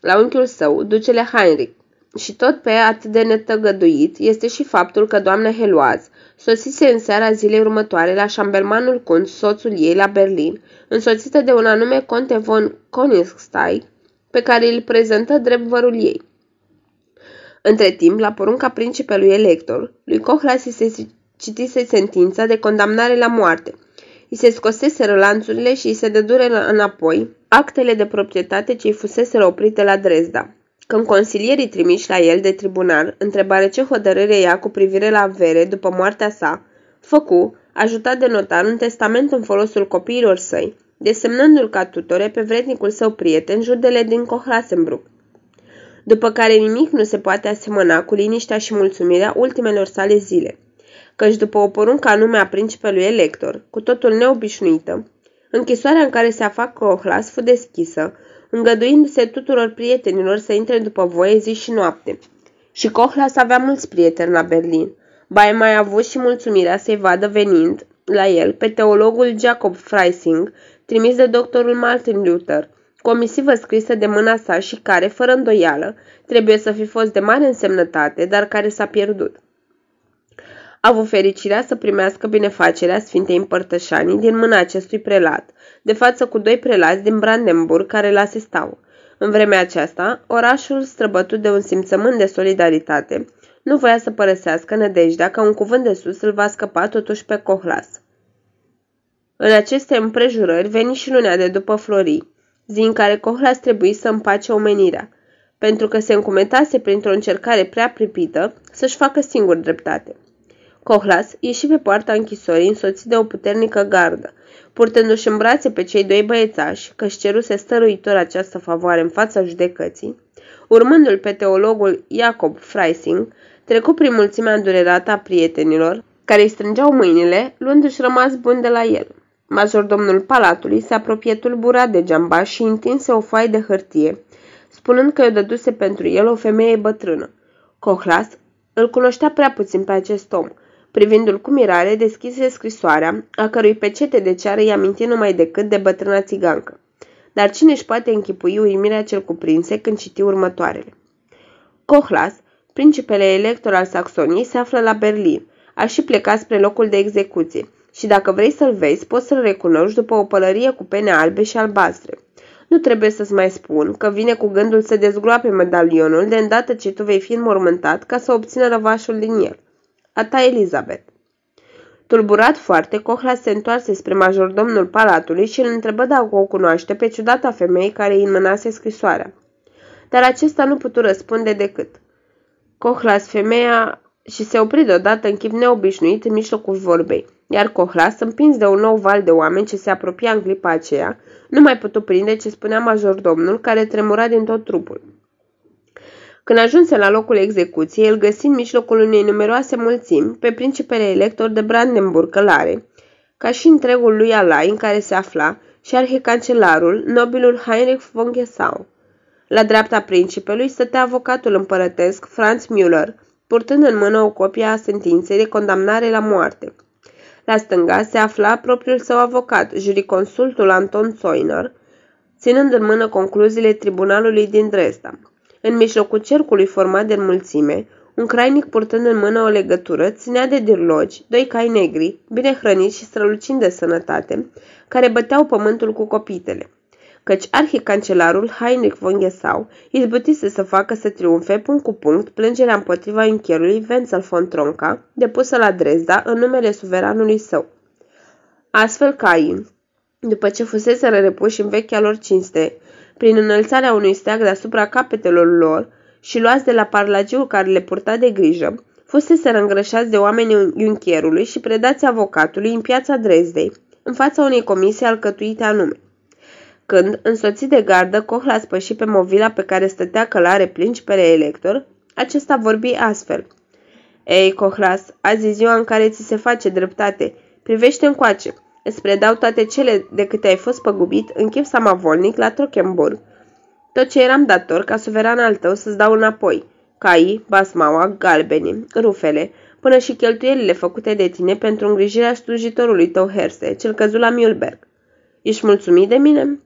la unchiul său, ducele Heinrich. Și tot pe atât de netăgăduit este și faptul că doamna Heloaz sosise în seara zilei următoare la șambermanul Kunz, soțul ei, la Berlin, însoțită de un anume conte von Königstein, pe care îl prezentă drept vărul ei. Între timp, la porunca principelui elector, lui Cohlas se citise sentința de condamnare la moarte. I se scosese lanțurile și îi se dădure înapoi actele de proprietate ce îi fusese oprite la Dresda. Când consilierii trimiși la el de tribunal întrebare ce hotărâre ia cu privire la avere după moartea sa, făcu, ajutat de notar, un testament în folosul copiilor săi, desemnându-l ca tutore pe vrednicul său prieten, judele din Cohlasenbruck. După care nimic nu se poate asemăna cu liniștea și mulțumirea ultimelor sale zile, căci după o poruncă anume a principelui elector, cu totul neobișnuită, închisoarea în care se afla Cohlas fu deschisă, îngăduindu-se tuturor prietenilor să intre după voie zi și noapte. Și Cohlas avea mulți prieteni la Berlin. Ba mai avut și mulțumirea să-i vadă venind la el pe teologul Jacob Freising, trimis de doctorul Martin Luther, cu o misivă scrisă de mâna sa și care, fără îndoială, trebuie să fi fost de mare însemnătate, dar care s-a pierdut. A avut fericirea să primească binefacerea Sfintei Împărtășanii din mâna acestui prelat, de față cu doi prelați din Brandenburg care îl asistau. În vremea aceasta, orașul, străbătut de un simțământ de solidaritate, nu voia să părăsească nădejdea că un cuvânt de sus îl va scăpa totuși pe Cohlas. În aceste împrejurări veni și lunea de după Florii, zi în care Cohlas trebuie să împace omenirea, pentru că se încumetase printr-o încercare prea pripită să-și facă singur dreptate. Cohlas ieși pe poarta închisorii însoțit de o puternică gardă, purtându-și în brațe pe cei doi băiețași, că-și ceruse stăruitor această favoare în fața judecății, urmându-l pe teologul Jacob Freising, trecu prin mulțimea îndurerată a prietenilor, care îi strângeau mâinile, luându-și rămas bun de la el. Majordomnul palatului se apropie tulburat de geamba și întinse o foaie de hârtie, spunând că i-o dăduse pentru el o femeie bătrână. Cohlas îl cunoștea prea puțin pe acest om. Privindu-l cu mirare, deschise scrisoarea, a cărui pecete de ceară i aminti numai decât de bătrâna țigancă. Dar cine își poate închipui uimirea cel cuprinse când citi următoarele? Cohlas, principele elector al Saxoniei, se află la Berlin. A și plecat spre locul de execuție și dacă vrei să-l vezi, poți să-l recunoști după o pălărie cu pene albe și albastre. Nu trebuie să-ți mai spun că vine cu gândul să dezgroape medalionul de îndată ce tu vei fi înmormântat ca să obțină răvașul din el. A ta, Elizabeth. Tulburat foarte, Cohla se întoarse spre majordomnul palatului și îl întrebă dacă o cunoaște pe ciudata femei care îi înmânase scrisoarea. Dar acesta nu putu răspunde decât. Cohlas femeia și se opri deodată în chip neobișnuit în mijlocul vorbei, iar Cohlas, împins de un nou val de oameni ce se apropia în clipa aceea, nu mai putu prinde ce spunea majordomnul, care tremura din tot trupul. Când ajunse la locul execuției, el găsi în mijlocul unei numeroase mulțimi pe principele elector de Brandenburg călare, ca și întregul lui alai în care se afla și arhicancelarul, nobilul Heinrich von Gesau. La dreapta principelui stătea avocatul împărătesc Franz Müller, purtând în mână o copie a sentinței de condamnare la moarte. La stânga se afla propriul său avocat, juriconsultul Anton Zoiner, ținând în mână concluziile tribunalului din Dresda. În mijlocul cercului format de mulțime, un crainic purtând în mână o legătură ținea de dirlogi doi cai negri, bine hrăniți și strălucind de sănătate, care băteau pământul cu copitele căci arhicancelarul Heinrich von Gesau izbutise să facă să triumfe punct cu punct plângerea împotriva închierului Wenzel von Tronca, depusă la Dresda în numele suveranului său. Astfel, Cain, după ce fusese repuși în vechea lor cinste, prin înălțarea unui steag deasupra capetelor lor și luați de la parlagiul care le purta de grijă, fusese îngrășați de oamenii iunchierului și predați avocatului în piața Dresdei, în fața unei comisii alcătuite anume. Când, însoțit de gardă, Koch l-a spășit pe movila pe care stătea călare principele elector, acesta vorbi astfel. Ei, Cohlas, azi e ziua în care ți se face dreptate. Privește încoace. Îți predau toate cele de câte ai fost păgubit în chip samavolnic la Trockenburg. Tot ce eram dator ca suveran al tău să-ți dau înapoi. Caii, basmaua, galbenii, rufele, până și cheltuielile făcute de tine pentru îngrijirea slujitorului tău Herse, cel căzut la Mühlberg. Ești mulțumit de mine?"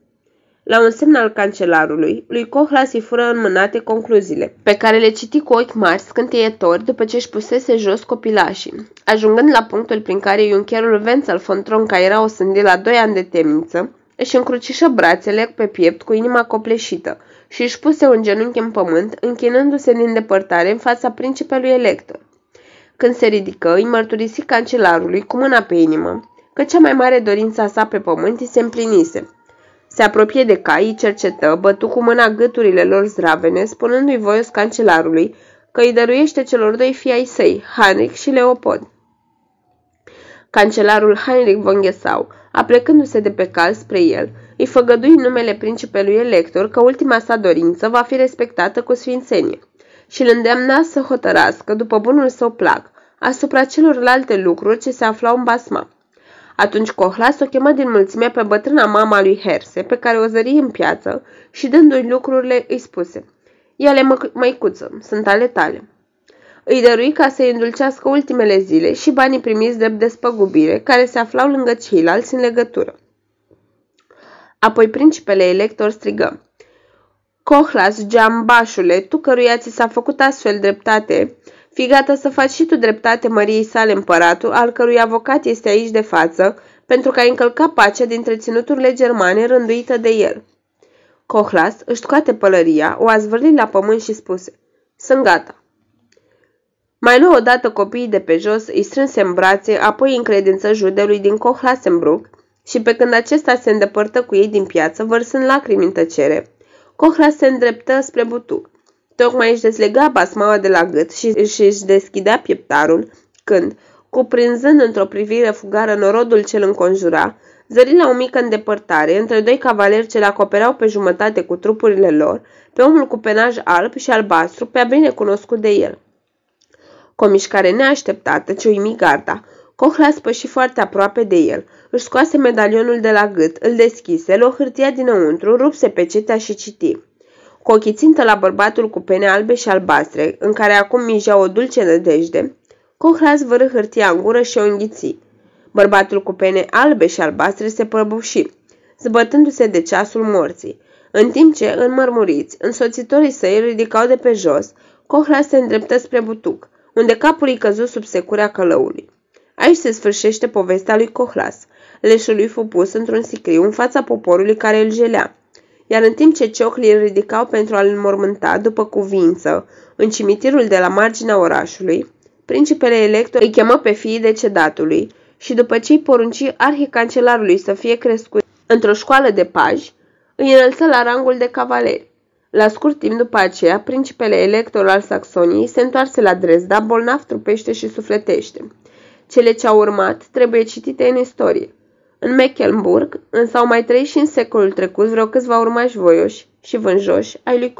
La un semn al cancelarului, lui Cohlas îi fură înmânate concluziile, pe care le citi cu ochi mari, scântietori, după ce își pusese jos copilașii. Ajungând la punctul prin care iuncherul Wenzel von Tronca era osândit la doi ani de temniță, își încrucișă brațele pe piept cu inima copleșită și își puse un genunchi în pământ, închinându-se din depărtare în fața principelui elector. Când se ridică, îi mărturisi cancelarului cu mâna pe inimă că cea mai mare dorință a sa pe pământ îi se împlinise – se apropie de cai, îi cercetă, bătu cu mâna gâturile lor zdravene, spunându-i voios cancelarului că îi dăruiește celor doi fii ai săi, Heinrich și Leopold. Cancelarul Heinrich von Gesau, aplecându-se de pe cal spre el, îi făgădui numele principelui elector că ultima sa dorință va fi respectată cu sfințenie și îl îndeamna să hotărască, după bunul său plac, asupra celorlalte lucruri ce se aflau în basma. Atunci Cohlas o chemă din mulțime pe bătrâna mama lui Herse, pe care o zări în piață și dându-i lucrurile îi spuse Ia-le, măicuță, sunt ale tale. Îi dărui ca să-i îndulcească ultimele zile și banii primiți de despăgubire, care se aflau lângă ceilalți în legătură. Apoi principele elector strigă. Cohlas, geambașule, tu căruia ți s-a făcut astfel dreptate, Fii gata să faci și tu dreptate măriei sale împăratul, al cărui avocat este aici de față, pentru că ai încălcat pacea dintre ținuturile germane rânduită de el. Cohlas își scoate pălăria, o a zvârlit la pământ și spuse, Sunt gata. Mai luă odată copiii de pe jos, îi strânse în brațe, apoi în credință judelui din Cohlasenbruck și pe când acesta se îndepărtă cu ei din piață, vărsând lacrimi în tăcere, Cohlas se îndreptă spre butuc. Tocmai își deslega basmaua de la gât și își deschidea pieptarul, când, cuprinzând într-o privire fugară norodul ce îl înconjura, zări la o mică îndepărtare, între doi cavaleri ce le acopereau pe jumătate cu trupurile lor, pe omul cu penaj alb și albastru, pe bine cunoscut de el. Cu o mișcare neașteptată ce uimi garda, Cohla spăși foarte aproape de el, își scoase medalionul de la gât, îl deschise, luă hârtia dinăuntru, rupse pe cetea și citi cu ochii țintă la bărbatul cu pene albe și albastre, în care acum mijea o dulce nădejde, Cohlas vără hârtia în gură și o înghiți. Bărbatul cu pene albe și albastre se prăbuși, zbătându-se de ceasul morții. În timp ce, înmărmuriți, însoțitorii săi ridicau de pe jos, Cohlas se îndreptă spre butuc, unde capul îi căzut sub securea călăului. Aici se sfârșește povestea lui Cohlas. Leșul lui fu pus într-un sicriu în fața poporului care îl jelea iar în timp ce cioclii îl ridicau pentru a-l înmormânta după cuvință în cimitirul de la marginea orașului, principele elector îi chemă pe fiii decedatului și după ce îi porunci arhicancelarului să fie crescut într-o școală de paji, îi înălță la rangul de cavaleri. La scurt timp după aceea, principele elector al Saxoniei se întoarse la Dresda, bolnav trupește și sufletește. Cele ce au urmat trebuie citite în istorie. În Mecklenburg, însă au mai trăit și în secolul trecut vreo câțiva urmași voioși și vânjoși ai lui